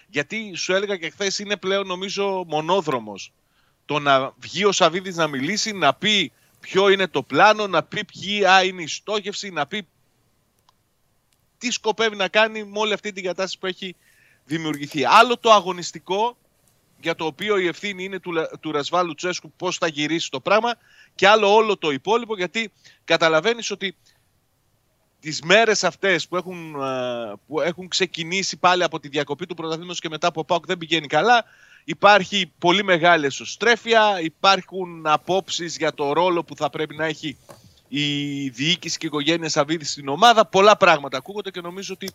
Γιατί σου έλεγα και χθες είναι πλέον νομίζω μονόδρομος. Το να βγει ο Σαββίδης να μιλήσει, να πει ποιο είναι το πλάνο, να πει ποια είναι η στόχευση, να πει τι σκοπεύει να κάνει με όλη αυτή την κατάσταση που έχει δημιουργηθεί. Άλλο το αγωνιστικό για το οποίο η ευθύνη είναι του, του Ρασβάλου Τσέσκου πώς θα γυρίσει το πράγμα και άλλο όλο το υπόλοιπο γιατί καταλαβαίνεις ότι τις μέρες αυτές που έχουν, ε, που έχουν ξεκινήσει πάλι από τη διακοπή του πρωταθλήματος και μετά από ΠΑΟΚ δεν πηγαίνει καλά υπάρχει πολύ μεγάλη εσωστρέφεια υπάρχουν απόψεις για το ρόλο που θα πρέπει να έχει η διοίκηση και η οικογένεια Σαββίδης στην ομάδα πολλά πράγματα ακούγονται και νομίζω ότι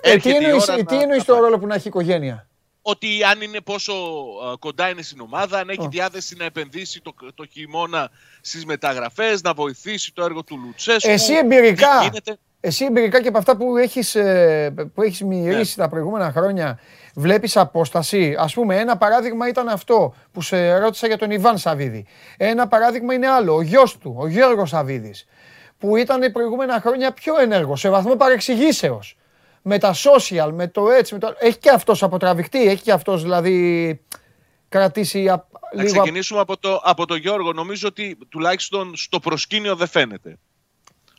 Ε, τι έρχεται η εννοείς, ώρα τι να- εννοείς να το ρόλο που να έχει η οικογένεια; Ότι αν είναι πόσο α, κοντά είναι στην ομάδα, αν έχει Ω. διάθεση να επενδύσει το, το χειμώνα στις μεταγραφές, να βοηθήσει το έργο του Λουτσέσκου. Εσύ τι εμπειρικά, γίνεται. εσύ εμπειρικά και από αυτά που έχεις, ε, που έχεις μυρίσει Ναι. τα προηγούμενα χρόνια, βλέπεις απόσταση; Ας πούμε, ένα παράδειγμα ήταν αυτό που σε ρώτησα για τον Ιβάν Σαββίδη. Ένα παράδειγμα είναι άλλο, ο γιος του, ο Γιώργος Σαββίδης, που ήταν προηγούμενα χρόνια πιο ενέργος, σε βαθμό παρεξηγήσεως. Με τα social, με το έτσι, με το... Έχει και αυτός αποτραβηχτεί, έχει και αυτός δηλαδή κρατήσει α- Να λίγο... ξεκινήσουμε από το, από το Γιώργο. Νομίζω ότι τουλάχιστον στο προσκήνιο δεν φαίνεται.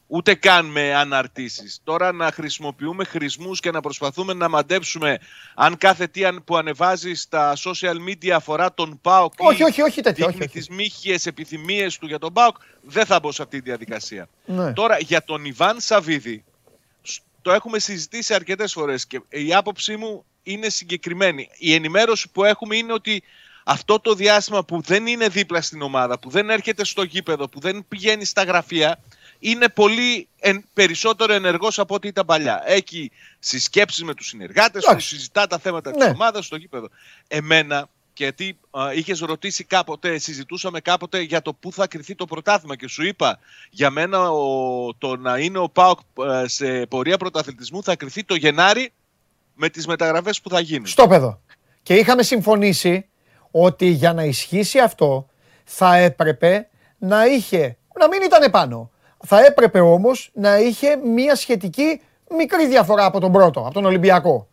Ούτε καν με αναρτήσεις. Τώρα να χρησιμοποιούμε χρησμούς και να προσπαθούμε να μαντέψουμε αν κάθε τι αν- που ανεβάζει στα social media αφορά τον ΠΑΟΚ Όχι, ή όχι, όχι τέτοια, όχι, δείχνει όχι. τις μύχιες επιθυμίες του για τον ΠΑΟΚ, δεν θα μπω σε αυτή τη διαδικασία. Ναι. Τώρα για τον Ιβάν Σαββίδη, σ- το έχουμε συζητήσει αρκετές φορές και η άποψή μου είναι συγκεκριμένη. Η ενημέρωση που έχουμε είναι ότι αυτό το διάστημα που δεν είναι δίπλα στην ομάδα, που δεν έρχεται στο γήπεδο, που δεν πηγαίνει στα γραφεία, είναι πολύ εν- περισσότερο ενεργός από ό,τι ήταν παλιά. Έχει συσκέψεις με τους συνεργάτες τους, Εντάξει. συζητά τα θέματα Ναι. της ομάδας στο γήπεδο. Εμένα, γιατί α, είχες ρωτήσει κάποτε, συζητούσαμε κάποτε για το πού θα κρυθεί το πρωτάθλημα και σου είπα, για μένα ο, το να είναι ο ΠΑΟΚ ε, σε πορεία πρωταθλητισμού θα κρυθεί το Γενάρη με τις μεταγραφές που θα γίνουν. στο παιδό. Και είχαμε συμφωνήσει ότι για να ισχύσει αυτό θα έπρεπε να είχε, να μην ήταν επάνω. Θα έπρεπε όμως να είχε μία σχετική μικρή διαφορά από τον πρώτο, από τον Ολυμπιακό.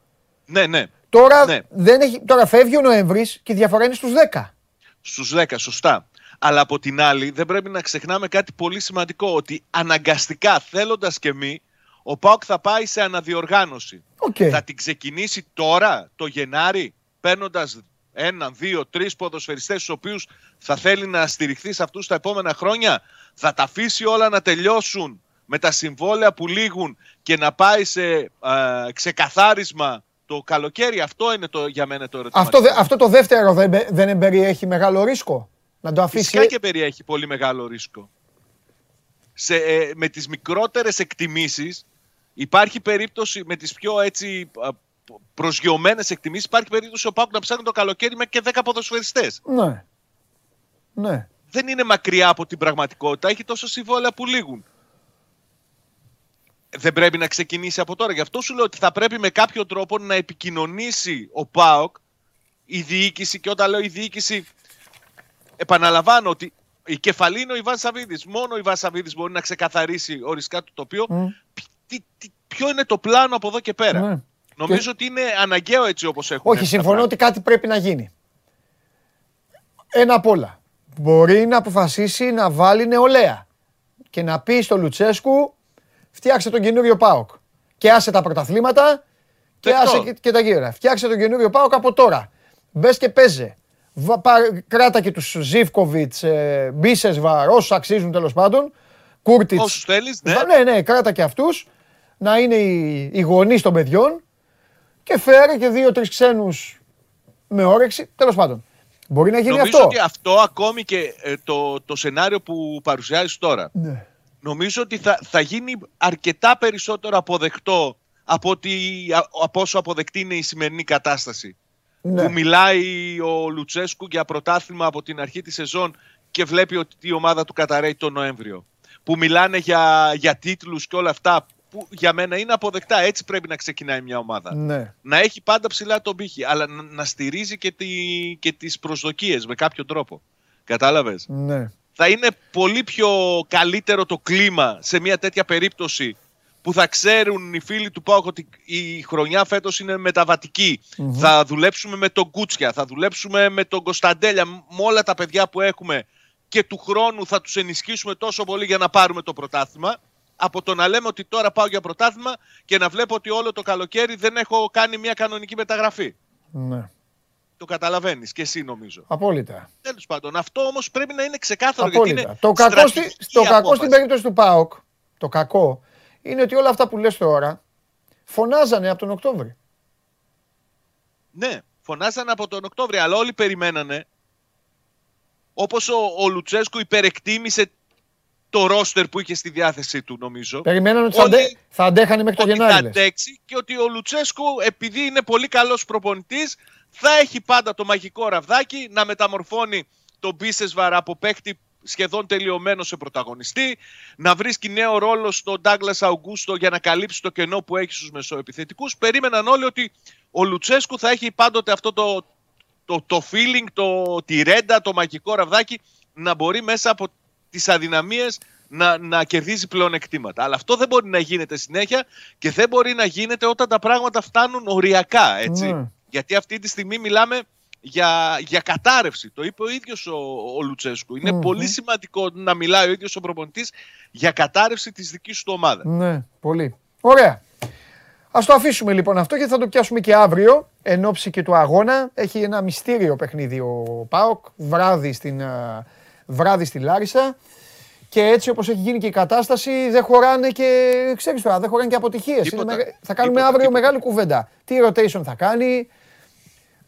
Ναι, ναι. Τώρα, Ναι. δεν έχει, τώρα φεύγει ο Νοέμβρης και η διαφορά είναι στους 10. Στους 10, σωστά. Αλλά από την άλλη δεν πρέπει να ξεχνάμε κάτι πολύ σημαντικό, ότι αναγκαστικά θέλοντας και μη, ο ΠΑΟΚ θα πάει σε αναδιοργάνωση. Οκ. Θα την ξεκινήσει τώρα, το Γενάρη, παίρνοντας έναν, δύο, τρεις ποδοσφαιριστές στους οποίους θα θέλει να στηριχθεί σε αυτούς τα επόμενα χρόνια. Θα τα αφήσει όλα να τελειώσουν με τα συμβόλαια που λήγουν και να πάει σε α, ξεκαθάρισμα το καλοκαίρι. Αυτό είναι το, για μένα το ερωτηματικό. Αυτό, δε- αυτό το δεύτερο δεν, μπε- δεν εμπεριέχει μεγάλο ρίσκο; Να το αφήσει. Φυσικά και περιέχει πολύ μεγάλο ρίσκο. Σε, ε, με τις μικρότερες εκτιμήσεις υπάρχει περίπτωση, με τις πιο έτσι α, προσγειωμένες εκτιμήσεις, υπάρχει περίπτωση ο Πάουκ να ψάχνει το καλοκαίρι με και 10 ποδοσφαιριστές. Ναι. Ναι. Δεν είναι μακριά από την πραγματικότητα, έχει τόσο συμβόλαια που λήγουν. Δεν πρέπει να ξεκινήσει από τώρα. Γι' αυτό σου λέω ότι θα πρέπει με κάποιο τρόπο να επικοινωνήσει ο ΠΑΟΚ, η διοίκηση, και όταν λέω η διοίκηση, επαναλαμβάνω ότι η κεφαλή είναι ο Ιβάν Σαββίδης. Μόνο ο Ιβάν Σαββίδης μπορεί να ξεκαθαρίσει οριστικά το τοπίο. Μμ. Τι, τι, ποιο είναι το πλάνο από εδώ και πέρα; Ναι. Νομίζω ότι είναι αναγκαίο έτσι όπως έχουν Όχι, έρθει τα συμφωνώ ότι κάτι πρέπει να γίνει. Ένα απ' όλα. Μπορεί να αποφασίσει να βάλει νεολαία και να πει στο Λουτσέσκου φτιάξε τον καινούριο ΠΑΟΚ. Και άσε τα πρωταθλήματα και Δεκτό. άσε και, και τα γύρω. Φτιάξε τον καινούριο ΠΑΟΚ από τώρα. Μπες και παίζε. Βα- πα- κράτα και τους Ζίβκοβιτς, ε, Μπίσεσβαρ, όσους αξίζουν τέλος πάντων. Κούρτιτς. Όσους θέλεις, ναι. Βα- ναι, ναι, κράτα και αυτούς. Να είναι οι, οι γονείς των παιδιών. Και φέρε και δύο-τρεις ξένους με όρεξη. Τέλος πάντων. Μπορεί να γίνει Νομίζω αυτό. ότι αυτό ακόμη και ε, το, το σενάριο που παρουσιάζεις τώρα Ναι. Νομίζω ότι θα, θα γίνει αρκετά περισσότερο αποδεκτό από, ότι, α- από όσο αποδεκτή είναι η σημερινή κατάσταση. Ναι. Που μιλάει ο Λουτσέσκου για πρωτάθλημα από την αρχή της σεζόν και βλέπει ότι η ομάδα του καταραίει τον Νοέμβριο. Που μιλάνε για, για τίτλους και όλα αυτά που για μένα είναι αποδεκτά. Έτσι πρέπει να ξεκινάει μια ομάδα. Ναι. Να έχει πάντα ψηλά τον πύχη, αλλά να, να στηρίζει και, τη, και τις προσδοκίες με κάποιο τρόπο. Κατάλαβες; Ναι. Θα είναι πολύ πιο καλύτερο το κλίμα σε μια τέτοια περίπτωση που θα ξέρουν οι φίλοι του ΠΑΟΚ ότι η χρονιά φέτος είναι μεταβατική. Θα δουλέψουμε με τον Κούτσια, θα δουλέψουμε με τον Κωνσταντέλια, με όλα τα παιδιά που έχουμε και του χρόνου θα τους ενισχύσουμε τόσο πολύ για να πάρουμε το πρωτάθλημα. Από το να λέμε ότι τώρα πάω για πρωτάθλημα και να βλέπω ότι όλο το καλοκαίρι δεν έχω κάνει μια κανονική μεταγραφή. Ναι. Το καταλαβαίνεις και εσύ νομίζω. Απόλυτα. Τέλος πάντων, αυτό όμως πρέπει να είναι ξεκάθαρο γιατί Απόλυτα. είναι Το κακό, στη- στρατηγική το κακό απόφαση. στην περίπτωση του ΠΑΟΚ, το κακό, είναι ότι όλα αυτά που λες τώρα φωνάζανε από τον Οκτώβρη. Ναι, φωνάζανε από τον Οκτώβριο, αλλά όλοι περιμένανε. Όπως ο, ο Λουτσέσκου υπερεκτίμησε το ρόστερ που είχε στη διάθεσή του, νομίζω. Περιμένανε ότι θα, Όλοι αντε- θα αντέχανε μέχρι το ότι Γενάρη. θα λες. αντέξει και ότι ο Λουτσέσκου, επειδή είναι πολύ καλός προπονητής, θα έχει πάντα το μαγικό ραβδάκι να μεταμορφώνει τον Μπίσεσβαρ από παίχτη σχεδόν τελειωμένος σε πρωταγωνιστή, να βρίσκει νέο ρόλο στον Ντάγκλας Αουγκούστο για να καλύψει το κενό που έχει στους μεσοεπιθετικούς. Περίμεναν όλοι ότι ο Λουτσέσκου θα έχει πάντοτε αυτό το, το, το feeling, το, τη ρέντα, το μαγικό ραβδάκι να μπορεί μέσα από τις αδυναμίες να, να κερδίζει πλεονεκτήματα. Αλλά αυτό δεν μπορεί να γίνεται συνέχεια και δεν μπορεί να γίνεται όταν τα πράγματα φτάνουν οριακά. Έτσι. Ναι. Γιατί αυτή τη στιγμή μιλάμε για, για κατάρρευση. Το είπε ο ίδιος ο, ο Λουτσέσκου. Είναι Μμμ. πολύ σημαντικό να μιλάει ο ίδιος ο προπονητής για κατάρρευση της δικής του ομάδας. Ναι, πολύ. Ωραία. Α το αφήσουμε λοιπόν αυτό και θα το πιάσουμε και αύριο εν ώψη και του αγώνα. Έχει ένα μυστήριο παιχνίδι ο Πάοκ, βράδυ, στην, α, βράδυ στη Λάρισα. Και έτσι όπως έχει γίνει και η κατάσταση, δεν χωράνε και, ξέρεις τώρα, δεν χωράνε και αποτυχίες. Τίποτα. Είναι μεγα- Θα κάνουμε Τίποτα, αύριο τίποτα. μεγάλη κουβέντα. Τι rotation θα κάνει.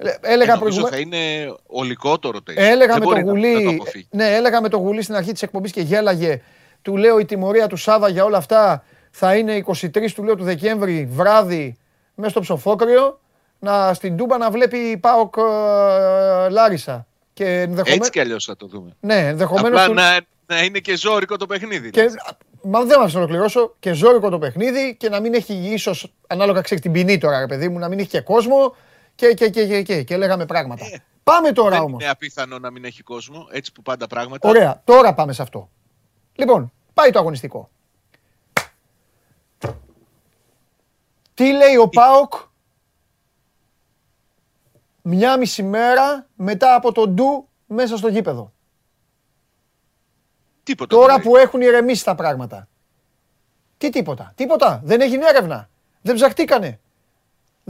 Ε, Έλεγα Ε, νομίζω προηγουμένως... θα είναι ολικότερο τέτοιο. Έλεγα Δεν με, το μπορεί να- να το γουλί, αποφύγει. ναι, έλεγα με το γουλί στην αρχή της εκπομπής και γέλαγε. Του λέω η τιμωρία του Σάβα για όλα αυτά θα είναι 23 του λέω του Δεκέμβρη βράδυ μέσα στο ψοφόκριο να, στην Τούμπα να βλέπει ΠΑΟΚ ε, Λάρισα. Και ενδεχομένως, Έτσι κι αλλιώς θα το δούμε. ναι, ενδεχομένως Απλά του- να, να είναι και ζώρικο το παιχνίδι. και, μα δεν μας ολοκληρώσω και ζώρικο το παιχνίδι και να μην έχει ίσως ανάλογα ξέρεις την ποινή τώρα ρε παιδί μου να μην έχει και κόσμο και, και, και, και, και, και λέγαμε πράγματα. Πάμε τώρα δεν όμως. είναι απίθανο να μην έχει κόσμο, έτσι που πάντα πράγματα. Ωραία, τώρα πάμε σε αυτό. Λοιπόν, πάει το αγωνιστικό. Τι λέει ο ΠΑΟΚ μια μισή μέρα μετά από τον ντου μέσα στο γήπεδο. Τίποτα. Τώρα δεν που έχουν ηρεμήσει τα πράγματα. Τι τίποτα, τίποτα. Δεν έγινε έρευνα. Δεν ψαχτήκανε.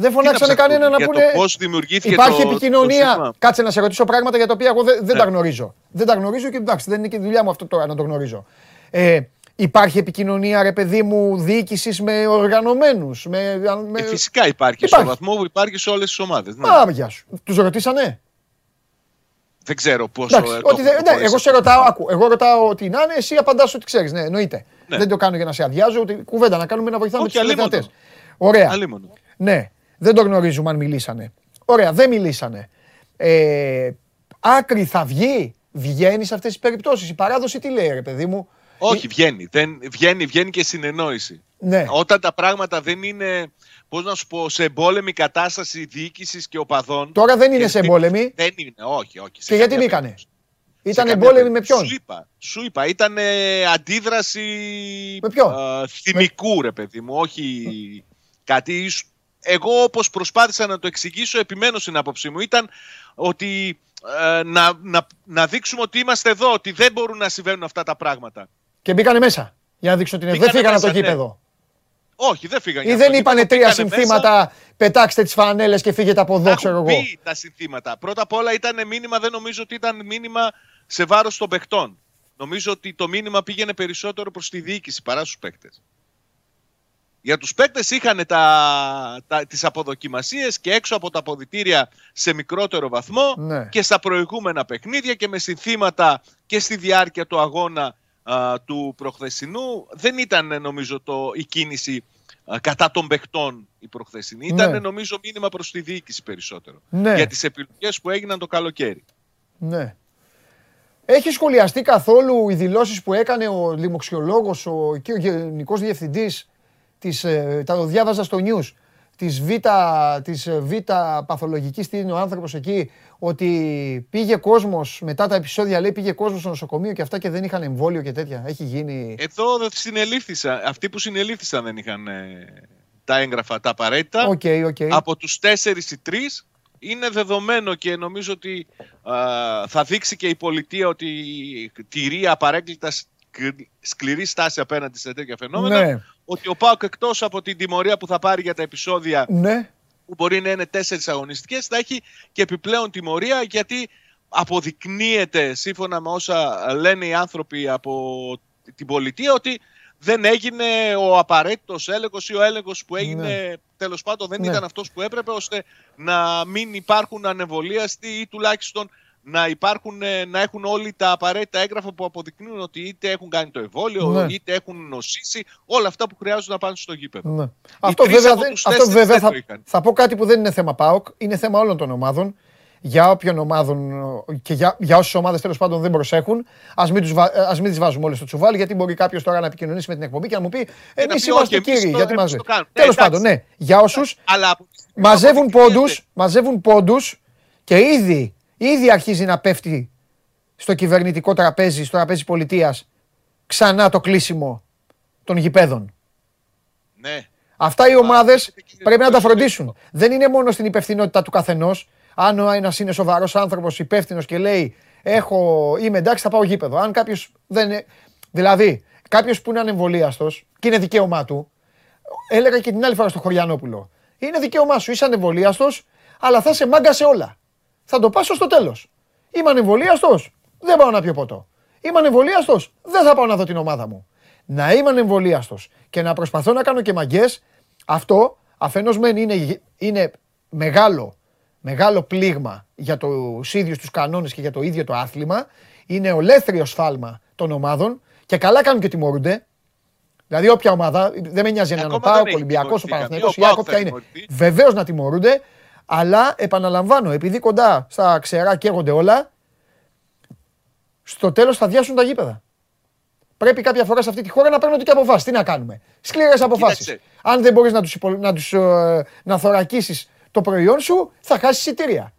Δεν φωνάξανε ψαχτούν, κανένα να για το πούνε. πώς δημιουργήθηκε Υπάρχει το- το επικοινωνία. σύστημα; Κάτσε να σε ρωτήσω πράγματα για τα οποία εγώ δεν, δεν Ναι. τα γνωρίζω. Δεν τα γνωρίζω και εντάξει, δεν είναι και η δουλειά μου αυτό τώρα να το γνωρίζω. Ε, υπάρχει επικοινωνία, ρε παιδί μου, διοίκησης με οργανωμένους. Με, με... Ε, φυσικά υπάρχει, Υπάρχει. στο βαθμό που υπάρχει σε όλες τις ομάδες. Ναι. Α, γεια σου. Τους ρωτήσανε; Δεν ξέρω πόσο. Εντάξει, ε, το ότι δεν- έχουν ναι, προχωρήσει εγώ σε αυτό. ρωτάω, άκου, εγώ ρωτάω ότι να είναι, εσύ απαντάς ότι ξέρεις. Ναι, εννοείται. Ναι. Δεν το κάνω για να σε αδειάζω, ούτε κουβέντα να κάνουμε να βοηθάμε Όχι, τους αλίμονο. τηλεθεατές. Ωραία. Αλίμονο. Ναι, δεν το γνωρίζουμε αν μιλήσανε. Ωραία, δεν μιλήσανε. Ε, άκρη θα βγει, βγαίνει σε αυτές τις περιπτώσεις. Η παράδοση τι λέει, ρε παιδί μου; Όχι, βγαίνει. Δεν, βγαίνει, βγαίνει και συνεννόηση. Ναι. Όταν τα πράγματα δεν είναι, πώς να σου πω, σε εμπόλεμη κατάσταση διοίκησης και οπαδών. Τώρα δεν είναι και σε εμπόλεμη. Δεν είναι, όχι, όχι. σε Και γιατί καμία μπήκανε. περίπτωση. Ήταν Σε καμία εμπόλεμη με περίπτωση. ποιον; Σου είπα, σου είπα ήταν αντίδραση Με ποιον; ε, θυμικού ρε παιδί μου, όχι κάτι... ίσ- Εγώ όπως προσπάθησα να το εξηγήσω, επιμένω στην άποψή μου, ήταν ότι ε, να, να, να δείξουμε ότι είμαστε εδώ, ότι δεν μπορούν να συμβαίνουν αυτά τα πράγματα. Και μπήκανε μέσα. Για να δείξω ότι είναι. Δεν Μπήκανε φύγανε από το μέσα, ναι. γήπεδο. Όχι, δεν φύγαν Ή για δεν αυτό. είπανε Μπήκανε τρία μέσα. συνθήματα, πετάξτε τις φανέλες και φύγετε από εδώ, ξέρω Έχουν εγώ. μπει τα συνθήματα. Πρώτα απ' όλα ήταν μήνυμα, δεν νομίζω ότι ήταν μήνυμα σε βάρος των παιχτών. Νομίζω ότι το μήνυμα πήγαινε περισσότερο προς τη διοίκηση παρά στους παίκτες. Για τους παίκτες είχαν τα, τα, τις αποδοκιμασίες και έξω από τα αποδητήρια σε μικρότερο βαθμό Ναι. και στα προηγούμενα παιχνίδια και με συνθήματα και στη διάρκεια του αγώνα α, του προχθεσινού. Δεν ήταν νομίζω το, η κίνηση α, κατά των παιχτών η προχθεσινή. Ήταν Ναι. νομίζω μήνυμα προς τη διοίκηση περισσότερο. Ναι. Για τις επιλογές που έγιναν το καλοκαίρι. Ναι. Έχει σχολιαστεί καθόλου οι δηλώσεις που έκανε ο λοιμοξιολόγος, ο, και ο γενικός διευθυντής, της, ε, τα το διάβαζα στο news, της β, της β παθολογικής, τι είναι ο άνθρωπος εκεί, ότι πήγε κόσμος, μετά τα επεισόδια λέει πήγε κόσμος στο νοσοκομείο και αυτά και δεν είχαν εμβόλιο και τέτοια. Έχει γίνει... Εδώ δεν συνελήφθησαν. Αυτοί που συνελήφθησαν δεν είχαν ε, τα έγγραφα τα απαραίτητα. OK, OK. Από τους τέσσερις ή τρεις είναι δεδομένο και νομίζω ότι α, θα δείξει και η πολιτεία ότι τηρεί απαρέγκλιτα σκ- σκληρή στάση απέναντι σε τέτοια φαινόμενα. Ναι. Ότι ο ΠΑΟΚ εκτός από την τιμωρία που θα πάρει για τα επεισόδια Ναι, που μπορεί να είναι τέσσερις αγωνιστικές, θα έχει και επιπλέον τιμωρία γιατί αποδεικνύεται σύμφωνα με όσα λένε οι άνθρωποι από την πολιτεία ότι δεν έγινε ο απαραίτητος έλεγχος ή ο έλεγχος που έγινε Ναι. τέλος πάντων δεν Ναι. ήταν αυτός που έπρεπε ώστε να μην υπάρχουν ανεμβολίαστοι ή τουλάχιστον να, υπάρχουν, ε, να έχουν όλοι τα απαραίτητα έγγραφα που αποδεικνύουν ότι είτε έχουν κάνει το εμβόλιο, Ναι. είτε έχουν νοσήσει, όλα αυτά που χρειάζονται να πάνε στο γήπεδο. ναι. Αυτό τρεις βέβαια, από δεν, τους αυτό τέσσερις βέβαια δεν θα, το είχαν. θα πω κάτι που δεν είναι θέμα ΠΑΟΚ, είναι θέμα όλων των ομάδων. Για όποιον ομάδων ε, και για, για όσες ομάδες τέλος πάντων δεν προσέχουν, ας μην, τους βα- ε, ας μην τις βάζουμε όλε στο τσουβάλι, γιατί μπορεί κάποιος τώρα να επικοινωνήσει με την εκπομπή και να μου πει Εμεί να πει, όχι, είμαστε εμείς κύριοι, το- γιατί εμείς μαζί. το κάνουμε. Ναι, Τέλος εντάξει. πάντων, ναι. Για όσους Αλλά από τη στιγμή που μαζεύουν αποδεικνύεται- πόντους, μαζεύουν πόντους και ήδη, ήδη αρχίζει να πέφτει στο κυβερνητικό τραπέζι, στο τραπέζι πολιτείας, ξανά το κλείσιμο των γηπέδων. Ναι. Αυτά οι ομάδες έχετε και πρέπει να τα το φροντίσουν. Δεν είναι μόνο στην υπευθυνότητα του καθενός. Αν ο ένας είναι σοβαρός άνθρωπος, υπεύθυνος και λέει: Έχω, είμαι εντάξει, θα πάω γήπεδο. Αν κάποιος δεν είναι. Δηλαδή, κάποιος που είναι ανεμβολίαστος και είναι δικαίωμά του, έλεγα και την άλλη φορά στο Χωριανόπουλο. Είναι δικαίωμά σου, είσαι ανεμβολίαστος, αλλά θα είσαι μάγκα σε όλα. Θα το πάσω στο τέλος. Είμαι ανεμβολίαστος, δεν πάω να πιω ποτό. Είμαι ανεμβολίαστος, δεν θα πάω να δω την ομάδα μου. Να είμαι ανεμβολίαστος και να προσπαθώ να κάνω και μαγκές, αυτό αφενός μεν είναι, είναι μεγάλο, μεγάλο πλήγμα για τους ίδιους τους κανόνες και για το ίδιο το άθλημα. Είναι ολέθριο σφάλμα των ομάδων και καλά κάνουν και τιμωρούνται. Δηλαδή, όποια ομάδα, δεν με νοιάζει αν είναι ο Ακόμα δεν Πάοκ, έχει Ολυμπιακός, ο τιμωρηθεί Παναθηναϊκός, η καμία. Ο ΑΕΚ, ΠΑΟΚ θα όποια είναι. τιμωρηθεί. Βεβαίως να τιμωρούνται, αλλά επαναλαμβάνω, επειδή κοντά στα ξερά καίγονται όλα, στο τέλος θα διάσουν τα γήπεδα. Πρέπει κάποια φορά σε αυτή τη χώρα να παίρνονται και αποφάσεις. Τι να κάνουμε; Σκληρές αποφάσεις. Κοίταξε. Αν δεν μπορείς να τους να, τους, ε, να θωρακίσεις το προϊόν σου, θα χάσεις εισιτήρια.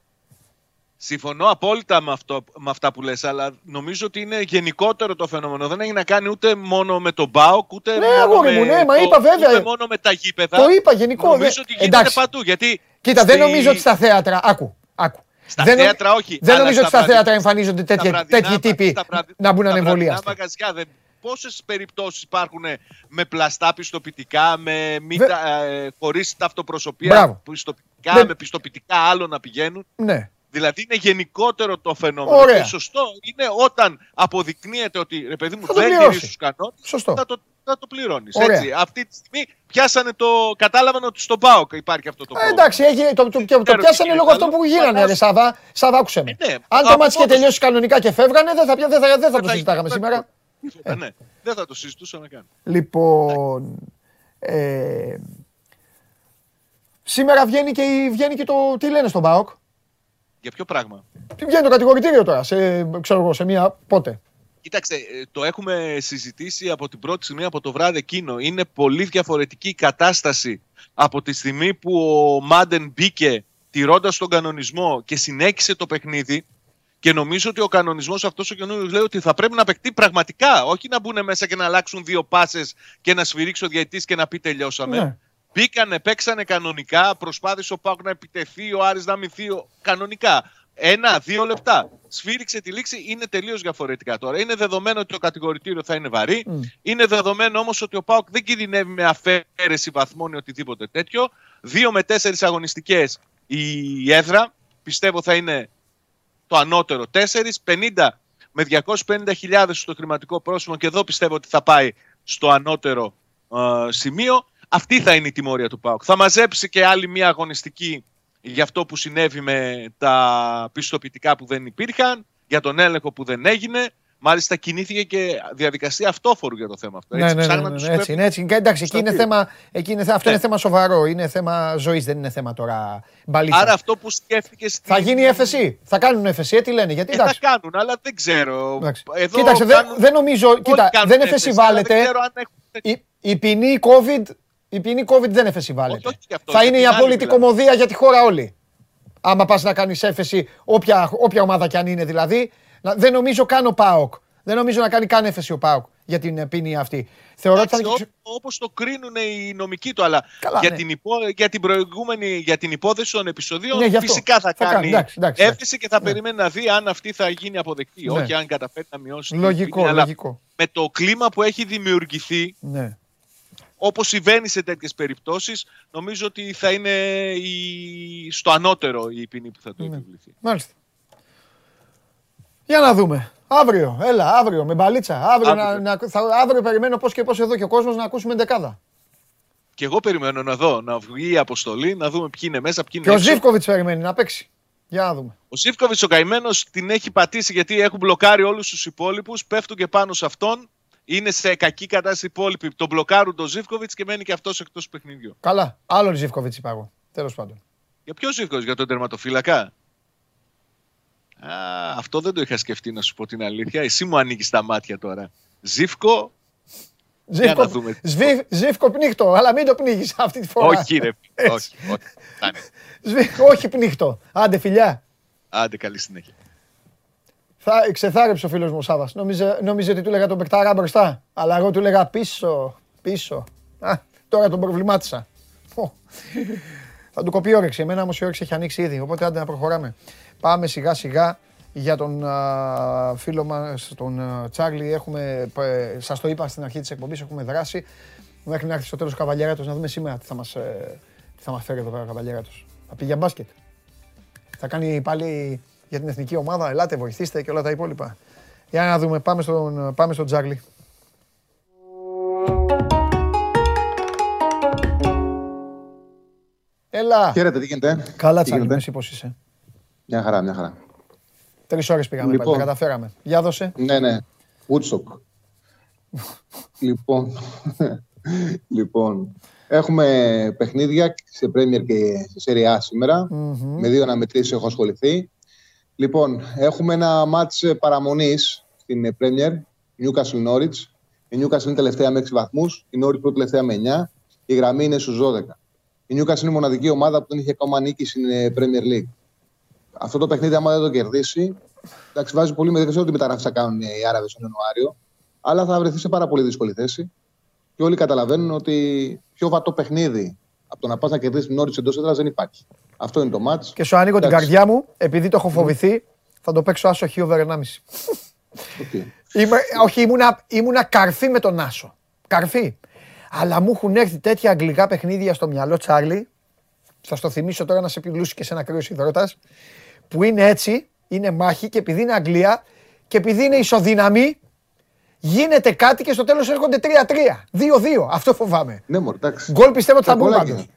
Συμφωνώ απόλυτα με, αυτό, με αυτά που λες, αλλά νομίζω ότι είναι γενικότερο το φαινόμενο. Δεν έχει να κάνει ούτε μόνο με τον ΠΑΟΚ, ούτε Ναι, μόνο αγόρι με μου, ναι, μα το- είπα βέβαια. ούτε μόνο με τα γήπεδα. Το είπα γενικό. Νομίζω δε- ότι γίνεται εντάξει. παντού. Γιατί Κοίτα, δεν στη- νομίζω ότι στα θέατρα. Άκου. άκου. Στα δεν, νομι- θέατρα όχι, Δεν αλλά νομίζω ότι στα στα θέατρα βραδι- εμφανίζονται στα τέτοιοι, βραδινά τέτοιοι μα- τύποι στα βραδι- να μπουν στα ανεμβολίαστοι. βραδινά μαγαζιά δεν... Πόσες περιπτώσεις υπάρχουν με πλαστά πιστοποιητικά, με μη Βε- τα, ε, χωρίς ταυτοπροσωπία, Μπράβο. πιστοποιητικά, Δεν- με πιστοποιητικά άλλων να πηγαίνουν; Ναι. Δηλαδή είναι γενικότερο το φαινόμενο. Ωραία. Και σωστό είναι όταν αποδεικνύεται ότι ρε παιδί μου Θα το δεν πληρώσει. τηρείς τους κανόνες, Σωστό. θα το, θα το πληρώνεις. Ωραία. Έτσι. Αυτή τη στιγμή πιάσανε το. Κατάλαβαν ότι στον ΠΑΟΚ υπάρχει αυτό το Ε, πρόβλημα. εντάξει, έγινε, το, το, το, το ξέρω πιάσανε τι λόγω γίνεται, αυτό που αλλά γίνανε, ρε φαντάζομαι. Σάβα. Σάβα, άκουσε με. Ε, ναι, Αν το από μάτς είχε μόνος τελειώσει κανονικά και φεύγανε, δεν θα, δεν θα, δεν θα το θα συζητάγαμε είχε- σήμερα. Ε, ναι, δεν θα το συζητούσαμε καν. Λοιπόν, ε, σήμερα βγαίνει και, η- βγαίνει και το, τι λένε στον ΠΑΟΚ; Για ποιο πράγμα; Τι βγαίνει το κατηγορητήριο τώρα, σε, ξέρω εγώ, σε μία, πότε; Κοίταξε, ε, το έχουμε συζητήσει από την πρώτη στιγμή, από το βράδυ εκείνο. Είναι πολύ διαφορετική η κατάσταση από τη στιγμή που ο Μάντεν μπήκε τηρώντας τον κανονισμό και συνέχισε το παιχνίδι. Και νομίζω ότι ο κανονισμός αυτός ο καινούριο λέει ότι θα πρέπει να παιχτεί πραγματικά. Όχι να μπουν μέσα και να αλλάξουν δύο πάσες και να σφυρίξει ο διαιτητής και να πει τελειώσαμε. Ναι. Μπήκανε, παίξανε κανονικά. Προσπάθησε ο Πάουκ να επιτεθεί, ο Άρης να μυθεί ο- κανονικά. Ένα, δύο λεπτά. Σφύριξε τη λήξη, είναι τελείως διαφορετικά τώρα. Είναι δεδομένο ότι το κατηγορητήριο θα είναι βαρύ. Είναι δεδομένο όμως ότι ο Πάουκ δεν κινδυνεύει με αφαίρεση βαθμών ή οτιδήποτε τέτοιο. Δύο με τέσσερις αγωνιστικές η έδρα. Πιστεύω θα είναι το ανώτερο 4, 50 με 250.000 στο χρηματικό πρόσημο και εδώ πιστεύω ότι θα πάει στο ανώτερο ε, σημείο. Αυτή θα είναι η τιμωρία του ΠΑΟΚ. Θα μαζέψει και άλλη μια αγωνιστική για αυτό που συνέβη με τα πιστοποιητικά που δεν υπήρχαν, για τον έλεγχο που δεν έγινε. Μάλιστα κινήθηκε και διαδικασία αυτόφορου για το θέμα αυτό. Ναι, ναι, ναι, ψάχναν ναι, τους ναι, έτσι, είναι, έτσι. Εντάξει, εκεί είναι Σταθείο. θέμα, εκεί είναι, θέ- αυτό Ναι. είναι θέμα σοβαρό. Είναι θέμα ζωής, δεν είναι θέμα τώρα μπαλίτσα. Άρα αυτό που σκέφτηκε στην... Θα γίνει έφεση; Θα κάνουν έφεση, ε, τι λένε. Γιατί Ε, θα εντάξει. κάνουν, αλλά δεν ξέρω. εντάξει. Εδώ Κοίταξε, δεν, κάνουν- δεν νομίζω. όλοι Κοίτα, κάνουν δεν έφεση, αλλά εφεσιβάλλεται. Δεν ξέρω αν έχουν... Η, η ποινή COVID Η ποινή COVID δεν εφεσιβάλλεται. Όχι, όχι γι' αυτό, Θα για είναι η την άλλη απόλυτη δηλαδή. κομμωδία για τη χώρα όλη. Άμα πας να κάνεις έφεση, όποια, όποια ομάδα κι αν είναι δηλαδή, να- δεν νομίζω καν ο Πάοκ. Δεν νομίζω να κάνει καν έφεση ο Πάοκ για την ε, ποινή αυτή. Θεωρώ ότι θα είναι και ξε- Όπως το κρίνουν οι νομικοί του, αλλά Καλά, για, ναι. την υπό, για την προηγούμενη, για την υπόθεση των επεισοδίων Ναι, γι' αυτό. φυσικά θα, Θα κάνει, κάνει εντάξει, εντάξει, εντάξει. έφεση και θα περιμένει να δει αν αυτή θα γίνει αποδεκτή. Ναι. Όχι αν καταφέρει να μειώσει. την Λογικό, ποινή, αλλά λογικό. Με το κλίμα που έχει δημιουργηθεί, Ναι. Όπως συμβαίνει σε τέτοιες περιπτώσεις, νομίζω ότι θα είναι η... στο ανώτερο η ποινή που θα του Ναι. επιβληθεί. Μάλιστα. Για να δούμε. Αύριο, έλα, αύριο με μπαλίτσα. Αύριο, Αύριο. Να, να, θα, αύριο περιμένω πώς και πώς εδώ και ο κόσμος να ακούσουμε δεκάδα. Και εγώ περιμένω να δω, να βγει η αποστολή, να δούμε ποιοι είναι μέσα, ποιοι Και είναι ο έξω. Ζήφκοβιτς περιμένει να παίξει. Για να δούμε. Ο Σίφκοβιτ ο καημένος την έχει πατήσει γιατί έχουν μπλοκάρει όλους τους υπόλοιπους. Πέφτουν και πάνω σε αυτόν. Είναι σε κακή κατάσταση οι υπόλοιποι. Τον μπλοκάρουν τον Ζήφκοβιτς και μένει και αυτός εκτός παιχνιδιού. Καλά. Άλλον Ζήφκοβιτς είπα εγώ. Τέλος πάντων. Για ποιο Ζήφκοβιτς, για τον τερματοφύλακα; Α, αυτό δεν το είχα σκεφτεί να σου πω την αλήθεια. Εσύ μου ανοίγεις τα μάτια τώρα. Ζήφκο. Για Ζήφκο, να δούμε. Σβίφ- Ζήφκο πνίχτο, αλλά μην το πνίγεις αυτή τη φορά. Όχι, ρε. <laughs> Έτσι. όχι, όχι. Φτάνει. Σβί- όχι πνίχτο. Άντε, φιλιά. Άντε, καλή συνέχεια. Θα ξεθάρεψε ο φίλος μου ο Σάβα. Νόμιζε, νόμιζε ότι του λέγα τον Πεκτάρα μπροστά. Αλλά εγώ του λέγα πίσω, πίσω. Α, τώρα τον προβλημάτισα. Πω. Θα του κοπεί η όρεξη. Εμένα όμως η όρεξη έχει ανοίξει ήδη. Οπότε άντε να προχωράμε. Πάμε σιγά σιγά για τον α, φίλο μας, τον α, Τσάρλι. Έχουμε, σας το είπα στην αρχή της εκπομπής, έχουμε δράσει. Μέχρι να έρθει στο τέλος ο Καβαλιέράτο να δούμε σήμερα τι θα μας τι θα μας φέρει εδώ πέρα ο Καβαλιέράτο. Θα πει για μπάσκετ. Θα κάνει πάλι για την εθνική ομάδα. Ελάτε, βοηθήστε και όλα τα υπόλοιπα. Για να δούμε. Πάμε στον, πάμε στον Τζάρλι. Έλα. Χαίρετε, τι γίνεται; Καλά, Τι Τσάρλι, γίνεται; εσύ πώς είσαι; Μια χαρά, μια χαρά. Τρεις ώρες πήγαμε Λοιπόν. πάλι, τα καταφέραμε. Για δώσε. Ναι, ναι. Woodstock. λοιπόν, λοιπόν, έχουμε παιχνίδια σε Premier και σε Serie A σήμερα. Με δύο αναμετρήσεις έχω ασχοληθεί. Λοιπόν, έχουμε ένα μάτς ε, παραμονής στην ε, Premier, Newcastle Norwich. Η Newcastle είναι τελευταία με 6 βαθμούς, η Norwich πρώτη τελευταία με 9. Η γραμμή είναι στους 12. Η Newcastle είναι η μοναδική ομάδα που δεν είχε ακόμα νίκη στην ε, Premier League. Αυτό το παιχνίδι, άμα δεν το κερδίσει, εντάξει, βάζει πολύ με δεν ξέρω τι μεταγραφή θα κάνουν οι Άραβες τον Ιανουάριο, αλλά θα βρεθεί σε πάρα πολύ δύσκολη θέση. Και όλοι καταλαβαίνουν ότι πιο βατό παιχνίδι από το να πας να κερδίσεις την όρη εντός έδρας δεν υπάρχει. Αυτό είναι το μάτς. Και σου ανοίγω την καρδιά μου, επειδή το έχω φοβηθεί, θα το παίξω άσο χ over 1,5. Είμαι, όχι, ήμουνα, ήμουνα καρφί με τον Άσο. Καρφί. Αλλά μου έχουν έρθει τέτοια αγγλικά παιχνίδια στο μυαλό, Τσάρλι. Θα στο θυμίσω τώρα να σε επιλούσει και σε ένα κρύο υδρότα. Που είναι έτσι, είναι μάχη και επειδή είναι Αγγλία και επειδή είναι ισοδύναμη, γίνεται κάτι και στο τέλος έρχονται 3-3. 2-2. Αυτό φοβάμαι. Ναι, μωρέ, εντάξει. Γκολ πιστεύω ότι θα μπουν Όλα πάντως. γίνονται.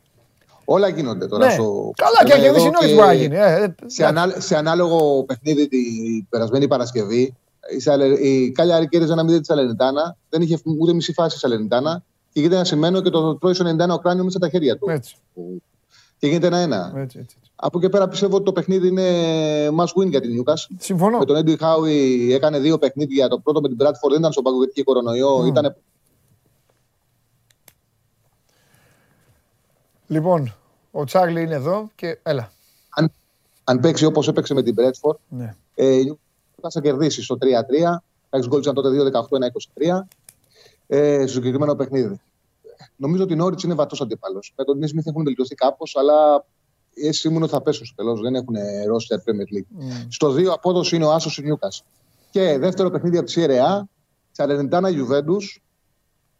Όλα γίνονται τώρα. Ναι. Στο... Καλά, και αν Εδώ κερδίσει η Νόριτς και μπορεί να γίνει, ε, ε, σε, ανά... σε ανάλογο παιχνίδι την περασμένη Παρασκευή, η, Σαλε... η Κάλια κέρδιζε ένα 0 της Σαλενιτάνα, δεν είχε ούτε μισή φάση η Σαλενιτάνα και γίνεται ένα σημαίνω και το τρώει στο 91 ο κράνιο μέσα στα χέρια του. Έτσι. Και γίνεται ένα-ένα. Έτσι, έτσι. Από εκεί πέρα πιστεύω ότι το παιχνίδι είναι must win για την Newcastle. Συμφωνώ. Με τον Έντι Χάουι έκανε δύο παιχνίδια. Το πρώτο με την Bradford δεν ήταν στον πάγκο γιατί είχε κορονοϊό. Μμ. Ήταν Λοιπόν, ο Τσάρλι είναι εδώ και έλα. αν, αν παίξει όπως έπαιξε με την Bradford, Ναι. ε, η Newcastle θα κερδίσει στο 3-3. Εντάξει, γκολ ήταν τότε 2-18-1-23 ε, στο συγκεκριμένο παιχνίδι. Νομίζω ότι η Νόριτ είναι βατός αντίπαλος. Με τον Νίσμιθ έχουν βελτιωθεί κάπως, αλλά εσύ ήμουν ότι θα πέσουν στο τέλος. Δεν έχουν ρόστερ Premier League. Στο 2 απόδοση είναι ο Άσος η Νιούκας. Και δεύτερο παιχνίδι από τη Σιερεά, Σαλερνιτάνα Γιουβέντου.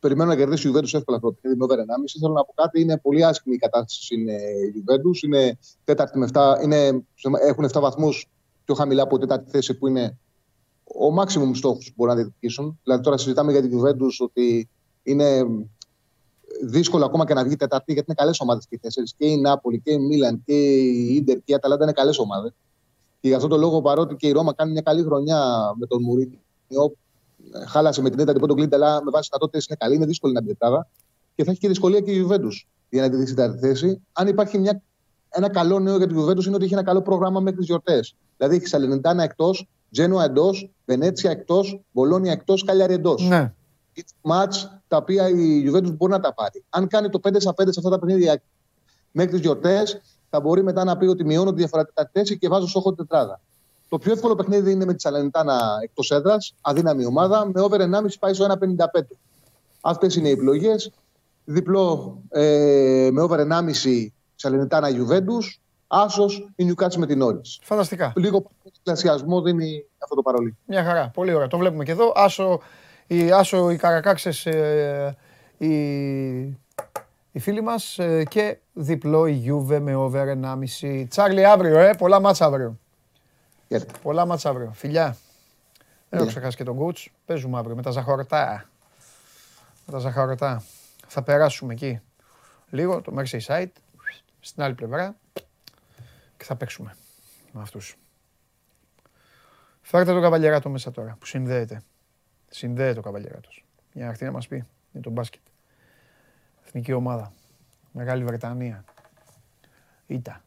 Περιμένω να κερδίσει η Γιουβέντου εύκολα αυτό το παιχνίδι με over 1,5. Θέλω να πω κάτι, είναι πολύ άσχημη η κατάσταση στην Γιουβέντου. Είναι τέταρτη με 7, είναι, έχουν 7 βαθμούς πιο χαμηλά από τέταρτη θέση που είναι ο maximum στόχος που μπορούν να διεκδικήσουν. Δηλαδή τώρα συζητάμε για την Γιουβέντου ότι είναι δύσκολο ακόμα και να βγει τεταρτή γιατί είναι καλές ομάδες και οι τέσσερις. Και η Νάπολη και η Μίλαν και η Ιντερ και η Αταλάντα είναι καλές ομάδες. Και γι' αυτό το λόγο, παρότι και η Ρώμα κάνει μια καλή χρονιά με τον Μουρίνιο, ε, χάλασε με την Ιντερ την Κλίντε, αλλά με βάση δυνατότητε είναι καλή, είναι δύσκολη να την τετράδα. Και θα έχει και δυσκολία και η Γιουβέντου για να τη δείξει τέταρτη θέση. Αν υπάρχει μια, ένα καλό νέο για τη Γιουβέντου είναι ότι έχει ένα καλό πρόγραμμα μέχρι τις γιορτές. Δηλαδή έχει Σαλενιτάνα εκτός, Τζένουα εντός, Βενέτσια εκτός, Μπολόνια εκτός, Κάλιαρη εντός. Ναι. Match τα οποία η Juventus μπορεί να τα πάρει. Αν κάνει το 5 5 σε αυτά τα παιχνίδια μέχρι τις γιορτές, θα μπορεί μετά να πει ότι μειώνω τη διαφορετικά θέση και βάζω στόχο τετράδα. Το πιο εύκολο παιχνίδι είναι με τη Σαλενιτάνα εκτός έδρας, αδύναμη ομάδα, με over 1,5 πάει στο 1,55. Αυτές είναι οι επιλογές. Διπλό ε, με over 1,5 Σαλενιτάνα Juventus, άσος η Newcastle με την Όρη. Φανταστικά. Λίγο πλασιασμό δίνει αυτό το παρολί. Μια χαρά. Πολύ ωραία. Το βλέπουμε και εδώ. Άσο, η, άσο, οι καρακάξες, ε, οι, οι φίλοι μας ε, και διπλό η Juve με over 1,5. Τσάρλι αύριο, ε, πολλά μάτσα αύριο. Χαίρετε. Πολλά μάτσα αύριο. Φιλιά. Δεν έχω Φιλιά. ξεχάσει και τον Κούτς. Παίζουμε αύριο με τα ζαχαρωτά. Με τα ζαχαρωτά. Θα περάσουμε εκεί λίγο το Merseyside στην άλλη πλευρά και θα παίξουμε με αυτούς. Φέρτε τον Καβαλιεράτο μέσα τώρα που συνδέεται. Συνδέεται ο Καβαλιεράτος. Για να έρθει να μας πει για τον μπάσκετ. Εθνική ομάδα. Μεγάλη Βρετανία. Ήτα.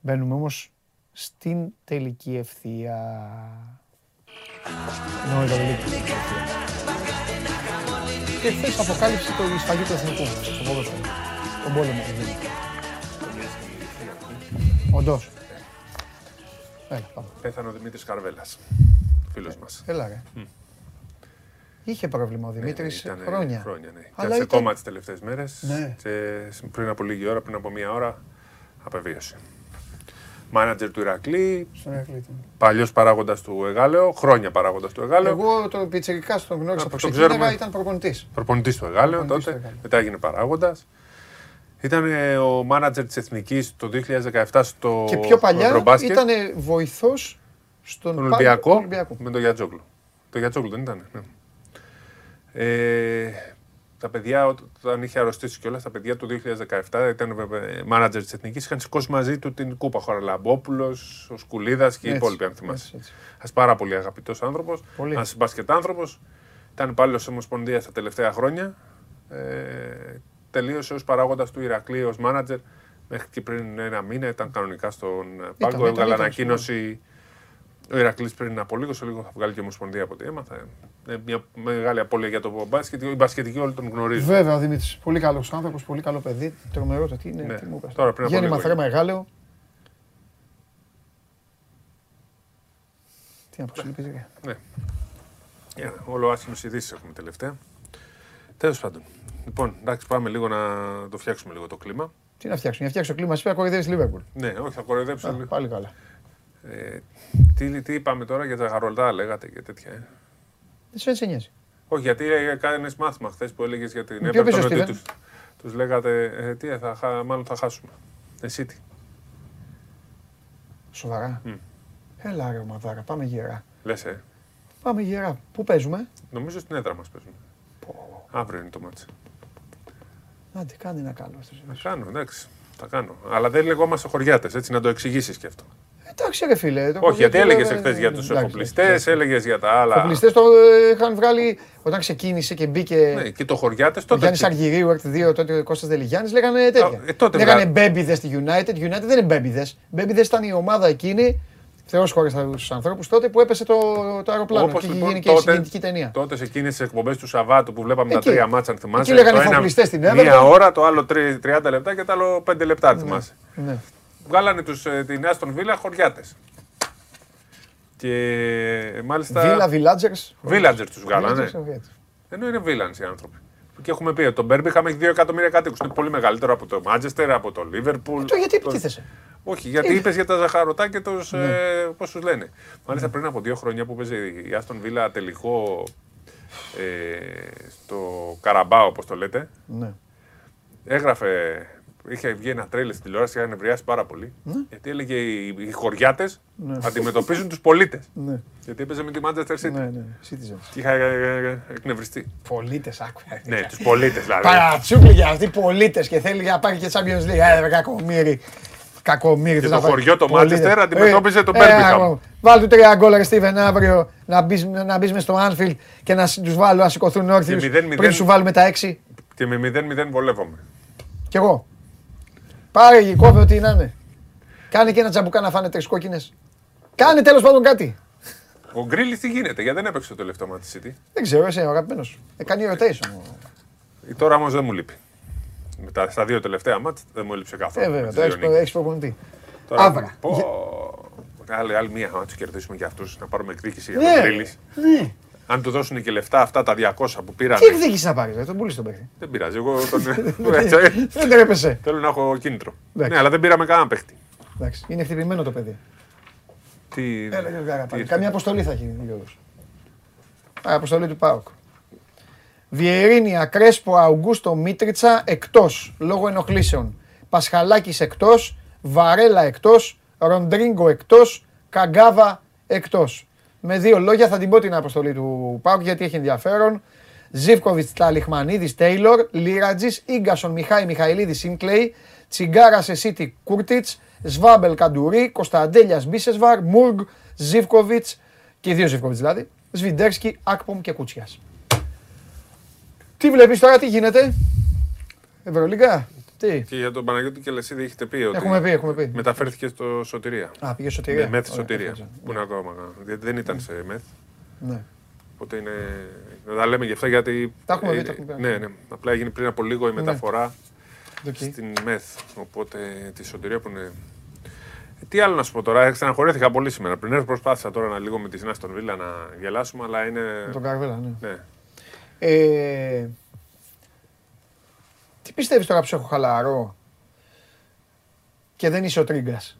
Μπαίνουμε όμως στην τελική ευθεία. Ενώ η τελική ευθεία. Και χθες αποκάλυψε το η σφαγή του εθνικού στο ποδόσφαιρο. Τον πόλεμο που γίνεται. Όντως. Έλα, πάμε. Πέθανε ο Δημήτρης Καρβέλας. Φίλος μας. Έλα ρε. Είχε πρόβλημα ο Δημήτρης Ήτανε χρόνια. χρόνια ναι. Αλλά Και σε ήταν- κόμμα τις τελευταίες μέρες. Ναι. Και πριν από λίγη ώρα, πριν από μία ώρα, απεβίωσε. Μάνατζερ του Ηρακλή, Στον Ηρακλή ήταν. παλιός παράγοντας του Εγάλεο, χρόνια παράγοντας του Εγάλεο. Εγώ τον Πιτσερικά τον γνώρισα Από που το ξεκίναγα, ξέρουμε. ήταν προπονητής. Προπονητής του Εγάλεο Προπονητής τότε. του Εγάλεο. Μετά έγινε παράγοντας. Ήταν ε, ο μάνατζερ της Εθνικής το 2017 στο Και πιο παλιά Ευρωμπάσκετ, ήταν βοηθός στον τον Πα- Ολυμπιακό, Ολυμπιακό. με τον Γιατζόγλου. Το Γιατζόγλου δεν ήταν. Ναι. Ε, τα παιδιά, όταν είχε αρρωστήσει κιόλας, τα παιδιά του 2017 ήταν μάνατζερ της Εθνικής. Είχαν σηκώσει μαζί του την κούπα. Ο Χαραλαμπόπουλο, ο Σκουλίδας και οι Έτσι, υπόλοιποι, αν θυμάσαι. έτσι, έτσι. Ένας πάρα πολύ αγαπητός άνθρωπος. Πολύ. Ένας μπάσκετ άνθρωπο. Ήταν υπάλληλος της Ομοσπονδίας τα τελευταία χρόνια. Ε, τελείωσε ως παράγοντας του Ηρακλή ως μάνατζερ. Μέχρι και πριν ένα μήνα ήταν κανονικά στον πάγκο. ήταν, Έβγαλε ήταν, ανακοίνωση ο Ηρακλής πριν από λίγο. Σε λίγο θα βγάλει και η Ομοσπονδία από ό,τι έμαθα. Ε, μια μεγάλη απώλεια για το μπάσκετ. Οι μπασκετικοί όλοι τον γνωρίζουν. Βέβαια ο Δημήτρης. Πολύ καλός άνθρωπος, πολύ καλό παιδί. Τρομερό το τι είναι. Ναι. Τι μου είπες. Τώρα πριν από Γέννημα λίγο θρέμα Εγάλεο. Τι να πω, σου λείπει, ρε. Ναι. Για, όλο άσχημες ειδήσεις έχουμε τελευταία. Τέλος πάντων. Λοιπόν, εντάξει, πάμε λίγο να το φτιάξουμε λίγο το κλίμα. Τι να φτιάξουμε, να φτιάξω κλίμα, εσύ πέρα κοροϊδεύεις Λίβερπουλ. Ναι, όχι, θα κοροϊδέψω Α, λίγο. Πάλι καλά. Ε, τι, τι είπαμε τώρα για τα γαρολτά, λέγατε και τέτοια. Ε; Δεν σε έτσι νοιάζει. Όχι, γιατί έκανε μάθημα χθες που έλεγες για την Με ποιο Everton παίζει ο ότι Steven? τους, τους λέγατε, ε, τι, θα, χα- μάλλον θα χάσουμε. Εσύ τι. Σοβαρά. Μμ. Έλα ρε ομαδάρα, πάμε γερά. Λες, ε. Πάμε γερά. Πού παίζουμε; Νομίζω στην έδρα μας παίζουν. Αύριο είναι το μάτς. Άντε, κάνε ένα καλό. Θα κάνω, εντάξει. Θα κάνω. Αλλά δεν λεγόμαστε χωριάτες, έτσι, να το εξηγήσεις και αυτό. Εντάξει ρε φίλε. το Όχι, γιατί κορίτσι, έλεγες ε, εχθές για τους εντάξει, εφοπλιστέ, εντάξει. έλεγες για τα άλλα. Οι εφοπλιστές το ε, είχαν βγάλει όταν ξεκίνησε και μπήκε. Ναι, και το χωριάτες Ο τότε. Γιάννη Αργυρίου, Act 2, τότε ο Κώστας Δελιγιάννης, λέγανε τέτοια. ε, τότε λέγανε βγα- μπέμπιδες στη United. United δεν είναι μπέμπιδες. Μπέμπιδες ήταν η ομάδα εκείνη, Θεός χωρίς τους ανθρώπους τότε, που έπεσε το, το αεροπλάνο Όπως και είχε λοιπόν γίνει και η τότε- συγκινητική ταινία. Τότε σε εκείνες τις εκπομπές του Σαββάτου που βλέπαμε Εκεί. τα τρία μάτσα, αν θυμάσαι. Εκεί λέγανε το ένα εφοπλιστές στην Μία Everton. ώρα, το άλλο τρι- 30 λεπτά και το άλλο 5 λεπτά, αν θυμάσαι. Ναι. Βγάλανε τους, ε, την Άστον Βίλα χωριάτες. Και μάλιστα. Βίλα, Villagers. Villagers τους βγάλανε. Villagers, okay. Ενώ είναι βίλαν οι άνθρωποι. Και έχουμε πει ότι το Μπέρμπιχαμ έχει 2 εκατομμύρια κατοίκους. Είναι πολύ μεγαλύτερο από το Μάντζεστερ, από το Λίβερπουλ. Το γιατί επιτίθεσαι; Όχι, γιατί είπες για τα ζαχαρωτά και του. Ναι. Ε, Πώς τους λένε. Μάλιστα πριν από δύο χρόνια που παίζει η Άστον Βίλα τελικό ε, στο Καραμπάο, όπως το λέτε, Ναι. έγραφε. Είχε βγει ένα τρέλε στην τηλεόραση και είχαν νευριάσει πάρα πολύ. Ναι. Γιατί έλεγε οι, οι χωριάτες Ναι. αντιμετωπίζουν τους πολίτες. Ναι. Γιατί έπαιζε με τη Manchester City. Ναι, ναι, Citizens. Και είχα ε, ε, εκνευριστεί. Πολίτες, άκουγα. Ναι, τους πολίτες δηλαδή. Παρατσούκλοι για αυτοί πολίτες και θέλει να πάρει και Champions League. Ε, κακομύρι. Κακομύρι. Και θες το να πάρει. χωριό το Πολίτες. Manchester αντιμετώπιζε Ε, τον ε, Birmingham. αγώ. Βάλ του τρία γκολ, ρε Στίβεν, αύριο να μπεις, να μπεις μες στο Anfield και να τους βάλω να σηκωθούν όρθιους Και 0-0. πριν σου βάλουμε τα έξι. Και με 0-0 βολεύομαι. Κι εγώ. Πάρε γη, κόβε ό,τι να είναι. Κάνε και ένα τζαμπουκά να φάνε τρεις κόκκινες. Κάνε τέλος πάντων κάτι. Ο Γκρίλι τι γίνεται, γιατί δεν έπαιξε το τελευταίο μάτι τη City. Δεν ξέρω, εσύ είναι ο αγαπημένος. Ε, κάνει rotation. Ε, Τώρα όμως δεν μου λείπει. Με τα, στα δύο τελευταία μάτς δεν μου έλειψε καθόλου. Ε, με βέβαια, τις το δύο έχεις- νίκες. έχεις προπονητή. Τώρα, Άβρα. Πω, άλλη, άλλη μία να τους κερδίσουμε για αυτούς, να πάρουμε εκδίκηση για Ναι, τον Γκρίλις. ναι. Αν του δώσουν και λεφτά αυτά τα 200 που πήραν. Τι εκδίκηση να πάρεις, τον πουλήσει τον παίχτη. Δεν πειράζει, εγώ τον. <laughs> Δεν τρέπεσαι. Θέλω να έχω κίνητρο. Εντάξει. Ναι, αλλά δεν πήραμε κανένα παίχτη. Εντάξει, είναι χτυπημένο το παιδί. Τι... Έλα, Γιώργο, άρα, πάλι. τι- Καμία αποστολή θα έχει ο Γιώργος. Α, αποστολή του ΠΑΟΚ. Βιερίνια, Κρέσπο, Αουγκούστο, Μίτριτσα εκτός λόγω ενοχλήσεων. Πασχαλάκης εκτός, Βαρέλα εκτός, Ροντρίγκο εκτός, Καγκάβα εκτός. Με δύο λόγια θα την πω την αποστολή του ΠΑΟΚ γιατί έχει ενδιαφέρον. Ζήφκοβιτς, Ταλιχμανίδη, Τέιλορ, Λίρατζης, γκασον Μιχάη, Μιχαηλίδης, Σίνκλεϊ, Τσιγκάρα, Σεσίτη, Κούρτιτς, Σβάμπελ, Καντουρί, Κωνσταντέλιας, Μπίσεσβαρ, Μουργκ, Ζήφκοβιτς και οι δύο Ζήφκοβιτς δηλαδή, Σβιντέρσκι, Ακπομ και Κούτσιας. Τι βλέπεις τώρα, τι γίνεται, Ευρωλίγκα, τι; Και για τον Παναγιώτη και Λεσίδη έχετε πει ότι. Έχουμε πει, έχουμε πει. Μεταφέρθηκε στο Σωτηρία. Α, πήγε σωτηρία. Με μεθ Ωραία, Σωτηρία. ευχαριστώ. Που είναι ακόμα. Γιατί δεν ήταν σε μεθ. Ναι. Οπότε είναι. Να τα λέμε γι' αυτά γιατί. Τα έχουμε δει, ε, τα έχουμε πει. Ναι, ναι. Απλά έγινε πριν από λίγο η Ναι. μεταφορά Οκ. στην ΜΕΘ. Οπότε τη Σωτηρία που είναι. Ε, Τι άλλο να σου πω τώρα, στεναχωρέθηκα πολύ σήμερα. Πριν έρθω προσπάθησα τώρα να λίγο με τη Σινά στον Βίλα να γελάσουμε, αλλά είναι. Με τον Καρβέλα, ναι. Ναι. Ε, τι πιστεύεις τώρα που σε έχω χαλαρό; Και δεν είσαι ο Τρίγκας.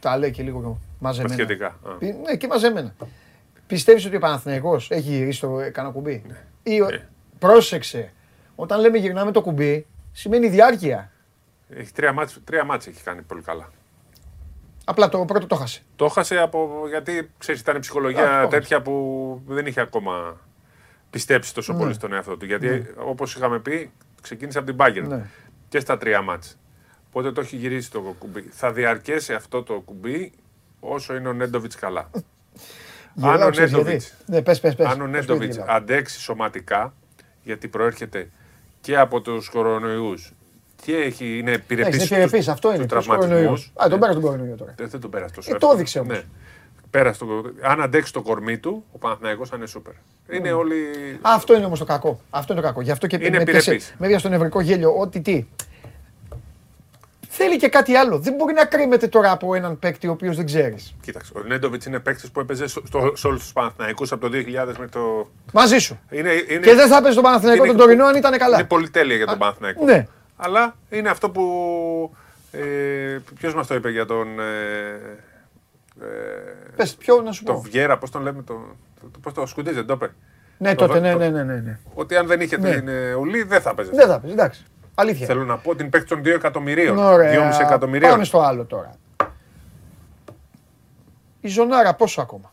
Τα λέει και λίγο μαζεμένα. Σχετικά. Α. Πι- Ναι, και μαζεμένα. Πιστεύεις ότι ο Παναθηναϊκός έχει γυρίσει το ε, κανένα κουμπί; Ή, ο- Πρόσεξε. Όταν λέμε γυρνάμε το κουμπί, σημαίνει διάρκεια. Έχει τρία μάτς, τρία μάτς έχει κάνει πολύ καλά. Απλά το πρώτο το χάσε. Το έχασε από, γιατί ξέρεις, ήταν η Α, ψυχολογία το τέτοια που δεν είχε ακόμα πιστέψει τόσο Ναι. πολύ στον εαυτό του. Γιατί Ναι. όπως είχαμε πει, ξεκίνησε από την Bayern Ναι. και στα τρία μάτς. Οπότε το έχει γυρίσει το κουμπί. Θα διαρκέσει αυτό το κουμπί όσο είναι ο Νέντοβιτς καλά. <laughs> Γελάω, αν ο ξέρεις γιατί. Νέντοβιτς, Ναι, πες, πες, πες. αν ο Πες, Νέντοβιτς γιατί γελάω. αντέξει σωματικά, γιατί προέρχεται και από τους κορονοϊούς και έχει, είναι Εντάξει, επιρρεπής είναι στους- επιρρεπής, αυτό στους είναι. τους τραυματισμούς. κορονοϊούς. Α, τον πέρα τον κορονοϊό τώρα. Δεν, δεν τον πέρασε τόσο Ε, το εύκολα. έδειξε όμως. Ναι. Πέρασε το, αν αντέξει το κορμί του, ο Παναθηναϊκός θα είναι σούπερ. Είναι Mm. όλοι. Αυτό είναι όμως το κακό. Αυτό είναι το κακό. Γι' αυτό και Είναι με πιάσε- επιρρεπής. με πιάσε στο νευρικό γέλιο. Ότι τι. Θέλει και κάτι άλλο. Δεν μπορεί να κρέμεται τώρα από έναν παίκτη ο οποίος δεν ξέρεις. Κοίταξε, ο Νέντοβιτς είναι παίκτης που έπαιζε στο, στο, σε όλους τους Παναθηναϊκούς από το 2000 μέχρι το. Μαζί σου. Είναι, είναι, Και δεν θα έπαιζε τον Παναθηναϊκό είναι- τον τωρινό αν ήταν καλά. Είναι πολυτέλεια για τον Παναθηναϊκό. ναι. Αλλά είναι αυτό που. Ε, Ποιος μας το είπε για τον. Ε, ε, Πες, ποιο να σου το πω; Βιέρα, πώς τον λέμε. Το, το, πώς το Σκουντίζ, δεν το είπε. Ναι, Το- τότε, ναι, το- ναι, ναι, ναι, ναι. Ότι αν δεν είχε Ναι. την ε, Ουλή δεν θα έπαιζε. Δεν θα παίζει, εντάξει. Αλήθεια. Θέλω να πω ότι είναι παίκτη των 2 εκατομμυρίων. Ωραία. 2,5 εκατομμυρίων. Πάμε στο άλλο τώρα. Η Ζωνάρα πόσο ακόμα;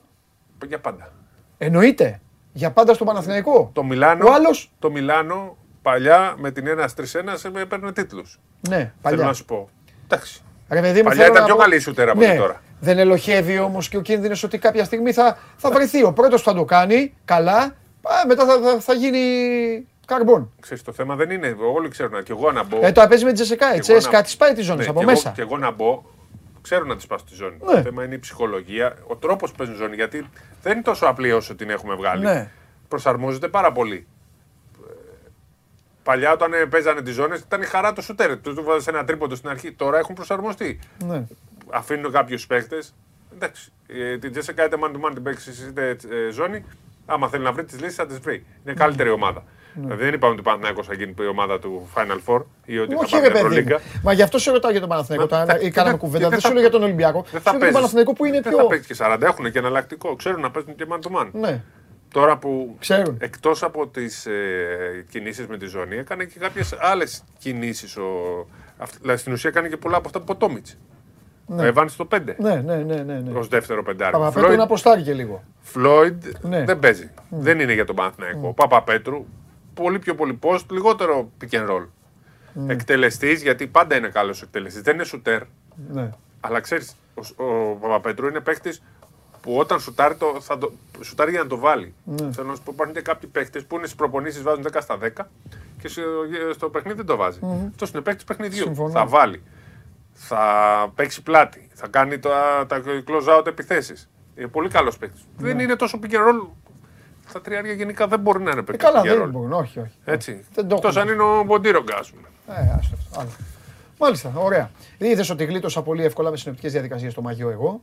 Για πάντα. Εννοείται. Για πάντα στο Παναθηναϊκό. Το Μιλάνο, Ο άλλος; το Μιλάνο παλιά με την 1-3-1 έπαιρνε τίτλους. Ναι, Θέλω παλιά. να σου πω. Εντάξει. Ρε παιδί μου, Παλιά θέλω ήταν να πιο πω- καλή η σουτέρα από ναι, ότι τώρα. Δεν ελοχεύει όμως και ο κίνδυνος ότι κάποια στιγμή θα, θα βρεθεί. Ο πρώτος που θα το κάνει καλά, α, μετά θα, θα, θα γίνει καρμπών. Ξέρεις, το θέμα δεν είναι. Όλοι ξέρουν. Και εγώ να μπω. Ε, το παίζει με τη Τζεσεκά. Η και εγώ Τζεσεκά να- τη πάει τη ζώνη Ναι, από και μέσα. Εγώ, και εγώ να μπω. Ξέρω να τη πάω στη ζώνη. Ναι. Το θέμα είναι η ψυχολογία, ο τρόπος που παίζουν ζώνη. Γιατί δεν είναι τόσο απλή όσο την έχουμε βγάλει. Ναι. Προσαρμόζεται πάρα πολύ. Ε, Παλιά όταν ε, παίζανε τις ζώνες ήταν η χαρά του σουτέρ. Του του βάζανε ένα τρίποντο στην αρχή. Τώρα έχουν προσαρμοστεί. Ναι. Αφήνουν κάποιους παίχτε. Εντάξει, ε, την Τζέσσεκα είτε man to man την παίξεις είτε ε, ζώνη. Άμα θέλει να βρει τις λύσεις, θα τις βρει. Είναι καλύτερη ομάδα. Ναι. Δηλαδή δεν είπαμε ότι ο Παναθηναϊκός θα γίνει η ομάδα του Final Four ή ότι Όχι, θα ρε πάμε παιδί μου. Ευρωλίγκα. Μα γι' αυτό σε ρωτάω για τον Παναθηναϊκό. Μα, τώρα, εντάξει, Ή κάναμε δεν- κουβέντα. δεν Δεν θα- σου λέω για τον Ολυμπιακό. Δεν Σου λέω θα για τον παίζεις. Παναθηναϊκό που είναι Δεν πιο. θα παίξεις και 40, έχουν και εναλλακτικό. Ξέρουν να παίζουν και man to man. Ναι. Τώρα που Ξέρουν. εκτός από τις ε, κινήσεις με τη ζώνη, έκανε και κάποιες άλλες κινήσεις. Ο... αυ- Δηλαδή στην ουσία έκανε και πολλά από αυτά που είπε ο Τόμιτς. Ναι. Ο Εβάν στο 5. Ναι, ναι, ναι. ναι, ναι. Ω δεύτερο πεντάρι. Παπαπέτρου να αποστάρει και λίγο. Φλόιντ Ναι. δεν παίζει. Δεν είναι για τον Παναθηναϊκό. Ο Παπαπέτρου πολύ πιο πολύ post, λιγότερο pick and roll. Ναι. Εκτελεστής, γιατί πάντα είναι καλός εκτελεστής. Δεν είναι σουτέρ. Ναι. Αλλά ξέρεις, ο, ο Παπαπέτρου είναι παίχτης που όταν σουτάρει, το, θα το, σουτάρει για να το βάλει. Ναι. Θέλω να σου πω, υπάρχουν και κάποιοι παίχτες που είναι στις προπονήσεις βάζουν 10 στα 10 και στο, στο παιχνίδι δεν το βάζει. Μμμ. Αυτός είναι παίχτης παιχνιδιού. Συμφωνώ. Θα βάλει. Θα παίξει πλάτη. Θα κάνει τα, τα close out επιθέσεις. Είναι πολύ καλός παίκτης. Δεν είναι τόσο pick and roll. Τα τριάρια γενικά δεν μπορεί να είναι Ε, παίκτης. καλά, pick and δεν roll. μπορούν, όχι, όχι. Έτσι. Δεν το Εκτός έχουν. αν είναι ο Μποντίρογκα, ας πούμε. Ε, άστο, άλλο. Μάλιστα, ωραία. Είδες ότι γλίτωσα πολύ εύκολα με συνοπτικές διαδικασίες στο μαγιό εγώ.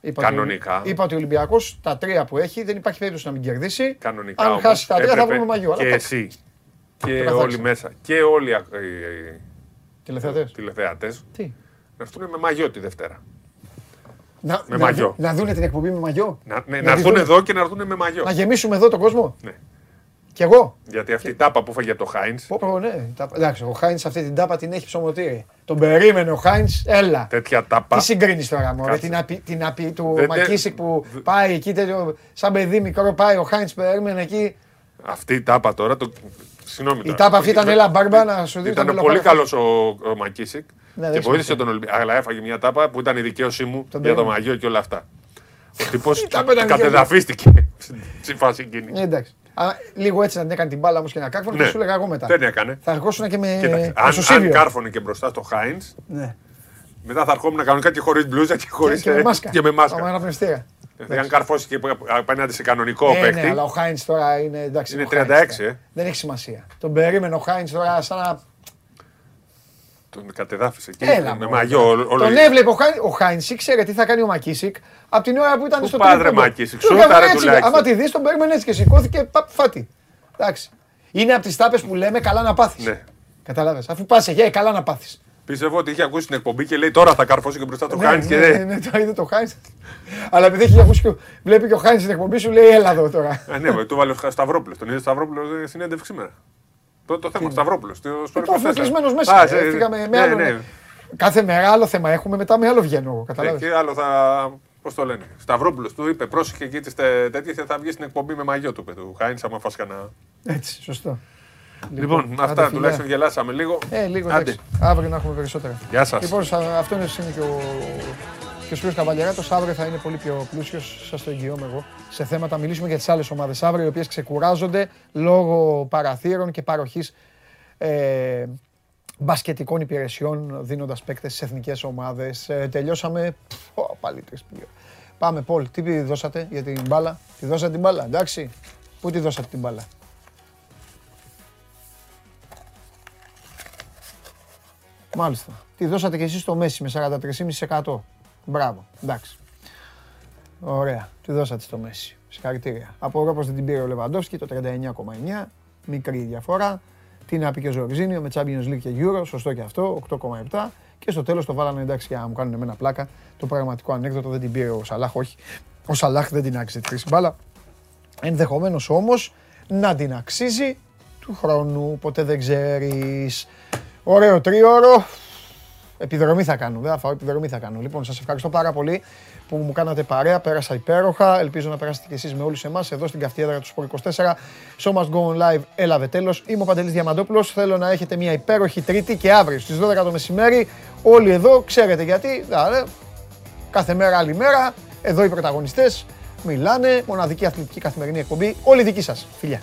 Είπα ότι- Κανονικά. είπα ότι ο Ολυμπιακός τα τρία που έχει δεν υπάρχει περίπτωση να μην κερδίσει. Κανονικά Αν όμως, χάσει τα τρία θα έπρεπε βρούμε μαγιό. Και αλλά τα- εσύ. Το Και καθάρισα. όλοι μέσα. Και όλοι οι ακ- οι- οι Τηλεθεατές. τηλεθεατές. Τι; Να έρθουν με μαγιό τη Δευτέρα. Να, Με να, μαγιό. να δούνε την εκπομπή με μαγιό; Να, ναι, Να να έρθουν δουν- εδώ και να έρθουν με μαγιό. Να γεμίσουμε εδώ τον κόσμο; Ναι. Κι εγώ; Γιατί αυτή η τάπα που φάγε από το Χάιντ. Πω, πω, ναι. Τα- Εντάξει, ο Χάιντς αυτή την τάπα την έχει ψωμοτήρι. Τον περίμενε ο Χάιντς, έλα. Τέτοια τάπα. Τι συγκρίνεις τώρα, Μωρέ, Κάτσε. την απει, την απει του Δεν- Μακίσικ που πάει εκεί, τέτοιο, σαν παιδί μικρό πάει, ο Χάιντς περίμενε εκεί. Αυτή η τάπα τώρα. Το... Συγγνώμη Η τώρα. τάπα αυτή ήταν Με- έλα μπάρμπα να σου δει Ήταν τον πολύ πελοκάρπο. καλός ο, ο Μακίσικ Ναι, και δεν βοήθησε σημασία. τον Ολυμπιακό. Αλλά έφαγε μια τάπα που ήταν η δικαίωσή μου για το περίμενα. μαγιό και όλα αυτά. Ο <laughs> τύπος τάπα ήταν κατεδαφίστηκε <laughs> στη φάση εκείνη. Ε, εντάξει. Α, λίγο έτσι να την έκανε την μπάλα όμως και να κάρφωνε Ναι. και σου έλεγα εγώ μετά. Δεν έκανε. Θα αρχόσουν και με, Κοίταξε, με αν, σωσίβιο. αν κάρφωνε και μπροστά στο Χάιντς, Ναι. μετά θα ερχόμουν κανονικά και χωρίς μπλούζα και χωρίς Και, και με μάσκα. Και με μάσκα. Άμα αναπνευστήρα. Δηλαδή, αν καρφώσει και απέναντι σε κανονικό Ε, παίκτη. ναι, αλλά ο Χάιντς τώρα είναι εντάξει. Είναι ο Χάιντς 36, τώρα. ε. Δεν έχει σημασία. Τον περίμενε ο Χάιντς τώρα σαν να. Τον κατεδάφισε εκεί Έλα, με μωρέ. μαγιό. όλο- όλο- Τον έβλεπε ο, Χάιν, ο Χάιντς, ήξερε τι θα κάνει ο Μακίσικ από την ώρα που ήταν Πού στο πας, ρε, τρίποντο. Μακίσικ, Του σούταρε έκαμε έτσι, τουλάχιστον. Άμα τη δεις τον περίμενε έτσι και σηκώθηκε, παπ, φάτη. Εντάξει. Είναι από τις τάπες που λέμε καλά να πάθεις. Ναι. Καταλάβες. Αφού πας εκεί, ε, καλά να πάθεις. Πίστευω ότι είχε ακούσει την εκπομπή και λέει τώρα θα καρφώσει και μπροστά το Ναι, Χάιντ. ναι, και ναι, ναι, το είδε το Χάιντς. Αλλά επειδή έχει ακούσει και ο- βλέπει και ο Χάιντς την εκπομπή σου, λέει έλα εδώ τώρα. Α, ναι, του βάλε ο Σταυρόπουλος. Τον είδε Σταυρόπουλος στην συνέντευξη σήμερα. Το, το θέμα, Σταυρόπουλος. Είπα αφού κλεισμένος μέσα. ε, Φύγαμε με άλλο. ναι. Κάθε μέρα άλλο θέμα έχουμε, μετά με άλλο βγαίνω εγώ. Καταλάβες. Και άλλο θα. Πώς το λένε. Σταυρόπουλος του είπε πρόσεχε εκεί τις τέτοιες θα βγει στην εκπομπή με μαγιό του είπε του Χάιντ. άμα φας κανένα. Έτσι, σωστό. Λοιπόν, άντε, αυτά φιλιά. τουλάχιστον γελάσαμε λίγο. Ε, λίγο Άντε. εντάξει. Αύριο να έχουμε περισσότερα. Γεια σας. Λοιπόν, σα- αυτό είναι, είναι και ο, και ο Σπύρος Καβαλιαράτος. Αύριο θα είναι πολύ πιο πλούσιος, σας το εγγυώμαι εγώ, σε θέματα. Μιλήσουμε για τις άλλες ομάδες αύριο, οι οποίες ξεκουράζονται λόγω παραθύρων και παροχής ε, μπασκετικών υπηρεσιών, δίνοντας παίκτες στις εθνικές ομάδες. Ε, τελειώσαμε, Πω, πάλι τρεις πήγα. Πάμε, Πολ, τι δώσατε για την μπάλα; Τη δώσατε την μπάλα, εντάξει. Πού τη δώσατε την μπάλα; Μάλιστα. Τη δώσατε και εσείς στο Μέση με 43,5%. Μπράβο. Εντάξει. Ωραία. Τη δώσατε στο Μέση. Συγχαρητήρια. Απορώ πως δεν την πήρε ο Λεβαντόφσκι το 39,9. Μικρή διαφορά. Τι να πει και ο Ζορζίνιο με Champions League και Euro. Σωστό και αυτό. 8,7. Και στο τέλος το βάλανε εντάξει για να μου κάνουν εμένα πλάκα. Το πραγματικό ανέκδοτο δεν την πήρε ο Σαλάχ. Όχι. Ο Σαλάχ δεν την άξιζε τη χρήση μπάλα. Ενδεχομένως όμως να την αξίζει του χρόνου. Ποτέ δεν ξέρεις. Ωραίο τρίωρο. Επιδρομή θα κάνω. Δεν θα φάω, επιδρομή θα κάνω. Λοιπόν, σας ευχαριστώ πάρα πολύ που μου κάνατε παρέα. Πέρασα υπέροχα. Ελπίζω να περάσετε κι εσείς με όλους εμάς εδώ στην καυτή έδρα του Sport 24. Show must go on live. Έλαβε τέλος. Είμαι ο Παντελής Διαμαντόπουλος. Θέλω να έχετε μια υπέροχη Τρίτη και αύριο στις 12 το μεσημέρι. Όλοι εδώ ξέρετε γιατί. Δηλαδή, κάθε μέρα άλλη μέρα. Εδώ οι πρωταγωνιστές μιλάνε. Μοναδική αθλητική καθημερινή εκπομπή. Όλοι δικοί σας. Φιλιά.